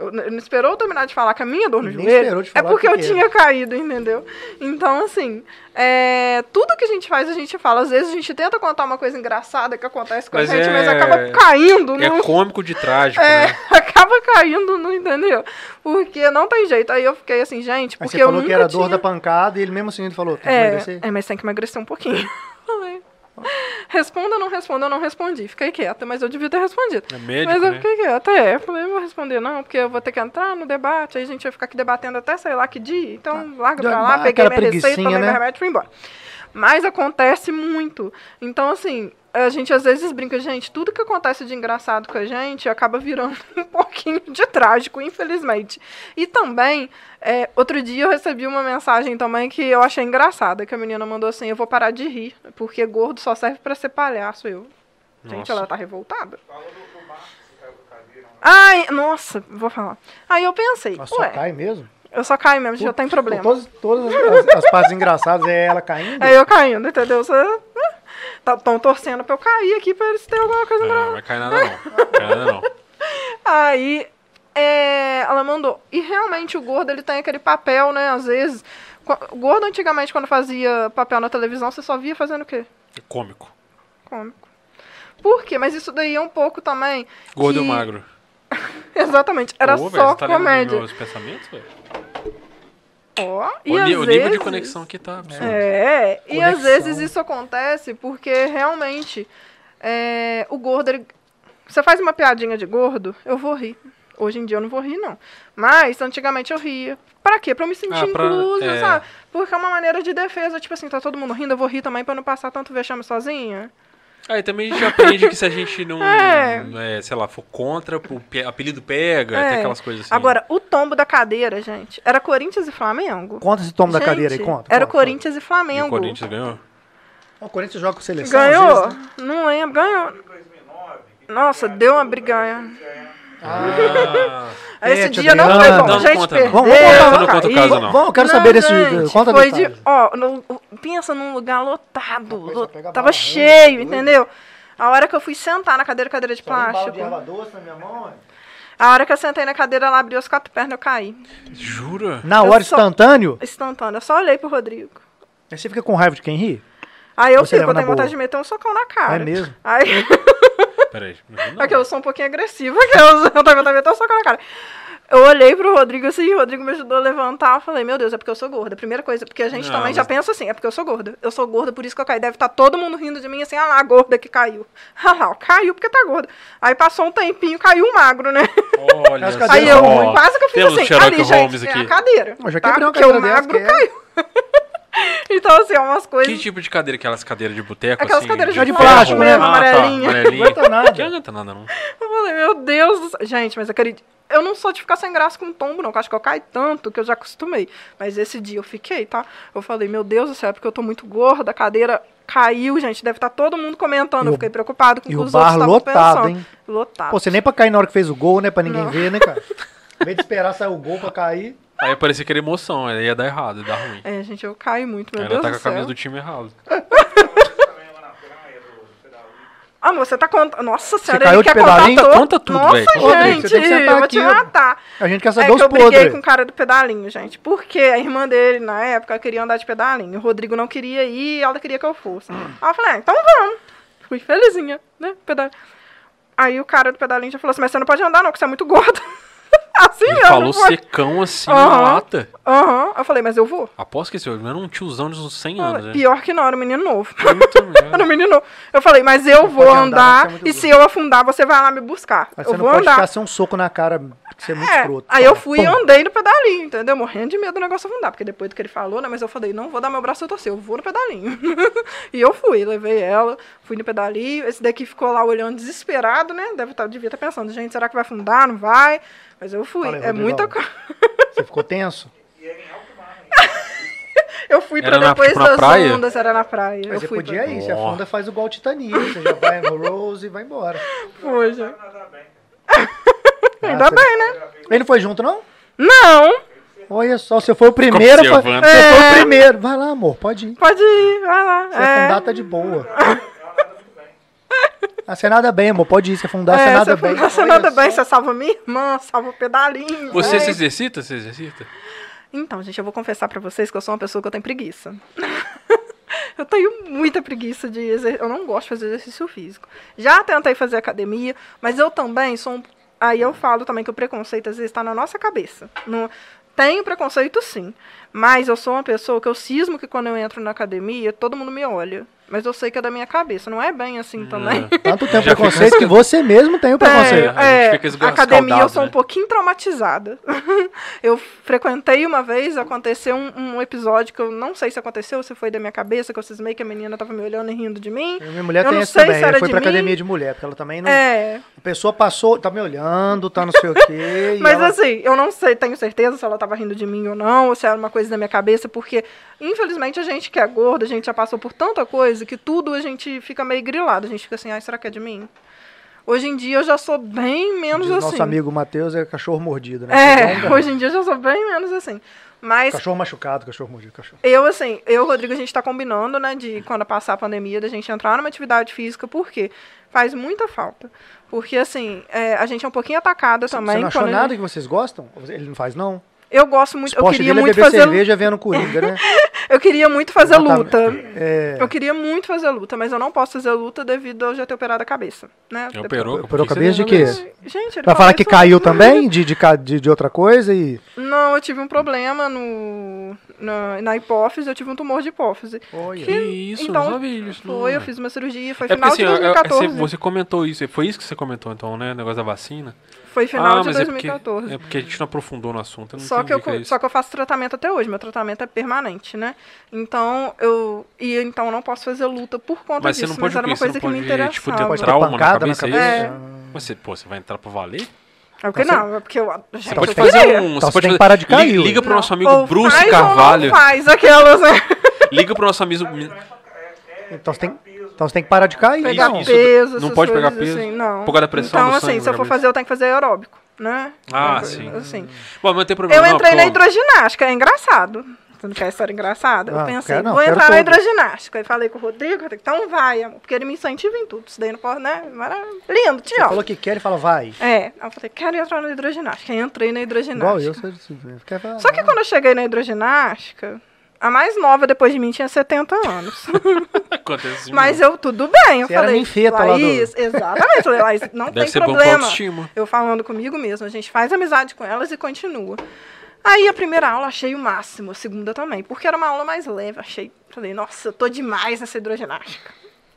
[SPEAKER 3] Eu, não esperou eu terminar de falar que a minha dor no
[SPEAKER 1] Nem
[SPEAKER 3] joelho
[SPEAKER 1] esperou de
[SPEAKER 3] é porque eu tinha caído, entendeu? Então, assim, é, tudo que a gente faz, a gente fala. Às vezes a gente tenta contar uma coisa engraçada que acontece com
[SPEAKER 2] Mas
[SPEAKER 3] a gente,
[SPEAKER 2] é-
[SPEAKER 3] mas acaba caindo
[SPEAKER 2] É
[SPEAKER 3] no,
[SPEAKER 2] cômico de trágico,
[SPEAKER 3] é,
[SPEAKER 2] né?
[SPEAKER 3] acaba caindo, não entendeu? Porque não tem jeito. Aí eu fiquei assim, gente,
[SPEAKER 1] Aí
[SPEAKER 3] porque
[SPEAKER 1] você
[SPEAKER 3] eu
[SPEAKER 1] falou
[SPEAKER 3] nunca
[SPEAKER 1] que era
[SPEAKER 3] tinha...
[SPEAKER 1] dor da pancada e ele mesmo assim ele falou, tem que
[SPEAKER 3] É,
[SPEAKER 1] emagrecer?
[SPEAKER 3] é, mas tem que emagrecer um pouquinho. Responda ou não responda, eu não respondi. Fiquei quieta, mas eu devia ter respondido.
[SPEAKER 2] É médico,
[SPEAKER 3] mas eu
[SPEAKER 2] né?
[SPEAKER 3] fiquei quieta, é. Falei, não vou responder não, porque eu vou ter que entrar no debate, aí a gente vai ficar aqui debatendo até sei lá que dia. Então, larga pra lá, peguei minha receita, tomei
[SPEAKER 1] né?
[SPEAKER 3] meu remédio e fui embora. Mas acontece muito. Então, assim, a gente às vezes brinca, gente, tudo que acontece de engraçado com a gente acaba virando um pouquinho de trágico, infelizmente. E também, é, outro dia eu recebi uma mensagem também que eu achei engraçada, que a menina mandou assim, eu vou parar de rir, porque gordo só serve pra ser palhaço, eu. Gente,
[SPEAKER 2] Nossa.
[SPEAKER 3] ela tá revoltada. Ai, nossa, vou falar. Aí eu pensei,
[SPEAKER 1] Ela só
[SPEAKER 3] ué,
[SPEAKER 1] cai mesmo?
[SPEAKER 3] eu só caio mesmo, já tem problema.
[SPEAKER 1] Todas, todas as, as partes engraçadas é ela caindo?
[SPEAKER 3] Aí eu caindo, entendeu? Estão torcendo pra eu cair aqui pra eles terem alguma coisa
[SPEAKER 2] Não,
[SPEAKER 3] pra...
[SPEAKER 2] não vai cair nada não. Cai nada não.
[SPEAKER 3] Aí é, ela mandou. E realmente o gordo ele tem aquele papel, né? Às vezes. O gordo antigamente, quando fazia papel na televisão, você só via fazendo o quê?
[SPEAKER 2] É cômico.
[SPEAKER 3] Cômico. Por quê? Mas isso daí é um pouco também.
[SPEAKER 2] Gordo
[SPEAKER 3] que-
[SPEAKER 2] ou magro?
[SPEAKER 3] Exatamente, era
[SPEAKER 2] Pô,
[SPEAKER 3] só
[SPEAKER 2] você tá
[SPEAKER 3] comédia.
[SPEAKER 2] meus pensamentos, velho?
[SPEAKER 3] Ó, e
[SPEAKER 2] O, nível de
[SPEAKER 3] vezes-
[SPEAKER 2] conexão aqui tá absurdo.
[SPEAKER 3] É, e
[SPEAKER 1] Conexão.
[SPEAKER 3] às vezes isso acontece porque realmente é, o gordo, ele, você faz uma piadinha de gordo, eu vou rir. Hoje em dia eu não vou rir, não. Mas antigamente eu ria. Pra quê? Pra eu me sentir
[SPEAKER 2] Ah, pra-
[SPEAKER 3] inclusa,
[SPEAKER 2] é.
[SPEAKER 3] sabe? Porque é uma maneira de defesa. Tipo assim, tá todo mundo rindo, eu vou rir também pra não passar tanto vexame sozinha.
[SPEAKER 2] Aí também a gente aprende que se a gente não,
[SPEAKER 3] É.
[SPEAKER 2] é, sei lá, for contra, o pe- apelido pega,
[SPEAKER 3] É.
[SPEAKER 2] tem aquelas coisas assim.
[SPEAKER 3] Agora, o tombo da cadeira, gente, era Corinthians e Flamengo.
[SPEAKER 1] Conta esse tomo da
[SPEAKER 3] Gente,
[SPEAKER 1] cadeira aí, conta.
[SPEAKER 3] Era
[SPEAKER 1] conta,
[SPEAKER 3] Corinthians e
[SPEAKER 2] E
[SPEAKER 3] Flamengo.
[SPEAKER 2] o Corinthians ganhou?
[SPEAKER 1] conta. O Corinthians joga com seleção
[SPEAKER 3] Ganhou?
[SPEAKER 1] vezes, né?
[SPEAKER 3] Não lembro, ganhou. Nossa, deu uma briganha.
[SPEAKER 2] Ah,
[SPEAKER 3] Esse dia não foi bom.
[SPEAKER 2] Não,
[SPEAKER 3] gente
[SPEAKER 2] conta,
[SPEAKER 3] perdeu.
[SPEAKER 2] não.
[SPEAKER 1] Vamos- vamos contar-
[SPEAKER 2] não conta o
[SPEAKER 3] caiu.
[SPEAKER 2] caso, não.
[SPEAKER 1] Vamos, eu quero saber desse.
[SPEAKER 3] gente,
[SPEAKER 1] Conta
[SPEAKER 3] foi de, ó, no- pensa num lugar lotado. Tava cheio,
[SPEAKER 1] né?
[SPEAKER 3] entendeu? A hora que eu fui sentar na cadeira, cadeira de
[SPEAKER 1] Só
[SPEAKER 3] plástico.
[SPEAKER 1] de erva doce na minha mão, é?
[SPEAKER 3] A hora que eu sentei na cadeira, ela abriu as quatro pernas, eu caí.
[SPEAKER 2] jura?
[SPEAKER 1] Na
[SPEAKER 3] Eu
[SPEAKER 1] hora,
[SPEAKER 3] só-
[SPEAKER 1] instantâneo,
[SPEAKER 3] Instantâneo. Eu só olhei pro Rodrigo.
[SPEAKER 1] aí você fica com raiva de quem ri?
[SPEAKER 3] Aí eu fico, eu tenho vontade
[SPEAKER 1] boa?
[SPEAKER 3] de meter um socão na cara.
[SPEAKER 1] É mesmo?
[SPEAKER 3] Aí,
[SPEAKER 2] Peraí. não.
[SPEAKER 3] É que eu sou um pouquinho agressiva, que eu, eu também também tô socando na cara. Eu olhei pro Rodrigo assim, o Rodrigo me ajudou a levantar. Eu falei, meu Deus, é porque eu sou gorda. Primeira coisa, porque a gente
[SPEAKER 2] Não,
[SPEAKER 3] também
[SPEAKER 2] mas-
[SPEAKER 3] já pensa assim, é porque eu sou gorda. Eu sou gorda, por isso que eu caí. Deve estar todo mundo rindo de mim assim, ah lá, a gorda que caiu. Ah lá, caiu porque tá gorda. Aí passou um tempinho, caiu um magro, né?
[SPEAKER 2] Olha
[SPEAKER 1] As
[SPEAKER 2] só.
[SPEAKER 1] cadeiras
[SPEAKER 3] Aí eu
[SPEAKER 1] são
[SPEAKER 3] quase que eu fiz
[SPEAKER 2] Temos
[SPEAKER 3] assim, ali, gente, é a cadeira.
[SPEAKER 1] Eu já
[SPEAKER 3] tá?
[SPEAKER 1] quebrei uma
[SPEAKER 3] Porque o
[SPEAKER 1] cadeira
[SPEAKER 3] magro
[SPEAKER 1] é-
[SPEAKER 3] caiu. então, assim, é umas coisas...
[SPEAKER 2] Que tipo de cadeira? Aquelas cadeiras de boteco?
[SPEAKER 3] Aquelas
[SPEAKER 2] assim,
[SPEAKER 3] cadeiras
[SPEAKER 1] de
[SPEAKER 2] ferro?
[SPEAKER 1] plástico, né?
[SPEAKER 2] Ah, tá,
[SPEAKER 3] Amarelinha.
[SPEAKER 2] amarelinha.
[SPEAKER 1] Não aguenta nada.
[SPEAKER 2] Que não aguenta nada, não.
[SPEAKER 3] Eu falei, meu Deus do céu. Gente, mas aquele Eu não sou de ficar sem graça com tombo, não. eu acho que eu caio tanto que eu já acostumei. Mas esse dia eu fiquei, tá? Eu falei, meu Deus do céu, é porque eu tô muito gorda, a cadeira caiu, gente. Deve estar todo mundo comentando. Eu fiquei preocupado com o
[SPEAKER 1] E
[SPEAKER 3] que
[SPEAKER 1] o
[SPEAKER 3] os outros
[SPEAKER 1] bar
[SPEAKER 3] estavam
[SPEAKER 1] lotado,
[SPEAKER 3] pensando.
[SPEAKER 1] hein?
[SPEAKER 3] Lotado.
[SPEAKER 1] Pô, você nem pra cair na hora que fez o gol, né? Pra ninguém
[SPEAKER 3] Não.
[SPEAKER 1] ver, né, cara? Em vez de esperar sair o gol pra cair.
[SPEAKER 2] Aí parecia que era emoção, aí ia dar errado, ia dar ruim.
[SPEAKER 3] É, gente, eu caio muito, meu
[SPEAKER 2] Ela
[SPEAKER 3] Deus
[SPEAKER 2] tá
[SPEAKER 3] do
[SPEAKER 2] com a
[SPEAKER 3] céu.
[SPEAKER 2] camisa do time errado.
[SPEAKER 3] Ah, você tá contando. Nossa senhora,
[SPEAKER 1] caiu
[SPEAKER 3] ele
[SPEAKER 1] de
[SPEAKER 3] quer contar
[SPEAKER 1] pedalinho?
[SPEAKER 3] todo.
[SPEAKER 2] Conta tudo,
[SPEAKER 3] Nossa,
[SPEAKER 2] velho.
[SPEAKER 1] Rodrigo,
[SPEAKER 3] gente,
[SPEAKER 1] você tem que sentar
[SPEAKER 3] eu vou
[SPEAKER 1] aqui,
[SPEAKER 3] te
[SPEAKER 1] ó.
[SPEAKER 3] matar.
[SPEAKER 1] A gente quer
[SPEAKER 3] É
[SPEAKER 1] saber
[SPEAKER 3] que
[SPEAKER 1] os
[SPEAKER 3] eu briguei
[SPEAKER 1] podres.
[SPEAKER 3] com o cara do pedalinho, gente. Porque a irmã dele, na época, queria andar de pedalinho. O Rodrigo não queria ir e ela queria que eu fosse.
[SPEAKER 1] Hum.
[SPEAKER 3] Aí eu falei, ah, então vamos. Fui felizinha, né? Pedal... Aí o cara do pedalinho já falou assim, mas você não pode andar não, porque você é muito gorda. assim
[SPEAKER 2] Ele
[SPEAKER 3] mesmo.
[SPEAKER 2] falou
[SPEAKER 3] foi.
[SPEAKER 2] secão assim
[SPEAKER 3] Aham.
[SPEAKER 2] na lata.
[SPEAKER 3] Aham. Eu falei, mas eu vou.
[SPEAKER 2] Aposto que esse homem era um tiozão de uns 100 anos, né?
[SPEAKER 3] Pior que não, era um menino novo. Era um menino novo. Eu falei, mas eu vou
[SPEAKER 1] andar,
[SPEAKER 3] andar,
[SPEAKER 1] é
[SPEAKER 3] e se eu afundar, você vai lá me buscar.
[SPEAKER 1] Mas
[SPEAKER 3] eu
[SPEAKER 1] você não
[SPEAKER 3] vou
[SPEAKER 1] pode
[SPEAKER 3] andar.
[SPEAKER 1] ficar sem um soco na cara, porque você é muito
[SPEAKER 3] É,
[SPEAKER 1] escroto.
[SPEAKER 3] aí eu
[SPEAKER 1] Pum.
[SPEAKER 3] fui e andei no pedalinho, entendeu? Morrendo de medo do negócio afundar, porque depois do que ele falou, né? Mas eu falei, não vou dar meu braço a torcer, eu vou no pedalinho. e eu fui, levei ela, fui no pedalinho. Esse daqui ficou lá olhando desesperado, né? Deve tá, devia estar pensando, gente, será que vai afundar? Não vai? Mas eu fui.
[SPEAKER 1] Fala aí,
[SPEAKER 3] é muita coisa.
[SPEAKER 1] Você ficou tenso?
[SPEAKER 3] Eu fui pra
[SPEAKER 2] Era na-
[SPEAKER 3] depois
[SPEAKER 2] tipo, na
[SPEAKER 3] das
[SPEAKER 2] praia?
[SPEAKER 3] ondas, era na praia.
[SPEAKER 1] Mas
[SPEAKER 3] eu
[SPEAKER 1] você
[SPEAKER 3] fui
[SPEAKER 1] podia
[SPEAKER 3] pra...
[SPEAKER 1] ir, você afunda faz igual o Titanic. Você já vai no Rose e vai embora.
[SPEAKER 3] Foi, já.
[SPEAKER 1] Ah,
[SPEAKER 3] Ainda
[SPEAKER 1] você-
[SPEAKER 3] bem, né?
[SPEAKER 1] Ele não foi junto, não?
[SPEAKER 3] Não,
[SPEAKER 1] Olha só, você foi o primeiro. Foi...
[SPEAKER 2] observando.
[SPEAKER 1] Você foi o
[SPEAKER 3] É.
[SPEAKER 1] primeiro. Vai lá, amor, pode ir.
[SPEAKER 3] pode ir, vai lá.
[SPEAKER 1] Se
[SPEAKER 3] é.
[SPEAKER 1] afundar, tá de boa. Ah, você nada bem, amor. Pode ir. Se afundar, você
[SPEAKER 3] É,
[SPEAKER 1] nada
[SPEAKER 3] se
[SPEAKER 1] bem.
[SPEAKER 3] afundar, Você
[SPEAKER 1] Olha
[SPEAKER 3] nada
[SPEAKER 1] só.
[SPEAKER 3] bem, você salva minha irmã, salva o pedalinho.
[SPEAKER 2] Você
[SPEAKER 3] é.
[SPEAKER 2] se exercita? Você exercita?
[SPEAKER 3] Então, gente, eu vou confessar pra vocês que eu sou uma pessoa que eu tenho preguiça. eu tenho muita preguiça de exercício. Eu não gosto de fazer exercício físico. Já tentei fazer academia, mas eu também sou um... Aí eu falo também que o preconceito às vezes está na nossa cabeça. No... Tenho preconceito sim, mas eu sou uma pessoa que eu cismo que quando eu entro na academia, todo mundo me olha. Mas eu sei que é da minha cabeça, não é bem assim também.
[SPEAKER 2] É.
[SPEAKER 1] Tanto tem o preconceito que você mesmo tem o preconceito.
[SPEAKER 2] a gente
[SPEAKER 3] É,
[SPEAKER 2] esga-
[SPEAKER 3] academia eu
[SPEAKER 2] escaldado,
[SPEAKER 3] sou um
[SPEAKER 2] né?
[SPEAKER 3] pouquinho traumatizada. eu frequentei uma vez, aconteceu um, um episódio que eu não sei se aconteceu, se foi da minha cabeça, que eu cismei que a menina tava me olhando e rindo de mim.
[SPEAKER 1] Minha mulher
[SPEAKER 3] Eu
[SPEAKER 1] tem
[SPEAKER 3] sei
[SPEAKER 1] também. Ela
[SPEAKER 3] era
[SPEAKER 1] foi pra
[SPEAKER 3] mim.
[SPEAKER 1] academia de mulher, porque ela também não.
[SPEAKER 3] É,
[SPEAKER 1] A pessoa passou, tá me olhando, tá não sei o quê.
[SPEAKER 3] mas
[SPEAKER 1] ela-
[SPEAKER 3] assim, eu não sei, tenho certeza se ela tava rindo de mim ou não, ou se era uma coisa da minha cabeça, porque infelizmente a gente que é gorda, a gente já passou por tanta coisa que tudo a gente fica meio grilado. A gente fica assim, ai, será que é de mim? Hoje em dia eu já sou bem menos
[SPEAKER 1] Diz o
[SPEAKER 3] assim.
[SPEAKER 1] nosso amigo Matheus é cachorro mordido, né?
[SPEAKER 3] É, hoje em dia eu já sou bem menos assim. Mas
[SPEAKER 1] Cachorro machucado, cachorro mordido, cachorro.
[SPEAKER 3] Eu, assim, eu e o Rodrigo, a gente tá combinando, né, de quando passar a pandemia, da gente entrar numa atividade física, porque faz muita falta. Porque, assim, é, a gente é um pouquinho atacada também.
[SPEAKER 1] Você não achou nada
[SPEAKER 3] gente-
[SPEAKER 1] que vocês gostam? Ele não faz, não?
[SPEAKER 3] Eu gosto muito, eu queria
[SPEAKER 1] é
[SPEAKER 3] muito
[SPEAKER 1] beber
[SPEAKER 3] fazer.
[SPEAKER 1] cerveja vendo Coringa, né?
[SPEAKER 3] Eu queria muito fazer luta.
[SPEAKER 1] É,
[SPEAKER 3] Eu queria muito fazer luta, mas eu não posso fazer luta devido a eu já ter operado a cabeça, né?
[SPEAKER 2] Operou?
[SPEAKER 1] Operou a cabeça de quê?
[SPEAKER 3] Gente, ele
[SPEAKER 1] pra falar que caiu também de, de, de, outra coisa e.
[SPEAKER 3] Não, eu tive um problema no, na, na hipófise, eu tive um tumor de hipófise.
[SPEAKER 1] Olha.
[SPEAKER 2] Que isso,
[SPEAKER 3] então,
[SPEAKER 2] não.
[SPEAKER 3] Foi, eu fiz uma cirurgia, foi
[SPEAKER 2] É porque
[SPEAKER 3] final
[SPEAKER 2] assim,
[SPEAKER 3] de
[SPEAKER 2] é- é-
[SPEAKER 3] 2014.
[SPEAKER 2] você, você comentou isso, foi isso que você comentou então, né? O negócio da vacina.
[SPEAKER 3] Foi final
[SPEAKER 2] ah,
[SPEAKER 3] de
[SPEAKER 2] mas é porque,
[SPEAKER 3] 2014.
[SPEAKER 2] é porque a gente não aprofundou no assunto. Eu não
[SPEAKER 3] Só que, eu,
[SPEAKER 2] que é
[SPEAKER 3] só que eu faço tratamento até hoje, meu tratamento é permanente, né? Então, eu. E então eu não posso fazer luta por conta
[SPEAKER 2] Mas você
[SPEAKER 3] disso,
[SPEAKER 2] não pode
[SPEAKER 3] mas era
[SPEAKER 2] o
[SPEAKER 3] uma
[SPEAKER 2] Você
[SPEAKER 3] coisa
[SPEAKER 2] não
[SPEAKER 3] que me
[SPEAKER 2] pode,
[SPEAKER 3] interessava.
[SPEAKER 2] tipo, ter
[SPEAKER 1] ter
[SPEAKER 2] trauma na
[SPEAKER 1] pancada na
[SPEAKER 2] cabeça, é
[SPEAKER 1] cabeça?
[SPEAKER 2] isso?
[SPEAKER 3] É.
[SPEAKER 2] Mas você, pô, você vai entrar pra valer?
[SPEAKER 3] É porque
[SPEAKER 1] Então
[SPEAKER 3] não, é porque eu. Gente,
[SPEAKER 2] Você pode fazer
[SPEAKER 3] queria.
[SPEAKER 2] um.
[SPEAKER 1] Então
[SPEAKER 2] você
[SPEAKER 1] você
[SPEAKER 2] pode
[SPEAKER 1] que
[SPEAKER 2] fazer-
[SPEAKER 1] parar de cair,
[SPEAKER 2] Liga, liga pro nosso amigo
[SPEAKER 3] ou
[SPEAKER 2] Bruce
[SPEAKER 3] faz ou não
[SPEAKER 2] Carvalho.
[SPEAKER 3] faz aquelas, né?
[SPEAKER 2] Liga pro nosso amigo.
[SPEAKER 1] Então você tem, então você tem que parar de cair.
[SPEAKER 3] Pegar
[SPEAKER 1] não.
[SPEAKER 2] isso,
[SPEAKER 3] peso,
[SPEAKER 2] não pode pegar peso?
[SPEAKER 3] Assim, não.
[SPEAKER 2] Por causa da pressão
[SPEAKER 3] Então,
[SPEAKER 2] do
[SPEAKER 3] assim,
[SPEAKER 2] sangue
[SPEAKER 3] se
[SPEAKER 2] na
[SPEAKER 3] eu for fazer, eu tenho que fazer aeróbico, né?
[SPEAKER 2] Ah,
[SPEAKER 3] Então,
[SPEAKER 2] sim.
[SPEAKER 3] Assim.
[SPEAKER 2] Bom, mas não tem problema.
[SPEAKER 3] Eu
[SPEAKER 2] não,
[SPEAKER 3] entrei na
[SPEAKER 2] porque, ó,
[SPEAKER 3] hidroginástica, é engraçado. Você não quer história engraçada?
[SPEAKER 1] Ah,
[SPEAKER 3] eu pensei,
[SPEAKER 1] quero não,
[SPEAKER 3] vou entrar na
[SPEAKER 1] todas.
[SPEAKER 3] hidroginástica. Aí falei com o Rodrigo, então vai, amor, porque ele me incentiva em tudo. Isso daí não pode, né? Mara- Lindo, tio.
[SPEAKER 1] falou que quer e fala, vai.
[SPEAKER 3] É, eu falei, quero entrar na hidroginástica. Aí entrei na hidroginástica.
[SPEAKER 1] Igual eu, quer falar,
[SPEAKER 3] Só que quando eu cheguei na hidroginástica, A mais nova depois de mim tinha 70 anos.
[SPEAKER 2] Acontece
[SPEAKER 3] Mas eu, tudo bem. Eu
[SPEAKER 1] Você era
[SPEAKER 3] falei,
[SPEAKER 1] lá do-
[SPEAKER 3] Laís, exatamente. Eu falei, Laís, não
[SPEAKER 2] Deve
[SPEAKER 3] tem
[SPEAKER 2] ser bom
[SPEAKER 3] problema.
[SPEAKER 2] autoestima.
[SPEAKER 3] Eu falando comigo mesmo, a gente faz amizade com elas e continua. Aí a primeira aula achei o máximo, a segunda também, porque era uma aula mais leve, achei, falei, nossa, eu tô demais nessa hidroginástica.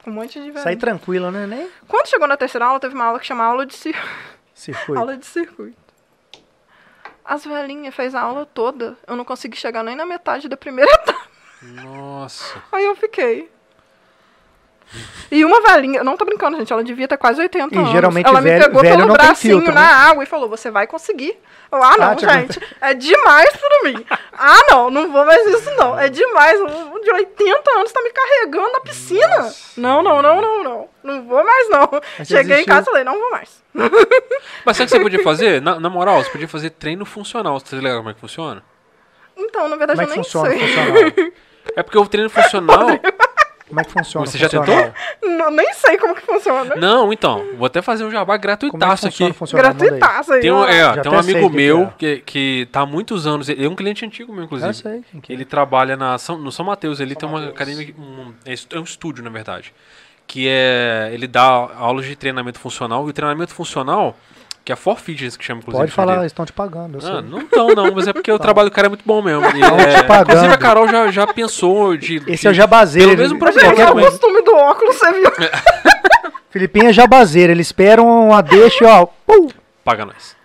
[SPEAKER 3] Um monte de
[SPEAKER 1] Sai
[SPEAKER 3] velho.
[SPEAKER 1] tranquila, né? Nem
[SPEAKER 3] Quando chegou na terceira aula, teve uma aula que chama aula de, cir...
[SPEAKER 1] circuito.
[SPEAKER 3] aula de circuito. As velhinhas fez a aula toda, eu não consegui chegar nem na metade da primeira etapa.
[SPEAKER 2] Nossa.
[SPEAKER 3] Aí eu fiquei. E uma velhinha, eu não tô brincando, gente, ela devia ter quase 80
[SPEAKER 1] E
[SPEAKER 3] anos.
[SPEAKER 1] geralmente
[SPEAKER 3] ela me
[SPEAKER 1] velho-
[SPEAKER 3] pegou
[SPEAKER 1] velho
[SPEAKER 3] pelo bracinho
[SPEAKER 1] filtro,
[SPEAKER 3] na
[SPEAKER 1] né?
[SPEAKER 3] água e falou: Você vai conseguir. Eu, ah, não,
[SPEAKER 1] Ah, te
[SPEAKER 3] gente, é demais pra mim. Ah, não, não vou mais isso, não. É demais. Um de 80 anos tá me carregando na piscina.
[SPEAKER 2] Nossa.
[SPEAKER 3] Não, não, não, não, não. Não vou mais, não.
[SPEAKER 1] Mas
[SPEAKER 3] Cheguei em casa e falei: Não vou mais.
[SPEAKER 2] Mas sabe o que você podia fazer? Na, na moral, você podia fazer treino funcional. Você tá ligado como é que funciona?
[SPEAKER 3] Então, na verdade,
[SPEAKER 1] Como é que
[SPEAKER 3] eu nem
[SPEAKER 1] funciona
[SPEAKER 3] sei.
[SPEAKER 1] funcional?
[SPEAKER 2] É porque o treino funcional.
[SPEAKER 1] Como é que funciona
[SPEAKER 2] Você já
[SPEAKER 1] funcional?
[SPEAKER 3] Não, nem sei como que funciona.
[SPEAKER 2] Não, então. Vou até fazer um jabá
[SPEAKER 1] Como é que
[SPEAKER 2] gratuitaço
[SPEAKER 1] funciona o
[SPEAKER 2] aqui.
[SPEAKER 1] aí.
[SPEAKER 3] Gratuitaço aí.
[SPEAKER 2] Tem um, é, tem um amigo meu
[SPEAKER 1] que
[SPEAKER 2] que, que tá há muitos anos. Ele é um cliente antigo meu, inclusive.
[SPEAKER 1] Eu sei. quem que é.
[SPEAKER 2] Ele trabalha na São- no São Mateus, ele tem uma academia, um, é é um estúdio, na verdade, que é, ele dá aulas de treinamento funcional, e o treinamento funcional, que é a For Fitness, que chama, inclusive.
[SPEAKER 1] Pode falar, eles estão te pagando. eu
[SPEAKER 2] Ah,
[SPEAKER 1] sei.
[SPEAKER 2] não estão não, mas é porque o trabalho do cara é muito bom mesmo. E,
[SPEAKER 1] Tão te
[SPEAKER 2] é,
[SPEAKER 1] pagando.
[SPEAKER 2] inclusive a Carol já, já pensou de...
[SPEAKER 1] Esse
[SPEAKER 2] de-
[SPEAKER 1] é o jabazeiro.
[SPEAKER 2] Pelo mesmo problema
[SPEAKER 3] é o
[SPEAKER 2] também.
[SPEAKER 3] costume do óculos, você viu?
[SPEAKER 1] Filipinho é jabazeiro. Ele espera uma deixa, ó. Pum.
[SPEAKER 2] paga nós.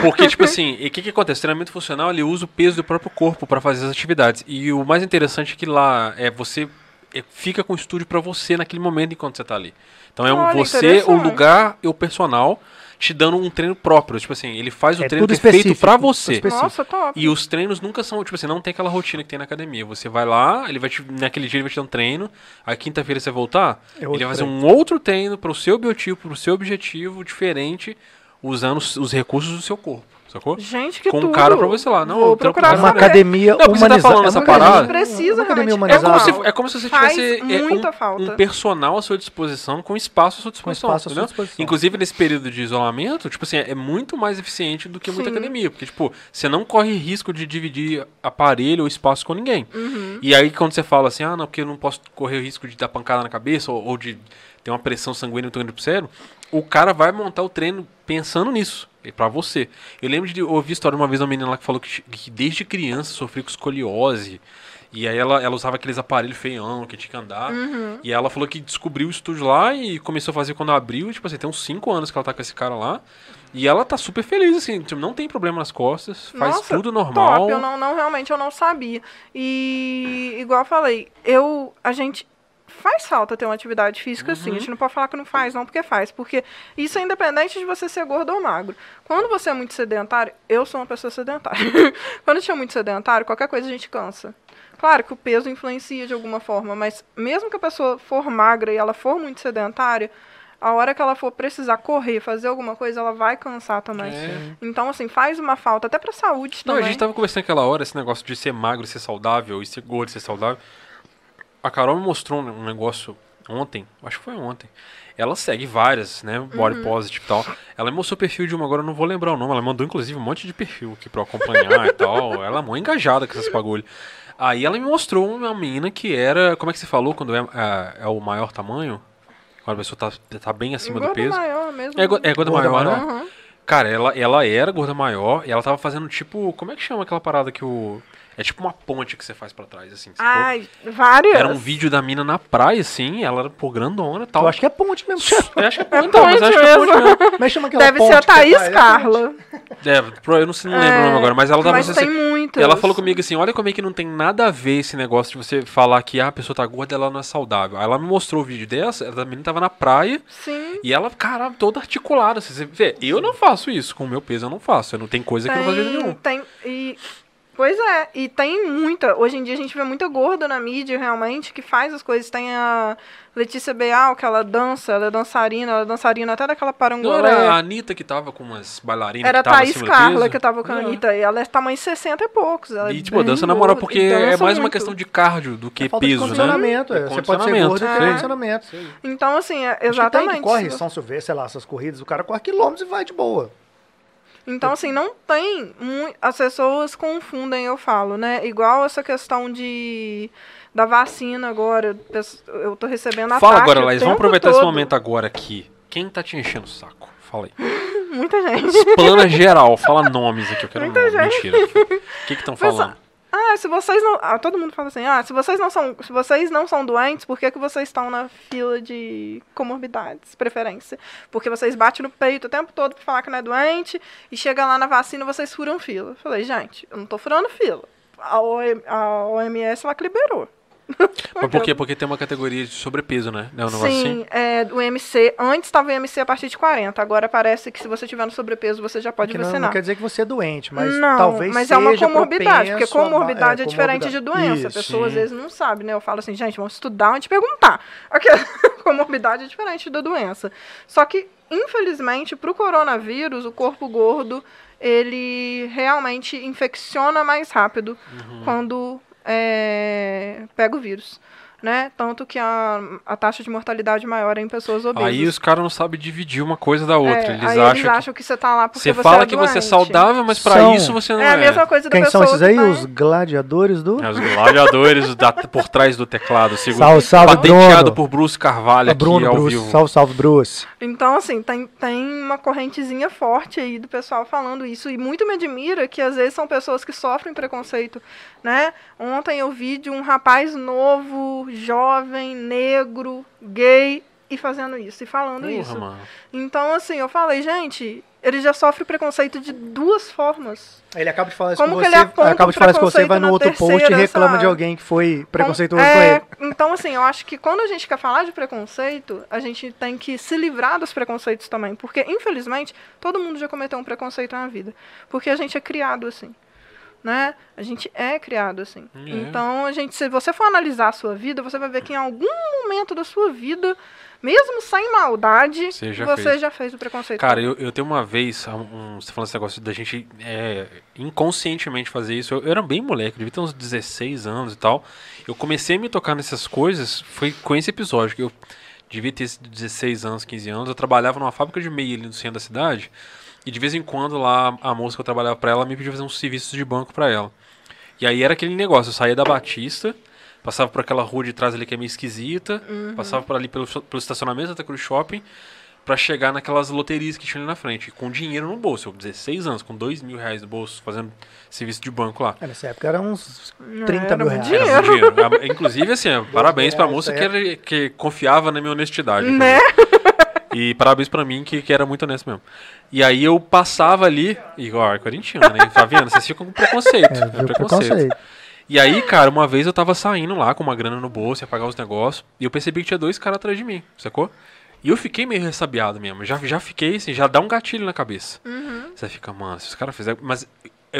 [SPEAKER 2] Porque, tipo assim, e o que, que acontece? O treinamento funcional, ele usa o peso do próprio corpo para fazer as atividades. E o mais interessante é que lá é você é, fica com o estúdio para você naquele momento enquanto você tá ali. Então é um,
[SPEAKER 3] Olha,
[SPEAKER 2] você, o lugar e o personal te dando um treino próprio. Tipo assim, ele faz o
[SPEAKER 1] É
[SPEAKER 2] treino que é feito
[SPEAKER 1] específico,
[SPEAKER 2] pra você.
[SPEAKER 3] Nossa, top.
[SPEAKER 2] E os treinos nunca são, tipo assim, não tem aquela rotina que tem na academia. Você vai lá, ele vai te, naquele dia ele vai te dar um treino, aí quinta-feira você vai voltar,
[SPEAKER 1] É
[SPEAKER 2] ele vai fazer
[SPEAKER 1] treino.
[SPEAKER 2] um outro treino pro seu biotipo, pro seu objetivo diferente, usando os, os recursos do seu corpo, sacou?
[SPEAKER 3] Gente, que
[SPEAKER 2] Com um
[SPEAKER 3] tudo.
[SPEAKER 2] cara pra você lá. Não,
[SPEAKER 3] Vou
[SPEAKER 2] eu
[SPEAKER 3] procurar
[SPEAKER 1] É uma academia
[SPEAKER 2] Não, porque você tá
[SPEAKER 1] humanizada.
[SPEAKER 2] falando essa parada.
[SPEAKER 3] Precisa
[SPEAKER 1] uma academia
[SPEAKER 3] realmente.
[SPEAKER 2] É como, se, é como se você
[SPEAKER 3] Faz
[SPEAKER 2] tivesse é,
[SPEAKER 3] muita
[SPEAKER 2] um,
[SPEAKER 3] falta.
[SPEAKER 2] um personal à sua disposição, com espaço à sua disposição.
[SPEAKER 1] espaço à sua
[SPEAKER 2] entendeu?
[SPEAKER 1] disposição.
[SPEAKER 2] Inclusive, nesse período de isolamento, tipo assim, é muito mais eficiente do que muita
[SPEAKER 3] Sim.
[SPEAKER 2] academia. Porque, tipo, você não corre risco de dividir aparelho ou espaço com ninguém.
[SPEAKER 3] Uhum.
[SPEAKER 2] E aí, quando você fala assim, ah, não, porque eu não posso correr o risco de dar pancada na cabeça ou, ou de ter uma pressão sanguínea muito grande pro cérebro, o cara vai montar o treino pensando nisso. É pra você. Eu lembro de ouvir a história uma vez de uma menina lá que falou que, que desde criança sofria com escoliose. E aí ela, ela usava aqueles aparelhos feião que tinha que andar.
[SPEAKER 3] Uhum.
[SPEAKER 2] E ela falou que descobriu o estúdio lá e começou a fazer quando abriu. Tipo assim, tem uns 5 anos que ela tá com esse cara lá. E ela tá super feliz, assim, tipo, não tem problema nas costas, faz
[SPEAKER 3] Nossa,
[SPEAKER 2] tudo normal.
[SPEAKER 3] Top, eu não, não, realmente eu não sabia. E igual eu falei, eu, a gente faz falta ter uma atividade física assim. A
[SPEAKER 2] Uhum.
[SPEAKER 3] gente não pode falar que não faz, não, porque faz. Porque isso é independente de você ser gordo ou magro. Quando você é muito sedentário, eu sou uma pessoa sedentária. Quando a gente é muito sedentário, qualquer coisa a gente cansa. Claro que o peso influencia de alguma forma, mas mesmo que a pessoa for magra e ela for muito sedentária, a hora que ela for precisar correr, fazer alguma coisa, ela vai cansar também.
[SPEAKER 2] É.
[SPEAKER 3] Então, assim, faz uma falta, até pra saúde
[SPEAKER 2] Não, a
[SPEAKER 3] também.
[SPEAKER 2] gente tava conversando aquela hora, esse negócio de ser magro, ser saudável, e ser gordo, ser saudável. A Carol me mostrou um negócio ontem, acho que foi ontem. Ela segue várias, né, body positive e tal. Ela me mostrou o perfil de uma, agora eu não vou lembrar o nome. Ela mandou, inclusive, um monte de perfil aqui pra eu acompanhar e tal. Ela é muito engajada com essas bagulho. Aí ela me mostrou uma menina que era, como é que você falou quando é, é, é o maior tamanho? Quando a pessoa tá, tá bem acima do
[SPEAKER 3] Gordo
[SPEAKER 2] peso.
[SPEAKER 3] maior mesmo.
[SPEAKER 2] É, go- é gorda
[SPEAKER 1] Gorda
[SPEAKER 2] maior, né?
[SPEAKER 1] maior?
[SPEAKER 3] Aham.
[SPEAKER 2] Cara, ela, ela era gorda maior e ela tava fazendo tipo. Como é que chama aquela parada que o. É tipo uma ponte que você faz pra trás, assim.
[SPEAKER 3] Ai, várias.
[SPEAKER 2] Era um vídeo da mina na praia, assim, ela era pô, grandona e tal.
[SPEAKER 1] Eu acho que é ponte mesmo.
[SPEAKER 2] Eu acho que é
[SPEAKER 3] É
[SPEAKER 2] ponte, então, mas acho que é ponte
[SPEAKER 3] mesmo.
[SPEAKER 1] é que chama aquela
[SPEAKER 3] Deve
[SPEAKER 1] ponte
[SPEAKER 3] ser a Thaís?
[SPEAKER 1] É.
[SPEAKER 3] Carla.
[SPEAKER 2] É, pro- eu não, sei, não lembro o nome agora, mas ela tava
[SPEAKER 3] Mas
[SPEAKER 2] assim,
[SPEAKER 3] tem muitas.
[SPEAKER 2] Ela falou comigo assim: olha como é que não tem nada a ver esse negócio de você falar que ah, a pessoa tá gorda ela não é saudável. Aí ela me mostrou o vídeo dessa, ela, a menina tava na praia
[SPEAKER 3] Sim.
[SPEAKER 2] e ela, cara, toda articulada. assim, Você vê, eu não faço isso, com o meu peso eu não faço. Eu não tem coisa que eu não faço de nenhum.
[SPEAKER 3] tem, e Pois é, e tem muita. Hoje em dia a gente vê muita gorda na mídia, realmente, que faz as coisas. Tem a Letícia Beal, que ela dança, ela é dançarina, ela é dançarina até daquela
[SPEAKER 2] Não
[SPEAKER 3] parangolé.
[SPEAKER 2] era a Anitta que tava com umas bailarinas
[SPEAKER 3] Era a Thaís Carla que tava com a
[SPEAKER 2] É.
[SPEAKER 3] Anitta. E ela é tamanho 60 e poucos. Ela é
[SPEAKER 2] E, tipo, dança na moral, porque é mais uma
[SPEAKER 3] muito.
[SPEAKER 2] questão de cardio do que
[SPEAKER 1] É falta de
[SPEAKER 2] peso, né?
[SPEAKER 1] condicionamento. é.
[SPEAKER 2] É
[SPEAKER 1] Você pode ser gordo e ter condicionamento.
[SPEAKER 3] Então, assim, é,
[SPEAKER 1] Acho que tem
[SPEAKER 3] exatamente.
[SPEAKER 1] que corre
[SPEAKER 3] se
[SPEAKER 1] São Silvestre, sei lá, essas corridas, o cara corre quilômetros e vai de boa.
[SPEAKER 3] Então, assim, não tem. As pessoas confundem, eu falo, né? Igual essa questão de. Da vacina agora. Eu tô recebendo ataque
[SPEAKER 2] Fala agora, Laís. Vamos aproveitar esse
[SPEAKER 3] todo.
[SPEAKER 2] momento agora aqui. Quem tá te enchendo o saco? Fala aí.
[SPEAKER 3] Muita gente.
[SPEAKER 2] Explana geral, fala nomes aqui, eu quero
[SPEAKER 3] Muita
[SPEAKER 2] nome.
[SPEAKER 3] gente.
[SPEAKER 2] Mentira. O que que estão falando?
[SPEAKER 3] Ah, se vocês não. Ah, todo mundo fala assim, ah, se vocês não são. Se vocês não são doentes, por que, que vocês estão na fila de comorbidades, preferência? Porque vocês batem no peito o tempo todo pra falar que não é doente e chega lá na vacina vocês furam fila. Eu falei, gente, eu não tô furando fila. A, OM a OMS ela que liberou.
[SPEAKER 2] Mas por quê? Porque tem uma categoria de sobrepeso, né? Não é um negócio assim?
[SPEAKER 3] Sim, é, o MC. Antes estava o MC a partir de 40. Agora parece que se você tiver no sobrepeso, você já pode
[SPEAKER 1] Que não, não
[SPEAKER 3] vacinar.
[SPEAKER 1] quer dizer que você é doente, mas
[SPEAKER 3] não,
[SPEAKER 1] talvez
[SPEAKER 3] mas
[SPEAKER 1] seja
[SPEAKER 3] é uma comorbidade, porque
[SPEAKER 1] a-
[SPEAKER 3] comorbidade é, diferente
[SPEAKER 1] comorbidade.
[SPEAKER 3] de doença. A
[SPEAKER 1] Isso.
[SPEAKER 3] pessoa às
[SPEAKER 2] Sim.
[SPEAKER 3] vezes não sabe, né? Eu falo assim, gente, vamos estudar antes de perguntar. Ok, comorbidade é diferente da doença. Só que, infelizmente, para o coronavírus, o corpo gordo, ele realmente infecciona mais rápido
[SPEAKER 2] Uhum.
[SPEAKER 3] quando é, pega o vírus. Né? Tanto que a, a taxa de mortalidade maior é em pessoas obesas.
[SPEAKER 2] Aí os caras não sabem dividir uma coisa da outra.
[SPEAKER 3] É,
[SPEAKER 2] eles,
[SPEAKER 3] aí
[SPEAKER 2] acham
[SPEAKER 3] eles
[SPEAKER 2] que
[SPEAKER 3] acham que você tá lá porque
[SPEAKER 2] você
[SPEAKER 3] você
[SPEAKER 2] fala
[SPEAKER 3] é
[SPEAKER 2] que você é
[SPEAKER 3] doente.
[SPEAKER 2] saudável, mas
[SPEAKER 1] São-
[SPEAKER 2] isso você não
[SPEAKER 3] É
[SPEAKER 2] é.
[SPEAKER 3] a mesma coisa da
[SPEAKER 1] Quem são
[SPEAKER 3] pessoa
[SPEAKER 1] esses aí?
[SPEAKER 3] tá-
[SPEAKER 1] Os gladiadores do.
[SPEAKER 2] É, Os gladiadores da- por trás do teclado. Segundo,
[SPEAKER 1] Salve, salve,
[SPEAKER 2] patenteado
[SPEAKER 1] Bruno.
[SPEAKER 2] por Bruce Carvalho
[SPEAKER 1] Ah,
[SPEAKER 2] aqui
[SPEAKER 1] Bruno,
[SPEAKER 2] ao
[SPEAKER 1] Bruce.
[SPEAKER 2] vivo.
[SPEAKER 1] Salve, salve, Bruce.
[SPEAKER 3] Então, assim, tem, tem uma correntezinha forte aí do pessoal falando isso. E muito me admira que às vezes são pessoas que sofrem preconceito, né? Ontem eu vi de um rapaz novo, jovem, negro, gay, e fazendo isso, e falando
[SPEAKER 2] Porra,
[SPEAKER 3] isso.
[SPEAKER 2] mano.
[SPEAKER 3] Então, assim, eu falei, gente, ele já sofre preconceito de duas formas.
[SPEAKER 1] Ele acaba de falar isso
[SPEAKER 3] Como
[SPEAKER 1] com
[SPEAKER 3] que
[SPEAKER 1] você.
[SPEAKER 3] ele
[SPEAKER 1] acaba de falar isso com você, vai no outro post e reclama
[SPEAKER 3] sabe?
[SPEAKER 1] de alguém que foi preconceituoso
[SPEAKER 3] Com-
[SPEAKER 1] com
[SPEAKER 3] é,
[SPEAKER 1] ele.
[SPEAKER 3] Então, assim, eu acho que quando a gente quer falar de preconceito, a gente tem que se livrar dos preconceitos também. Porque, infelizmente, todo mundo já cometeu um preconceito na vida. Porque a gente é criado assim. Né? A gente é criado assim.
[SPEAKER 2] É.
[SPEAKER 3] Então, a gente, se você for analisar a sua vida, você vai ver que em algum momento da sua vida, mesmo sem maldade,
[SPEAKER 2] Você já
[SPEAKER 3] você
[SPEAKER 2] fez.
[SPEAKER 3] já fez o preconceito.
[SPEAKER 2] Cara, eu, eu tenho uma vez, um, você falando esse negócio da gente é, inconscientemente fazer isso. Eu, eu era bem moleque, devia ter uns 16 anos e tal. Eu comecei a me tocar nessas coisas, foi com esse episódio, que eu devia ter 16 anos, 15 anos. Eu trabalhava numa fábrica de meia ali no centro da cidade. E de vez em quando lá, a moça que eu trabalhava pra ela me pedia fazer uns serviços de banco pra ela. E aí era aquele negócio, eu saía da Batista, passava por aquela rua de trás ali que é meio esquisita, passava por ali pelo, pelo estacionamento da Cruz Shopping, pra chegar naquelas loterias que tinha ali na frente, com dinheiro no bolso. Eu, 16 anos, com 2 mil reais no bolso, fazendo serviço de banco lá.
[SPEAKER 1] É, nessa época era uns
[SPEAKER 3] Não,
[SPEAKER 1] 30
[SPEAKER 3] era
[SPEAKER 1] mil reais.
[SPEAKER 2] Era muito dinheiro. Ah, Inclusive, assim, parabéns pra moça que, era- que confiava na minha honestidade.
[SPEAKER 3] Né?
[SPEAKER 2] E parabéns pra mim, que, que era muito honesto mesmo. E aí eu passava ali, ó, é corintiano, né? Tá vendo? Vocês ficam com preconceito.
[SPEAKER 1] É,
[SPEAKER 2] É,
[SPEAKER 1] viu,
[SPEAKER 2] preconceito.
[SPEAKER 1] preconceito.
[SPEAKER 2] E aí, cara, uma vez eu tava saindo lá com uma grana no bolso, ia pagar os negócios, e eu percebi que tinha dois caras atrás de mim, sacou? E eu fiquei meio ressabiado mesmo. Já, já fiquei assim, já dá um gatilho na cabeça. Você fica, mano, se os caras fizerem. Mas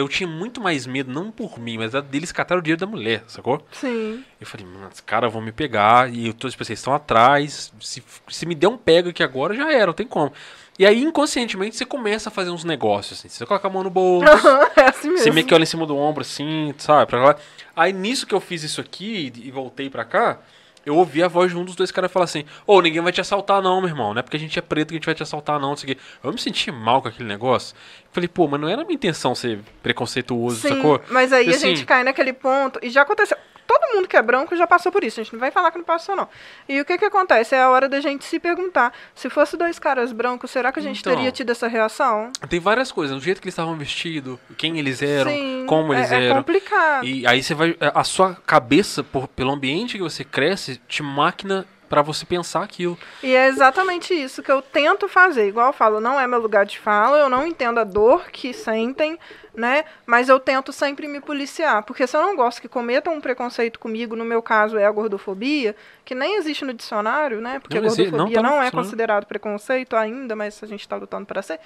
[SPEAKER 2] eu tinha muito mais medo, não por mim, mas deles cataram o dinheiro da mulher, sacou?
[SPEAKER 3] Sim.
[SPEAKER 2] Eu falei, mano, os caras vão me pegar e eu tô, tipo, vocês estão atrás. Se, se me der um pega aqui agora, já era, não tem como. E aí, inconscientemente, você começa a fazer uns negócios, assim. Você coloca a mão no bolso,
[SPEAKER 3] é assim mesmo.
[SPEAKER 2] você meio que olha em cima do ombro, assim, sabe? Pra lá. Aí, nisso que eu fiz isso aqui e voltei pra cá, eu ouvi a voz de um dos dois caras falar assim: Ô, ninguém vai te assaltar, não, meu irmão. Não é porque a gente é preto que a gente vai te assaltar, não. Não sei o quê. Eu me senti mal com aquele negócio. Falei, pô, mas não era a minha intenção ser preconceituoso,
[SPEAKER 3] Sim,
[SPEAKER 2] sacou?
[SPEAKER 3] mas aí a
[SPEAKER 2] Assim,
[SPEAKER 3] gente cai naquele ponto, e já aconteceu. Todo mundo que é branco já passou por isso, a gente não vai falar que não passou, não. E o que que acontece? É a hora da gente se perguntar, se fosse dois caras brancos, será que a gente
[SPEAKER 2] Então.
[SPEAKER 3] teria tido essa reação?
[SPEAKER 2] Tem várias coisas, o jeito que eles estavam vestidos, quem eles eram,
[SPEAKER 3] Sim,
[SPEAKER 2] como eles
[SPEAKER 3] é, é
[SPEAKER 2] eram.
[SPEAKER 3] complicado.
[SPEAKER 2] E aí você vai. A sua cabeça, por- pelo ambiente que você cresce, te máquina pra você pensar aquilo.
[SPEAKER 3] E é exatamente isso que eu tento fazer. Igual eu falo, não é meu lugar de fala, eu não entendo a dor que sentem, né? Mas eu tento sempre me policiar. Porque se eu não gosto que cometam um preconceito comigo, no meu caso é a gordofobia, que nem existe no dicionário, né? Porque
[SPEAKER 2] Não existe, não
[SPEAKER 3] gordofobia
[SPEAKER 2] tá
[SPEAKER 3] não, é considerado preconceito ainda, mas a gente está lutando para ser.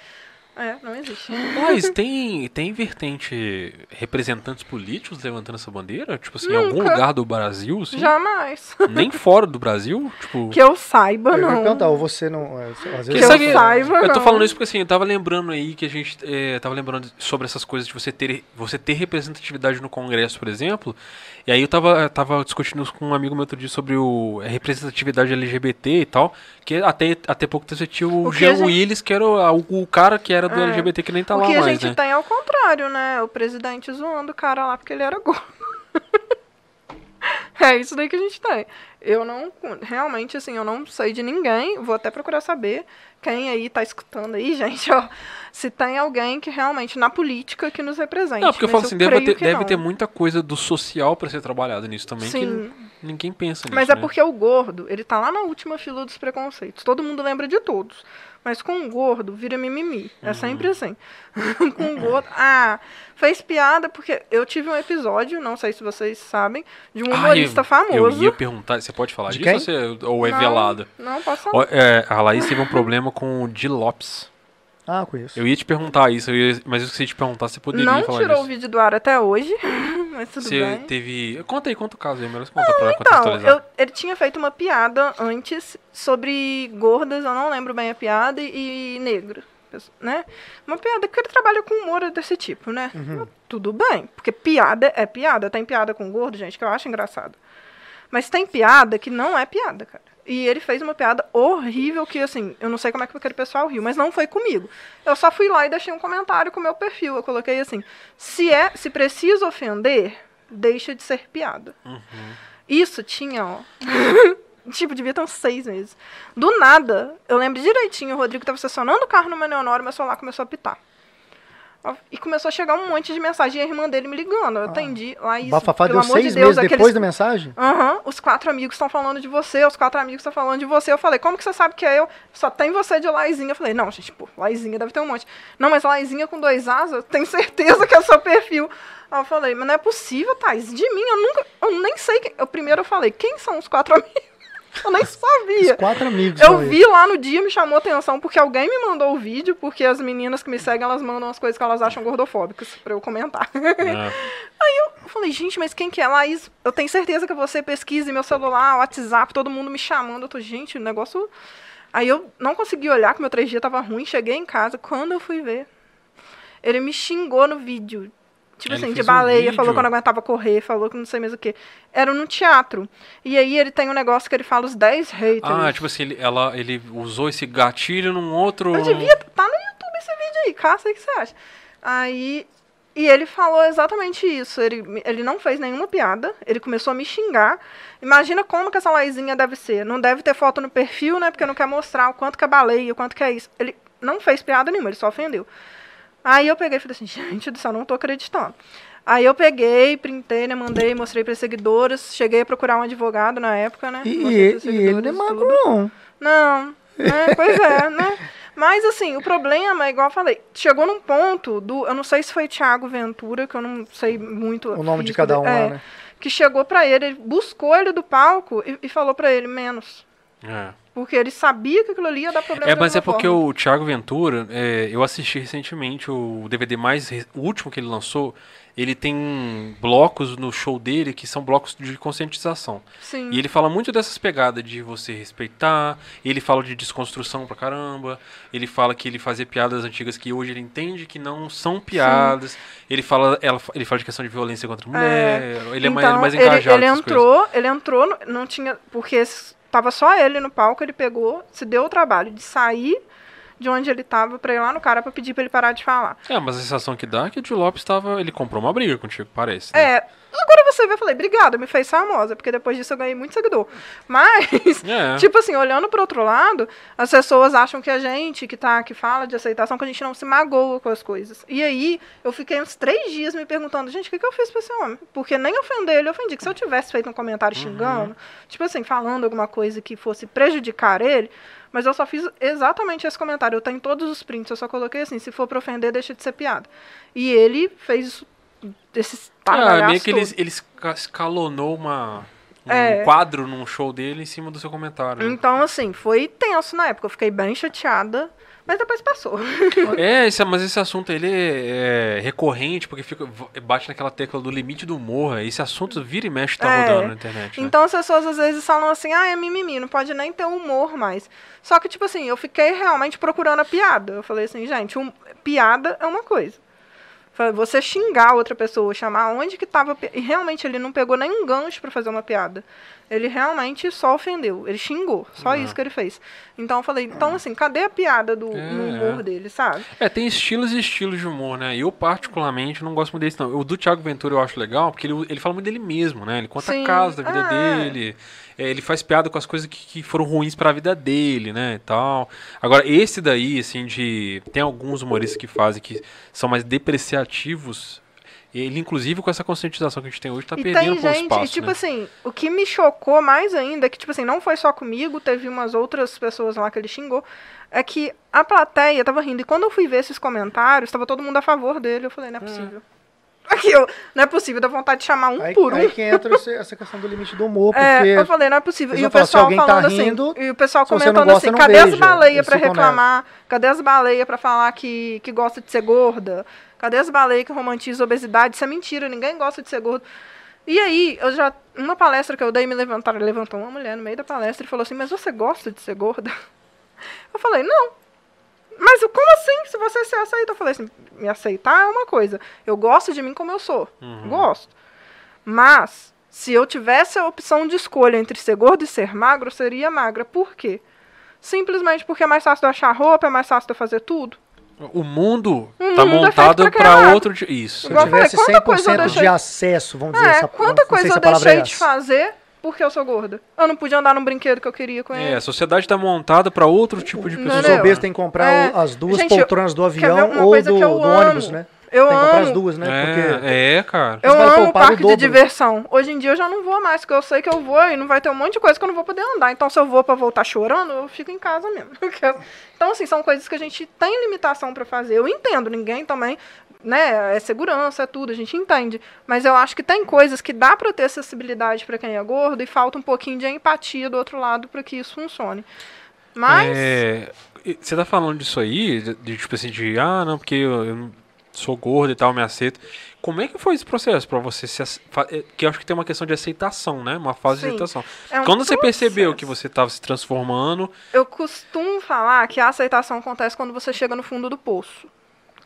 [SPEAKER 3] É, não existe.
[SPEAKER 2] Mas tem, tem vertente representantes políticos levantando essa bandeira? Tipo assim, em algum lugar do Brasil? Assim?
[SPEAKER 3] Jamais.
[SPEAKER 2] Nem fora do Brasil? Tipo.
[SPEAKER 3] Que eu saiba,
[SPEAKER 1] Eu
[SPEAKER 3] não.
[SPEAKER 1] perguntar, ou você não. é, Às vezes
[SPEAKER 3] Que eu
[SPEAKER 2] sabe-
[SPEAKER 3] saiba,
[SPEAKER 2] eu tô
[SPEAKER 3] não.
[SPEAKER 2] falando isso porque assim, eu tava lembrando aí que a gente é, tava lembrando sobre essas coisas de você ter, você ter representatividade no Congresso, por exemplo. E aí eu tava, tava discutindo isso com um amigo meu outro dia sobre o, a representatividade LGBT e tal. Que até, até pouco tempo você tinha o,
[SPEAKER 3] O
[SPEAKER 2] Jean
[SPEAKER 3] gente-
[SPEAKER 2] Willis, que era o, o cara que galera do
[SPEAKER 3] É.
[SPEAKER 2] LGBT que nem tá
[SPEAKER 3] o
[SPEAKER 2] lá
[SPEAKER 3] que a
[SPEAKER 2] mais,
[SPEAKER 3] gente
[SPEAKER 2] né?
[SPEAKER 3] tem é o contrário, né? O presidente zoando o cara lá porque ele era gordo. é isso daí que a gente tem. Eu não, realmente, assim, eu não sei de ninguém, vou até procurar saber quem aí tá escutando aí, gente, ó, se tem alguém que realmente, na política, que nos represente.
[SPEAKER 2] Não, porque eu falo assim, deve,
[SPEAKER 3] creio
[SPEAKER 2] ter,
[SPEAKER 3] que
[SPEAKER 2] deve ter muita coisa do social pra ser trabalhado nisso também,
[SPEAKER 3] Sim.
[SPEAKER 2] que ninguém pensa nisso,
[SPEAKER 3] Mas é
[SPEAKER 2] né?
[SPEAKER 3] porque o gordo, ele tá lá na última fila dos preconceitos. Todo mundo lembra de todos. Mas com o gordo, vira mimimi.
[SPEAKER 2] Uhum.
[SPEAKER 3] É sempre assim. com o gordo. Ah, fez piada porque eu tive um episódio, não sei se vocês sabem, de um
[SPEAKER 2] Ah,
[SPEAKER 3] humorista
[SPEAKER 2] eu,
[SPEAKER 3] famoso.
[SPEAKER 2] Eu ia perguntar, você pode falar
[SPEAKER 1] De
[SPEAKER 2] disso
[SPEAKER 1] quem?
[SPEAKER 2] ou, você- ou é
[SPEAKER 3] Não,
[SPEAKER 2] velado?
[SPEAKER 3] Não, posso falar.
[SPEAKER 2] é, a Laís teve um problema com o Di Lopes.
[SPEAKER 1] Ah, conheço.
[SPEAKER 2] Eu ia te perguntar isso, eu ia- mas eu esqueci de te perguntar, você poderia
[SPEAKER 3] Não
[SPEAKER 2] falar
[SPEAKER 3] tirou o vídeo do ar até hoje, mas tudo
[SPEAKER 2] Você
[SPEAKER 3] bem.
[SPEAKER 2] teve... Conta aí, conta o caso aí, melhor você contar pra
[SPEAKER 3] Então,
[SPEAKER 2] contextualizar.
[SPEAKER 3] eu- ele tinha feito uma piada antes sobre gordas, eu não lembro bem a piada, e, negro. Né? Uma piada que ele trabalha com humor desse tipo, né? Tudo bem, porque piada é piada. Tem piada com gordo, gente, que eu acho engraçado. Mas tem piada que não é piada, cara. E ele fez uma piada horrível que, assim, eu não sei como é que aquele pessoal riu, mas não foi comigo. Eu só fui lá e deixei um comentário com o meu perfil. Eu coloquei assim: se é, se precisa ofender, deixa de ser piada. Isso tinha, ó. tipo, devia ter uns seis meses. Do nada, eu lembro direitinho, o Rodrigo tava estacionando o carro no meu Neonoro e meu celular começou a pitar. E começou a chegar um monte de mensagem e a irmã dele me ligando. Eu atendi lá isso.
[SPEAKER 1] Bafafá
[SPEAKER 3] pelo
[SPEAKER 1] deu
[SPEAKER 3] amor de
[SPEAKER 1] seis
[SPEAKER 3] Deus,
[SPEAKER 1] meses
[SPEAKER 3] aqueles-
[SPEAKER 1] depois da mensagem?
[SPEAKER 3] Aham, os quatro amigos estão falando de você, os quatro amigos estão falando de você. Eu falei, como que você sabe que é eu? Só tem você de Laizinha. Eu falei, não, gente, pô, Laizinha deve ter um monte. Não, mas Laizinha com dois asas, eu tenho certeza que é o seu perfil. Aí eu falei, mas não é possível, Thais, de mim, eu nunca, eu nem sei. Quem... Eu, primeiro eu falei, quem são os quatro amigos? Eu nem
[SPEAKER 1] Os
[SPEAKER 3] sabia.
[SPEAKER 1] quatro amigos.
[SPEAKER 3] Eu vi lá no dia, me chamou a atenção, porque alguém me mandou o vídeo, porque as meninas que me seguem, elas mandam as coisas que elas acham gordofóbicas, pra eu comentar.
[SPEAKER 2] Ah,
[SPEAKER 3] Eu falei, gente, mas quem que é? Laís, eu tenho certeza que você pesquise meu celular, WhatsApp, todo mundo me chamando. Eu tô, gente, o negócio. Aí eu não consegui olhar, que meu 3G tava ruim, cheguei em casa. Quando eu fui ver, ele me xingou no vídeo. Tipo
[SPEAKER 2] Ele
[SPEAKER 3] assim, de
[SPEAKER 2] um
[SPEAKER 3] baleia,
[SPEAKER 2] vídeo?
[SPEAKER 3] falou que eu não aguentava correr, falou que não sei mais o que. Era no teatro. E aí ele tem um negócio que ele fala os 10 haters.
[SPEAKER 2] ah, tipo assim, ele, ela, ele usou esse gatilho num outro...
[SPEAKER 3] Eu devia. Tá no YouTube esse vídeo aí, caça aí o que você acha. Aí. E ele falou exatamente isso. Ele, ele não fez nenhuma piada. Ele começou a me xingar. Imagina como que essa Laizinha deve ser. Não deve ter foto no perfil, né? Porque não quer mostrar o quanto que é baleia, o quanto que é isso. Ele não fez piada nenhuma, ele só ofendeu. Aí eu peguei e falei assim, gente do céu, não tô acreditando. Aí eu peguei, printei, né? Mandei, mostrei para seguidoras. Cheguei a procurar um advogado na época, né?
[SPEAKER 1] E, e, e ele não é magro, não.
[SPEAKER 3] Não, é, pois é, né? Mas assim, o problema, igual eu falei, chegou num ponto do. Eu não sei se foi Thiago Ventura, que eu não sei muito.
[SPEAKER 1] O nome de cada um
[SPEAKER 3] dele,
[SPEAKER 1] lá,
[SPEAKER 3] é,
[SPEAKER 1] né?
[SPEAKER 3] Que chegou pra ele, ele buscou ele do palco e, e falou pra ele menos.
[SPEAKER 2] É.
[SPEAKER 3] Porque ele sabia que aquilo ali ia dar problema.
[SPEAKER 2] É, mas é porque
[SPEAKER 3] forma.
[SPEAKER 2] o Thiago Ventura, é, eu assisti recentemente o DVD mais, o último que ele lançou, ele tem blocos no show dele que são blocos de conscientização.
[SPEAKER 3] Sim.
[SPEAKER 2] E ele fala muito dessas pegadas de você respeitar, ele fala de desconstrução pra caramba, ele fala que ele fazia piadas antigas que hoje ele entende que não são piadas, ele fala, ela, ele fala de questão de violência contra a mulher, ele é mais, ele é mais
[SPEAKER 3] Então, ele-
[SPEAKER 2] engajado
[SPEAKER 3] Ele,
[SPEAKER 2] coisas.
[SPEAKER 3] entrou, ele entrou, não tinha. Porque s- tava só ele no palco, ele pegou, se deu o trabalho de sair de onde ele tava pra ir lá no cara pra pedir pra ele parar de falar.
[SPEAKER 2] É, mas a sensação que dá é que o Gil Lopes tava, ele comprou uma briga contigo, parece. né?
[SPEAKER 3] É, agora você eu falei, obrigada, me fez famosa, porque depois disso eu ganhei muito seguidor. Mas,
[SPEAKER 2] É.
[SPEAKER 3] tipo assim, olhando pro outro lado, as pessoas acham que a gente que tá, que fala de aceitação, que a gente não se magoa com as coisas. E aí, eu fiquei uns três dias me perguntando, gente, o que, que eu fiz pra esse homem? Porque nem ofender ele, eu ofendi. Que se eu tivesse feito um comentário
[SPEAKER 2] Uhum.
[SPEAKER 3] xingando, tipo assim, falando alguma coisa que fosse prejudicar ele, mas eu só fiz exatamente esse comentário. Eu tenho todos os prints, eu só coloquei assim, se for pra ofender, deixa de ser piada. E ele fez isso, esses
[SPEAKER 2] Ah, meio que ele, ele esca- escalonou uma, um
[SPEAKER 3] É.
[SPEAKER 2] quadro num show dele em cima do seu comentário. né?
[SPEAKER 3] Então, assim, foi tenso na época. Eu fiquei bem chateada, mas depois passou.
[SPEAKER 2] É, esse, mas esse assunto ele é, é recorrente, porque fica, bate naquela tecla do limite do humor. Esse assunto vira e mexe tá
[SPEAKER 3] É.
[SPEAKER 2] rodando na internet. né?
[SPEAKER 3] Então as pessoas às vezes falam assim, ah, é mimimi, não pode nem ter humor mais. Só que, tipo assim, eu fiquei realmente procurando a piada. Eu falei assim, gente, um- piada é uma coisa. Você xingar outra pessoa, chamar onde que tava. E realmente ele não pegou nenhum gancho pra fazer uma piada. Ele realmente só ofendeu. Ele xingou. Só isso que ele fez. Então eu falei, então assim, cadê a piada do
[SPEAKER 2] É,
[SPEAKER 3] no humor
[SPEAKER 2] é.
[SPEAKER 3] dele, sabe?
[SPEAKER 2] É, tem estilos e estilos de humor, né? Eu, particularmente, não gosto muito desse, não. O do Thiago Ventura eu acho legal, porque ele, ele fala muito dele mesmo, né? Ele conta
[SPEAKER 3] Sim,
[SPEAKER 2] casos da vida
[SPEAKER 3] é.
[SPEAKER 2] dele. é, ele faz piada com as coisas que, que foram ruins pra vida dele, né? E tal. Agora, esse daí, assim, de. Tem alguns humoristas que fazem que são mais depreciativos. Ele, inclusive, com essa conscientização que a gente tem hoje, tá
[SPEAKER 3] e
[SPEAKER 2] perdendo
[SPEAKER 3] tem gente,
[SPEAKER 2] espaço.
[SPEAKER 3] e tipo
[SPEAKER 2] né?
[SPEAKER 3] assim, o que me chocou mais ainda é que, tipo assim, não foi só comigo, teve umas outras pessoas lá que ele xingou, é que a plateia tava rindo. E quando eu fui ver esses comentários, tava todo mundo a favor dele. Eu falei, não é possível. Aqui, não é possível, dá vontade de chamar um
[SPEAKER 1] Aí,
[SPEAKER 3] por um.
[SPEAKER 1] aí que entra essa questão do limite do humor, porque
[SPEAKER 3] É, eu falei, não é possível.
[SPEAKER 1] eles
[SPEAKER 3] E
[SPEAKER 1] vão
[SPEAKER 3] o pessoal
[SPEAKER 1] alguém tá
[SPEAKER 3] falando
[SPEAKER 1] rindo,
[SPEAKER 3] assim, e o pessoal comentando
[SPEAKER 1] gosta,
[SPEAKER 3] assim, cadê as
[SPEAKER 1] veja.
[SPEAKER 3] baleias pra reclamar? Cadê as baleias pra falar que, que gosta de ser gorda? Cadê as baleias que romantizam obesidade? Isso é mentira, ninguém gosta de ser gordo. E aí, eu já, uma palestra que eu dei, me levantaram, levantou uma mulher no meio da palestra e falou assim, mas você gosta de ser gorda? Eu falei, não. Mas como assim? Se você se aceita? Eu falei assim, me aceitar é uma coisa. Eu gosto de mim como eu sou. Gosto. Mas, se eu tivesse a opção de escolha entre ser gordo e ser magro, eu seria magra. Por quê? Simplesmente porque é mais fácil de eu achar roupa, é mais fácil de eu fazer tudo.
[SPEAKER 2] O mundo tá
[SPEAKER 3] mundo é
[SPEAKER 2] montado
[SPEAKER 3] pra
[SPEAKER 2] pra
[SPEAKER 3] quebrar.
[SPEAKER 2] outro. Isso.
[SPEAKER 1] se
[SPEAKER 3] eu falei,
[SPEAKER 1] tivesse
[SPEAKER 3] quanta coisa eu
[SPEAKER 1] 100%
[SPEAKER 3] deixei-
[SPEAKER 1] de acesso, vamos dizer
[SPEAKER 3] É,
[SPEAKER 1] essa
[SPEAKER 3] quanta coisa eu
[SPEAKER 1] é
[SPEAKER 3] deixei de
[SPEAKER 1] essa.
[SPEAKER 3] fazer porque eu sou gorda. Eu não podia andar num brinquedo que eu queria com
[SPEAKER 2] É,
[SPEAKER 3] ele.
[SPEAKER 2] a sociedade tá montada pra outro tipo de
[SPEAKER 3] Não,
[SPEAKER 2] pessoa.
[SPEAKER 1] Os obesos têm que comprar
[SPEAKER 3] É.
[SPEAKER 1] as duas
[SPEAKER 3] Gente,
[SPEAKER 1] poltronas do avião ou do, do ônibus, né?
[SPEAKER 3] Eu
[SPEAKER 1] Tem que comprar
[SPEAKER 3] amo.
[SPEAKER 1] as duas, né? Porque
[SPEAKER 2] É, é, cara.
[SPEAKER 3] Eu amo
[SPEAKER 1] o
[SPEAKER 3] parque de diversão. Hoje em dia eu já não vou mais, porque eu sei que eu vou e não vai ter um monte de coisa que eu não vou poder andar. Então, se eu vou pra voltar chorando, eu fico em casa mesmo. Então, assim, são coisas que a gente tem limitação pra fazer. Eu entendo, ninguém também, né? É segurança, é tudo, a gente entende. Mas eu acho que tem coisas que dá pra ter acessibilidade pra quem é gordo e falta um pouquinho de empatia do outro lado pra que isso funcione. Mas.
[SPEAKER 2] É, você tá falando disso aí, de, de, tipo assim, de ah, não, porque eu, eu sou gordo e tal, me aceito. Como é que foi esse processo pra você se é, que eu acho que tem uma questão de aceitação, né? Uma fase de
[SPEAKER 3] Sim,
[SPEAKER 2] aceitação.
[SPEAKER 3] é um
[SPEAKER 2] Quando você percebeu que você tava se transformando,
[SPEAKER 3] Eu costumo falar que a aceitação acontece quando você chega no fundo do poço.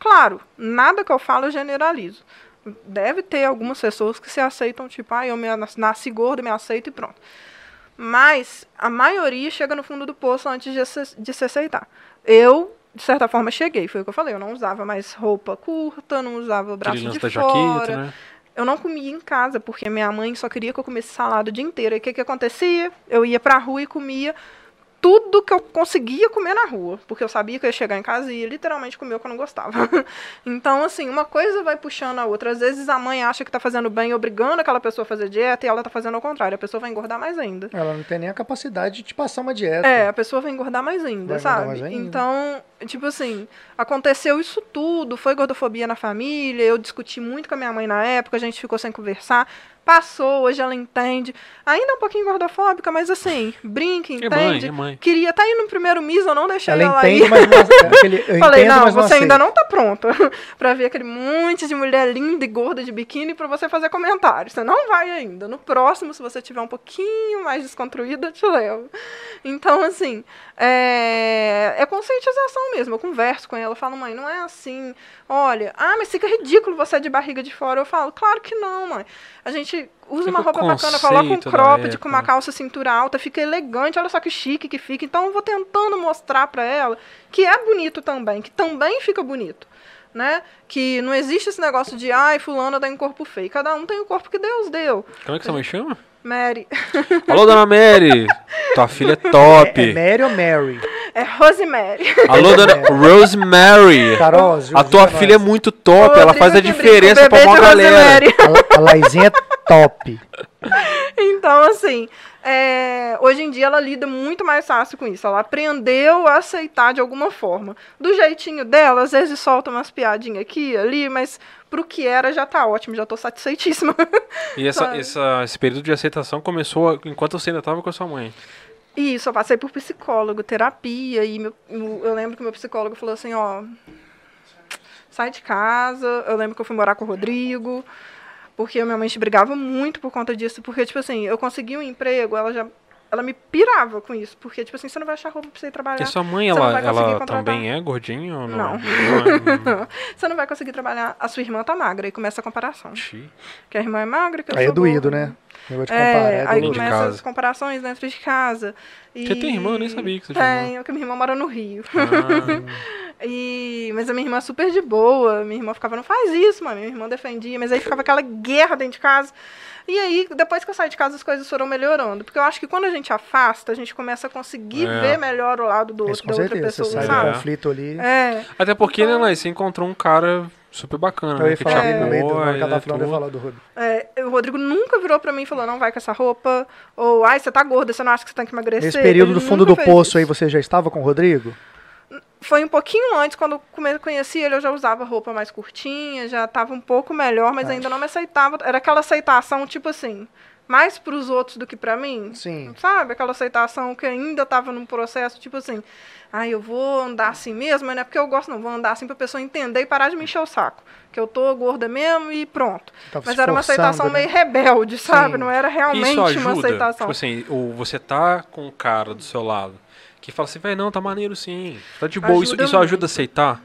[SPEAKER 3] Claro, nada que eu falo eu generalizo. Deve ter algumas pessoas que se aceitam, tipo, ah, eu me nas- nasci gorda, me aceito e pronto. Mas a maioria chega no fundo do poço antes de se, de se aceitar. Eu, de certa forma, cheguei. Foi o que eu falei. Eu não usava mais roupa curta, não usava braço
[SPEAKER 2] aquele
[SPEAKER 3] de
[SPEAKER 2] da
[SPEAKER 3] fora.
[SPEAKER 2] jaqueta, né?
[SPEAKER 3] Eu não comia em casa, porque minha mãe só queria que eu comesse salada o dia inteiro. E o que, que acontecia? Eu ia pra rua e comia tudo que eu conseguia comer na rua. Porque eu sabia que eu ia chegar em casa e ia literalmente comer o que eu não gostava. então, assim, uma coisa vai puxando a outra. Às vezes a mãe acha que tá fazendo bem, obrigando aquela pessoa a fazer dieta, e ela tá fazendo ao contrário. A pessoa vai engordar mais ainda.
[SPEAKER 1] ela não tem nem a capacidade de te passar uma dieta.
[SPEAKER 3] É, a pessoa vai engordar mais ainda,
[SPEAKER 1] Vai
[SPEAKER 3] sabe?
[SPEAKER 1] mais ainda.
[SPEAKER 3] Então, tipo assim, aconteceu isso tudo, foi gordofobia na família, eu discuti muito com a minha mãe na época, a gente ficou sem conversar. Passou, hoje ela entende. Ainda é um pouquinho gordofóbica, mas assim, brinca,
[SPEAKER 2] É mãe,
[SPEAKER 3] entende.
[SPEAKER 2] é mãe.
[SPEAKER 3] Queria estar tá indo no primeiro Miss, eu não deixei
[SPEAKER 1] Ela
[SPEAKER 3] ela,
[SPEAKER 1] entende,
[SPEAKER 3] ir.
[SPEAKER 1] mas não, é aquele, eu
[SPEAKER 3] Falei,
[SPEAKER 1] entendo,
[SPEAKER 3] não,
[SPEAKER 1] mas não
[SPEAKER 3] você ainda
[SPEAKER 1] aceito.
[SPEAKER 3] não tá pronta pra ver aquele monte de mulher linda e gorda de biquíni pra você fazer comentários. Você não vai ainda. No próximo, se você tiver um pouquinho mais desconstruída, eu te levo. Então, assim, é, é conscientização mesmo. Eu converso com ela, falo, mãe, não é assim. Olha, ah, mas fica ridículo você de barriga de fora. Eu falo, claro que não, mãe. A gente usa
[SPEAKER 2] Fica
[SPEAKER 3] uma roupa bacana, coloca um
[SPEAKER 2] da
[SPEAKER 3] cropped com uma calça cintura alta, fica elegante, olha só que chique que fica. Então eu vou tentando mostrar pra ela que é bonito também, que também fica bonito. Né? Que não existe esse negócio de ai, fulano tem um corpo feio. Cada um tem o corpo que Deus deu.
[SPEAKER 2] Como é que sua mãe chama?
[SPEAKER 3] Mary.
[SPEAKER 2] Alô, dona Mary! Tua filha é
[SPEAKER 1] É,
[SPEAKER 2] top!
[SPEAKER 1] é Mary ou Mary?
[SPEAKER 3] É Rosemary.
[SPEAKER 2] Alô, dona Rosemary!
[SPEAKER 1] Carol,
[SPEAKER 2] A tua filha é muito top, ela
[SPEAKER 3] Rodrigo
[SPEAKER 2] faz a diferença pra uma galera.
[SPEAKER 3] Rosemary.
[SPEAKER 1] A, a Laizinha é top.
[SPEAKER 3] Então, assim, é, hoje em dia ela lida muito mais fácil com isso. Ela aprendeu a aceitar de alguma forma. Do jeitinho dela, às vezes solta umas piadinhas aqui e ali, mas pro que era já tá ótimo, já tô satisfeitíssima.
[SPEAKER 2] E essa, essa- esse período de aceitação começou enquanto você ainda tava com a sua mãe.
[SPEAKER 3] Isso, eu passei por psicólogo, terapia, e meu- eu lembro que meu psicólogo falou assim, ó, sai de casa. Eu lembro que eu fui morar com o Rodrigo, porque minha mãe brigava muito por conta disso, porque, tipo assim, eu consegui um emprego, ela já ela me pirava com isso, porque, tipo assim, você não vai achar roupa pra você ir trabalhar.
[SPEAKER 2] E sua mãe,
[SPEAKER 3] Você não
[SPEAKER 2] ela, ela também é gordinha ou não?
[SPEAKER 3] Não.
[SPEAKER 2] Não é?
[SPEAKER 3] você não vai conseguir trabalhar. A sua irmã tá magra, e começa a comparação.
[SPEAKER 2] Xi.
[SPEAKER 3] Que a irmã é magra, que eu
[SPEAKER 1] Aí é
[SPEAKER 3] sou
[SPEAKER 1] doído,
[SPEAKER 3] gorda.
[SPEAKER 1] né? De comparar.
[SPEAKER 3] É,
[SPEAKER 1] É,
[SPEAKER 3] aí começa as comparações dentro de casa. E...
[SPEAKER 2] Você tem irmã? Eu nem sabia que você tinha.
[SPEAKER 3] Tenho, porque minha irmã mora no Rio.
[SPEAKER 2] Ah,
[SPEAKER 3] E... Mas a minha irmã é super de boa. Minha irmã ficava, não faz isso, mano. Minha irmã defendia, mas aí ficava aquela guerra dentro de casa. E aí, depois que eu saí de casa, as coisas foram melhorando. Porque eu acho que quando a gente afasta, a gente começa a conseguir
[SPEAKER 2] É.
[SPEAKER 3] ver melhor o lado do
[SPEAKER 1] Isso
[SPEAKER 3] outro,
[SPEAKER 1] com
[SPEAKER 3] da outra
[SPEAKER 1] certeza. Você
[SPEAKER 3] pessoa,
[SPEAKER 1] sai
[SPEAKER 3] sabe?
[SPEAKER 1] do
[SPEAKER 2] É.
[SPEAKER 1] conflito ali.
[SPEAKER 3] É.
[SPEAKER 2] Até porque, né,
[SPEAKER 3] Então-
[SPEAKER 2] Laís, você encontrou um cara super bacana,
[SPEAKER 1] Eu
[SPEAKER 2] né?
[SPEAKER 1] ia
[SPEAKER 2] que
[SPEAKER 1] falar
[SPEAKER 2] te
[SPEAKER 1] dele no meio do
[SPEAKER 2] né,
[SPEAKER 1] tá falando, eu falar do Rodrigo.
[SPEAKER 3] É, o Rodrigo nunca virou pra mim e falou, não vai com essa roupa. Ou, ai, você tá gorda, você não acha que você tem que emagrecer?
[SPEAKER 1] Nesse período
[SPEAKER 3] Ele
[SPEAKER 1] do fundo do poço
[SPEAKER 3] isso.
[SPEAKER 1] aí, você já estava com o Rodrigo?
[SPEAKER 3] Foi um pouquinho antes, quando conheci ele, eu já usava roupa mais curtinha, já tava um pouco melhor, mas
[SPEAKER 1] Ah.
[SPEAKER 3] ainda não me aceitava. Era aquela aceitação, tipo assim, mais pros outros do que pra mim.
[SPEAKER 1] Sim.
[SPEAKER 3] Sabe? Aquela aceitação que ainda tava num processo, tipo assim, ai, eu vou andar assim mesmo, mas não é porque eu gosto, não. Vou andar assim pra pessoa entender e parar de me encher o saco. Que eu tô gorda mesmo e pronto.
[SPEAKER 1] Tava
[SPEAKER 3] Mas era uma aceitação
[SPEAKER 1] né?
[SPEAKER 3] meio rebelde, sabe?
[SPEAKER 1] Sim.
[SPEAKER 3] Não era realmente
[SPEAKER 2] Isso ajuda.
[SPEAKER 3] uma aceitação.
[SPEAKER 2] Tipo assim, ou você tá com um cara do seu lado que fala assim, velho, não, tá maneiro sim. Tá de boa. Isso,
[SPEAKER 3] Ajuda
[SPEAKER 2] isso ajuda
[SPEAKER 3] muito.
[SPEAKER 2] a aceitar?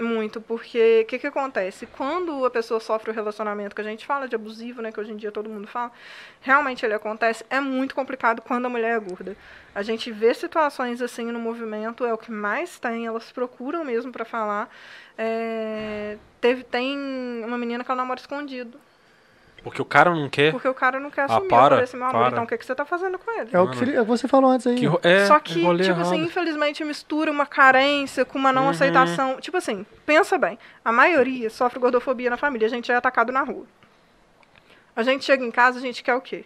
[SPEAKER 3] Muito, porque o que, que acontece? Quando a pessoa sofre o relacionamento que a gente fala de abusivo, né, que hoje em dia todo mundo fala, realmente ele acontece, é muito complicado quando a mulher é gorda. A gente vê situações assim no movimento, é o que mais tem, elas procuram mesmo para falar. É, teve, tem uma menina que ela namora escondido,
[SPEAKER 2] Porque o cara não quer.
[SPEAKER 3] porque o cara não quer
[SPEAKER 2] Ah,
[SPEAKER 3] assumir.
[SPEAKER 2] para,
[SPEAKER 3] eu falei assim, meu amor,
[SPEAKER 2] para.
[SPEAKER 3] então o que, que você tá fazendo com ele?
[SPEAKER 1] É o que é você falou antes aí.
[SPEAKER 2] Que, ro- é,
[SPEAKER 3] Só que, tipo assim,
[SPEAKER 2] errado.
[SPEAKER 3] infelizmente mistura uma carência com uma não
[SPEAKER 2] Uhum.
[SPEAKER 3] aceitação. Tipo assim, pensa bem. A maioria sofre gordofobia na família. A gente é atacado na rua. A gente chega em casa, a gente quer o quê?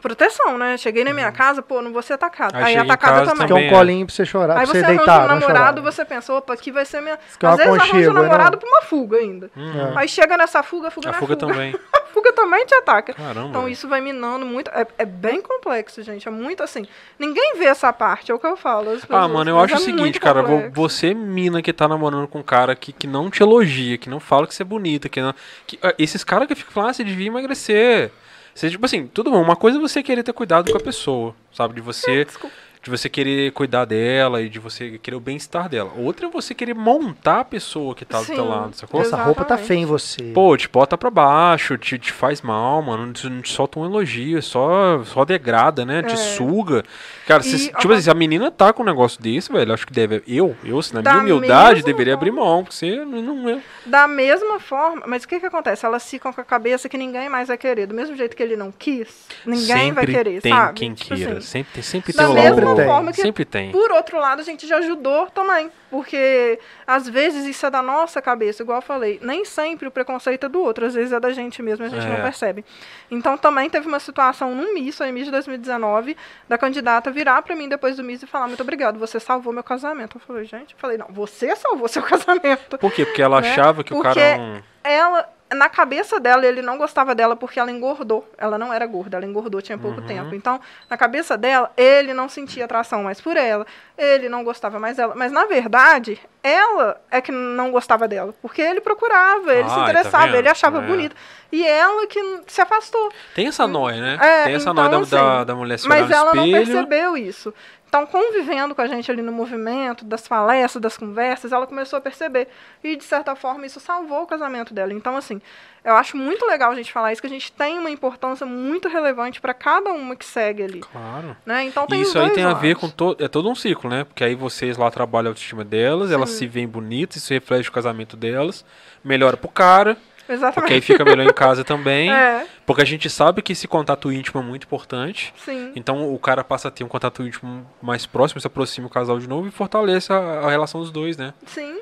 [SPEAKER 3] Proteção, né? Cheguei na minha casa, pô, não vou ser atacado.
[SPEAKER 2] Aí
[SPEAKER 3] Aí, atacada
[SPEAKER 2] casa
[SPEAKER 3] também.
[SPEAKER 1] Quer um
[SPEAKER 2] também é.
[SPEAKER 1] colinho pra você chorar,
[SPEAKER 3] Aí
[SPEAKER 1] pra
[SPEAKER 3] você
[SPEAKER 1] você
[SPEAKER 3] arranja
[SPEAKER 1] deitar,
[SPEAKER 3] um namorado, você pensa, opa, aqui vai ser minha.
[SPEAKER 1] quer
[SPEAKER 3] Às
[SPEAKER 1] um
[SPEAKER 3] vezes arranja um namorado
[SPEAKER 1] não?
[SPEAKER 3] pra uma fuga ainda.
[SPEAKER 2] Uhum.
[SPEAKER 3] Aí chega nessa fuga, a fuga
[SPEAKER 2] A
[SPEAKER 3] na
[SPEAKER 2] fuga também.
[SPEAKER 3] A fuga também te ataca.
[SPEAKER 2] Caramba.
[SPEAKER 3] Então isso vai minando muito. É, é bem complexo, gente. É muito assim. Ninguém vê essa parte, é o que eu falo.
[SPEAKER 2] Ah,
[SPEAKER 3] pessoas,
[SPEAKER 2] mano, eu acho
[SPEAKER 3] é
[SPEAKER 2] o seguinte, cara,
[SPEAKER 3] complexo.
[SPEAKER 2] você, mina que tá namorando com um cara que, que não te elogia, que não fala que você é bonita, que não. que- ah, esses caras que ficam falando, ah, você devia emagrecer. Você, tipo assim, tudo bom. Uma coisa é você querer ter cuidado com a pessoa, sabe? De você.
[SPEAKER 3] Desculpa.
[SPEAKER 2] De você querer cuidar dela e de você querer o bem-estar dela. Outra é você querer montar a pessoa que tá do
[SPEAKER 3] Sim.
[SPEAKER 2] teu lado, sacou?
[SPEAKER 1] Essa roupa tá feia em você.
[SPEAKER 2] Pô, te bota pra baixo, te, te faz mal, mano. Não te, não te solta um elogio, só, só degrada, né? Te
[SPEAKER 3] É.
[SPEAKER 2] suga. Cara,
[SPEAKER 3] E
[SPEAKER 2] se, tipo assim, se a menina tá com um negócio desse, velho, acho que deve. Eu, eu, assim, na minha humildade, deveria abrir
[SPEAKER 3] forma.
[SPEAKER 2] mão, porque você não é.
[SPEAKER 3] Da mesma forma, mas o que que acontece? Elas ficam com a cabeça que ninguém mais vai querer. Do mesmo jeito que ele não quis, ninguém
[SPEAKER 2] sempre
[SPEAKER 3] vai querer,
[SPEAKER 2] tem
[SPEAKER 3] sabe?
[SPEAKER 2] quem
[SPEAKER 3] Tipo
[SPEAKER 2] queira.
[SPEAKER 3] assim,
[SPEAKER 2] sempre tem, sempre tem o lado.
[SPEAKER 3] forma que
[SPEAKER 2] Sempre tem.
[SPEAKER 3] Por outro lado, a gente já ajudou também. Porque às vezes isso é da nossa cabeça, igual eu falei. Nem sempre o preconceito é do outro, às vezes é da gente mesmo, a gente
[SPEAKER 2] É.
[SPEAKER 3] não percebe. Então também teve uma situação no MIS, aí MIS de 2019, da candidata virar pra mim depois do MIS e falar: Muito obrigado, você salvou meu casamento. Eu falei, gente, eu falei, não, você salvou seu casamento.
[SPEAKER 2] Por quê? Porque ela
[SPEAKER 3] né?
[SPEAKER 2] achava que o
[SPEAKER 3] Porque
[SPEAKER 2] cara não.
[SPEAKER 3] Ela, na cabeça dela, ele não gostava dela porque ela engordou. Ela não era gorda, ela engordou, tinha pouco
[SPEAKER 2] Uhum.
[SPEAKER 3] tempo. Então, na cabeça dela, ele não sentia atração mais por ela, ele não gostava mais dela. Mas, na verdade, ela é que não gostava dela. Porque ele procurava, ele se
[SPEAKER 2] tá
[SPEAKER 3] interessava,
[SPEAKER 2] vendo?
[SPEAKER 3] ele achava
[SPEAKER 2] É.
[SPEAKER 3] bonita. E ela que se afastou.
[SPEAKER 2] Tem essa noia, né?
[SPEAKER 3] É,
[SPEAKER 2] tem essa
[SPEAKER 3] então,
[SPEAKER 2] noia da,
[SPEAKER 3] assim,
[SPEAKER 2] da, da mulher se
[SPEAKER 3] Mas ela não
[SPEAKER 2] espelho.
[SPEAKER 3] percebeu isso. Então, convivendo com a gente ali no movimento, das palestras, das conversas, ela começou a perceber. E, de certa forma, isso salvou o casamento dela. Então, assim, eu acho muito legal a gente falar isso, que a gente tem uma importância muito relevante para cada uma que segue ali.
[SPEAKER 2] Claro.
[SPEAKER 3] Né? Então,
[SPEAKER 2] E
[SPEAKER 3] tem
[SPEAKER 2] isso aí tem a ver
[SPEAKER 3] lados.
[SPEAKER 2] com todo. É todo um ciclo, né? Porque aí vocês lá trabalham a autoestima delas, elas
[SPEAKER 3] Sim.
[SPEAKER 2] se veem bonitas, isso reflete o casamento delas, melhora pro cara, porque aí
[SPEAKER 3] Exatamente.
[SPEAKER 2] fica melhor em casa também.
[SPEAKER 3] É,
[SPEAKER 2] Porque a gente sabe que esse contato íntimo é muito importante.
[SPEAKER 3] sim.
[SPEAKER 2] Então o cara passa a ter um contato íntimo mais próximo, se aproxima o casal de novo e fortalece a, a relação dos dois, né?
[SPEAKER 3] Sim.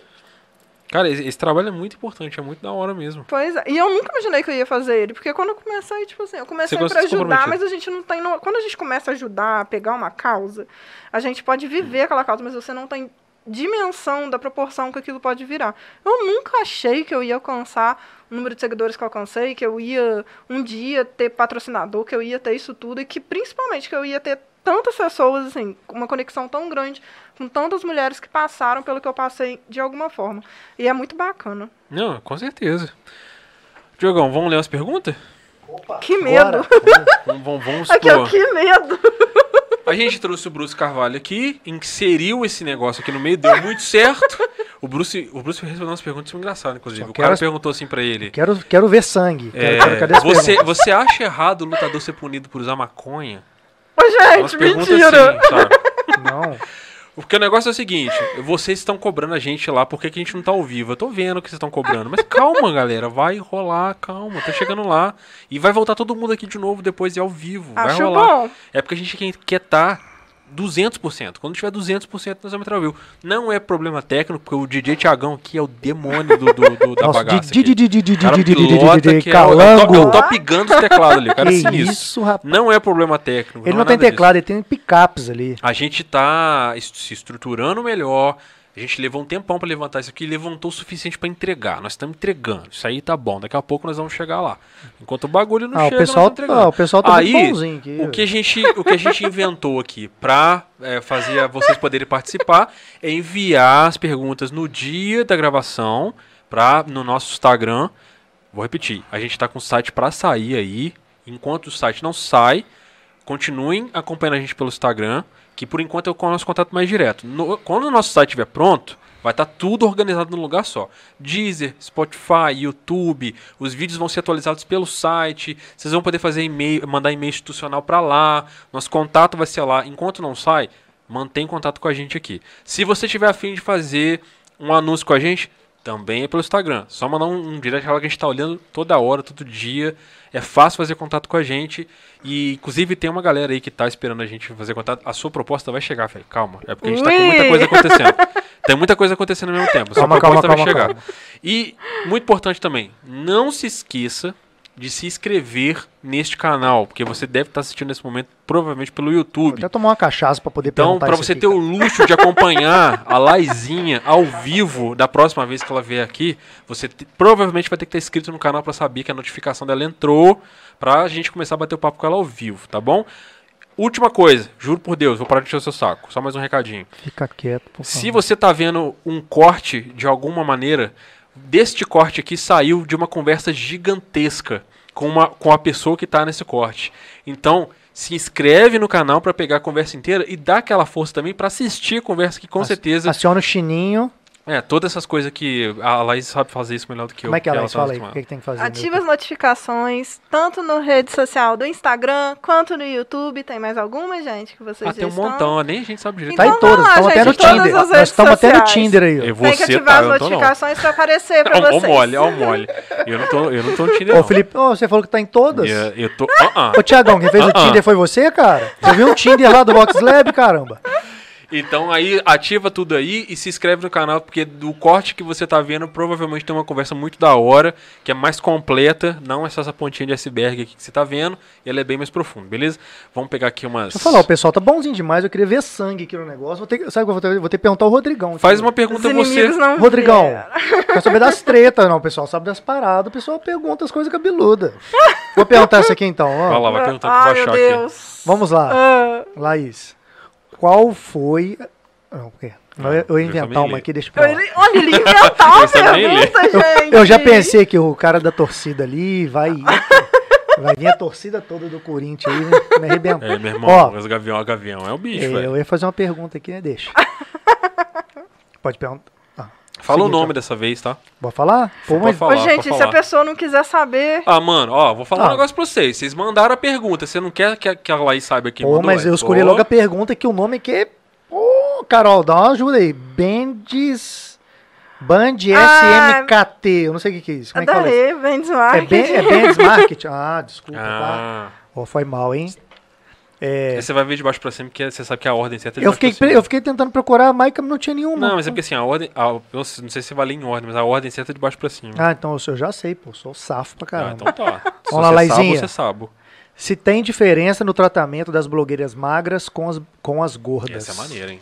[SPEAKER 2] Cara, esse, esse trabalho é muito importante, é muito da hora mesmo.
[SPEAKER 3] Pois é. E eu nunca imaginei que eu ia fazer ele, porque quando eu comecei, tipo assim, eu comecei pra ajudar, mas a gente não tem. no- Quando a gente começa a ajudar, a pegar uma causa, a gente pode viver aquela causa, mas você não tem dimensão da proporção que aquilo pode virar. Eu nunca achei que eu ia alcançar o número de seguidores que eu alcancei, que eu ia um dia ter patrocinador, que eu ia ter isso tudo, e que principalmente que eu ia ter tantas pessoas, assim, uma conexão tão grande com tantas mulheres que passaram pelo que eu passei de alguma forma. E é muito bacana.
[SPEAKER 2] Não, com certeza. Diogão, vamos ler as perguntas?
[SPEAKER 1] Opa,
[SPEAKER 3] Que medo.
[SPEAKER 2] Vamos, vamos, vamos
[SPEAKER 3] Aqui, ó,
[SPEAKER 2] expor.
[SPEAKER 3] que medo.
[SPEAKER 2] A gente trouxe o Bruce Carvalho aqui, inseriu esse negócio aqui no meio, deu muito certo. O Bruce, o Bruce respondeu umas perguntas engraçadas, inclusive.
[SPEAKER 1] Só
[SPEAKER 2] O
[SPEAKER 1] quero
[SPEAKER 2] cara
[SPEAKER 1] as-
[SPEAKER 2] perguntou assim pra ele.
[SPEAKER 1] Quero, quero ver sangue.
[SPEAKER 2] é,
[SPEAKER 1] Quero- cadê as
[SPEAKER 2] você, você acha errado o lutador ser punido por usar maconha?
[SPEAKER 3] Ô,
[SPEAKER 2] Umas
[SPEAKER 3] gente,
[SPEAKER 2] perguntas
[SPEAKER 3] mentira.
[SPEAKER 2] assim, sabe?
[SPEAKER 1] Não.
[SPEAKER 2] Porque o negócio é o seguinte, vocês estão cobrando a gente lá, por que que a gente não tá ao vivo? Eu tô vendo que vocês estão cobrando, mas calma, galera, vai rolar, calma, tá chegando lá. E vai voltar todo mundo aqui de novo depois de ao vivo, vai
[SPEAKER 3] Acho
[SPEAKER 2] rolar.
[SPEAKER 3] bom.
[SPEAKER 2] É porque a gente quer estar 200%. Quando tiver 200%, nós vamos entrar ao vivo. Não é problema técnico, porque o DJ Tiagão aqui é o demônio do, do- do- da
[SPEAKER 1] Nossa,
[SPEAKER 2] bagaça. que é o- é o top- é o
[SPEAKER 1] Calango.
[SPEAKER 2] top gun dos teclados ali, cara é
[SPEAKER 1] Que isso, rapaz.
[SPEAKER 2] Não é problema técnico.
[SPEAKER 1] Ele
[SPEAKER 2] não,
[SPEAKER 1] tem teclado, ele tem picapes ali.
[SPEAKER 2] A gente tá se estruturando melhor. A gente levou um tempão pra levantar isso aqui, levantou o suficiente pra entregar. Nós estamos entregando. Isso aí tá bom. Daqui a pouco nós vamos chegar lá. Enquanto o bagulho não
[SPEAKER 1] Ah, o
[SPEAKER 2] chega,
[SPEAKER 1] pessoal,
[SPEAKER 2] estamos entregando.
[SPEAKER 1] ah, o pessoal tá
[SPEAKER 2] aí,
[SPEAKER 1] bonzinho aqui.
[SPEAKER 2] o que a gente, o que a gente inventou aqui pra é, fazer vocês poderem participar é enviar as perguntas no dia da gravação pra, no nosso Instagram. Vou repetir. A gente tá com o site pra sair aí. Enquanto o site não sai, continuem acompanhando a gente pelo Instagram, que por enquanto é o nosso contato mais direto. No- quando o nosso site estiver pronto, vai estar tudo organizado num lugar só. Deezer, Spotify, YouTube, os vídeos vão ser atualizados pelo site, vocês vão poder fazer e-mail, mandar e-mail institucional para lá, nosso contato vai ser lá. Enquanto não sai, mantém contato com a gente aqui. Se você tiver afim de fazer um anúncio com a gente, também é pelo Instagram. Só mandar um, um direct lá que a gente tá olhando toda hora, todo dia. É fácil fazer contato com a gente. E, inclusive, tem uma galera aí que tá esperando a gente fazer contato. A sua proposta vai chegar, velho. Calma. É porque a gente tá com
[SPEAKER 3] Ui.
[SPEAKER 2] muita coisa acontecendo. tem muita coisa acontecendo ao mesmo tempo. Sua
[SPEAKER 1] Calma, calma,
[SPEAKER 2] proposta vai
[SPEAKER 1] calma,
[SPEAKER 2] chegar.
[SPEAKER 1] calma.
[SPEAKER 2] E, muito importante também, não se esqueça de se inscrever neste canal. Porque você deve estar assistindo nesse momento, provavelmente, pelo
[SPEAKER 1] Vou
[SPEAKER 2] YouTube.
[SPEAKER 1] até tomar uma cachaça pra poder
[SPEAKER 2] Então,
[SPEAKER 1] isso
[SPEAKER 2] você
[SPEAKER 1] aqui,
[SPEAKER 2] ter
[SPEAKER 1] cara.
[SPEAKER 2] o luxo de acompanhar a Laizinha ao vivo da próxima vez que ela vier aqui, você te- provavelmente vai ter que estar inscrito no canal pra saber que a notificação dela entrou, pra gente começar a bater o papo com ela ao vivo, tá bom? Última coisa, juro por Deus, vou parar de encher o seu saco. Só mais um recadinho.
[SPEAKER 1] Fica quieto, por
[SPEAKER 2] Se
[SPEAKER 1] favor.
[SPEAKER 2] você tá vendo um corte de alguma maneira, deste corte aqui saiu de uma conversa gigantesca com, uma, com a pessoa que tá nesse corte. Então, se inscreve no canal pra pegar a conversa inteira e dá aquela força também pra assistir a conversa que com certeza
[SPEAKER 1] Aciona o chininho.
[SPEAKER 2] É todas essas coisas que a Laís sabe fazer isso melhor do que eu.
[SPEAKER 1] Como é que é, Laís?
[SPEAKER 2] tá
[SPEAKER 1] Fala aí. O que, que tem que fazer?
[SPEAKER 3] Ativa as notificações, tanto no rede social do Instagram, quanto no YouTube. Tem mais alguma, gente, que vocês
[SPEAKER 2] Ah,
[SPEAKER 3] já
[SPEAKER 2] tem um
[SPEAKER 3] estão?
[SPEAKER 2] montão, nem a gente sabe direito.
[SPEAKER 1] Tá
[SPEAKER 3] Então
[SPEAKER 1] em todas.
[SPEAKER 3] vai lá,
[SPEAKER 1] Estamos até no
[SPEAKER 3] todas
[SPEAKER 1] Tinder. Nós estamos até no. Tinder aí. ó.
[SPEAKER 2] Eu
[SPEAKER 3] Tem que ativar
[SPEAKER 2] tá,
[SPEAKER 3] as notificações pra aparecer pra
[SPEAKER 2] Ó,
[SPEAKER 3] vocês.
[SPEAKER 2] ó mole, ó mole. Eu não tô, eu não tô no Tinder,
[SPEAKER 1] Ô,
[SPEAKER 2] não.
[SPEAKER 1] Felipe, ô, você falou que tá em todas?
[SPEAKER 2] Eu, eu tô... Ah, ah.
[SPEAKER 1] Ô, Tiagão, quem fez o
[SPEAKER 2] Ah, ah.
[SPEAKER 1] Tinder foi você, cara? Você viu o Tinder lá do Box Lab, caramba?
[SPEAKER 2] Então aí ativa tudo aí e se inscreve no canal, porque do corte que você tá vendo, provavelmente tem uma conversa muito da hora, que é mais completa, não é só essa pontinha de iceberg aqui que você tá vendo, e ela é bem mais profunda, beleza? Vamos pegar aqui umas.
[SPEAKER 1] Deixa eu falar, o pessoal tá bonzinho demais, eu queria ver sangue aqui no negócio. Vou ter, sabe o que eu vou ter? Vou ter que perguntar ao Rodrigão. aqui.
[SPEAKER 2] Faz uma
[SPEAKER 3] Os
[SPEAKER 2] pergunta
[SPEAKER 3] inimigos
[SPEAKER 2] você.
[SPEAKER 3] não
[SPEAKER 1] Rodrigão,
[SPEAKER 3] vieram.
[SPEAKER 1] quer saber das tretas, não. O pessoal sabe das paradas, o pessoal pergunta as coisas cabeludas. Vou perguntar isso aqui então, ó.
[SPEAKER 2] Vai lá, vai perguntar o que
[SPEAKER 3] Ai,
[SPEAKER 2] vai
[SPEAKER 3] meu
[SPEAKER 2] achar aqui.
[SPEAKER 1] Vamos lá,
[SPEAKER 3] Ah,
[SPEAKER 1] Laís. Qual foi. Não, o quê? Eu, eu ia
[SPEAKER 2] eu
[SPEAKER 1] inventar uma aqui, deixa pra lá.
[SPEAKER 3] ele, olha, ele inventar uma
[SPEAKER 2] Eu
[SPEAKER 3] pergunta, gente.
[SPEAKER 1] Eu já pensei que o cara da torcida ali vai. Vai vir a torcida toda do Corinthians aí, me arrebentar.
[SPEAKER 2] É, meu irmão,
[SPEAKER 1] Ó.
[SPEAKER 2] os gavião, o gavião é o bicho,
[SPEAKER 1] É,
[SPEAKER 2] velho.
[SPEAKER 1] eu ia fazer uma pergunta aqui, né? Deixa. Pode perguntar.
[SPEAKER 2] Fala o
[SPEAKER 1] seguinte,
[SPEAKER 2] nome
[SPEAKER 1] ó.
[SPEAKER 2] dessa vez, tá?
[SPEAKER 1] Pode falar? Pô, mas
[SPEAKER 2] falar,
[SPEAKER 3] Ô, gente, se a pessoa não quiser saber.
[SPEAKER 2] Ah, mano, ó, vou falar
[SPEAKER 1] Ah.
[SPEAKER 2] um negócio pra vocês. Vocês mandaram a pergunta, você não quer que a, que a Laís saiba quem
[SPEAKER 1] Pô,
[SPEAKER 2] mandou?
[SPEAKER 1] mas
[SPEAKER 2] é?
[SPEAKER 1] eu escolhi
[SPEAKER 2] Pô.
[SPEAKER 1] logo a pergunta que o nome aqui é. Ô, Carol, dá uma ajuda aí. Bendes. Band
[SPEAKER 3] Ah,
[SPEAKER 1] SMKT. Eu não sei o que, que é isso. Como é que fala isso?
[SPEAKER 3] Daí, Vendes
[SPEAKER 1] É,
[SPEAKER 3] Marketing.
[SPEAKER 1] ben, é Bendes Market? Ah, desculpa, tá?
[SPEAKER 2] Ah,
[SPEAKER 1] Ó, foi mal, hein? É,
[SPEAKER 2] você vai ver de baixo pra cima, porque você sabe que a ordem certa é de
[SPEAKER 1] eu,
[SPEAKER 2] baixo
[SPEAKER 1] fiquei,
[SPEAKER 2] pra cima.
[SPEAKER 1] pre- eu fiquei tentando procurar, mas não tinha nenhuma.
[SPEAKER 2] Não, mas é porque assim, a ordem. a- eu não sei se vai ler em ordem, mas a ordem certa é de baixo pra cima.
[SPEAKER 1] Ah, então eu já sei, pô. Sou safo pra
[SPEAKER 2] Ah,
[SPEAKER 1] caramba.
[SPEAKER 2] então tá. Se
[SPEAKER 1] Vamos lá,
[SPEAKER 2] você sabe,
[SPEAKER 1] Laizinha.
[SPEAKER 2] você sabe.
[SPEAKER 1] Se tem diferença no tratamento das blogueiras magras com as, com as gordas?
[SPEAKER 2] Essa é maneira, hein?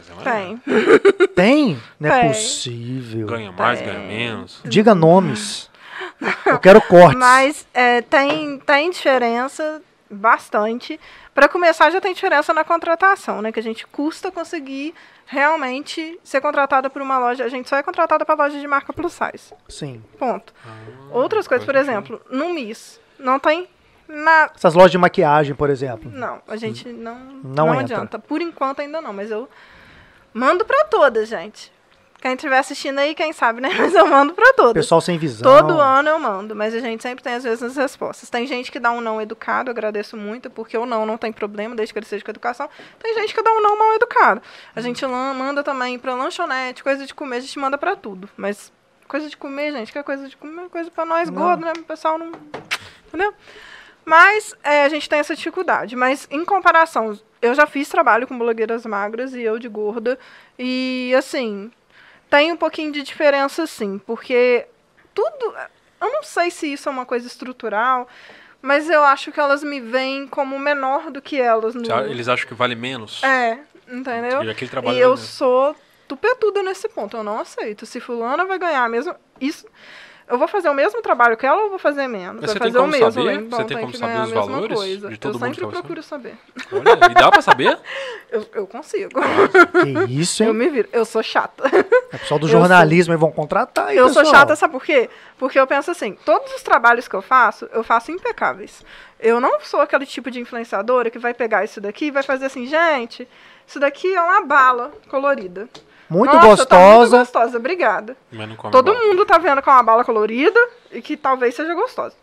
[SPEAKER 2] Essa é maneira.
[SPEAKER 3] Tem.
[SPEAKER 1] Tem? Não é
[SPEAKER 3] Tem.
[SPEAKER 1] possível.
[SPEAKER 2] Ganha mais,
[SPEAKER 3] Tem.
[SPEAKER 2] ganha menos.
[SPEAKER 1] Diga nomes. Eu quero cortes.
[SPEAKER 3] Mas é, tem, tem diferença bastante. Para começar, já tem diferença na contratação, né? Que a gente custa conseguir realmente ser contratada por uma loja. A gente só é contratada para loja de marca plus size.
[SPEAKER 1] Sim.
[SPEAKER 3] Ponto.
[SPEAKER 2] Ah,
[SPEAKER 3] Outras coisas, por exemplo, no Miss, não tem Na...
[SPEAKER 1] Essas lojas de maquiagem, por exemplo.
[SPEAKER 3] Não, a gente não,
[SPEAKER 1] Não
[SPEAKER 3] não,
[SPEAKER 1] entra.
[SPEAKER 3] adianta. Por enquanto ainda não, mas eu mando pra todas, gente. Quem estiver assistindo aí, quem sabe, né? Mas eu mando pra todas.
[SPEAKER 1] Pessoal sem visão.
[SPEAKER 3] Todo ano eu mando, mas a gente sempre tem as mesmas respostas. Tem gente que dá um não educado, agradeço muito, porque o não não tem problema, desde que ele seja com educação. Tem gente que dá um não mal educado. A gente manda também pra lanchonete, coisa de comer, a gente manda pra tudo. Mas coisa de comer, gente, que é coisa de comer, é coisa pra nós gordos, né? O pessoal não. Entendeu? Mas é, a gente tem essa dificuldade. Mas em comparação, eu já fiz trabalho com blogueiras magras e eu de gorda. E assim, tem um pouquinho de diferença sim, porque tudo. Eu não sei se isso é uma coisa estrutural, mas eu acho que elas me veem como menor do que elas no.
[SPEAKER 2] Eles acham que vale menos.
[SPEAKER 3] É, entendeu?
[SPEAKER 2] E aquele trabalho
[SPEAKER 3] E eu
[SPEAKER 2] menos.
[SPEAKER 3] sou tupetuda nesse ponto, eu não aceito. Se fulana vai ganhar mesmo. Isso. Eu vou fazer o mesmo trabalho que ela ou eu vou fazer menos?
[SPEAKER 2] Mas
[SPEAKER 3] vai
[SPEAKER 2] você tem
[SPEAKER 3] fazer o
[SPEAKER 2] como
[SPEAKER 3] mesmo,
[SPEAKER 2] saber?
[SPEAKER 3] então
[SPEAKER 2] Você tem
[SPEAKER 3] tem
[SPEAKER 2] como
[SPEAKER 3] que
[SPEAKER 2] saber
[SPEAKER 3] ganhar
[SPEAKER 2] os
[SPEAKER 3] a mesma
[SPEAKER 2] valores
[SPEAKER 3] coisa.
[SPEAKER 2] de todo
[SPEAKER 3] eu
[SPEAKER 2] mundo que
[SPEAKER 3] sempre
[SPEAKER 2] tá
[SPEAKER 3] procuro saber.
[SPEAKER 2] Olha, e dá pra saber?
[SPEAKER 3] Eu, eu consigo.
[SPEAKER 1] Que isso,
[SPEAKER 3] Eu
[SPEAKER 1] hein?
[SPEAKER 3] me viro. Eu sou chata.
[SPEAKER 1] O pessoal do
[SPEAKER 3] eu sou-
[SPEAKER 1] jornalismo aí vão contratar aí,
[SPEAKER 3] Eu sou
[SPEAKER 1] pessoal.
[SPEAKER 3] chata, sabe por quê? Porque eu penso assim, todos os trabalhos que eu faço, eu faço impecáveis. Eu não sou aquele tipo de influenciadora que vai pegar isso daqui e vai fazer assim, gente, isso daqui é uma bala colorida.
[SPEAKER 1] Muito
[SPEAKER 3] Nossa, tá muito
[SPEAKER 1] gostosa.
[SPEAKER 3] gostosa, obrigada.
[SPEAKER 2] Mas não come
[SPEAKER 3] Todo
[SPEAKER 2] bala.
[SPEAKER 3] mundo tá vendo que é uma bala colorida e que talvez seja gostosa.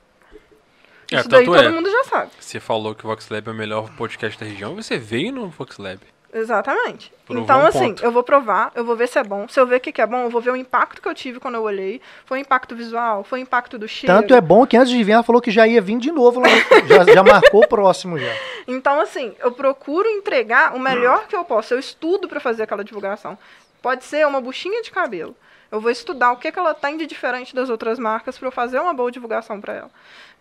[SPEAKER 2] É,
[SPEAKER 3] Isso daí
[SPEAKER 2] tanto
[SPEAKER 3] todo
[SPEAKER 2] é.
[SPEAKER 3] mundo já sabe.
[SPEAKER 2] Você falou que o Vox Lab é o melhor podcast da região, você veio no Vox Lab.
[SPEAKER 3] Exatamente.
[SPEAKER 2] Provou
[SPEAKER 3] então,
[SPEAKER 2] um
[SPEAKER 3] assim,
[SPEAKER 2] ponto.
[SPEAKER 3] eu vou provar, eu vou ver se é bom. Se eu ver o que, que é bom, eu vou ver o impacto que eu tive quando eu olhei. Foi o impacto visual, foi o impacto do cheiro.
[SPEAKER 1] Tanto é bom que antes de vir ela falou que já ia vir de novo. já, já marcou o próximo já.
[SPEAKER 3] Então, assim, eu procuro entregar o melhor que eu posso. Eu estudo para fazer aquela divulgação. Pode ser uma buchinha de cabelo. Eu vou estudar o que, que ela tem de diferente das outras marcas para eu fazer uma boa divulgação para ela.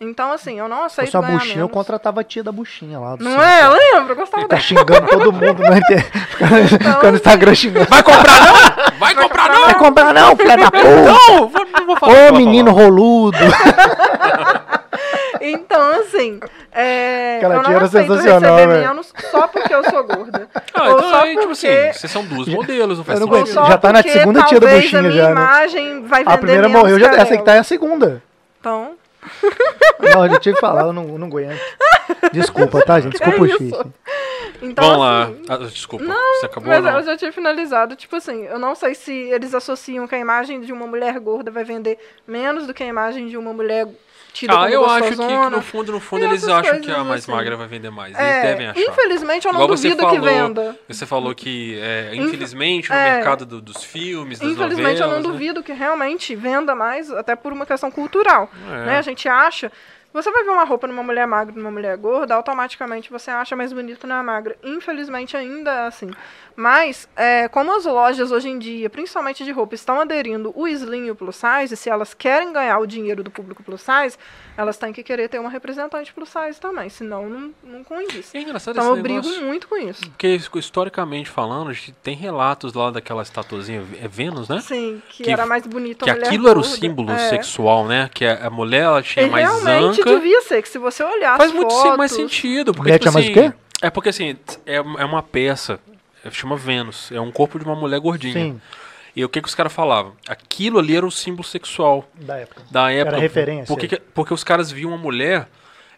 [SPEAKER 3] Então, assim, eu não
[SPEAKER 1] Se
[SPEAKER 3] aceito
[SPEAKER 1] fosse uma
[SPEAKER 3] ganhar
[SPEAKER 1] buchinha, eu
[SPEAKER 3] menos.
[SPEAKER 1] contratava a tia da buchinha lá. Do
[SPEAKER 3] Não
[SPEAKER 1] centro.
[SPEAKER 3] é? Eu lembro, eu gostava
[SPEAKER 1] Tá
[SPEAKER 3] dela.
[SPEAKER 1] xingando todo mundo no, inter...
[SPEAKER 3] Então,
[SPEAKER 1] Fica no Instagram xingando.
[SPEAKER 2] Vai comprar não? Vai comprar não?
[SPEAKER 1] Vai comprar não, filha da puta!
[SPEAKER 2] Não, vou- não vou falar. o
[SPEAKER 1] Ô, menino
[SPEAKER 2] falou.
[SPEAKER 1] roludo!
[SPEAKER 3] Então, assim, é,
[SPEAKER 1] Aquela
[SPEAKER 3] eu não
[SPEAKER 1] tia era
[SPEAKER 3] aceito
[SPEAKER 1] sensacional,
[SPEAKER 3] receber
[SPEAKER 1] velho.
[SPEAKER 3] menos só porque eu sou gorda.
[SPEAKER 2] Ah,
[SPEAKER 3] Ou
[SPEAKER 2] então
[SPEAKER 3] só
[SPEAKER 2] aí, tipo
[SPEAKER 3] porque...
[SPEAKER 2] assim, vocês são duas modelos, não faz
[SPEAKER 1] Eu não
[SPEAKER 2] sentido.
[SPEAKER 1] Já tá na segunda tia do
[SPEAKER 3] talvez
[SPEAKER 1] buchinha
[SPEAKER 3] a minha
[SPEAKER 1] já, né?
[SPEAKER 3] imagem vai vender
[SPEAKER 1] A primeira morreu, já, essa aqui tá é a segunda.
[SPEAKER 3] Então,
[SPEAKER 1] Não, eu tive que falar, eu não, eu não aguento. Desculpa, tá, gente? Desculpa o
[SPEAKER 3] isso?
[SPEAKER 1] xixi.
[SPEAKER 3] então
[SPEAKER 2] Vamos lá.
[SPEAKER 3] assim,
[SPEAKER 2] Ah, desculpa, você acabou
[SPEAKER 3] Mas
[SPEAKER 2] não?
[SPEAKER 3] eu já tinha finalizado, tipo assim, eu não sei se eles associam que a imagem de uma mulher gorda vai vender menos do que a imagem de uma mulher tida
[SPEAKER 2] Ah, eu acho que, que no fundo, no fundo, eles acham que a mais
[SPEAKER 3] assim.
[SPEAKER 2] magra vai vender mais. Eles
[SPEAKER 3] É,
[SPEAKER 2] devem achar.
[SPEAKER 3] infelizmente eu não
[SPEAKER 2] Igual
[SPEAKER 3] duvido que
[SPEAKER 2] falou,
[SPEAKER 3] venda.
[SPEAKER 2] Você falou que, é,
[SPEAKER 3] Inf-
[SPEAKER 2] infelizmente, no
[SPEAKER 3] é.
[SPEAKER 2] mercado do- dos filmes, das
[SPEAKER 3] Infelizmente eu não
[SPEAKER 2] novelas, né?
[SPEAKER 3] duvido que realmente venda mais, até por uma questão cultural.
[SPEAKER 2] É.
[SPEAKER 3] Né? A gente acha. Você vai ver uma roupa numa mulher magra e numa mulher gorda, automaticamente você acha mais bonito na magra. Infelizmente ainda é assim. Mas, é, como as lojas hoje em dia, principalmente de roupa, estão aderindo o slim e o plus size, se elas querem ganhar o dinheiro do público plus size, elas têm que querer ter uma representante plus size também, senão não, não condiz.
[SPEAKER 2] É engraçado
[SPEAKER 3] Então eu brigo muito com isso.
[SPEAKER 2] Porque, historicamente falando, a gente tem relatos lá daquela estatuazinha, é Vênus, né?
[SPEAKER 3] Sim, que,
[SPEAKER 2] Que-
[SPEAKER 3] era mais bonito
[SPEAKER 2] Que
[SPEAKER 3] a mulher
[SPEAKER 2] aquilo era o
[SPEAKER 3] gorda.
[SPEAKER 2] símbolo
[SPEAKER 3] É.
[SPEAKER 2] sexual, né? Que a mulher ela tinha
[SPEAKER 3] E
[SPEAKER 2] mais
[SPEAKER 3] realmente
[SPEAKER 2] anca.
[SPEAKER 3] devia ser, que se você olhar
[SPEAKER 2] Faz muito
[SPEAKER 3] fotos,
[SPEAKER 2] mais sentido. Porque,
[SPEAKER 1] Mulher
[SPEAKER 2] tipo
[SPEAKER 1] tinha mais
[SPEAKER 2] assim,
[SPEAKER 1] o quê?
[SPEAKER 2] É porque assim, é, é uma peça, chama Vênus, é um corpo de uma mulher gordinha.
[SPEAKER 1] Sim,
[SPEAKER 2] E o que, que os caras falavam? Aquilo ali era o símbolo sexual
[SPEAKER 1] da época.
[SPEAKER 2] da época.
[SPEAKER 1] referência.
[SPEAKER 2] Porque, que- porque os caras viam uma mulher,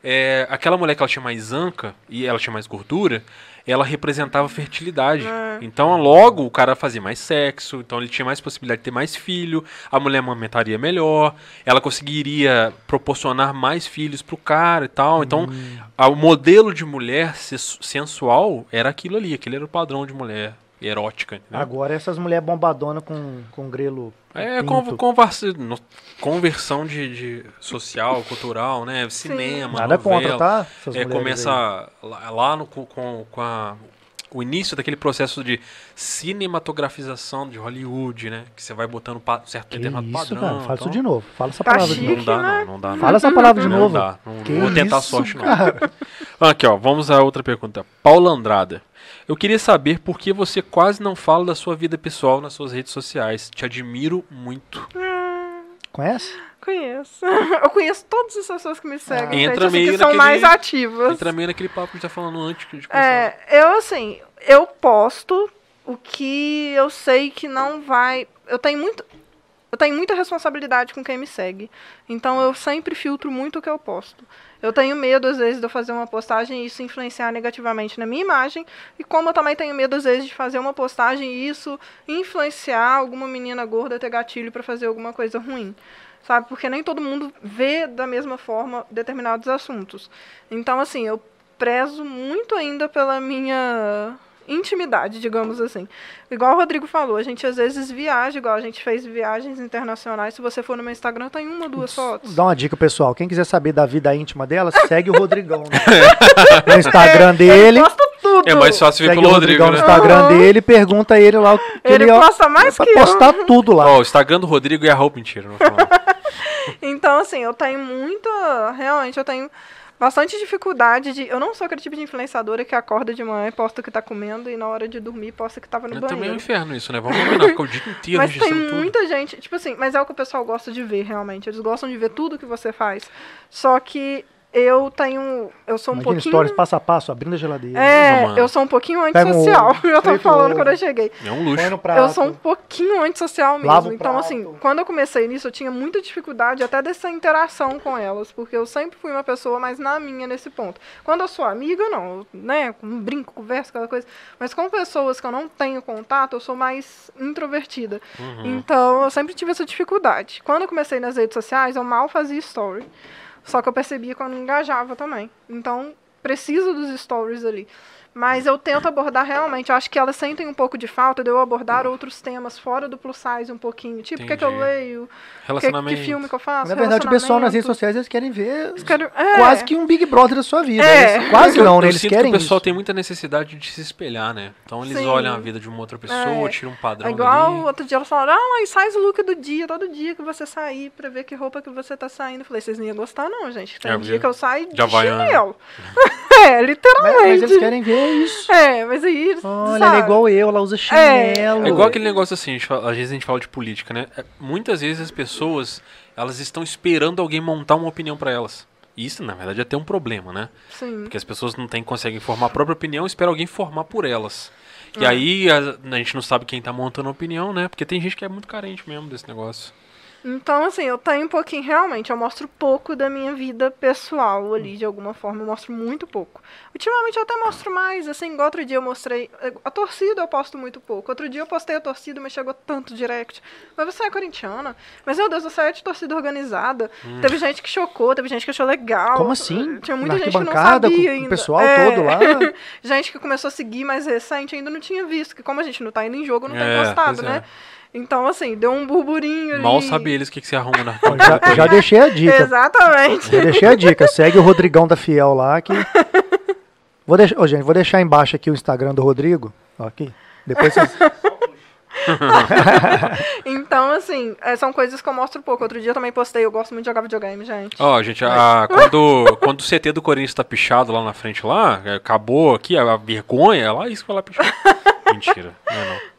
[SPEAKER 2] é, aquela mulher que ela tinha mais anca e ela tinha mais gordura, ela representava fertilidade.
[SPEAKER 3] É.
[SPEAKER 2] Então, logo, o cara fazia mais sexo, então ele tinha mais possibilidade de ter mais filho, a mulher amamentaria melhor, ela conseguiria proporcionar mais filhos pro cara e tal. Então,
[SPEAKER 1] Hum.
[SPEAKER 2] a- o modelo de mulher sensual era aquilo ali, aquele era o padrão de mulher erótica. entendeu?
[SPEAKER 1] Agora essas mulheres bombadonas com, com grelo.
[SPEAKER 2] É, conversa- no- conversão de, de social, cultural, né? Cinema,
[SPEAKER 1] Nada
[SPEAKER 2] novela.
[SPEAKER 1] contra, tá? Essas
[SPEAKER 2] É, começa lá, lá no, com, com, com a- o início daquele processo de cinematografização de Hollywood, né? Que você vai botando pa, certo
[SPEAKER 1] Que
[SPEAKER 2] determinado
[SPEAKER 1] isso,
[SPEAKER 2] padrão.
[SPEAKER 1] cara? Fala
[SPEAKER 2] então,
[SPEAKER 1] isso de novo. Fala essa
[SPEAKER 3] Tá
[SPEAKER 1] palavra de
[SPEAKER 3] chique.
[SPEAKER 1] novo.
[SPEAKER 2] Não dá,
[SPEAKER 3] né?
[SPEAKER 2] não, não dá. Não,
[SPEAKER 1] Fala essa palavra de
[SPEAKER 2] não
[SPEAKER 1] novo.
[SPEAKER 2] dá. Não, não vou tentar
[SPEAKER 1] isso,
[SPEAKER 2] sorte, não.
[SPEAKER 1] cara?
[SPEAKER 2] Aqui, ó, vamos a outra pergunta. Paula Andrada. Eu queria saber por que você quase não fala da sua vida pessoal nas suas redes sociais. Te admiro muito.
[SPEAKER 1] Conhece?
[SPEAKER 3] Conheço. Eu conheço todas as pessoas que me seguem,
[SPEAKER 1] Ah.
[SPEAKER 2] Entra
[SPEAKER 3] assim,
[SPEAKER 2] meio
[SPEAKER 3] que são
[SPEAKER 2] naquele-
[SPEAKER 3] mais ativas.
[SPEAKER 2] Entra meio naquele papo que a gente tá falando antes de começar.
[SPEAKER 3] É, eu assim, eu posto o que eu sei que não vai. Eu tenho muito. Eu tenho muita responsabilidade com quem me segue. Então eu sempre filtro muito o que eu posto. Eu tenho medo, às vezes, de eu fazer uma postagem e isso influenciar negativamente na minha imagem. E como eu também tenho medo, às vezes, de fazer uma postagem e isso influenciar alguma menina gorda ter gatilho para fazer alguma coisa ruim. Sabe? Porque nem todo mundo vê da mesma forma determinados assuntos. Então, assim, eu prezo muito ainda pela minha intimidade, digamos assim. Igual o Rodrigo falou, a gente às vezes viaja, igual a gente fez viagens internacionais. Se você for no meu Instagram, tem uma, duas fotos.
[SPEAKER 1] Dá uma dica, pessoal. Quem quiser saber da vida íntima dela, segue o Rodrigão. Né? no Instagram dele.
[SPEAKER 3] Ele posta tudo.
[SPEAKER 2] É mais fácil ver
[SPEAKER 1] Segue
[SPEAKER 2] pelo
[SPEAKER 1] o
[SPEAKER 2] Rodrigo,
[SPEAKER 1] Rodrigão no
[SPEAKER 2] né?
[SPEAKER 1] Instagram
[SPEAKER 3] Aham.
[SPEAKER 1] dele, pergunta a ele lá o que
[SPEAKER 3] Ele
[SPEAKER 1] ele
[SPEAKER 3] posta mais que eu.
[SPEAKER 1] postar tudo lá.
[SPEAKER 2] Ó, o Instagram do Rodrigo é a roupa mentira, não.
[SPEAKER 3] Então, assim, eu tenho muita. Realmente, eu tenho bastante dificuldade de. Eu não sou aquele tipo de influenciadora que acorda de manhã e posta o que tá comendo e na hora de dormir posta que tava no
[SPEAKER 2] Também é um
[SPEAKER 3] banheiro.
[SPEAKER 2] inferno isso, né? Vamos combinar, fica o dia inteiro
[SPEAKER 3] Mas tem
[SPEAKER 2] registrando tudo.
[SPEAKER 3] muita gente, tipo assim, mas é o que o pessoal gosta de ver, realmente. Eles gostam de ver tudo que você faz. Só que eu tenho. Eu sou um
[SPEAKER 1] Imagina
[SPEAKER 3] pouquinho.
[SPEAKER 1] stories passo a passo, abrindo a geladeira.
[SPEAKER 3] É,
[SPEAKER 2] mano.
[SPEAKER 3] eu sou um pouquinho
[SPEAKER 1] um
[SPEAKER 3] antissocial.
[SPEAKER 1] ovo,
[SPEAKER 3] eu
[SPEAKER 1] o
[SPEAKER 3] falando quando eu cheguei.
[SPEAKER 2] É um luxo.
[SPEAKER 1] no prato.
[SPEAKER 3] Eu sou um pouquinho antissocial mesmo.
[SPEAKER 1] Lava o
[SPEAKER 3] então,
[SPEAKER 1] prato.
[SPEAKER 3] assim, quando eu comecei nisso, eu tinha muita dificuldade até dessa interação com elas, porque eu sempre fui uma pessoa mais na minha nesse ponto. Quando eu sou amiga, não, né, com brinco, conversa, aquela coisa. Mas com pessoas que eu não tenho contato, eu sou mais introvertida.
[SPEAKER 2] Uhum.
[SPEAKER 3] Então, eu sempre tive essa dificuldade. Quando eu comecei nas redes sociais, eu mal fazia story. Só que eu percebia que eu não engajava também. Então, preciso dos stories ali. Mas eu tento abordar realmente. Eu acho que elas sentem um pouco de falta de eu abordar outros temas fora do plus size um pouquinho. Tipo, o que, é que eu leio? Que,
[SPEAKER 2] Relacionamento.
[SPEAKER 3] que filme que eu faço?
[SPEAKER 1] Na verdade, o pessoal nas redes sociais eles querem ver
[SPEAKER 3] Eles querem- é.
[SPEAKER 1] quase que um Big Brother da sua vida.
[SPEAKER 3] É.
[SPEAKER 1] Eles- quase
[SPEAKER 2] Eu-
[SPEAKER 1] não, né? Eles
[SPEAKER 2] sinto
[SPEAKER 1] querem
[SPEAKER 2] que o pessoal
[SPEAKER 1] isso.
[SPEAKER 2] tem muita necessidade de se espelhar, né? Então eles
[SPEAKER 3] Sim.
[SPEAKER 2] olham a vida de uma outra pessoa,
[SPEAKER 3] É.
[SPEAKER 2] tiram um padrão
[SPEAKER 3] É igual
[SPEAKER 2] dali.
[SPEAKER 3] outro dia elas falaram, ah, mas faz o look do dia, todo dia que você sair, pra ver que roupa que você tá saindo. Eu falei, vocês não iam gostar não, gente. Tem
[SPEAKER 2] É,
[SPEAKER 3] um dia
[SPEAKER 2] viu?
[SPEAKER 3] que eu saio de
[SPEAKER 2] De
[SPEAKER 3] chinelo. é,
[SPEAKER 1] Mas,
[SPEAKER 3] literalmente.
[SPEAKER 1] mas eles querem ver isso.
[SPEAKER 3] É, mas aí, eles-
[SPEAKER 1] Olha,
[SPEAKER 3] sabe?
[SPEAKER 1] ela é igual eu, ela usa chinelo.
[SPEAKER 2] É igual aquele negócio assim, fala- às vezes a gente fala de política, né? É, Muitas vezes as pessoas, elas estão esperando alguém montar uma opinião pra elas. E Isso, na verdade, é até um problema, né?
[SPEAKER 3] Sim.
[SPEAKER 2] Porque as pessoas não têm, conseguem formar a própria opinião, espera alguém formar por elas. E
[SPEAKER 3] É.
[SPEAKER 2] aí a, a gente não sabe quem tá montando a opinião, né? Porque tem gente que é muito carente mesmo desse negócio.
[SPEAKER 3] Então, assim, eu tenho um pouquinho, realmente, eu mostro pouco da minha vida pessoal ali, de alguma forma, eu mostro muito pouco. Ultimamente eu até mostro mais, assim, igual outro dia eu mostrei, a torcida eu posto muito pouco. Outro dia eu postei a torcida, mas chegou tanto direct. Mas você é corintiana? Mas, meu Deus, você é de torcida organizada. Teve gente que chocou, teve gente que achou legal.
[SPEAKER 1] Como assim?
[SPEAKER 3] Tinha muita
[SPEAKER 1] Na
[SPEAKER 3] gente que não sabia
[SPEAKER 1] com- com o
[SPEAKER 3] ainda.
[SPEAKER 1] pessoal
[SPEAKER 3] É.
[SPEAKER 1] todo lá?
[SPEAKER 3] gente que começou a seguir mais recente ainda não tinha visto, que como a gente não tá indo em jogo, não
[SPEAKER 2] É,
[SPEAKER 3] tem postado,
[SPEAKER 2] pois é.
[SPEAKER 3] Então, assim, deu um burburinho ali.
[SPEAKER 2] Mal sabe eles o que, que você arruma na
[SPEAKER 1] Já, já deixei a dica.
[SPEAKER 3] Exatamente.
[SPEAKER 1] Já deixei a dica. Segue o Rodrigão da Fiel lá que. Vou deixar, ô, gente, vou deixar embaixo aqui o Instagram do Rodrigo. Ó, aqui. Depois vocês.
[SPEAKER 3] Então, assim, é, são coisas que eu mostro pouco. Outro dia eu também postei, eu gosto muito de jogar videogame, gente.
[SPEAKER 2] Ó, gente, a- quando, quando o CT do Corinthians tá pichado lá na frente lá, é, acabou aqui a, a vergonha, é lá isso que vai lá pichar. Mentira, não é não.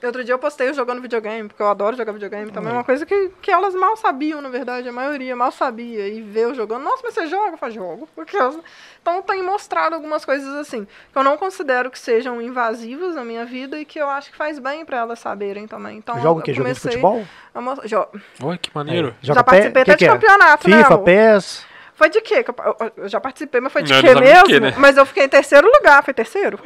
[SPEAKER 3] Outro dia eu postei eu jogando videogame, porque eu adoro jogar videogame também. É uma coisa que, que elas mal sabiam, na verdade. A maioria mal sabia. E ver eu jogando. Nossa, mas você joga? Eu falo, jogo. Porque eu... Então tenho mostrado algumas coisas assim. Que eu não considero que sejam invasivas na minha vida e que eu acho que faz bem pra elas saberem também. Então,
[SPEAKER 1] Joga o
[SPEAKER 3] eu
[SPEAKER 1] quê? Jogo de
[SPEAKER 3] comecei
[SPEAKER 1] futebol?
[SPEAKER 3] a mos- jo-
[SPEAKER 2] Olha que maneiro.
[SPEAKER 1] Joga
[SPEAKER 3] Já participei
[SPEAKER 1] pé-
[SPEAKER 3] até
[SPEAKER 1] que
[SPEAKER 3] de
[SPEAKER 1] que é?
[SPEAKER 3] campeonato, né,
[SPEAKER 1] FIFA? PES.
[SPEAKER 3] Foi de quê? eu- já participei, mas foi de
[SPEAKER 2] Não,
[SPEAKER 3] quê
[SPEAKER 2] sabe de
[SPEAKER 3] mesmo?
[SPEAKER 2] quê, né?
[SPEAKER 3] Mas eu fiquei em terceiro lugar. Foi terceiro?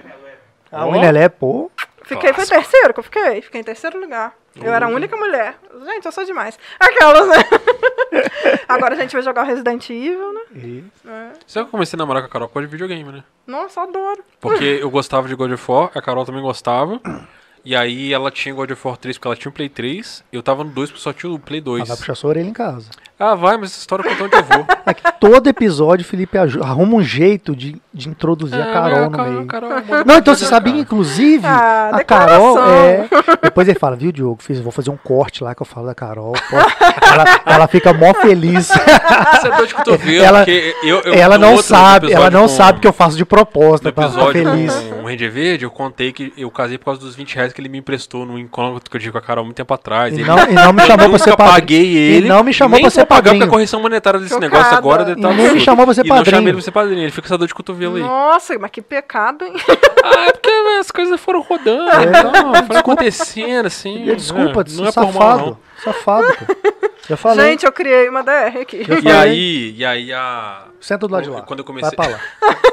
[SPEAKER 1] Ah, o Inelé, pô.
[SPEAKER 3] Fiquei, foi terceiro que eu fiquei. Fiquei em terceiro lugar. Eu era a única mulher. Gente, eu sou demais. Aquelas, né? Agora a gente vai jogar o Resident Evil, né?
[SPEAKER 1] E-
[SPEAKER 3] É.
[SPEAKER 2] Sabe que eu comecei a namorar com a Carol por causa de videogame, né?
[SPEAKER 3] Nossa, adoro.
[SPEAKER 2] Porque eu gostava de God of War, a Carol também gostava. E aí ela tinha God of War 3 porque ela tinha o Play 3. Eu tava no 2 porque só tinha o Play
[SPEAKER 1] Ah,
[SPEAKER 2] 2.
[SPEAKER 1] vai puxar sua orelha em casa.
[SPEAKER 2] Ah, vai, mas essa história conta onde eu vou.
[SPEAKER 1] É que todo episódio o Felipe arruma um jeito de, de introduzir a
[SPEAKER 2] É,
[SPEAKER 1] Carol
[SPEAKER 2] a
[SPEAKER 1] no
[SPEAKER 2] Carol-
[SPEAKER 1] meio.
[SPEAKER 2] Carol
[SPEAKER 1] Não, então você sabia, inclusive,
[SPEAKER 3] Ah,
[SPEAKER 1] a
[SPEAKER 3] declaração.
[SPEAKER 1] Carol é. Depois ele fala, viu, Diogo? Fiz, vou fazer um corte lá que eu falo da Carol. pô. Ela, ela fica mó feliz.
[SPEAKER 2] Você é de cotovelo,
[SPEAKER 1] Ela-
[SPEAKER 2] porque eu, eu-
[SPEAKER 1] ela
[SPEAKER 2] no
[SPEAKER 1] não sabe, ela não
[SPEAKER 2] com-
[SPEAKER 1] sabe que eu faço de
[SPEAKER 2] No
[SPEAKER 1] propósito pra ficar
[SPEAKER 2] episódio
[SPEAKER 1] feliz.
[SPEAKER 2] com o Ranger Verde, eu contei que eu casei por causa dos 20 reais que ele me emprestou no encontro que eu tive com a Carol muito tempo atrás.
[SPEAKER 1] E
[SPEAKER 2] Ele-
[SPEAKER 1] não, e não me chamou pra ser padrinho.
[SPEAKER 2] paguei ele.
[SPEAKER 1] E não me chamou pra ser
[SPEAKER 2] pagar porque a
[SPEAKER 1] padrinho.
[SPEAKER 2] correção monetária desse
[SPEAKER 3] Chocada.
[SPEAKER 2] negócio agora deve
[SPEAKER 1] E
[SPEAKER 2] tá
[SPEAKER 1] me
[SPEAKER 2] absurdo.
[SPEAKER 1] chamou ser
[SPEAKER 2] E não chamei
[SPEAKER 1] padrinho.
[SPEAKER 2] ele pra ser padrinho, ele fica com essa dor de cotovelo aí.
[SPEAKER 3] Nossa, mas que pecado, hein?
[SPEAKER 2] Ah, é porque as coisas foram rodando,
[SPEAKER 1] É.
[SPEAKER 2] então, foi acontecendo, assim.
[SPEAKER 1] E Desculpa,
[SPEAKER 2] né? não é mal,
[SPEAKER 1] safado.
[SPEAKER 2] não.
[SPEAKER 1] Safado, pô. Já falei.
[SPEAKER 3] Gente, eu criei uma DR aqui.
[SPEAKER 2] E aí, e aí a...
[SPEAKER 1] Senta do lado de lá.
[SPEAKER 2] Quando eu comecei...
[SPEAKER 1] Vai pra lá.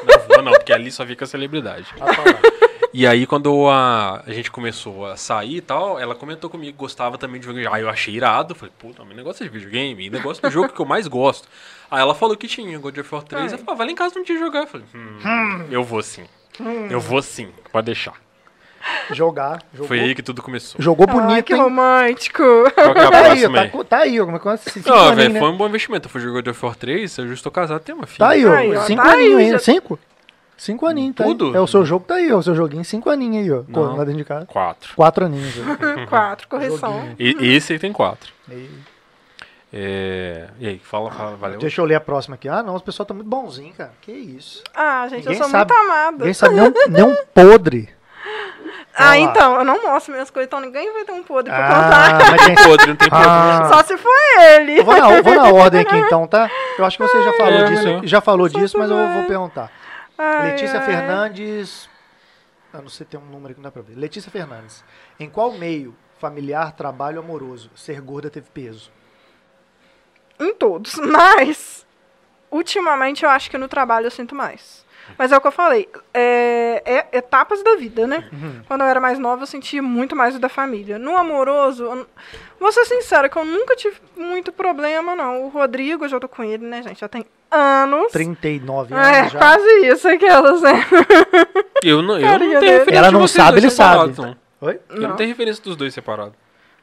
[SPEAKER 2] Não, vou não, porque ali só fica celebridade.
[SPEAKER 1] Vai pra lá.
[SPEAKER 2] E aí, quando a, a gente começou a sair e tal, ela comentou comigo que gostava também de videogame. Aí eu achei irado. Falei, puta, mas negócio de videogame, negócio do jogo que eu mais gosto. Aí ela falou que tinha God of War 3.
[SPEAKER 3] Ai.
[SPEAKER 2] Eu falei, ah, vai lá em casa um dia jogar. Eu falei, hum, eu vou sim. Eu vou sim, pode deixar.
[SPEAKER 1] Jogar. Jogou,
[SPEAKER 2] Foi aí que tudo começou.
[SPEAKER 1] jogou
[SPEAKER 3] Ai,
[SPEAKER 1] bonito,
[SPEAKER 3] que
[SPEAKER 1] hein?
[SPEAKER 3] romântico.
[SPEAKER 2] Qual que é a
[SPEAKER 1] Tá aí,
[SPEAKER 2] próxima
[SPEAKER 1] tá,
[SPEAKER 2] aí?
[SPEAKER 1] tá aí, ó. Como é é?
[SPEAKER 2] Não, velho,
[SPEAKER 1] né?
[SPEAKER 2] foi um bom investimento. Eu fui jogar God of War 3, eu já estou casado, tenho uma filha.
[SPEAKER 1] Tá aí, ó.
[SPEAKER 3] Ó,
[SPEAKER 1] cinco
[SPEAKER 3] tá
[SPEAKER 1] aninhos ainda.
[SPEAKER 3] já-
[SPEAKER 1] Cinco? Cinco aninhos, tá aí.
[SPEAKER 2] Tudo?
[SPEAKER 1] É o seu jogo, tá aí, ó. O seu joguinho, cinco aninhos aí, ó.
[SPEAKER 2] Não.
[SPEAKER 1] Lá dentro de casa.
[SPEAKER 2] Quatro.
[SPEAKER 1] Quatro aninhos. ó.
[SPEAKER 3] Quatro, correção.
[SPEAKER 1] Joguinho.
[SPEAKER 2] E, esse aí tem quatro.
[SPEAKER 1] E-
[SPEAKER 2] É... E aí, fala, fala, valeu.
[SPEAKER 1] Deixa eu ler a próxima aqui. Ah, não, os pessoal tá muito bonzinho, cara. Que isso.
[SPEAKER 3] Ah, gente,
[SPEAKER 1] Ninguém
[SPEAKER 3] eu sou
[SPEAKER 1] sabe-
[SPEAKER 3] muito amada.
[SPEAKER 1] Ninguém sabe nem um, nem um podre.
[SPEAKER 3] Ah,
[SPEAKER 1] lá.
[SPEAKER 3] então, eu não mostro minhas coisas, então ninguém vai ter um podre pra
[SPEAKER 1] Ah,
[SPEAKER 3] contar.
[SPEAKER 1] mas tem...
[SPEAKER 2] Podre, não tem
[SPEAKER 1] Ah.
[SPEAKER 2] problema.
[SPEAKER 3] Só se for ele.
[SPEAKER 1] Eu vou na, vou na ordem aqui então, tá? Eu acho que você já falou
[SPEAKER 2] É,
[SPEAKER 1] disso,
[SPEAKER 2] melhor.
[SPEAKER 1] já falou
[SPEAKER 3] Só
[SPEAKER 1] disso, mas eu vou perguntar.
[SPEAKER 3] Ai,
[SPEAKER 1] Letícia
[SPEAKER 3] ai.
[SPEAKER 1] Fernandes. Eu não sei, tem um número que não dá pra ver. Letícia Fernandes. Em qual meio, familiar, trabalho, amoroso, ser gorda teve peso?
[SPEAKER 3] Em todos. Mas, ultimamente, eu acho que no trabalho eu sinto mais. Mas é o que eu falei. É, é etapas da vida, né?
[SPEAKER 1] Uhum.
[SPEAKER 3] Quando eu era mais nova, eu sentia muito mais o da família. No amoroso, eu, vou ser sincera, que eu nunca tive muito problema, não. O Rodrigo, eu já tô com ele, né, gente? Já tem anos.
[SPEAKER 1] 39 anos
[SPEAKER 3] É,
[SPEAKER 1] já.
[SPEAKER 3] quase isso, aquelas, né?
[SPEAKER 2] Eu não, eu
[SPEAKER 3] Carinha
[SPEAKER 2] não tenho
[SPEAKER 3] dele.
[SPEAKER 2] referência
[SPEAKER 1] Ela
[SPEAKER 2] de
[SPEAKER 1] não
[SPEAKER 2] vocês
[SPEAKER 1] sabe,
[SPEAKER 2] dois
[SPEAKER 1] ele
[SPEAKER 2] separados,
[SPEAKER 1] sabe.
[SPEAKER 2] Não.
[SPEAKER 1] Oi?
[SPEAKER 2] Eu não
[SPEAKER 3] Não.
[SPEAKER 2] tenho referência dos dois separados.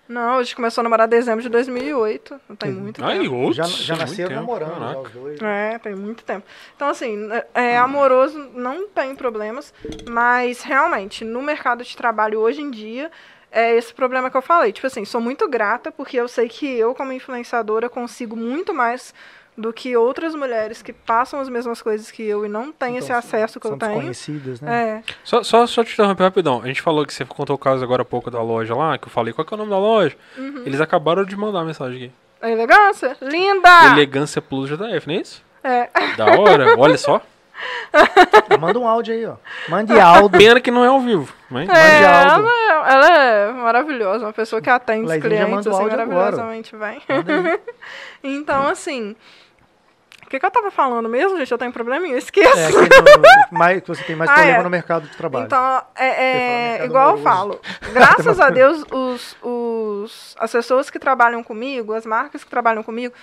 [SPEAKER 3] Não, a gente começou a namorar em dezembro de 2008. Não tem muito
[SPEAKER 2] Ai,
[SPEAKER 3] tempo.
[SPEAKER 2] outros,
[SPEAKER 1] Já, já
[SPEAKER 2] tempo,
[SPEAKER 1] namorando, já
[SPEAKER 2] caraca.
[SPEAKER 1] os dois.
[SPEAKER 3] É, tem muito tempo. Então, assim, é, amoroso não tem problemas, mas realmente, no mercado de trabalho hoje em dia, é esse problema que eu falei. Tipo assim, sou muito grata porque eu sei que eu, como influenciadora, consigo muito mais do que outras mulheres que passam as mesmas coisas que eu e não têm esse
[SPEAKER 1] Então,
[SPEAKER 3] acesso que
[SPEAKER 1] São
[SPEAKER 3] eu tenho.
[SPEAKER 1] desconhecidas, né?
[SPEAKER 3] É.
[SPEAKER 2] Só, só, só te interromper rapidão. A gente falou que você contou o caso agora há pouco da loja lá, que eu falei, qual que é o nome da loja?
[SPEAKER 3] Uhum.
[SPEAKER 2] Eles acabaram de mandar uma mensagem aqui.
[SPEAKER 3] A elegância? Linda!
[SPEAKER 2] Elegância Plus JF, não é isso?
[SPEAKER 3] É.
[SPEAKER 2] Da hora, olha só.
[SPEAKER 1] Manda um áudio aí, ó. Mande áudio.
[SPEAKER 2] Pena que não é ao vivo. Mas...
[SPEAKER 3] É,
[SPEAKER 1] Aldo.
[SPEAKER 3] ela, é- ela é maravilhosa, uma pessoa que atende os clientes
[SPEAKER 1] manda o
[SPEAKER 3] assim,
[SPEAKER 1] áudio agora.
[SPEAKER 3] maravilhosamente bem.
[SPEAKER 1] Manda aí.
[SPEAKER 3] Então, assim. O que, que eu tava falando mesmo, gente? Eu tenho probleminha, eu esqueço.
[SPEAKER 1] É, que, no, mais, você tem mais
[SPEAKER 3] Ah,
[SPEAKER 1] problema
[SPEAKER 3] é.
[SPEAKER 1] no mercado de trabalho.
[SPEAKER 3] Então, é, é igual eu falo. Graças a Deus, os, os, as pessoas que trabalham comigo, as marcas que trabalham comigo,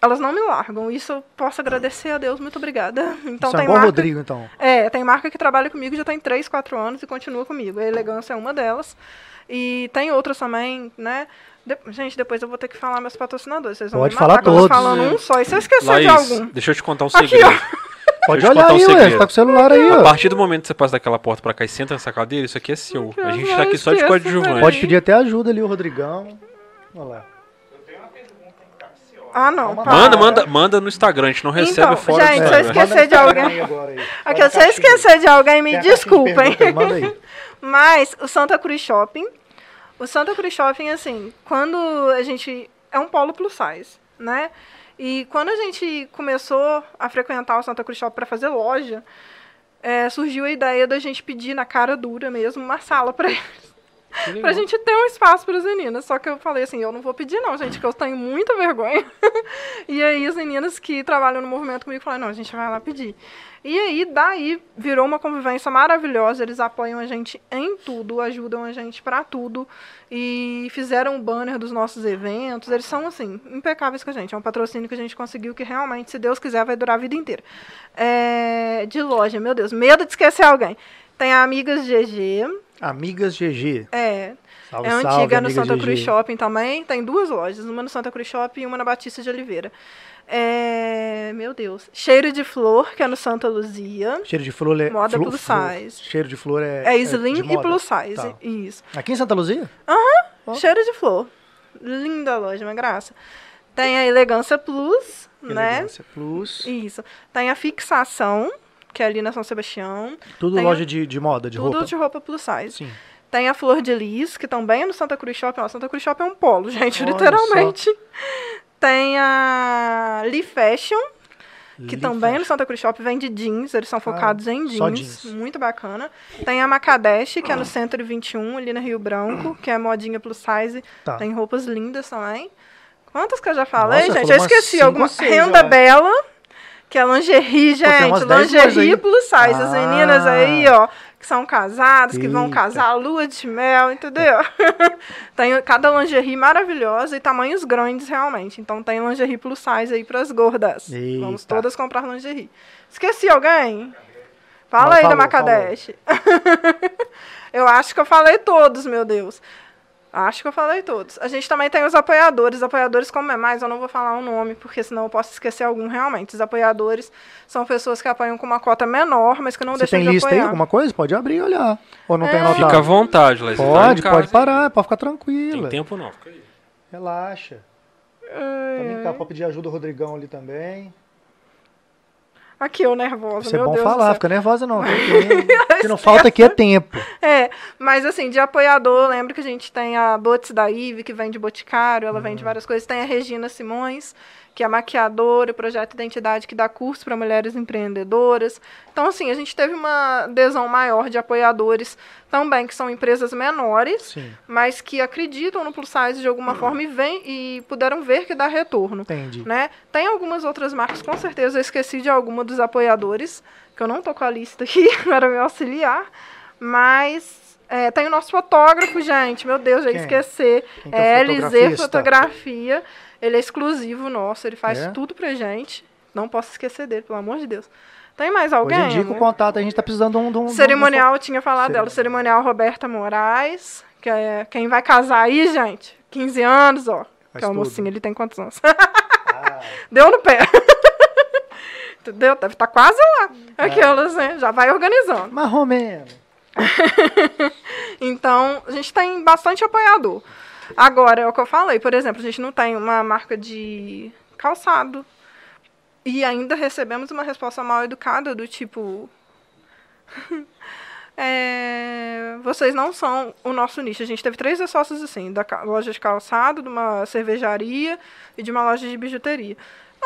[SPEAKER 3] elas não me largam. Isso eu posso agradecer a Deus. Muito obrigada. Então,
[SPEAKER 1] Isso é
[SPEAKER 3] tem
[SPEAKER 1] o
[SPEAKER 3] marca,
[SPEAKER 1] Rodrigo, então.
[SPEAKER 3] É, tem marca que trabalha comigo já tem 3, 4 anos e continua comigo. A Elegância é uma delas. E tem outras também, né? De- gente, depois eu vou ter que falar meus patrocinadores. Vocês vão
[SPEAKER 1] Pode
[SPEAKER 3] me matar
[SPEAKER 1] falar
[SPEAKER 3] que eu tô
[SPEAKER 1] todos.
[SPEAKER 3] falando um só. E se eu esquecer de
[SPEAKER 2] Laís,
[SPEAKER 3] algum?
[SPEAKER 2] deixa eu te contar um
[SPEAKER 3] Aqui,
[SPEAKER 2] segredo.
[SPEAKER 1] Pode
[SPEAKER 2] eu te
[SPEAKER 1] olhar
[SPEAKER 2] contar um
[SPEAKER 1] aí, ué. Você tá com o celular aí,
[SPEAKER 2] A
[SPEAKER 1] ó.
[SPEAKER 2] partir do momento que você passa daquela porta pra cá e senta nessa cadeira, isso aqui é seu. A gente tá aqui só de coadjuvante.
[SPEAKER 1] Pode pedir até ajuda ali, o Rodrigão. Olha lá.
[SPEAKER 3] Ah, não.
[SPEAKER 1] Manda,
[SPEAKER 3] para.
[SPEAKER 2] Manda, manda, manda no Instagram, a gente não recebe
[SPEAKER 3] Então,
[SPEAKER 2] fora
[SPEAKER 3] gente,
[SPEAKER 2] do
[SPEAKER 3] se eu
[SPEAKER 2] Instagram.
[SPEAKER 3] esquecer de alguém-
[SPEAKER 1] aí.
[SPEAKER 3] Aqui,
[SPEAKER 1] a
[SPEAKER 3] se eu esquecer de alguém, me
[SPEAKER 1] a de
[SPEAKER 3] desculpem.
[SPEAKER 1] aí, aí.
[SPEAKER 3] Mas o Santa Cruz Shopping, o Santa Cruz Shopping, assim, quando a gente. É um polo plus size, né? E quando a gente começou a frequentar o Santa Cruz Shopping para fazer loja, é, surgiu a ideia da gente pedir na cara dura mesmo uma sala para eles. Pra gente ter um espaço para as meninas. Só que eu falei assim, eu não vou pedir não, gente, que eu tenho muita vergonha. e aí as meninas que trabalham no movimento comigo falaram, não, a gente vai lá pedir. E aí, daí, virou uma convivência maravilhosa. Eles apoiam a gente em tudo, ajudam a gente para tudo. E fizeram o banner dos nossos eventos. Eles são, assim, impecáveis com a gente. É um patrocínio que a gente conseguiu que realmente, se Deus quiser, vai durar a vida inteira. É, de loja, meu Deus, medo de esquecer alguém. Tem a Amigas GG,
[SPEAKER 1] Amigas GG.
[SPEAKER 3] é,
[SPEAKER 1] Salve,
[SPEAKER 3] é
[SPEAKER 1] salve,
[SPEAKER 3] antiga no Santa. Cruz Shopping também. Tem duas lojas, uma no Santa Cruz Shopping e uma na Batista de Oliveira. É, meu Deus. Cheiro de Flor, que é no Santa Luzia.
[SPEAKER 1] Cheiro de flor é.
[SPEAKER 3] Moda
[SPEAKER 1] flu-
[SPEAKER 3] plus
[SPEAKER 1] flu-
[SPEAKER 3] size.
[SPEAKER 1] Cheiro de flor é.
[SPEAKER 3] É slim
[SPEAKER 1] de
[SPEAKER 3] e plus size.
[SPEAKER 1] Tá.
[SPEAKER 3] Isso.
[SPEAKER 1] Aqui em Santa Luzia? Ó.
[SPEAKER 3] Cheiro de flor. Linda loja, uma graça. Tem a Elegância Plus, né?
[SPEAKER 1] Elegância Plus.
[SPEAKER 3] Isso. Tem a Fixação, que é ali na São Sebastião.
[SPEAKER 1] Tudo
[SPEAKER 3] Tem
[SPEAKER 1] loja de, de moda, de
[SPEAKER 3] Tudo
[SPEAKER 1] roupa.
[SPEAKER 3] de roupa plus size.
[SPEAKER 1] Sim.
[SPEAKER 3] Tem a Flor de Lis, que também é no Santa Cruz Shopping. Ó, Santa Cruz Shopping é um polo, gente,
[SPEAKER 1] Olha
[SPEAKER 3] literalmente. Tem a Lee Fashion, que
[SPEAKER 1] Lee
[SPEAKER 3] também no
[SPEAKER 1] Fashion.
[SPEAKER 3] Santa Cruz Shop vende jeans, eles são focados em
[SPEAKER 1] só
[SPEAKER 3] jeans,
[SPEAKER 1] jeans.
[SPEAKER 3] muito bacana. Tem a Macadesh, que é no Centro 21, ali na Rio Branco, que é modinha plus size,
[SPEAKER 1] Tá.
[SPEAKER 3] tem roupas lindas também. Quantas que eu já falei,
[SPEAKER 1] Nossa,
[SPEAKER 3] gente? Eu esqueci alguma.
[SPEAKER 1] seis,
[SPEAKER 3] Renda
[SPEAKER 1] acho.
[SPEAKER 3] Bela, que é lingerie, gente. lingerie plus size. As
[SPEAKER 1] Ah.
[SPEAKER 3] meninas aí, ó, que são casadas, que vão
[SPEAKER 1] Eita.
[SPEAKER 3] casar lua de mel, entendeu? tem cada lingerie maravilhosa e tamanhos grandes, realmente. Então tem lingerie plus size aí pras gordas.
[SPEAKER 1] Eita.
[SPEAKER 3] Vamos todas comprar lingerie. Esqueci alguém? Fala
[SPEAKER 1] Não,
[SPEAKER 3] aí da
[SPEAKER 1] falou,
[SPEAKER 3] Macadesh. eu acho que eu falei todos, meu Deus. Acho que eu falei todos. A gente também tem os apoiadores. Apoiadores, como é mais, eu não vou falar o nome, porque senão eu posso esquecer algum realmente. Os apoiadores são pessoas que apoiam com uma cota menor, mas que não
[SPEAKER 1] Você
[SPEAKER 3] deixam
[SPEAKER 1] tem
[SPEAKER 3] de
[SPEAKER 1] lista aí,
[SPEAKER 3] apoiar.
[SPEAKER 1] alguma coisa? Pode abrir e olhar. Ou não tem
[SPEAKER 3] É.
[SPEAKER 1] anotado?
[SPEAKER 2] Fica à vontade, Laís. você tá
[SPEAKER 1] Pode,
[SPEAKER 2] casa,
[SPEAKER 1] pode parar, pode ficar
[SPEAKER 2] Tem
[SPEAKER 1] tranquila.
[SPEAKER 2] tempo não, fica aí.
[SPEAKER 1] Relaxa. Também tá, pode pedir ajuda do Rodrigão ali também.
[SPEAKER 3] Aqui, eu nervosa,
[SPEAKER 1] Isso é bom
[SPEAKER 3] Deus
[SPEAKER 1] falar, fica nervosa não. O que não falta aqui é tempo.
[SPEAKER 3] É, mas assim, de apoiador, lembro que a gente tem a Botes da Ive, que vende Boticário, ela
[SPEAKER 1] Hum.
[SPEAKER 3] vende várias coisas. Tem a Regina Simões, que é maquiadora, o Projeto Identidade, que dá curso para mulheres empreendedoras. Então, assim, a gente teve uma adesão maior de apoiadores também, que são empresas menores,
[SPEAKER 1] Sim,
[SPEAKER 3] mas que acreditam no plus size de alguma forma e, vem, e puderam ver que dá retorno
[SPEAKER 1] entendi.
[SPEAKER 3] né? Tem algumas outras marcas, com certeza eu esqueci de alguma dos apoiadores, que eu não tô com a lista aqui para me auxiliar, mas é, tem o nosso fotógrafo, gente, meu Deus, já ia
[SPEAKER 1] Quem?
[SPEAKER 3] esquecer.
[SPEAKER 1] Quem que é
[SPEAKER 3] é LZ? Fotografia, ele é exclusivo nosso, ele faz
[SPEAKER 1] É?
[SPEAKER 3] tudo pra gente, não posso esquecer dele, pelo amor de Deus. Tem mais
[SPEAKER 1] Hoje
[SPEAKER 3] alguém?
[SPEAKER 1] indica o contato, a gente tá precisando de um... de um- de um-
[SPEAKER 3] Cerimonial, eu tinha falado dela.
[SPEAKER 1] Cerimonial.
[SPEAKER 3] Cerimonial Roberta Moraes, que é quem vai casar aí, gente. 15 anos, ó.
[SPEAKER 1] Faz
[SPEAKER 3] que é o mocinho, ele tem quantos anos?
[SPEAKER 1] Ah,
[SPEAKER 3] Deu no pé. Entendeu? Deve estar quase lá. Aquelas, né? Já vai organizando.
[SPEAKER 1] menos.
[SPEAKER 3] Então, a gente tem bastante apoiador. Agora, é o que eu falei, por exemplo, a gente não tem uma marca de calçado. E ainda recebemos uma resposta mal educada do tipo. é, vocês não são o nosso nicho. A gente teve três sócios assim, da loja de calçado, de uma cervejaria e de uma loja de bijuteria.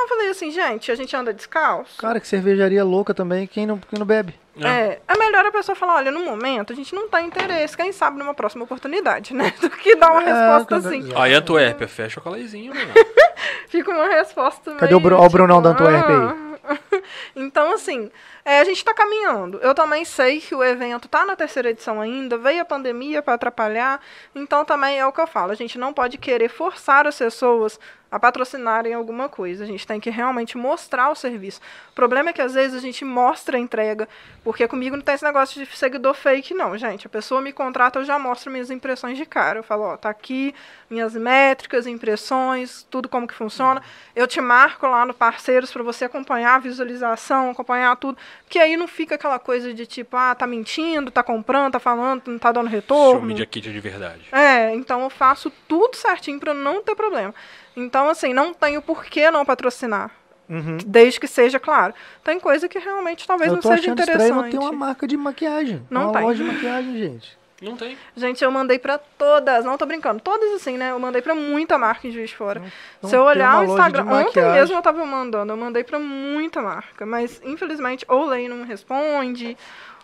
[SPEAKER 3] Eu falei assim, gente, a gente anda descalço.
[SPEAKER 1] Cara, que cervejaria louca também, quem não, quem não bebe?
[SPEAKER 3] É, é melhor a pessoa falar, olha, no momento a gente não tem interesse, quem sabe numa próxima oportunidade, né? Do que dar uma
[SPEAKER 1] É,
[SPEAKER 3] resposta
[SPEAKER 1] cara,
[SPEAKER 3] assim.
[SPEAKER 2] Aí, Antuérpia, fecha com a Laizinha, mano.
[SPEAKER 3] Fica uma resposta
[SPEAKER 1] Cadê o
[SPEAKER 3] meio,
[SPEAKER 1] Bru- ó o Brunão da Antuérpia aí?
[SPEAKER 3] ah. Então, assim, é, a gente tá caminhando. Eu também sei que o evento tá na terceira edição ainda, veio a pandemia para atrapalhar, então também é o que eu falo, a gente não pode querer forçar as pessoas a patrocinarem alguma coisa. A gente tem que realmente mostrar o serviço. O problema é que às vezes a gente mostra a entrega, porque comigo não tem esse negócio de seguidor fake, não, gente. A pessoa me contrata, eu já mostro minhas impressões de cara. Eu falo, ó, tá aqui minhas métricas, impressões, tudo como que funciona. Eu te marco lá no parceiros para você acompanhar a visualização, acompanhar tudo. Porque aí não fica aquela coisa de tipo, ah, tá mentindo, tá comprando, tá falando, não tá dando
[SPEAKER 2] Show
[SPEAKER 3] retorno.
[SPEAKER 2] Media Kit de verdade.
[SPEAKER 3] É, então eu faço tudo certinho para não ter problema. Então, assim, não tenho por que não patrocinar.
[SPEAKER 1] Uhum.
[SPEAKER 3] Desde que seja claro. Tem coisa que realmente talvez
[SPEAKER 1] Eu
[SPEAKER 3] não
[SPEAKER 1] tô
[SPEAKER 3] seja
[SPEAKER 1] achando
[SPEAKER 3] interessante.
[SPEAKER 1] estranho não ter uma marca de maquiagem.
[SPEAKER 3] Não
[SPEAKER 1] uma
[SPEAKER 3] tem.
[SPEAKER 1] loja de maquiagem, gente.
[SPEAKER 2] Não tem.
[SPEAKER 3] Gente, eu mandei pra todas, não tô brincando, todas assim, né? Eu mandei pra muita marca em Juiz de Fora.
[SPEAKER 1] não
[SPEAKER 3] Se eu
[SPEAKER 1] tem
[SPEAKER 3] olhar o Instagram, ontem mesmo eu tava mandando, eu mandei pra muita marca, mas infelizmente ou Lei não responde,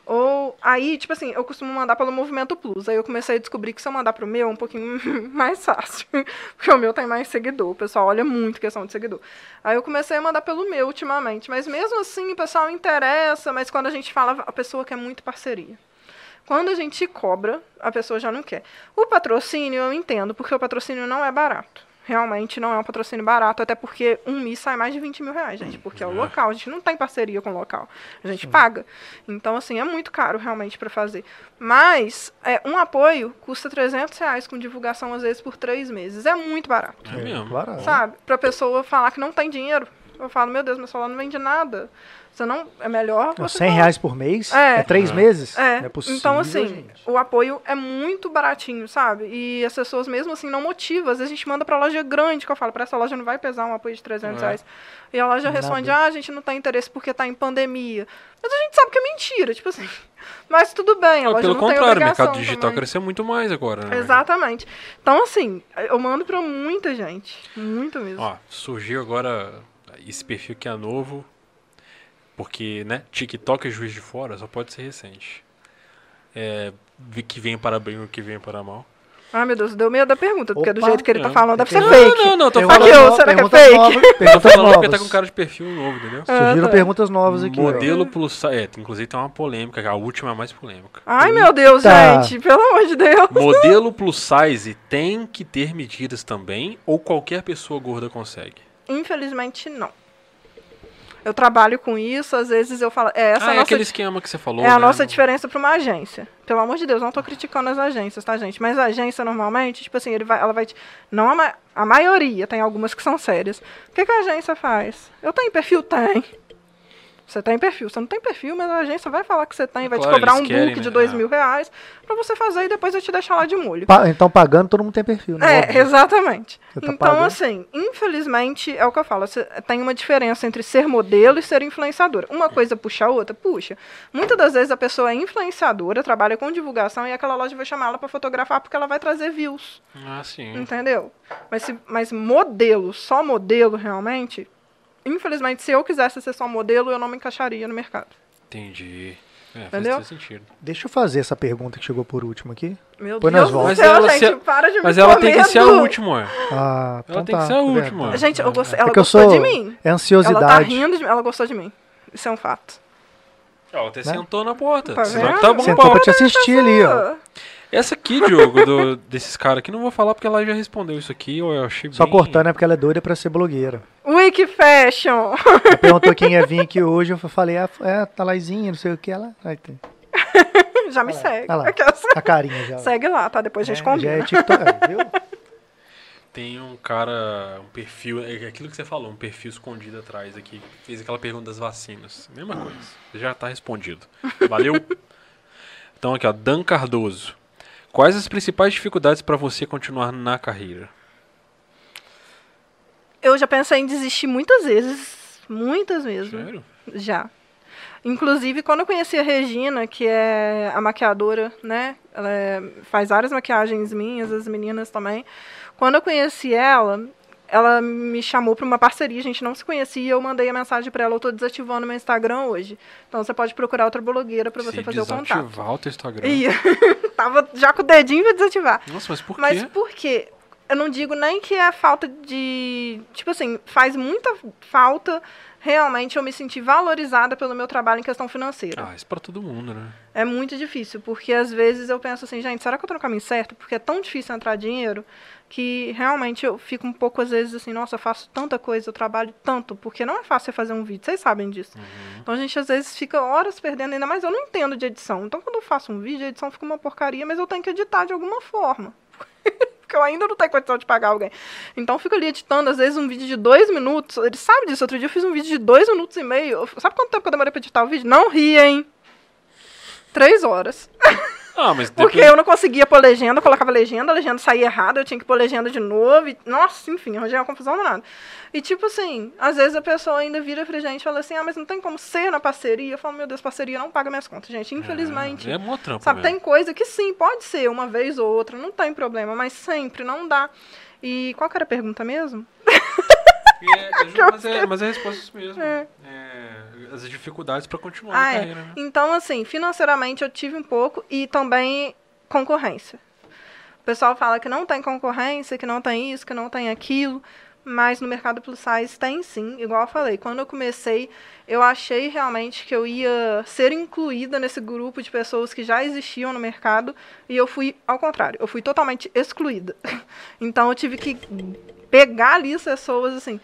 [SPEAKER 3] ou aí, tipo assim, eu costumo mandar pelo Movimento Plus. Aí eu comecei a descobrir que se eu mandar pro meu é um pouquinho mais fácil, porque o meu tem mais seguidor, o pessoal olha muito questão de seguidor. Aí eu comecei a mandar pelo meu ultimamente, mas mesmo assim o pessoal interessa, mas quando a gente fala, a pessoa quer muito parceria. Quando a gente cobra, a pessoa já não quer. O patrocínio eu entendo, porque o patrocínio não é barato. Realmente não é um patrocínio barato, até porque um MI sai mais de 20 mil reais, gente, porque é o local. A gente não tem parceria com o local. A gente paga. Então, assim, é muito caro realmente para fazer. Mas é, um apoio custa 300 reais com divulgação, às vezes, por três meses. É muito barato.
[SPEAKER 2] É mesmo.
[SPEAKER 1] barato.
[SPEAKER 3] Sabe? Pra pessoa falar que não tem dinheiro. Eu falo, meu Deus, meu celular não vende nada. Você não. É melhor
[SPEAKER 1] Não,
[SPEAKER 3] você.
[SPEAKER 1] 100
[SPEAKER 3] falar-
[SPEAKER 1] reais por mês?
[SPEAKER 3] É.
[SPEAKER 1] É, três
[SPEAKER 2] É.
[SPEAKER 1] meses?
[SPEAKER 3] É,
[SPEAKER 1] Não é possível,
[SPEAKER 3] então assim,
[SPEAKER 1] gente.
[SPEAKER 3] o apoio é muito baratinho, sabe? E as pessoas mesmo assim não motivam. Às vezes a gente manda pra loja grande, que eu falo, pra essa loja não vai pesar um apoio de 300
[SPEAKER 2] É.
[SPEAKER 3] reais. E a loja
[SPEAKER 1] Nada.
[SPEAKER 3] responde, ah, a gente não tem interesse porque tá em pandemia. Mas a gente sabe que é mentira, tipo assim. Mas tudo bem, a loja
[SPEAKER 2] pelo
[SPEAKER 3] não tem
[SPEAKER 2] contrário, o mercado digital
[SPEAKER 3] também.
[SPEAKER 2] cresceu muito mais agora, né?
[SPEAKER 3] Exatamente. Então, assim, eu mando pra muita gente. Muito mesmo.
[SPEAKER 2] Ó, surgiu agora esse perfil que é novo, porque, né, TikTok é juiz de fora, só pode ser recente. É, que vem para bem ou que vem para mal.
[SPEAKER 3] Ai, meu Deus, deu medo da pergunta, porque do
[SPEAKER 1] Opa.
[SPEAKER 3] jeito que ele tá
[SPEAKER 2] Não.
[SPEAKER 3] falando, deve ser
[SPEAKER 1] Não,
[SPEAKER 3] fake.
[SPEAKER 2] Não, não, tô
[SPEAKER 1] Perguntas
[SPEAKER 3] Aqui,
[SPEAKER 2] falando,
[SPEAKER 1] no-
[SPEAKER 3] será que é fake?
[SPEAKER 1] novas-
[SPEAKER 2] tô
[SPEAKER 1] Perguntas
[SPEAKER 2] falando porque
[SPEAKER 1] novas.
[SPEAKER 2] tá com cara de perfil novo, entendeu?
[SPEAKER 1] Surgiram
[SPEAKER 3] Ah, tá.
[SPEAKER 1] perguntas novas aqui.
[SPEAKER 2] Modelo plus size. É, inclusive tem uma polêmica, a última é a mais polêmica.
[SPEAKER 3] Ai, meu Deus,
[SPEAKER 1] Eita.
[SPEAKER 3] gente, pelo amor de Deus.
[SPEAKER 2] Modelo plus size tem que ter medidas também ou qualquer pessoa gorda consegue?
[SPEAKER 3] Infelizmente, não. Eu trabalho com isso, às vezes eu falo. É, essa
[SPEAKER 2] ah, é aquele esquema que você falou,
[SPEAKER 3] é a
[SPEAKER 2] né?
[SPEAKER 3] nossa
[SPEAKER 2] No-
[SPEAKER 3] diferença para uma agência. Pelo amor de Deus, não tô criticando as agências, tá, gente? Mas a agência, normalmente, tipo assim, ele vai, ela vai. te- Não a, ma- a maioria, tem algumas que são sérias. O que, que a agência faz? Eu tenho perfil? Tem. Você tem perfil. Você não tem perfil, mas a agência vai falar que você tem, vai
[SPEAKER 2] Claro,
[SPEAKER 3] te cobrar um
[SPEAKER 2] querem,
[SPEAKER 3] book de
[SPEAKER 2] né?
[SPEAKER 3] dois
[SPEAKER 2] Ah.
[SPEAKER 3] mil reais pra você fazer e depois eu te deixar lá de molho.
[SPEAKER 1] Pa- Então, pagando, todo mundo tem perfil, né?
[SPEAKER 3] É,
[SPEAKER 1] Óbvio.
[SPEAKER 3] exatamente.
[SPEAKER 1] Tá
[SPEAKER 3] então,
[SPEAKER 1] pagando.
[SPEAKER 3] assim, infelizmente, é o que eu falo, você- tem uma diferença entre ser modelo e ser influenciadora. Uma coisa puxa a outra? Puxa. Muitas das vezes a pessoa é influenciadora, trabalha com divulgação e aquela loja vai chamar ela para fotografar porque ela vai trazer views.
[SPEAKER 2] Ah, sim.
[SPEAKER 3] Entendeu? Mas, se, mas modelo, só modelo realmente, infelizmente, se eu quisesse ser só modelo, eu não me encaixaria no mercado.
[SPEAKER 2] Entendi. É, faz
[SPEAKER 3] Entendeu?
[SPEAKER 2] todo sentido.
[SPEAKER 1] Deixa eu fazer essa pergunta que chegou por último aqui.
[SPEAKER 3] Meu
[SPEAKER 1] Põe
[SPEAKER 3] Deus
[SPEAKER 1] nas
[SPEAKER 3] do
[SPEAKER 1] voltas.
[SPEAKER 3] céu,
[SPEAKER 2] Mas ela
[SPEAKER 3] gente, para de
[SPEAKER 2] Mas
[SPEAKER 3] me
[SPEAKER 2] ela tem que ser a última, é.
[SPEAKER 1] Ah, então
[SPEAKER 2] tem que
[SPEAKER 1] tá,
[SPEAKER 2] ser a
[SPEAKER 1] tá
[SPEAKER 2] última.
[SPEAKER 3] Gente, eu gostei, ela
[SPEAKER 1] É que eu
[SPEAKER 3] gostou
[SPEAKER 1] sou-
[SPEAKER 3] de mim.
[SPEAKER 1] É
[SPEAKER 3] Ela tá
[SPEAKER 1] ansiosidade.
[SPEAKER 3] rindo de mim, ela gostou de mim. Isso é um fato.
[SPEAKER 2] Ó, até
[SPEAKER 1] Né?
[SPEAKER 2] sentou na porta.
[SPEAKER 3] Tá
[SPEAKER 2] Senão tá bom
[SPEAKER 1] Sentou
[SPEAKER 2] pra
[SPEAKER 1] te assistir ali, ó.
[SPEAKER 3] Ah,
[SPEAKER 2] Essa aqui, Diogo, do- desses caras aqui, não vou falar porque ela já respondeu isso aqui, eu achei
[SPEAKER 1] Só
[SPEAKER 2] bem...
[SPEAKER 1] cortando é porque ela é doida pra ser blogueira.
[SPEAKER 3] Wiki Fashion.
[SPEAKER 1] Ela perguntou quem ia vir aqui hoje, eu falei, ah, é, tá Laizinha, não sei o que, ela... Aí tem.
[SPEAKER 3] Já me
[SPEAKER 1] Olha lá,
[SPEAKER 3] segue.
[SPEAKER 1] olha lá. A carinha já.
[SPEAKER 3] Segue lá, tá? Depois a
[SPEAKER 1] É,
[SPEAKER 3] gente
[SPEAKER 1] já
[SPEAKER 3] combina.
[SPEAKER 1] é TikTok, é, viu?
[SPEAKER 2] Tem um cara, um perfil, é aquilo que você falou, um perfil escondido atrás aqui, fez aquela pergunta das vacinas. Mesma coisa, já tá respondido. Valeu? então aqui, ó, Dan Cardoso. Quais as principais dificuldades para você continuar na carreira?
[SPEAKER 3] Eu já pensei em desistir muitas vezes. Muitas mesmo.
[SPEAKER 2] Sério?
[SPEAKER 3] Já. Inclusive, quando eu conheci a Regina, que é a maquiadora, né? Ela é- faz várias maquiagens minhas, as meninas também. Quando eu conheci ela, ela me chamou para uma parceria, a gente não se conhecia, eu mandei a mensagem para ela, eu tô desativando meu Instagram hoje. Então você pode procurar outra blogueira para você
[SPEAKER 2] Se
[SPEAKER 3] fazer o contato.
[SPEAKER 2] desativar o teu Instagram.
[SPEAKER 3] E tava já com o dedinho para desativar.
[SPEAKER 2] Nossa, mas por
[SPEAKER 3] Mas
[SPEAKER 2] quê?
[SPEAKER 3] por quê? Eu não digo nem que é falta de. Tipo assim, faz muita falta realmente eu me sentir valorizada pelo meu trabalho em questão financeira.
[SPEAKER 2] Ah, isso pra todo mundo, né?
[SPEAKER 3] É muito difícil, porque às vezes eu penso assim, gente, será que eu tô no caminho certo? Porque é tão difícil entrar dinheiro que realmente eu fico um pouco, às vezes, assim, nossa, eu faço tanta coisa, eu trabalho tanto, porque não é fácil fazer um vídeo, vocês sabem disso. Então a gente às vezes fica horas perdendo, ainda mais eu não entendo de edição. Então quando eu faço um vídeo, a edição fica uma porcaria, mas eu tenho que editar de alguma forma. Porque eu ainda não tenho condição de pagar alguém. Então eu fico ali editando, às vezes, um vídeo de dois minutos. Ele sabe disso. Outro dia eu fiz um vídeo de dois minutos e meio. Sabe quanto tempo que eu demorei pra editar o vídeo? Não riem. Três horas.
[SPEAKER 2] Ah, mas
[SPEAKER 3] Porque eu não conseguia pôr legenda, eu colocava legenda, a legenda saía errada, eu tinha que pôr legenda de novo. E, nossa, enfim, arranjei uma confusão danada. E tipo assim, às vezes a pessoa ainda vira pra gente e fala assim, ah, mas não tem como ser na parceria. Eu falo, meu Deus, parceria não paga minhas contas, gente. Infelizmente.
[SPEAKER 2] É, é mó trampo
[SPEAKER 3] Sabe,
[SPEAKER 2] mesmo.
[SPEAKER 3] tem coisa que sim, pode ser, uma vez ou outra, não tem problema, mas sempre não dá. E qual que era a pergunta mesmo?
[SPEAKER 2] É, é mas, é, mas é a resposta isso mesmo. É, as dificuldades pra continuar
[SPEAKER 3] Ah,
[SPEAKER 2] na
[SPEAKER 3] é.
[SPEAKER 2] carreira, né?
[SPEAKER 3] Então, assim, financeiramente eu tive um pouco e também concorrência. O pessoal fala que não tem concorrência, que não tem isso, que não tem aquilo, mas no mercado plus size tem sim. Igual eu falei, quando eu comecei, eu achei realmente que eu ia ser incluída nesse grupo de pessoas que já existiam no mercado e eu fui ao contrário, eu fui totalmente excluída. Então eu tive que pegar ali as pessoas assim.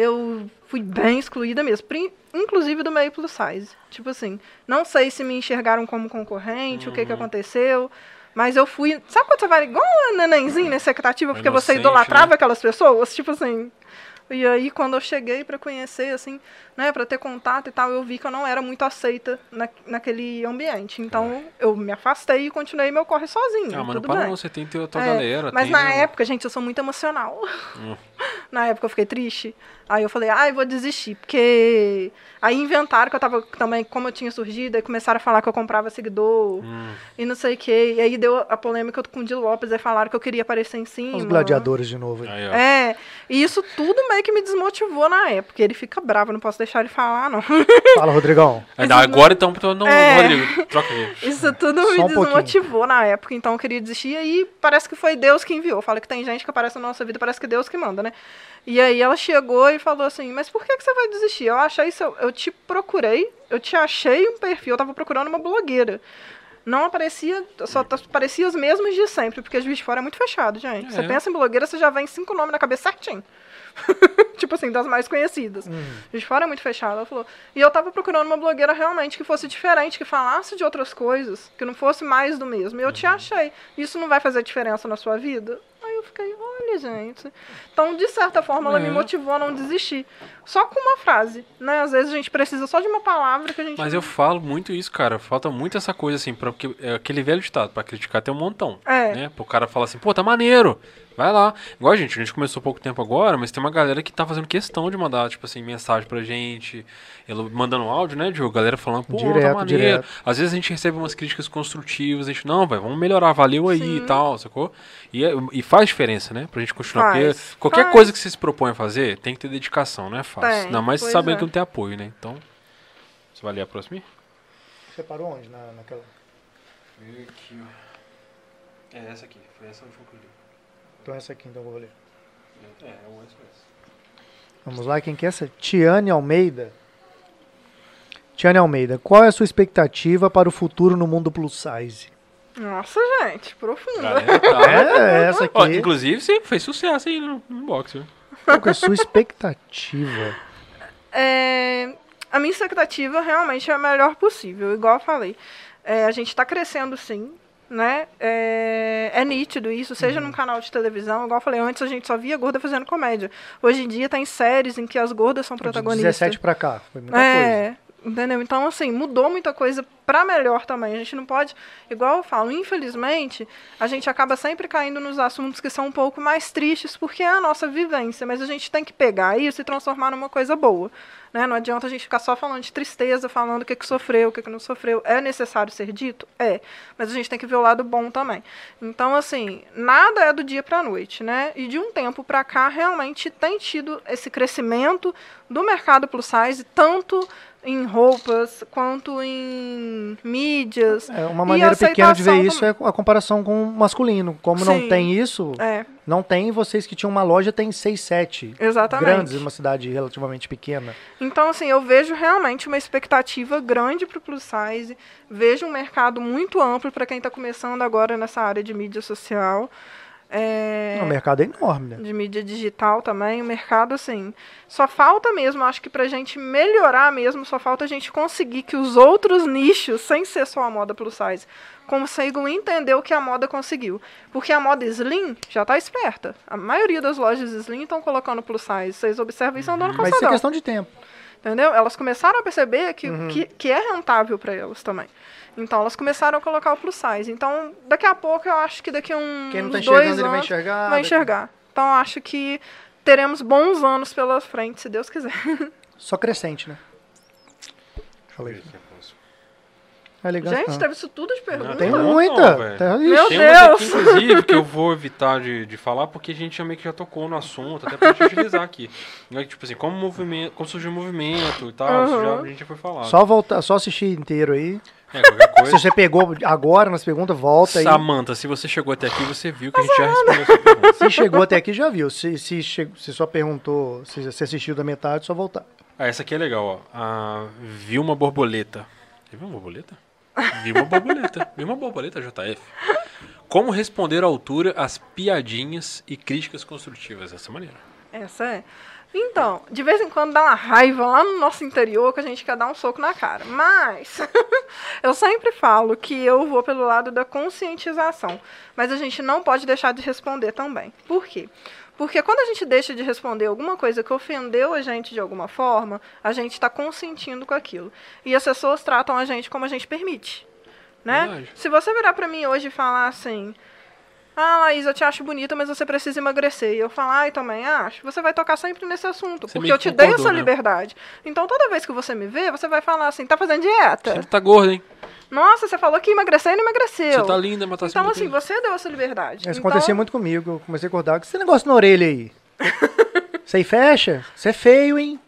[SPEAKER 3] Eu fui bem excluída mesmo, inclusive do meio plus size. Tipo assim, não sei se me enxergaram como concorrente, o que que
[SPEAKER 2] Uhum.
[SPEAKER 3] aconteceu, mas eu fui. Sabe quando você vai igual a nenenzinho na expectativa porque você
[SPEAKER 2] Inocente,
[SPEAKER 3] idolatrava
[SPEAKER 2] né?
[SPEAKER 3] aquelas pessoas? Tipo assim. E aí, quando eu cheguei pra conhecer, assim, né, pra ter contato e tal, eu vi que eu não era muito aceita na, naquele ambiente. Então, eu me afastei e continuei meu corre sozinho.
[SPEAKER 2] Ah, mas não
[SPEAKER 3] tudo
[SPEAKER 2] para
[SPEAKER 3] bem.
[SPEAKER 2] não, você tem tua, tua
[SPEAKER 3] É,
[SPEAKER 2] galera.
[SPEAKER 3] Mas
[SPEAKER 2] tem,
[SPEAKER 3] na época, gente, eu sou muito emocional.
[SPEAKER 2] Hum.
[SPEAKER 3] Na época eu fiquei triste. Aí eu falei, ai, vou desistir. Porque aí inventaram que eu tava também, como eu tinha surgido, aí começaram a falar que eu comprava seguidor
[SPEAKER 2] Hum.
[SPEAKER 3] e não sei o quê. E aí deu a polêmica com o Di Lopes, aí falaram que eu queria aparecer em cima.
[SPEAKER 1] Os gladiadores de novo. aí.
[SPEAKER 3] É, e isso tudo meio que me desmotivou na época. Ele fica bravo, não posso deixar ele falar, não.
[SPEAKER 1] Fala, Rodrigão.
[SPEAKER 2] Ainda agora então, então não,
[SPEAKER 3] É.
[SPEAKER 2] Rodrigo, troca aí.
[SPEAKER 3] Isso tudo
[SPEAKER 1] Só
[SPEAKER 3] me
[SPEAKER 1] um pouquinho.
[SPEAKER 3] desmotivou na época, então eu queria desistir. E aí parece que foi Deus que enviou. Fala que tem gente que aparece na nossa vida, parece que é Deus que manda, né? E aí ela chegou e falou assim: Mas por que, que você vai desistir? Eu achei isso, eu te procurei, eu te achei um perfil, eu tava procurando uma blogueira. Não aparecia, só aparecia os mesmos de sempre, porque Juiz de Fora é muito fechado, gente. Você
[SPEAKER 2] É.
[SPEAKER 3] pensa em blogueira, você já vem cinco nomes na cabeça certinho. tipo assim, das mais conhecidas.
[SPEAKER 1] Hum.
[SPEAKER 3] Juiz de Fora é muito fechado, ela falou. E eu tava procurando uma blogueira realmente que fosse diferente, que falasse de outras coisas, que não fosse mais do mesmo. E eu te achei. Isso não vai fazer diferença na sua vida? Aí eu fiquei, olha, gente. Então, de certa forma, ela
[SPEAKER 2] É.
[SPEAKER 3] me motivou a não desistir. Só com uma frase, né? Às vezes a gente precisa só de uma palavra que a gente.
[SPEAKER 2] Mas eu falo muito isso, cara. Falta muito essa coisa assim, pra, porque é aquele velho ditado, pra criticar tem um montão.
[SPEAKER 3] É.
[SPEAKER 2] Né? Pro cara falar assim, pô, tá maneiro. Vai lá. Igual a gente, a gente começou pouco tempo agora, mas tem uma galera que tá fazendo questão de mandar, tipo assim, mensagem pra gente. Mandando áudio, né, Diogo? Galera falando, pô, tá
[SPEAKER 1] Direto,
[SPEAKER 2] maneiro.
[SPEAKER 1] direto.
[SPEAKER 2] Às vezes a gente recebe umas críticas construtivas, a gente, não, vai, vamos melhorar, valeu aí e
[SPEAKER 3] Sim.
[SPEAKER 2] tal, sacou? E, é- e faz diferença, né? Pra gente continuar.
[SPEAKER 3] Faz,
[SPEAKER 2] porque qualquer
[SPEAKER 3] faz.
[SPEAKER 2] coisa que você se propõe a fazer, tem que ter dedicação, não é fácil.
[SPEAKER 3] Tem,
[SPEAKER 2] Ainda mais sabendo
[SPEAKER 3] é.
[SPEAKER 2] que não tem apoio, né? Então. Você vai ler a próxima?
[SPEAKER 1] Você parou onde? Na, naquela...
[SPEAKER 2] Aqui, ó. É essa aqui, foi essa última que eu li.
[SPEAKER 1] Então essa aqui, então eu vou ler.
[SPEAKER 2] É, é SOS.
[SPEAKER 1] Vamos lá, quem que é essa? Tiane Almeida. Tiane Almeida, qual é a sua expectativa para o futuro no mundo plus size?
[SPEAKER 3] Nossa, gente, profunda.
[SPEAKER 2] Tá.
[SPEAKER 1] É, essa
[SPEAKER 2] Ó,
[SPEAKER 1] aqui.
[SPEAKER 2] inclusive, você fez sucesso aí no, no boxe?
[SPEAKER 1] Qual é a sua expectativa?
[SPEAKER 3] É, a minha expectativa realmente é a melhor possível, igual eu falei. É, a gente está crescendo sim, né? É, é nítido isso, seja num canal de televisão, igual eu falei antes, a gente só via gorda fazendo comédia. Hoje em dia tem séries em que as gordas são
[SPEAKER 1] De
[SPEAKER 3] protagonistas.
[SPEAKER 1] 17 pra cá, foi muita coisa.
[SPEAKER 3] É, entendeu? Então, assim, mudou muita coisa pra melhor também. A gente não pode, igual eu falo, infelizmente, a gente acaba sempre caindo nos assuntos que são um pouco mais tristes, porque é a nossa vivência, mas a gente tem que pegar isso e transformar numa coisa boa. Né? Não adianta a gente ficar só falando de tristeza, falando o que, que sofreu, o que, que não sofreu. É necessário ser dito? É. Mas a gente tem que ver o lado bom também. Então, assim, nada é do dia pra noite, né? E de um tempo pra cá, realmente tem tido esse crescimento do mercado plus size, tanto em roupas quanto em mídias.
[SPEAKER 1] É, uma maneira pequena de ver isso é a comparação com o masculino. Como não
[SPEAKER 3] Sim.
[SPEAKER 1] tem isso,
[SPEAKER 3] É,
[SPEAKER 1] não tem, vocês que tinham uma loja tem 6, 7.
[SPEAKER 3] exatamente.
[SPEAKER 1] Grandes, uma cidade relativamente pequena.
[SPEAKER 3] Então, assim, eu vejo realmente uma expectativa grande para o plus size. Vejo um mercado muito amplo para quem está começando agora nessa área de mídia social. É,
[SPEAKER 1] O mercado é enorme, né?
[SPEAKER 3] de mídia digital também, o mercado, assim, só falta mesmo, acho que pra gente melhorar mesmo, só falta a gente conseguir que os outros nichos, sem ser só a moda plus size, consigam entender o que a moda conseguiu. Porque a moda slim já tá esperta. A maioria das lojas slim estão colocando plus size. Vocês observam isso andando com
[SPEAKER 1] Mas isso é questão de tempo.
[SPEAKER 3] Entendeu? Elas começaram a perceber que,
[SPEAKER 1] Uhum.
[SPEAKER 3] que, que é rentável para elas também. Então elas começaram a colocar o plus size. Então, daqui a pouco eu acho que daqui a um,
[SPEAKER 1] Quem não tá enxergando, ele vai
[SPEAKER 3] anos
[SPEAKER 1] enxergar.
[SPEAKER 3] vai enxergar. Então eu acho que teremos bons anos pela frente, se Deus quiser.
[SPEAKER 1] Só crescente, né? Falei. É.
[SPEAKER 3] Gente,
[SPEAKER 1] não.
[SPEAKER 3] teve isso tudo de pergunta.
[SPEAKER 1] Tem muita.
[SPEAKER 2] não.
[SPEAKER 1] Tá-
[SPEAKER 3] Meu
[SPEAKER 2] Tem aqui,
[SPEAKER 3] Deus!
[SPEAKER 2] inclusive, que eu vou evitar de, de falar, porque a gente já meio que já tocou no assunto, até pra gente utilizar aqui. Né, Tipo assim, como, movimento, como surgiu o movimento e tal, isso já,
[SPEAKER 3] Uhum.
[SPEAKER 2] a gente já foi falar.
[SPEAKER 1] Só voltar, só assistir inteiro aí.
[SPEAKER 2] É, qualquer
[SPEAKER 1] Se
[SPEAKER 2] coisa.
[SPEAKER 1] você pegou agora nas perguntas, volta aí.
[SPEAKER 2] Samanta, se você chegou até aqui, você viu que a gente já respondeu essa pergunta.
[SPEAKER 1] Se chegou até aqui, já viu. Se, se, che- se só perguntou, se você assistiu da metade, só voltar.
[SPEAKER 2] Ah, essa aqui é legal, ó. Ah, viu uma borboleta. Você viu uma borboleta? Vi uma borboleta. Vi uma borboleta, JF. Como responder à altura às piadinhas e críticas construtivas dessa maneira?
[SPEAKER 3] Essa é. Então, de vez em quando dá uma raiva lá no nosso interior que a gente quer dar um soco na cara. Mas eu sempre falo que eu vou pelo lado da conscientização. Mas a gente não pode deixar de responder também. Por quê? Porque quando a gente deixa de responder alguma coisa que ofendeu a gente de alguma forma, a gente está consentindo com aquilo. E as pessoas tratam a gente como a gente permite. Né?
[SPEAKER 2] Verdade.
[SPEAKER 3] Se você virar pra mim hoje e falar assim. Ah, Laís, eu te acho bonita, mas você precisa emagrecer. E eu falar, ai, também acho. Você vai tocar sempre nesse assunto.
[SPEAKER 2] Você
[SPEAKER 3] porque eu te dei essa
[SPEAKER 2] né?
[SPEAKER 3] liberdade. Então, toda vez que você me vê, você vai falar assim, tá fazendo dieta?
[SPEAKER 2] Você tá gordo, hein?
[SPEAKER 3] Nossa, você falou que ia emagrecer e não emagreceu.
[SPEAKER 2] Você tá linda, mas tá
[SPEAKER 3] Então, assim, você deu essa liberdade.
[SPEAKER 1] Isso
[SPEAKER 3] então,
[SPEAKER 1] acontecia muito comigo. Eu comecei a acordar. Que esse negócio na orelha aí? Você aí fecha? Você é feio, hein?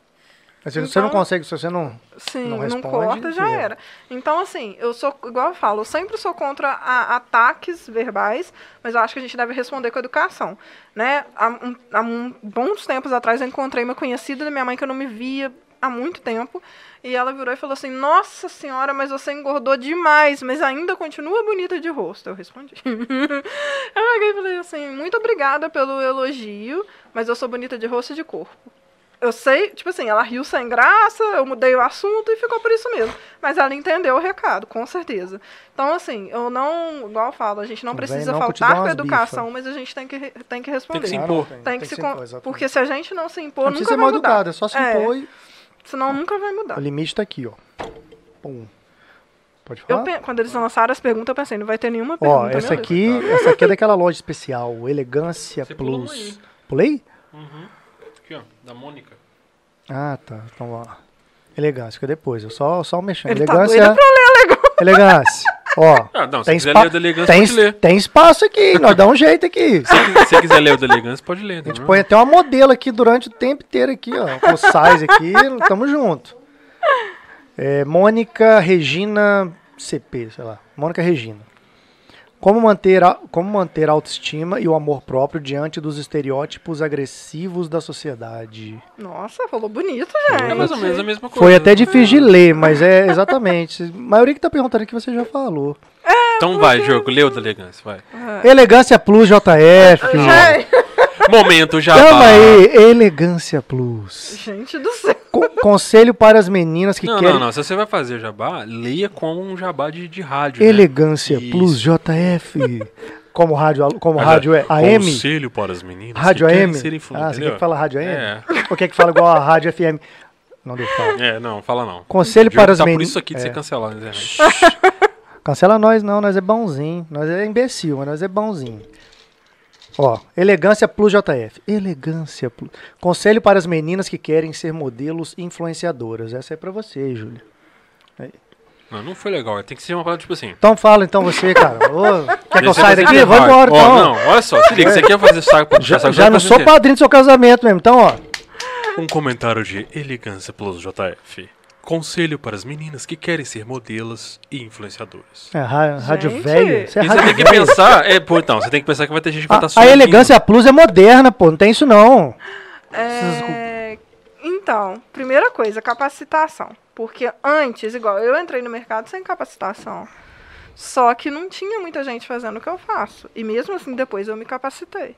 [SPEAKER 1] Mas se você não
[SPEAKER 3] Então-
[SPEAKER 1] consegue, se você não.
[SPEAKER 3] Sim,
[SPEAKER 1] não
[SPEAKER 3] não,
[SPEAKER 1] responde,
[SPEAKER 3] corta, já
[SPEAKER 1] já.
[SPEAKER 3] era. Então, assim, eu sou, igual eu falo, eu sempre sou contra a- ataques verbais, mas eu acho que a gente deve responder com educação. Né? Há, um, há um- bons tempos atrás eu encontrei uma conhecida da minha mãe que eu não me via há muito tempo, e ela virou e falou assim, nossa senhora, mas você engordou demais, mas ainda continua bonita de rosto. Eu respondi. eu falei assim, muito obrigada pelo elogio, mas eu sou bonita de rosto e de corpo. Eu sei, tipo assim, ela riu sem graça, eu mudei o assunto e ficou por isso mesmo. Mas ela entendeu o recado, com certeza. Então, assim, eu não, igual eu falo, a gente não
[SPEAKER 1] Não
[SPEAKER 3] precisa
[SPEAKER 1] não que
[SPEAKER 3] faltar com a educação, mas a gente tem que, tem que responder.
[SPEAKER 2] se
[SPEAKER 1] Ah,
[SPEAKER 2] impor.
[SPEAKER 1] não,
[SPEAKER 3] Tem que, se
[SPEAKER 1] impor,
[SPEAKER 3] con-
[SPEAKER 1] exatamente.
[SPEAKER 3] Porque se a gente não se impor,
[SPEAKER 1] Não
[SPEAKER 3] nunca
[SPEAKER 1] precisa ser
[SPEAKER 3] vai
[SPEAKER 1] mal
[SPEAKER 3] mudar.
[SPEAKER 1] educado, é só se
[SPEAKER 3] É,
[SPEAKER 1] impor e.
[SPEAKER 3] Senão nunca vai mudar.
[SPEAKER 1] O limite tá aqui, ó. Pum. Falar?
[SPEAKER 3] pe- quando eles lançaram as perguntas, eu pensei, não vai ter nenhuma
[SPEAKER 1] Ó,
[SPEAKER 3] pergunta.
[SPEAKER 1] essa
[SPEAKER 3] meu
[SPEAKER 1] aqui, essa aqui é daquela loja especial, Elegância
[SPEAKER 2] Você
[SPEAKER 1] Plus. Pulei?
[SPEAKER 2] Ó, da Mônica.
[SPEAKER 1] Ah, tá. Então, ó. Elegância, fica depois. Eu só, só mexendo.
[SPEAKER 3] Ele tá
[SPEAKER 1] Elegância.
[SPEAKER 3] doido pra ler legal.
[SPEAKER 1] Elegância. Ó.
[SPEAKER 2] Ah, não, se
[SPEAKER 1] tem,
[SPEAKER 2] quiser
[SPEAKER 1] espa-
[SPEAKER 2] ler o da Elegância,
[SPEAKER 1] tem,
[SPEAKER 2] pode ler.
[SPEAKER 1] tem espaço aqui, nós dá um jeito aqui.
[SPEAKER 2] Se você quiser ler o da Elegância, pode ler.
[SPEAKER 1] A gente
[SPEAKER 2] não é?
[SPEAKER 1] põe até uma modelo aqui durante o tempo inteiro aqui, ó. Com o size aqui, tamo junto. É, Mônica Regina CP, sei lá. Mônica Regina. Como manter, a, como manter a autoestima e o amor próprio diante dos estereótipos agressivos da sociedade?
[SPEAKER 3] Nossa, falou bonito,
[SPEAKER 2] É
[SPEAKER 3] gente.
[SPEAKER 2] mais ou menos a mesma coisa.
[SPEAKER 1] Foi até difícil de ler, mas é exatamente. A maioria que tá perguntando aqui você já falou.
[SPEAKER 2] Então vai, jogo, lê o da Elegância, vai.
[SPEAKER 1] Elegância Plus JF.
[SPEAKER 3] Gente,
[SPEAKER 2] Momento já.
[SPEAKER 1] Chama aí, Elegância Plus.
[SPEAKER 3] gente do céu.
[SPEAKER 1] Co- conselho para as meninas que
[SPEAKER 2] Não,
[SPEAKER 1] querem.
[SPEAKER 2] não, não. Se você vai fazer jabá, leia como um jabá de, de rádio. né?
[SPEAKER 1] Elegância
[SPEAKER 2] Isso.
[SPEAKER 1] Plus JF. Como rádio, como
[SPEAKER 2] Mas,
[SPEAKER 1] rádio é AM?
[SPEAKER 2] Conselho para as meninas.
[SPEAKER 1] Rádio
[SPEAKER 2] que querem
[SPEAKER 1] AM?
[SPEAKER 2] ser
[SPEAKER 1] Ah,
[SPEAKER 2] influentes,
[SPEAKER 1] você quer que fala rádio AM?
[SPEAKER 2] É.
[SPEAKER 1] Ou quer que fala igual a rádio FM? Não deixa falar.
[SPEAKER 2] É, não, fala não.
[SPEAKER 1] Conselho para as
[SPEAKER 2] tá por
[SPEAKER 1] meninas.
[SPEAKER 2] isso aqui de
[SPEAKER 1] é.
[SPEAKER 2] ser cancelado na internet.
[SPEAKER 1] Cancela nós não, nós é bonzinho. Nós é imbecil, mas nós é bonzinho. Ó, Elegância Plus JF. Elegância Plus. Conselho para as meninas que querem ser modelos influenciadoras. Essa é pra você, Júlia.
[SPEAKER 2] Não, não foi legal. Tem que ser uma palavra tipo assim.
[SPEAKER 1] Então fala então você, cara. Ô, quer que eu saia daqui?
[SPEAKER 2] hard.
[SPEAKER 1] embora então.
[SPEAKER 2] Não, olha só, se liga, você quer fazer saco pra
[SPEAKER 1] Já,
[SPEAKER 2] saco,
[SPEAKER 1] já não sou padrinho do seu casamento mesmo. Então, ó.
[SPEAKER 2] Um comentário de Elegância Plus JF. Conselho para as meninas que querem ser modelos e influenciadoras.
[SPEAKER 1] É, ra- rádio velho. Você é
[SPEAKER 2] E você
[SPEAKER 1] rádio
[SPEAKER 2] tem que
[SPEAKER 1] velho.
[SPEAKER 2] pensar, é, pô, então, você tem que pensar que vai ter gente que vai
[SPEAKER 1] A,
[SPEAKER 2] estar
[SPEAKER 1] a Elegância Plus é moderna, pô. Não tem isso não.
[SPEAKER 3] É, Então, primeira coisa, capacitação. Porque antes, igual, eu entrei no mercado sem capacitação. Só que não tinha muita gente fazendo o que eu faço. E mesmo assim, depois eu me capacitei.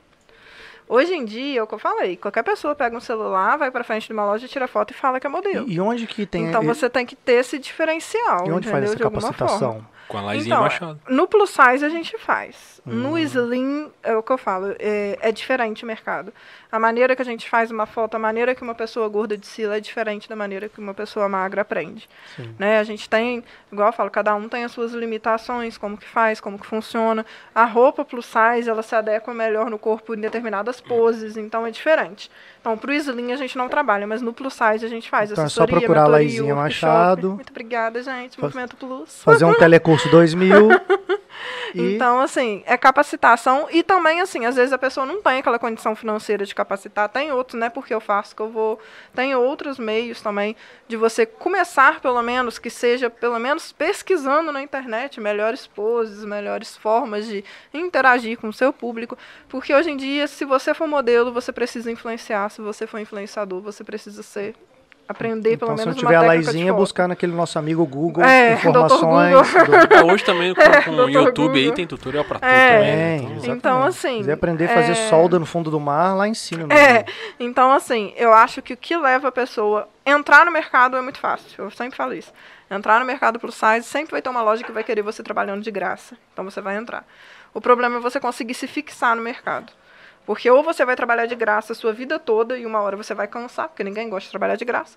[SPEAKER 3] Hoje em dia, é o que eu falei, qualquer pessoa pega um celular, vai pra frente de uma loja, tira foto e fala que é modelo.
[SPEAKER 1] E, e onde que tem.
[SPEAKER 3] então
[SPEAKER 1] e,
[SPEAKER 3] você tem que ter esse diferencial,
[SPEAKER 1] e onde
[SPEAKER 3] entendeu?
[SPEAKER 1] faz essa
[SPEAKER 3] de alguma forma.
[SPEAKER 1] capacitação?
[SPEAKER 2] Com a Laizinha
[SPEAKER 3] Então,
[SPEAKER 2] Machado.
[SPEAKER 3] no plus size a gente faz.
[SPEAKER 1] Hum.
[SPEAKER 3] No slim, é o que eu falo, é, é diferente o mercado. A maneira que a gente faz uma foto, a maneira que uma pessoa gorda desfila é diferente da maneira que uma pessoa magra aprende.
[SPEAKER 1] Sim.
[SPEAKER 3] Né? A gente tem, igual eu falo, cada um tem as suas limitações, como que faz, como que funciona. A roupa plus size, ela se adequa melhor no corpo em determinadas poses, então é diferente. Então, pro slim a gente não trabalha, mas no plus size a gente faz
[SPEAKER 1] Então é só
[SPEAKER 3] assessoria,
[SPEAKER 1] procurar a
[SPEAKER 3] mentoria,
[SPEAKER 1] Laizinha. Machado.
[SPEAKER 3] Muito obrigada, gente. Movimento Plus.
[SPEAKER 1] Fazer um telecurso 2000. e
[SPEAKER 3] Então, assim, é capacitação e também, assim, às vezes a pessoa não tem aquela condição financeira de capacitar. Tem outros, né? Porque eu faço que eu vou. Tem outros meios também de você começar, pelo menos, que seja, pelo menos, pesquisando na internet melhores poses, melhores formas de interagir com o seu público. Porque hoje em dia, se você for modelo, você precisa influenciar. Se você for influenciador, você precisa ser. Aprender,
[SPEAKER 1] então,
[SPEAKER 3] pelo
[SPEAKER 1] se não
[SPEAKER 3] menos,
[SPEAKER 1] tiver a
[SPEAKER 3] uma técnica
[SPEAKER 1] Laizinha, buscar naquele nosso amigo Google
[SPEAKER 3] É,
[SPEAKER 1] informações.
[SPEAKER 3] Dr.
[SPEAKER 1] do-
[SPEAKER 2] Ah, Hoje também com, com o YouTube aí
[SPEAKER 3] Google.
[SPEAKER 2] tem tutorial pra tudo
[SPEAKER 3] É.
[SPEAKER 2] também. Né? Então.
[SPEAKER 3] Então, assim,
[SPEAKER 1] Se quiser aprender a fazer
[SPEAKER 3] é-
[SPEAKER 1] solda no fundo do mar, lá ensina. meu
[SPEAKER 3] É,
[SPEAKER 1] amigo.
[SPEAKER 3] então assim, eu acho que o que leva a pessoa entrar no mercado é muito fácil. Eu sempre falo isso. Entrar no mercado plus size sempre vai ter uma loja que vai querer você trabalhando de graça. Então você vai entrar. O problema é você conseguir se fixar no mercado. Porque ou você vai trabalhar de graça a sua vida toda e uma hora você vai cansar, porque ninguém gosta de trabalhar de graça.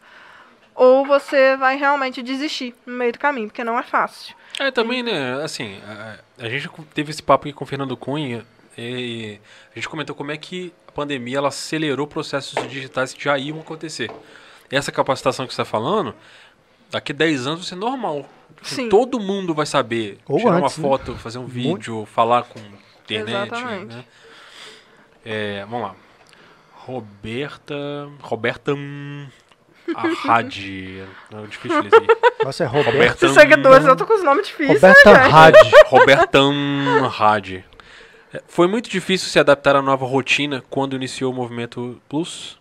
[SPEAKER 3] Ou você vai realmente desistir no meio do caminho, porque não é fácil.
[SPEAKER 2] É, também, né, assim, a, a gente teve esse papo aqui com o Fernando Cunha e a gente comentou como é que a pandemia ela acelerou processos digitais que já iam acontecer. Essa capacitação que você está falando, daqui a 10 anos vai ser normal.
[SPEAKER 3] Sim.
[SPEAKER 2] Todo mundo vai saber
[SPEAKER 1] Ou
[SPEAKER 2] tirar
[SPEAKER 1] antes,
[SPEAKER 2] uma
[SPEAKER 1] né?
[SPEAKER 2] foto, fazer um vídeo, falar com internet.
[SPEAKER 3] Exatamente.
[SPEAKER 2] Né? É, vamos lá. Roberta. Roberta. Arradi. Não, é difícil ler.
[SPEAKER 1] Nossa, é.
[SPEAKER 2] Roberta.
[SPEAKER 3] Seguidores, eu tô com os nomes difíceis,
[SPEAKER 1] Roberta
[SPEAKER 3] né, gente?
[SPEAKER 1] Hadi.
[SPEAKER 2] Robertan Hadi. É, Foi muito difícil se adaptar à nova rotina quando iniciou o movimento Plus?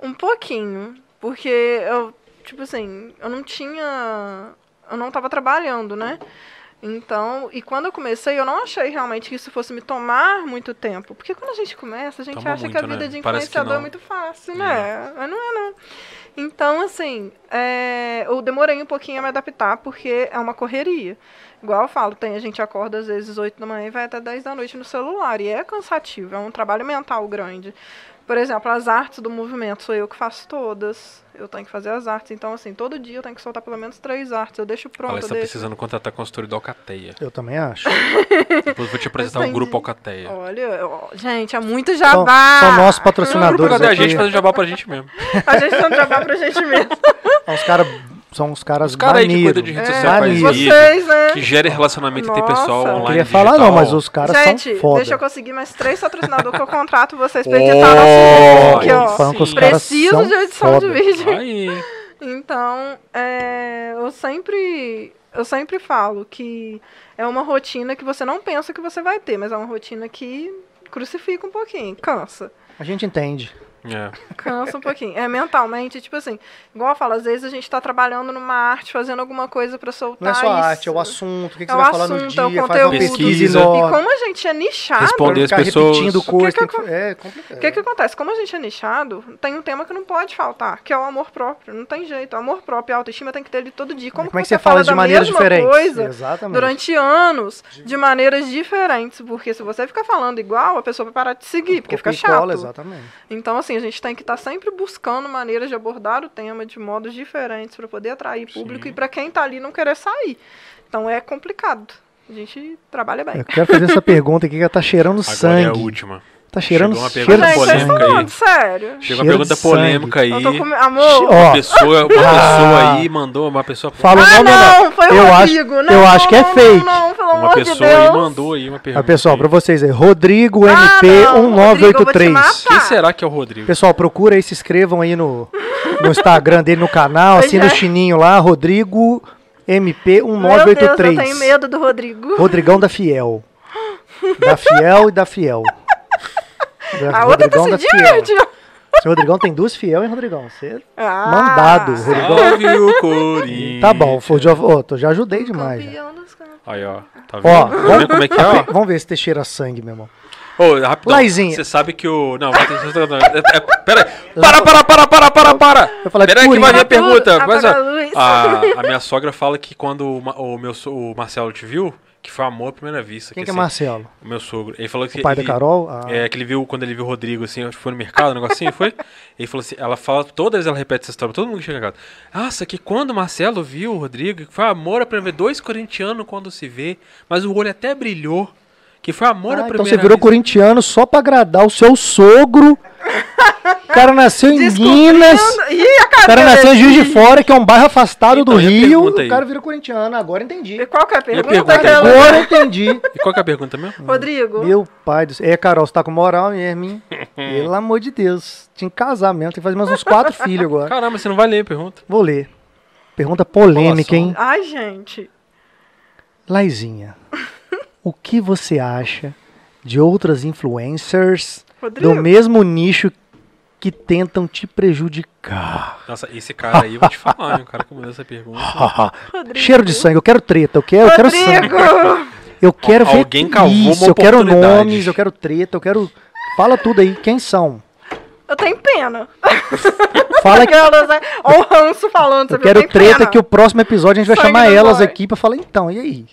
[SPEAKER 3] Um pouquinho. Porque eu, tipo assim, eu não tinha. Eu não tava trabalhando, né? Então, e quando eu comecei, eu não achei realmente que isso fosse me tomar muito tempo. Porque quando a gente começa, a gente
[SPEAKER 2] Toma
[SPEAKER 3] acha que a
[SPEAKER 2] muito,
[SPEAKER 3] vida
[SPEAKER 2] né?
[SPEAKER 3] de influenciador é muito fácil, né? Mas não é, não. Então, assim, é, eu demorei um pouquinho a me adaptar, porque é uma correria. Igual eu falo, tem, a gente acorda às vezes 8 da manhã e vai até 10 da noite no celular. E é cansativo, é um trabalho mental grande. Por exemplo, as artes do movimento sou eu que faço todas. Eu tenho que fazer as artes. Então, assim, todo dia eu tenho que soltar pelo menos três artes. Eu deixo pronto,
[SPEAKER 2] Ela está
[SPEAKER 3] deixo...
[SPEAKER 2] precisando contratar consultoria da Alcateia.
[SPEAKER 1] Eu também acho.
[SPEAKER 2] Depois eu vou te apresentar um grupo Alcateia.
[SPEAKER 3] Olha, ó, gente, é muito
[SPEAKER 1] São,
[SPEAKER 3] jabá.
[SPEAKER 1] são nossos
[SPEAKER 2] Um grupo
[SPEAKER 1] patrocinadores
[SPEAKER 2] Alcateia, a gente faz jabá pra gente mesmo.
[SPEAKER 3] A gente não jabá pra gente mesmo.
[SPEAKER 1] São os caras são os caras
[SPEAKER 2] Os caras aí que cuidam de rede
[SPEAKER 3] É, vocês, né?
[SPEAKER 2] que gera relacionamento
[SPEAKER 3] Nossa.
[SPEAKER 2] interpessoal
[SPEAKER 3] Não
[SPEAKER 2] online.
[SPEAKER 1] Queria falar
[SPEAKER 2] digital.
[SPEAKER 1] não, mas os caras
[SPEAKER 3] gente,
[SPEAKER 1] são foda.
[SPEAKER 3] deixa eu conseguir mais três patrocinadores que eu contrato vocês pra
[SPEAKER 2] Oh,
[SPEAKER 3] editar nosso vídeo aqui, ó.
[SPEAKER 1] Que os
[SPEAKER 3] Preciso
[SPEAKER 1] são
[SPEAKER 3] de edição
[SPEAKER 1] foda.
[SPEAKER 3] de vídeo.
[SPEAKER 2] Aí,
[SPEAKER 3] Então, é, eu sempre eu sempre falo que é uma rotina que você não pensa que você vai ter, mas é uma rotina que crucifica um pouquinho, cansa.
[SPEAKER 1] A gente entende.
[SPEAKER 2] É.
[SPEAKER 3] Cansa um pouquinho. É mentalmente, tipo assim, igual eu falo, às vezes a gente tá trabalhando numa arte, fazendo alguma coisa pra soltar.
[SPEAKER 1] Não é só a
[SPEAKER 3] isso.
[SPEAKER 1] arte, é o assunto, o que, que
[SPEAKER 3] É
[SPEAKER 1] você vai falar no
[SPEAKER 3] assunto, é o
[SPEAKER 1] dia, faz uma
[SPEAKER 3] conteúdo.
[SPEAKER 1] pesquisa.
[SPEAKER 3] E como a gente é nichado,
[SPEAKER 2] Responder as pessoas.
[SPEAKER 1] repetindo o curso,
[SPEAKER 3] O que que
[SPEAKER 1] que- é complicado.
[SPEAKER 3] O que, que acontece? Como a gente é nichado, tem um tema que não pode faltar, que é o amor próprio. Não tem jeito. O amor próprio e a autoestima tem que ter ele todo dia. Como,
[SPEAKER 1] Como é que
[SPEAKER 3] você
[SPEAKER 1] você fala de
[SPEAKER 3] da
[SPEAKER 1] maneiras
[SPEAKER 3] mesma
[SPEAKER 1] diferentes?
[SPEAKER 3] coisa
[SPEAKER 1] Exatamente.
[SPEAKER 3] durante anos de maneiras diferentes? Porque se você ficar falando igual, a pessoa vai parar de seguir, porque fica chato.
[SPEAKER 1] exatamente.
[SPEAKER 3] Então, assim, a gente tem que estar sempre buscando maneiras de abordar o tema de modos diferentes para poder atrair público e para quem tá ali não querer sair. Então é complicado. A gente trabalha bem.
[SPEAKER 1] Eu quero fazer essa pergunta aqui que ela tá cheirando
[SPEAKER 2] Agora
[SPEAKER 1] sangue.
[SPEAKER 2] é a última.
[SPEAKER 1] Tá cheirando
[SPEAKER 2] Chegou uma
[SPEAKER 1] cheiro
[SPEAKER 2] pergunta
[SPEAKER 3] Gente,
[SPEAKER 1] sangue.
[SPEAKER 2] polêmica
[SPEAKER 3] estão
[SPEAKER 2] aí.
[SPEAKER 3] falando sério?
[SPEAKER 2] Chegou uma
[SPEAKER 1] Cheiro
[SPEAKER 2] pergunta
[SPEAKER 1] sangue.
[SPEAKER 2] polêmica aí.
[SPEAKER 3] Com... Amor,
[SPEAKER 1] Ó,
[SPEAKER 2] Uma pessoa, uma
[SPEAKER 1] Ah.
[SPEAKER 2] pessoa aí mandou, uma pessoa.
[SPEAKER 1] Fala o
[SPEAKER 3] Ah,
[SPEAKER 1] nome ou
[SPEAKER 3] não, foi o
[SPEAKER 1] eu acho,
[SPEAKER 3] Rodrigo. Não,
[SPEAKER 1] eu acho que é
[SPEAKER 3] não,
[SPEAKER 1] fake.
[SPEAKER 3] Não, não,
[SPEAKER 2] Uma
[SPEAKER 3] amor de
[SPEAKER 2] pessoa aí mandou aí uma pergunta.
[SPEAKER 1] Ah, pessoal, pra vocês aí, Rodrigo
[SPEAKER 3] Ah,
[SPEAKER 1] MP
[SPEAKER 3] não, Rodrigo, eu vou te
[SPEAKER 1] 1983.
[SPEAKER 3] matar.
[SPEAKER 2] Quem será que é o Rodrigo?
[SPEAKER 1] Pessoal, procura aí, se inscrevam aí no, no Instagram dele, no canal, assina
[SPEAKER 3] é.
[SPEAKER 1] o sininho lá, Rodrigo MP
[SPEAKER 3] Meu Deus, eu
[SPEAKER 1] 1983.
[SPEAKER 3] tenho medo do Rodrigo.
[SPEAKER 1] Rodrigão da Fiel. Da Fiel e da Fiel.
[SPEAKER 3] A outra tá se divertindo.
[SPEAKER 1] Seu Rodrigão tem duas Fiel, hein, Rodrigão? Você...
[SPEAKER 3] Ah.
[SPEAKER 1] Mandado, Rodrigão.
[SPEAKER 2] Salve o Corinthians.
[SPEAKER 1] Tá bom, foi, já, tô- já ajudei demais. já.
[SPEAKER 3] Campeões.
[SPEAKER 2] Aí, ó. Tá vendo?
[SPEAKER 1] Ó,
[SPEAKER 2] Tá vendo como é que é, ó?
[SPEAKER 1] Vamos ver se tem cheiro a sangue, meu irmão.
[SPEAKER 2] Ô, rapidão.
[SPEAKER 1] Laizinha.
[SPEAKER 2] Você sabe que o. Não, vai ter. é, é, Pera aí. Para, para, para, para, para, para.
[SPEAKER 1] Eu falei,
[SPEAKER 2] Pera aí que vai vir a
[SPEAKER 3] Apaga
[SPEAKER 2] pergunta. Mas,
[SPEAKER 3] a luz.
[SPEAKER 2] a, a minha sogra fala que quando o, o meu o Marcelo te viu, que foi amor à primeira vista.
[SPEAKER 1] Quem que é
[SPEAKER 2] assim,
[SPEAKER 1] Marcelo?
[SPEAKER 2] O meu sogro. Ele falou que.
[SPEAKER 1] O pai da
[SPEAKER 2] ele-
[SPEAKER 1] Carol? Ah.
[SPEAKER 2] É, que ele viu quando ele viu o Rodrigo, assim, acho que foi no mercado, um negocinho, foi? Ele falou assim, ela fala, todas ela repete essa história, todo mundo que chega em casa. Nossa, que quando o Marcelo viu o Rodrigo, que foi amor a primeira vez, dois corintianos quando se vê, mas o olho até brilhou, que foi amor
[SPEAKER 1] Ah,
[SPEAKER 2] a primeira
[SPEAKER 1] então você virou
[SPEAKER 2] vez.
[SPEAKER 1] corintiano só pra agradar o seu sogro. O cara nasceu em Minas.
[SPEAKER 3] Ih, a
[SPEAKER 1] O cara nasceu em Juiz de. Fora, que é um bairro afastado
[SPEAKER 2] Então,
[SPEAKER 1] do Rio. O cara virou corintiano. Agora entendi.
[SPEAKER 3] E qual que é a pergunta?
[SPEAKER 2] pergunta?
[SPEAKER 3] aquela?
[SPEAKER 1] Agora entendi.
[SPEAKER 2] E qual que é a pergunta mesmo?
[SPEAKER 3] Rodrigo,
[SPEAKER 1] Meu pai do céu. É, Carol, você tá com moral mesmo, hein? Pelo amor de Deus. Tinha que casar mesmo. Tem que fazer mais uns quatro filhos agora.
[SPEAKER 2] Caramba, você não vai ler a pergunta.
[SPEAKER 1] Vou ler. Pergunta polêmica, hein?
[SPEAKER 3] ai gente,
[SPEAKER 1] Laizinha, o que você acha de outras influencers
[SPEAKER 3] Rodrigo.
[SPEAKER 1] do mesmo nicho que tentam te prejudicar?
[SPEAKER 2] Nossa, esse cara aí, eu vou te falar, hein, o cara que mandou essa pergunta.
[SPEAKER 1] Cheiro de sangue, eu quero treta, eu quero, eu quero sangue. Eu quero ver
[SPEAKER 2] Alguém uma
[SPEAKER 1] isso, eu quero nomes, eu quero treta, eu quero... Fala tudo aí, quem são?
[SPEAKER 3] Eu tenho pena.
[SPEAKER 1] Fala que
[SPEAKER 3] Aquelas, né? O ranço falando.
[SPEAKER 1] eu quero treta
[SPEAKER 3] pena.
[SPEAKER 1] que o próximo episódio a gente vai
[SPEAKER 3] Sangue
[SPEAKER 1] chamar elas
[SPEAKER 3] boy.
[SPEAKER 1] aqui pra falar, então, e aí?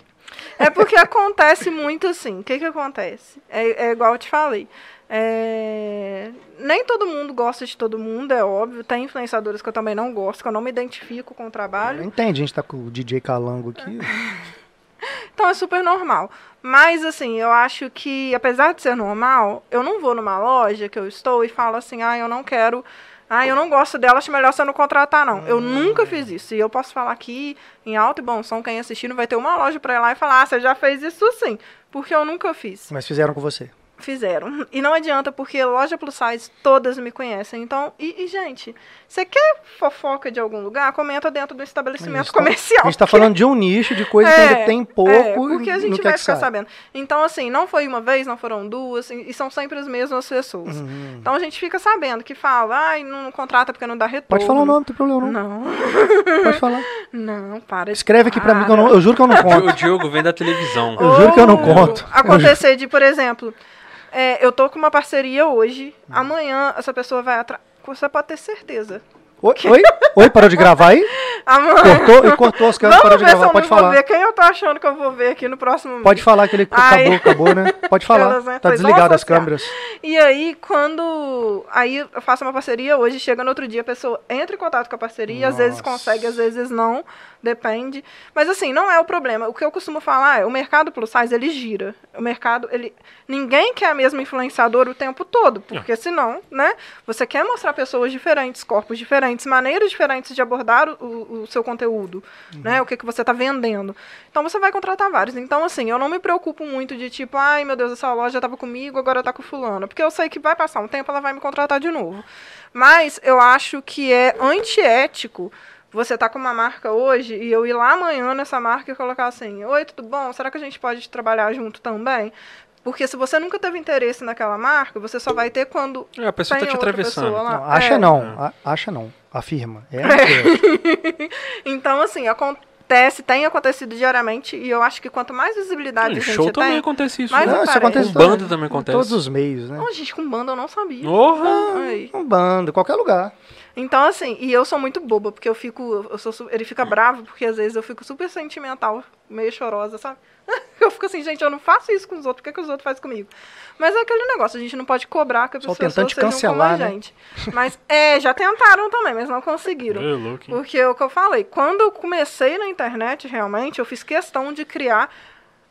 [SPEAKER 3] É porque acontece muito assim. O que que acontece? É, é igual eu te falei. É, Nem todo mundo gosta de todo mundo, é óbvio. Tem influenciadores que eu também não gosto, que eu não me identifico com o trabalho.
[SPEAKER 1] Entende, a gente tá com o DJ Calango aqui.
[SPEAKER 3] Então é super normal. Mas, assim, eu acho que, apesar de ser normal, eu não vou numa loja que eu estou e falo assim, ah, eu não quero. Ah, eu não gosto dela, acho melhor você não contratar, não. Eu nunca fiz isso. E eu posso falar aqui, em alto e bom som, quem assistir não vai ter uma loja pra ir lá e falar, ah, você já fez isso sim. Porque eu nunca fiz.
[SPEAKER 1] Mas fizeram com você.
[SPEAKER 3] Fizeram. E não adianta, porque loja plus size, todas me conhecem. Então, e, e, gente, você quer fofoca de algum lugar? Comenta dentro do estabelecimento
[SPEAKER 1] gente tá-
[SPEAKER 3] comercial.
[SPEAKER 1] A gente tá
[SPEAKER 3] porque-
[SPEAKER 1] falando de um nicho de coisa que
[SPEAKER 3] É,
[SPEAKER 1] ainda tem pouco.
[SPEAKER 3] é, porque a gente
[SPEAKER 1] não
[SPEAKER 3] vai
[SPEAKER 1] que
[SPEAKER 3] ficar sabendo. Então, assim, não foi uma vez, não foram duas, e são sempre as mesmas pessoas.
[SPEAKER 1] Uhum.
[SPEAKER 3] Então a gente fica sabendo que fala, ai, não contrata porque não dá retorno.
[SPEAKER 1] Pode falar o nome, não tem problema não.
[SPEAKER 3] Não,
[SPEAKER 1] Pode falar.
[SPEAKER 3] não, para.
[SPEAKER 1] Escreve aqui pra mim que eu,
[SPEAKER 3] para.
[SPEAKER 1] não, eu juro que eu não
[SPEAKER 2] O
[SPEAKER 1] conto.
[SPEAKER 2] Diogo vem da televisão.
[SPEAKER 1] Eu juro que eu não
[SPEAKER 3] Ou
[SPEAKER 1] conto.
[SPEAKER 3] Acontecer de, por exemplo, é, eu tô com uma parceria hoje,
[SPEAKER 1] Hum.
[SPEAKER 3] amanhã essa pessoa vai atrás. Você pode ter certeza.
[SPEAKER 1] Oi, oi, oi, parou de gravar aí?
[SPEAKER 3] Amanhã.
[SPEAKER 1] Cortou e cortou as câmeras, parou de gravar. Pode
[SPEAKER 3] não vou
[SPEAKER 1] falar.
[SPEAKER 3] ver quem eu tô achando que eu vou ver aqui no próximo
[SPEAKER 1] Pode falar que ele
[SPEAKER 3] Ai.
[SPEAKER 1] acabou, acabou, né? Pode falar.
[SPEAKER 3] Elas, né?
[SPEAKER 1] Tá desligado as câmeras.
[SPEAKER 3] E aí, quando. Aí eu faço uma parceria hoje, chega no outro dia, a pessoa entra em contato com a parceria, às vezes
[SPEAKER 1] Nossa.
[SPEAKER 3] consegue, às vezes não, depende. Mas assim, não é o problema. O que eu costumo falar é, o mercado plus size, ele gira. O mercado, ele. Ninguém quer a mesma influenciadora o tempo todo, porque senão, né? Você quer mostrar pessoas diferentes, corpos diferentes, maneiras diferentes de abordar o, o- seu conteúdo, né? O que, que você está vendendo. Então você vai contratar vários. Então, assim, eu não me preocupo muito de tipo, ai meu Deus, essa loja estava comigo, agora tá com fulano. Porque eu sei que vai passar um tempo, ela vai me contratar de novo. Mas eu acho que é antiético você tá com uma marca hoje e eu ir lá amanhã nessa marca e colocar assim, oi, tudo bom? Será que a gente pode trabalhar junto também? Porque se você nunca teve interesse naquela marca, você só vai ter quando
[SPEAKER 2] É, a pessoa tá
[SPEAKER 3] tem
[SPEAKER 2] te
[SPEAKER 3] outra
[SPEAKER 2] atravessando.
[SPEAKER 1] Não, acha
[SPEAKER 3] É.
[SPEAKER 1] não, a- acha não. Afirma. É, é.
[SPEAKER 3] Então, assim, acontece, tem acontecido diariamente, e eu acho que quanto mais visibilidade
[SPEAKER 2] Em
[SPEAKER 3] a gente
[SPEAKER 2] show também
[SPEAKER 3] tem.
[SPEAKER 2] acontece isso.
[SPEAKER 3] Mas
[SPEAKER 2] né?
[SPEAKER 1] Não, isso
[SPEAKER 3] aparece.
[SPEAKER 1] acontece
[SPEAKER 2] Com banda também acontece.
[SPEAKER 1] Em todos os meios, né?
[SPEAKER 3] Não, gente, com banda eu não sabia.
[SPEAKER 2] Porra!
[SPEAKER 3] Aí.
[SPEAKER 1] Um bando, qualquer lugar.
[SPEAKER 3] Então, assim, e eu sou muito boba, porque eu fico. Eu sou, ele fica bravo, porque às vezes eu fico super sentimental, meio chorosa, sabe? Eu fico assim, gente, eu não faço isso com os outros, por que, que os outros fazem comigo? Mas é aquele negócio, a gente não pode cobrar que as
[SPEAKER 1] Só
[SPEAKER 3] pessoas
[SPEAKER 1] tentando te cancelar,
[SPEAKER 3] a
[SPEAKER 1] né?
[SPEAKER 3] gente. Mas, é, já tentaram também, mas não conseguiram.
[SPEAKER 2] É louco?
[SPEAKER 3] Porque é o que eu falei, quando eu comecei na internet, realmente, eu fiz questão de criar,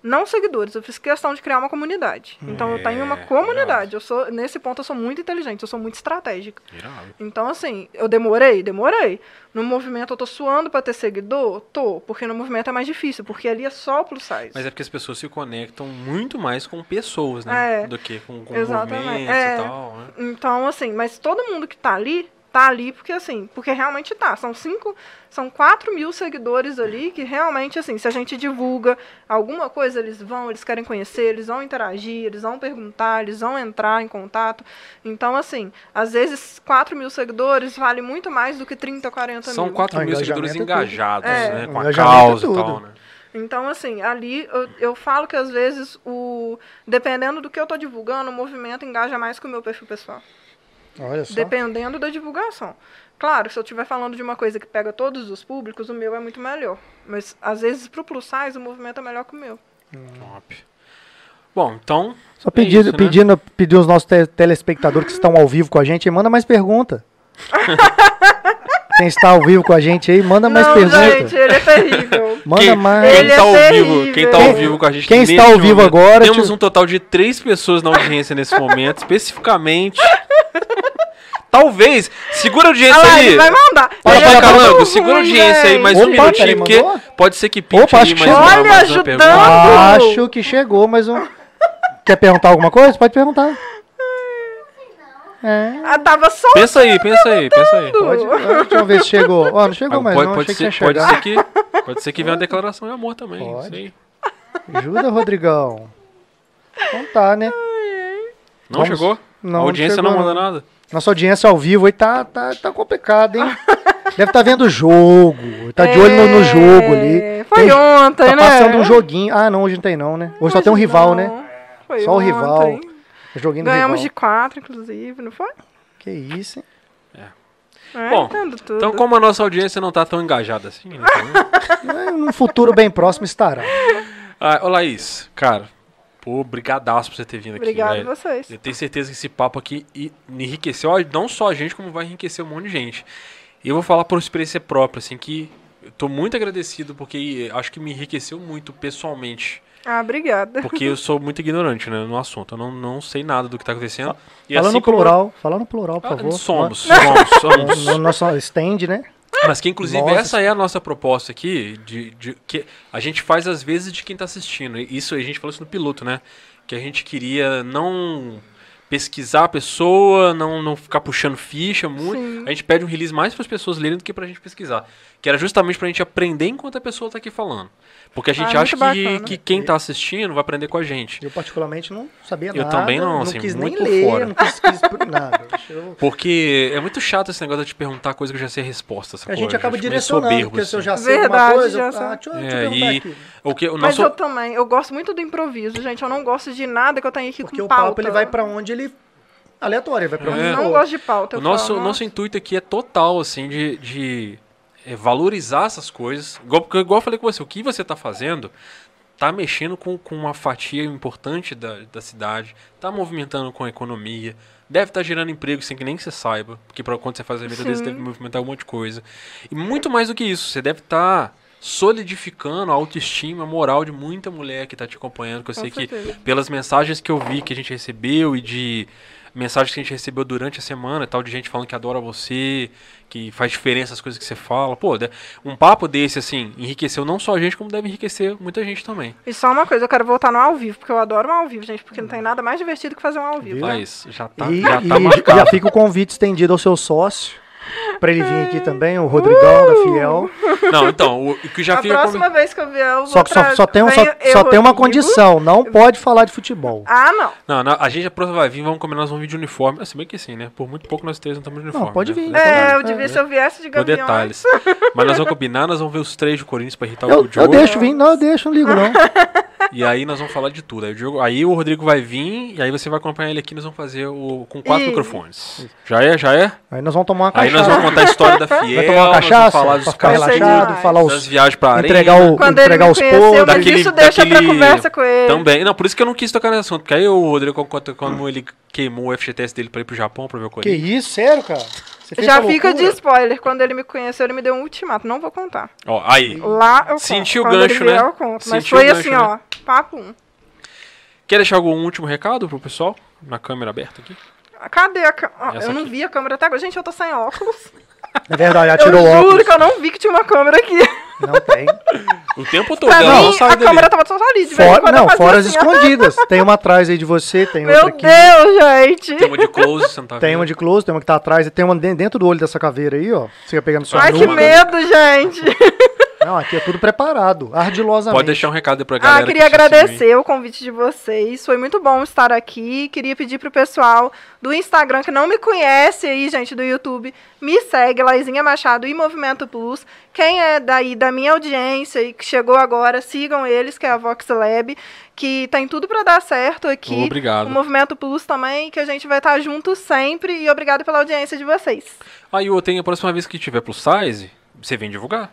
[SPEAKER 3] não seguidores, eu fiz questão de criar uma comunidade. Então eu tenho uma
[SPEAKER 2] É,
[SPEAKER 3] comunidade. Eu sou, nesse ponto eu sou muito inteligente, eu sou muito estratégica.
[SPEAKER 2] Irado.
[SPEAKER 3] Então, assim, eu demorei? Demorei. No movimento eu tô suando pra ter seguidor? Tô. Porque no movimento é mais difícil, porque ali é só plus size.
[SPEAKER 2] Mas é porque as pessoas se conectam muito mais com pessoas, né?
[SPEAKER 3] É.
[SPEAKER 2] Do que com, com
[SPEAKER 3] Exatamente.
[SPEAKER 2] movimentos
[SPEAKER 3] É.
[SPEAKER 2] e tal, né?
[SPEAKER 3] Então, assim, mas todo mundo que tá ali, tá ali porque, assim, porque realmente tá. São cinco, são quatro mil seguidores ali que realmente, assim, se a gente divulga alguma coisa, eles vão, eles querem conhecer, eles vão interagir, eles vão perguntar, eles vão entrar em contato. Então, assim, às vezes 4 mil seguidores vale muito mais do que 30, 40
[SPEAKER 2] São
[SPEAKER 3] mil.
[SPEAKER 2] 4
[SPEAKER 1] Ah,
[SPEAKER 2] mil seguidores
[SPEAKER 1] é tudo.
[SPEAKER 2] engajados,
[SPEAKER 3] É.
[SPEAKER 2] né? Com a
[SPEAKER 1] é
[SPEAKER 2] causa e
[SPEAKER 1] tudo.
[SPEAKER 2] tal, né?
[SPEAKER 3] Então, assim, ali eu, eu falo que às vezes o. Dependendo do que eu tô divulgando, o movimento engaja mais que o meu perfil pessoal.
[SPEAKER 1] Olha só.
[SPEAKER 3] Dependendo da divulgação. Claro, se eu estiver falando de uma coisa que pega todos os públicos, o meu é muito melhor. Mas às vezes pro plus size o movimento é melhor que o meu.
[SPEAKER 2] Top. Bom, então.
[SPEAKER 1] Só
[SPEAKER 2] é
[SPEAKER 1] pedindo,
[SPEAKER 2] isso, né?
[SPEAKER 1] pedindo, pedir aos nossos te- telespectadores que estão ao vivo com a gente, manda mais pergunta. Quem está ao vivo com a gente aí, manda mais
[SPEAKER 3] não,
[SPEAKER 1] pergunta.
[SPEAKER 3] gente, ele é terrível.
[SPEAKER 1] Manda
[SPEAKER 2] Quem-
[SPEAKER 1] mais.
[SPEAKER 2] Quem
[SPEAKER 3] Ele
[SPEAKER 2] tá
[SPEAKER 3] é
[SPEAKER 2] ao vivo,
[SPEAKER 3] terrível.
[SPEAKER 2] quem tá ao vivo com a gente
[SPEAKER 1] quem está ao vivo
[SPEAKER 2] momento,
[SPEAKER 1] agora,
[SPEAKER 2] Temos
[SPEAKER 1] tipo-
[SPEAKER 2] um total de três pessoas na audiência nesse momento, especificamente. Talvez. Segura a audiência
[SPEAKER 3] Olha lá,
[SPEAKER 2] aí.
[SPEAKER 3] ele vai mandar.
[SPEAKER 1] Para,
[SPEAKER 3] muito
[SPEAKER 2] Calango, segura a audiência aí mais
[SPEAKER 1] Opa,
[SPEAKER 2] um minutinho, porque
[SPEAKER 1] mandou?
[SPEAKER 2] pode ser que pinte
[SPEAKER 1] Opa,
[SPEAKER 2] aí
[SPEAKER 1] acho que
[SPEAKER 2] mais
[SPEAKER 1] chegou.
[SPEAKER 2] uma,
[SPEAKER 3] Olha,
[SPEAKER 2] mais uma
[SPEAKER 3] ajudando.
[SPEAKER 2] pergunta.
[SPEAKER 1] Acho que chegou, mas um. Quer perguntar alguma coisa? Pode perguntar. É.
[SPEAKER 3] Ah, tava só.
[SPEAKER 2] Pensa aí, pensa aí, pensa aí.
[SPEAKER 1] Pode, ah, deixa eu ver se chegou. Ó, não chegou mais,
[SPEAKER 2] pode,
[SPEAKER 1] não.
[SPEAKER 2] pode,
[SPEAKER 1] Achei que
[SPEAKER 2] ser,
[SPEAKER 1] ia
[SPEAKER 2] pode,
[SPEAKER 1] chegar.
[SPEAKER 2] ser que, pode ser que venha uma declaração de amor também.
[SPEAKER 1] Pode.
[SPEAKER 2] Isso aí.
[SPEAKER 1] Ajuda, Rodrigão. Então tá, né?
[SPEAKER 2] Não
[SPEAKER 1] Vamos-
[SPEAKER 2] chegou?
[SPEAKER 1] não,
[SPEAKER 2] a audiência
[SPEAKER 1] não
[SPEAKER 2] não,
[SPEAKER 1] chegou,
[SPEAKER 2] manda nada.
[SPEAKER 1] Nossa audiência ao vivo aí tá, tá, tá complicado, hein? Deve estar vendo o jogo. Tá de olho no, no jogo ali.
[SPEAKER 3] É, Foi
[SPEAKER 1] Tem-
[SPEAKER 3] ontem,
[SPEAKER 1] Tá
[SPEAKER 3] né?
[SPEAKER 1] passando um joguinho. Ah, não, hoje não tem não, né? Hoje só tem um rival, né?
[SPEAKER 3] Não, Foi
[SPEAKER 1] Só o rival.
[SPEAKER 3] ontem.
[SPEAKER 1] O joguinho do
[SPEAKER 3] Ganhamos
[SPEAKER 1] rival.
[SPEAKER 3] de quatro, inclusive, não foi?
[SPEAKER 1] Que isso, hein?
[SPEAKER 3] É,
[SPEAKER 2] Bom,
[SPEAKER 3] entendo tudo.
[SPEAKER 2] Então, como a nossa audiência não tá tão engajada assim, então,
[SPEAKER 1] Mas Num futuro bem próximo estará.
[SPEAKER 2] Ah, ô Laís, cara, Obrigadaço por você ter vindo aqui.
[SPEAKER 3] Obrigado a
[SPEAKER 2] velho.
[SPEAKER 3] vocês.
[SPEAKER 2] Eu tenho certeza que esse papo aqui enriqueceu não só a gente, como vai enriquecer um monte de gente. E eu vou falar por experiência própria, assim, que eu tô muito agradecido porque acho que me enriqueceu muito pessoalmente.
[SPEAKER 3] Ah, obrigada.
[SPEAKER 2] Porque eu sou muito ignorante né, no assunto. Eu não, não sei nada do que tá acontecendo. E
[SPEAKER 1] Fala
[SPEAKER 2] assim
[SPEAKER 1] no
[SPEAKER 2] como-
[SPEAKER 1] plural, fala no plural, por
[SPEAKER 2] Ah,
[SPEAKER 1] favor.
[SPEAKER 2] somos, somos, somos.
[SPEAKER 1] No nosso stand, né?
[SPEAKER 2] Mas que inclusive
[SPEAKER 1] Nossa.
[SPEAKER 2] essa é a nossa proposta aqui, de, de- que a gente faz às vezes de quem tá assistindo. Isso a gente falou isso no piloto, né? Que a gente queria não pesquisar a pessoa, não, não ficar puxando ficha muito.
[SPEAKER 3] Sim.
[SPEAKER 2] A gente pede um release mais para as pessoas lerem do que pra gente pesquisar. Que era justamente pra gente aprender enquanto a pessoa tá aqui falando. Porque a gente
[SPEAKER 3] Ah,
[SPEAKER 2] acha
[SPEAKER 3] muito
[SPEAKER 2] que, que quem tá assistindo vai aprender com a gente.
[SPEAKER 1] Eu particularmente não sabia
[SPEAKER 2] Eu
[SPEAKER 1] nada.
[SPEAKER 2] também não, assim,
[SPEAKER 1] quis
[SPEAKER 2] muito
[SPEAKER 1] nem
[SPEAKER 2] por
[SPEAKER 1] ler,
[SPEAKER 2] fora.
[SPEAKER 1] não quis, quis por nada. Eu-
[SPEAKER 2] Porque é muito chato esse negócio de te perguntar coisa que eu já sei a resposta.
[SPEAKER 1] A
[SPEAKER 2] sacou?
[SPEAKER 1] gente
[SPEAKER 2] Eu
[SPEAKER 1] acaba direcionando,
[SPEAKER 2] soberbo,
[SPEAKER 1] porque se eu
[SPEAKER 2] assim.
[SPEAKER 1] já sei alguma
[SPEAKER 3] Verdade,
[SPEAKER 1] coisa,
[SPEAKER 3] já
[SPEAKER 1] eu,
[SPEAKER 3] sei.
[SPEAKER 1] ah, deixa eu te
[SPEAKER 2] É,
[SPEAKER 1] perguntar
[SPEAKER 2] e
[SPEAKER 1] aqui.
[SPEAKER 2] o que, o
[SPEAKER 3] Mas
[SPEAKER 2] nosso,
[SPEAKER 3] eu também, eu gosto muito do improviso, gente. Eu não gosto de nada que eu tenho aqui
[SPEAKER 1] Porque
[SPEAKER 3] com
[SPEAKER 1] o
[SPEAKER 3] pauta.
[SPEAKER 1] papo ele vai pra onde ele... Aleatório, ele vai pra onde
[SPEAKER 2] É.
[SPEAKER 1] ele
[SPEAKER 3] Não gosto de pauta. eu
[SPEAKER 2] O nosso,
[SPEAKER 3] falo,
[SPEAKER 2] o nosso intuito aqui é total, assim, de, de é, valorizar essas coisas. Igual, porque, igual eu falei com você, o que você está fazendo tá mexendo com, com uma fatia importante da, da cidade, tá movimentando com a economia, deve estar gerando emprego sem que nem você saiba, porque pra, quando você faz a desse,
[SPEAKER 3] Sim.
[SPEAKER 2] deve movimentar um monte de coisa. E muito mais do que isso, você deve estar solidificando a autoestima, a moral de muita mulher que está te acompanhando, que eu
[SPEAKER 3] Com
[SPEAKER 2] sei que
[SPEAKER 3] certeza.
[SPEAKER 2] pelas mensagens que eu vi que a gente recebeu e de mensagens que a gente recebeu durante a semana e tal, de gente falando que adora você, que faz diferença as coisas que você fala. Pô, um papo desse, assim, enriqueceu não só a gente, como deve enriquecer muita gente também.
[SPEAKER 3] E só uma coisa, eu quero voltar no ao vivo, porque eu adoro um ao vivo, gente, porque não tem nada mais divertido que fazer um ao vivo.
[SPEAKER 1] Viu?
[SPEAKER 3] né?
[SPEAKER 2] Mas já tá,
[SPEAKER 1] E,
[SPEAKER 2] já
[SPEAKER 1] e
[SPEAKER 2] tá marcado.
[SPEAKER 1] já fica o convite estendido ao seu sócio, pra ele vir aqui também, o Rodrigão da Fiel.
[SPEAKER 2] Não, então, o, o que já
[SPEAKER 3] a
[SPEAKER 2] fica...
[SPEAKER 3] próxima vez que eu vier, eu vou
[SPEAKER 1] Só que só, só tem, um- só,
[SPEAKER 3] eu,
[SPEAKER 1] só tem uma condição, não pode falar de futebol.
[SPEAKER 3] Ah, não.
[SPEAKER 2] Não, não, a gente a próxima vai vir, vamos combinar, nós vamos vir de uniforme. Se bem que assim, né? Por muito pouco nós três não estamos de uniforme.
[SPEAKER 1] pode
[SPEAKER 2] né?
[SPEAKER 1] vir.
[SPEAKER 2] Por
[SPEAKER 3] É, eu devia, se eu viesse de Gaviões.
[SPEAKER 2] detalhes. Mas nós vamos combinar, nós vamos ver os três de Corinthians pra irritar
[SPEAKER 1] Eu,
[SPEAKER 2] o Diogo.
[SPEAKER 1] eu deixo vir, não, eu deixo, não ligo não.
[SPEAKER 2] E aí nós vamos falar de tudo. Aí o, Diogo- aí o Rodrigo vai vir e aí você vai acompanhar ele aqui. Nós vamos fazer o com quatro microfones. Já é? Já é?
[SPEAKER 1] Aí nós vamos tomar uma cachaça.
[SPEAKER 2] Nós vamos contar a história da Fiel.
[SPEAKER 1] Vai tomar uma cachaça
[SPEAKER 2] falar
[SPEAKER 1] pra
[SPEAKER 2] dos
[SPEAKER 1] ficar relaxado, falar
[SPEAKER 2] das
[SPEAKER 1] os,
[SPEAKER 2] viagens pra areia.
[SPEAKER 1] entregar, o,
[SPEAKER 3] Quando ele
[SPEAKER 1] entregar
[SPEAKER 3] me
[SPEAKER 1] os podres.
[SPEAKER 3] mas
[SPEAKER 2] daquele-
[SPEAKER 3] isso deixa pra
[SPEAKER 2] daquele-
[SPEAKER 3] conversa com ele.
[SPEAKER 2] Também. Não, por isso que eu não quis tocar nesse assunto. Porque aí o Rodrigo, quando, quando ele queimou o FGTS dele pra ir pro Japão pra ver o
[SPEAKER 1] Que
[SPEAKER 2] Corinthians.
[SPEAKER 1] isso, sério, cara?
[SPEAKER 3] Já fica de spoiler. Quando ele me conheceu, ele me deu um ultimato. Não vou contar.
[SPEAKER 2] Ó, aí.
[SPEAKER 3] Lá eu conto.
[SPEAKER 2] Sentiu o
[SPEAKER 3] Quando
[SPEAKER 2] gancho,
[SPEAKER 3] ele vier,
[SPEAKER 2] né?
[SPEAKER 3] eu conto. Mas
[SPEAKER 2] Sentiu
[SPEAKER 3] foi
[SPEAKER 2] gancho,
[SPEAKER 3] assim,
[SPEAKER 2] né?
[SPEAKER 3] ó. Papo um.
[SPEAKER 2] Quer deixar algum último recado pro pessoal? Na câmera aberta aqui.
[SPEAKER 3] Cadê a câmera? Eu não
[SPEAKER 2] aqui.
[SPEAKER 3] vi a câmera até agora. Gente, eu tô sem óculos.
[SPEAKER 1] É verdade, ela
[SPEAKER 3] eu
[SPEAKER 1] tirou o
[SPEAKER 3] juro
[SPEAKER 1] óculos.
[SPEAKER 3] que eu não vi que tinha uma câmera aqui.
[SPEAKER 1] Não tem.
[SPEAKER 2] O tempo todo.
[SPEAKER 3] Pra
[SPEAKER 2] ela não
[SPEAKER 3] mim,
[SPEAKER 2] sai
[SPEAKER 3] a
[SPEAKER 2] dali.
[SPEAKER 3] câmera tava só ali. De
[SPEAKER 1] Fora,
[SPEAKER 3] eu
[SPEAKER 1] não, fora as
[SPEAKER 3] assim, ó.
[SPEAKER 1] escondidas. Tem uma atrás aí de você, tem outra
[SPEAKER 3] Meu
[SPEAKER 1] aqui.
[SPEAKER 3] Deus, gente.
[SPEAKER 2] Tem uma de close, você não tá
[SPEAKER 1] Tem
[SPEAKER 2] vendo.
[SPEAKER 1] uma de close, tem uma que tá atrás, e tem uma de- dentro do olho dessa caveira aí, ó. Você fica pegando sua
[SPEAKER 3] Ai, que medo, gente.
[SPEAKER 1] Não, aqui é tudo preparado, ardilosamente.
[SPEAKER 2] Pode deixar um recado aí pra galera.
[SPEAKER 3] Ah, queria
[SPEAKER 2] que
[SPEAKER 3] agradecer o convite de vocês. Foi muito bom estar aqui. Queria pedir pro pessoal do Instagram que não me conhece aí, gente, do YouTube, me segue, Laizinha Machado e Movimento Plus. Quem é daí da minha audiência e que chegou agora, sigam eles, que é a Vox Lab, que tem tudo para dar certo aqui.
[SPEAKER 2] Obrigado.
[SPEAKER 3] O Movimento Plus também, que a gente vai estar junto sempre. E obrigado pela audiência de vocês.
[SPEAKER 2] Aí, o tem a próxima vez que tiver plus size, você vem divulgar.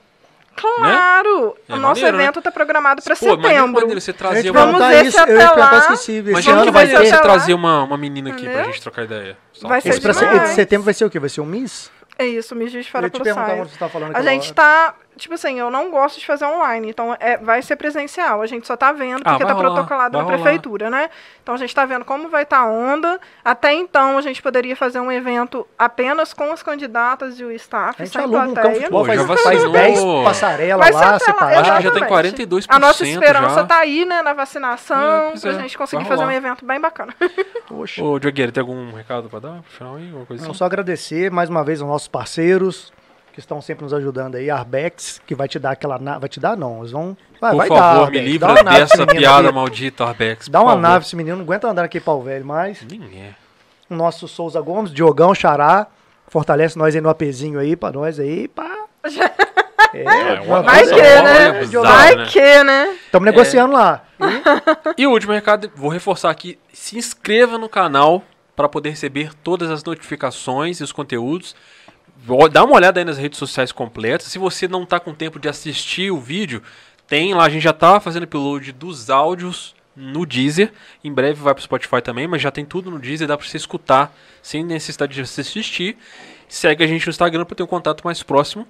[SPEAKER 3] Claro!
[SPEAKER 2] É
[SPEAKER 3] o nosso
[SPEAKER 2] maneiro, né?
[SPEAKER 3] evento tá programado para setembro.
[SPEAKER 2] maneiro você trazer uma...
[SPEAKER 3] Vamos ver
[SPEAKER 1] isso,
[SPEAKER 3] se até lá-
[SPEAKER 1] esqueci.
[SPEAKER 2] Imagina
[SPEAKER 1] ano
[SPEAKER 2] que
[SPEAKER 1] vai ter...
[SPEAKER 2] você trazer uma, uma menina aqui pra
[SPEAKER 3] Entendeu?
[SPEAKER 2] gente trocar ideia. Só
[SPEAKER 3] Vai ser
[SPEAKER 1] Esse, pra setembro vai ser o quê? Vai ser o Miss?
[SPEAKER 3] É isso, pelo
[SPEAKER 1] perguntar
[SPEAKER 3] site.
[SPEAKER 1] quando você tá falando
[SPEAKER 3] A gente
[SPEAKER 1] hora.
[SPEAKER 3] Tá, tipo assim, eu não gosto de fazer online, então é, vai ser presencial. A gente só tá vendo
[SPEAKER 2] Ah,
[SPEAKER 3] porque
[SPEAKER 2] vai
[SPEAKER 3] tá
[SPEAKER 2] rolar,
[SPEAKER 3] protocolado na
[SPEAKER 2] rolar.
[SPEAKER 3] prefeitura, né? Então a gente tá vendo como vai estar a onda. Até então a gente poderia fazer um evento apenas com as candidatas e o staff,
[SPEAKER 1] A gente
[SPEAKER 3] sem
[SPEAKER 1] aluga um campo de futebol, faz,
[SPEAKER 2] já
[SPEAKER 1] faz
[SPEAKER 2] vacinou.
[SPEAKER 1] 10 passarelas lá, separadas.
[SPEAKER 2] Acho que já tem
[SPEAKER 3] exatamente.
[SPEAKER 2] 42%
[SPEAKER 3] A nossa esperança
[SPEAKER 2] já.
[SPEAKER 3] tá aí, né, na vacinação,
[SPEAKER 2] É,
[SPEAKER 3] pra
[SPEAKER 2] é,
[SPEAKER 3] gente conseguir fazer um evento bem bacana.
[SPEAKER 1] Poxa.
[SPEAKER 2] Ô, Diogueira, tem algum recado pra dar pro final aí? Alguma coisa
[SPEAKER 1] Não,
[SPEAKER 2] assim?
[SPEAKER 1] só agradecer mais uma vez aos nossos parceiros que estão sempre nos ajudando aí, Arbex, que vai te dar aquela nave, vai te dar não, eles vão, vai,
[SPEAKER 2] Por
[SPEAKER 1] vai
[SPEAKER 2] favor,
[SPEAKER 1] dar,
[SPEAKER 2] me livra dessa piada
[SPEAKER 1] aqui.
[SPEAKER 2] maldita, Arbex.
[SPEAKER 1] Dá uma
[SPEAKER 2] favor.
[SPEAKER 1] nave esse menino, não aguenta andar aqui pau velho mais.
[SPEAKER 2] Nem é.
[SPEAKER 1] O nosso Souza Gomes, Diogão, Xará, fortalece nós aí no apezinho aí, pra nós aí, pá. É,
[SPEAKER 2] uma
[SPEAKER 3] Vai que, né?
[SPEAKER 2] bizarro,
[SPEAKER 3] Vai
[SPEAKER 2] né?
[SPEAKER 3] que, né?
[SPEAKER 1] Estamos negociando lá.
[SPEAKER 2] E o último recado, vou reforçar aqui, se inscreva no canal para poder receber todas as notificações e os conteúdos. Dá uma olhada aí nas redes sociais completas. Se você não está com tempo de assistir o vídeo, tem lá, a gente já está fazendo upload dos áudios no Deezer. Em breve vai pro Spotify também, mas já tem tudo no Deezer, dá pra você escutar sem necessidade de você assistir. Segue a gente no Instagram pra ter um contato mais próximo.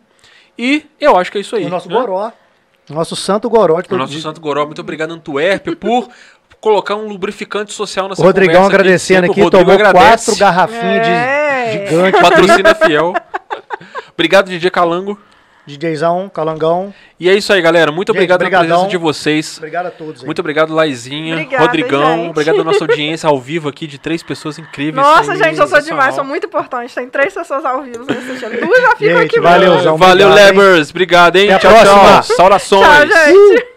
[SPEAKER 2] E eu acho que é isso aí.
[SPEAKER 1] O nosso
[SPEAKER 2] né?
[SPEAKER 1] Goró. O nosso santo Goró
[SPEAKER 2] O nosso. Santo Goró, muito obrigado, Antuérpia, por colocar um lubrificante social nessa
[SPEAKER 1] Rodrigão
[SPEAKER 2] conversa
[SPEAKER 1] agradecendo aqui,
[SPEAKER 2] o Rodrigo
[SPEAKER 1] tomou
[SPEAKER 2] agradece.
[SPEAKER 1] quatro garrafinhas
[SPEAKER 3] É.
[SPEAKER 1] de gigante.
[SPEAKER 2] Patrocina fiel. obrigado, DJ Calango.
[SPEAKER 1] DJzão, Calangão.
[SPEAKER 2] E é isso aí, galera. Muito
[SPEAKER 1] Gente,
[SPEAKER 2] obrigado pela
[SPEAKER 1] brigadão.
[SPEAKER 2] presença de vocês.
[SPEAKER 1] Obrigado a todos aí.
[SPEAKER 2] Muito obrigado, Laizinha,
[SPEAKER 3] Obrigada,
[SPEAKER 2] Rodrigão.
[SPEAKER 3] gente.
[SPEAKER 2] Obrigado à nossa audiência ao vivo aqui de três pessoas incríveis.
[SPEAKER 3] Nossa, gente, eu sou demais, sou muito importante. Tem três pessoas ao vivo assistindo. Duas já ficam
[SPEAKER 1] Gente,
[SPEAKER 3] aqui
[SPEAKER 1] valeu. Zão.
[SPEAKER 2] Valeu? Lebers. Obrigado, hein?
[SPEAKER 1] Até a
[SPEAKER 2] tchau,
[SPEAKER 1] próxima.
[SPEAKER 2] tchau. Saudações.
[SPEAKER 3] Tchau, gente.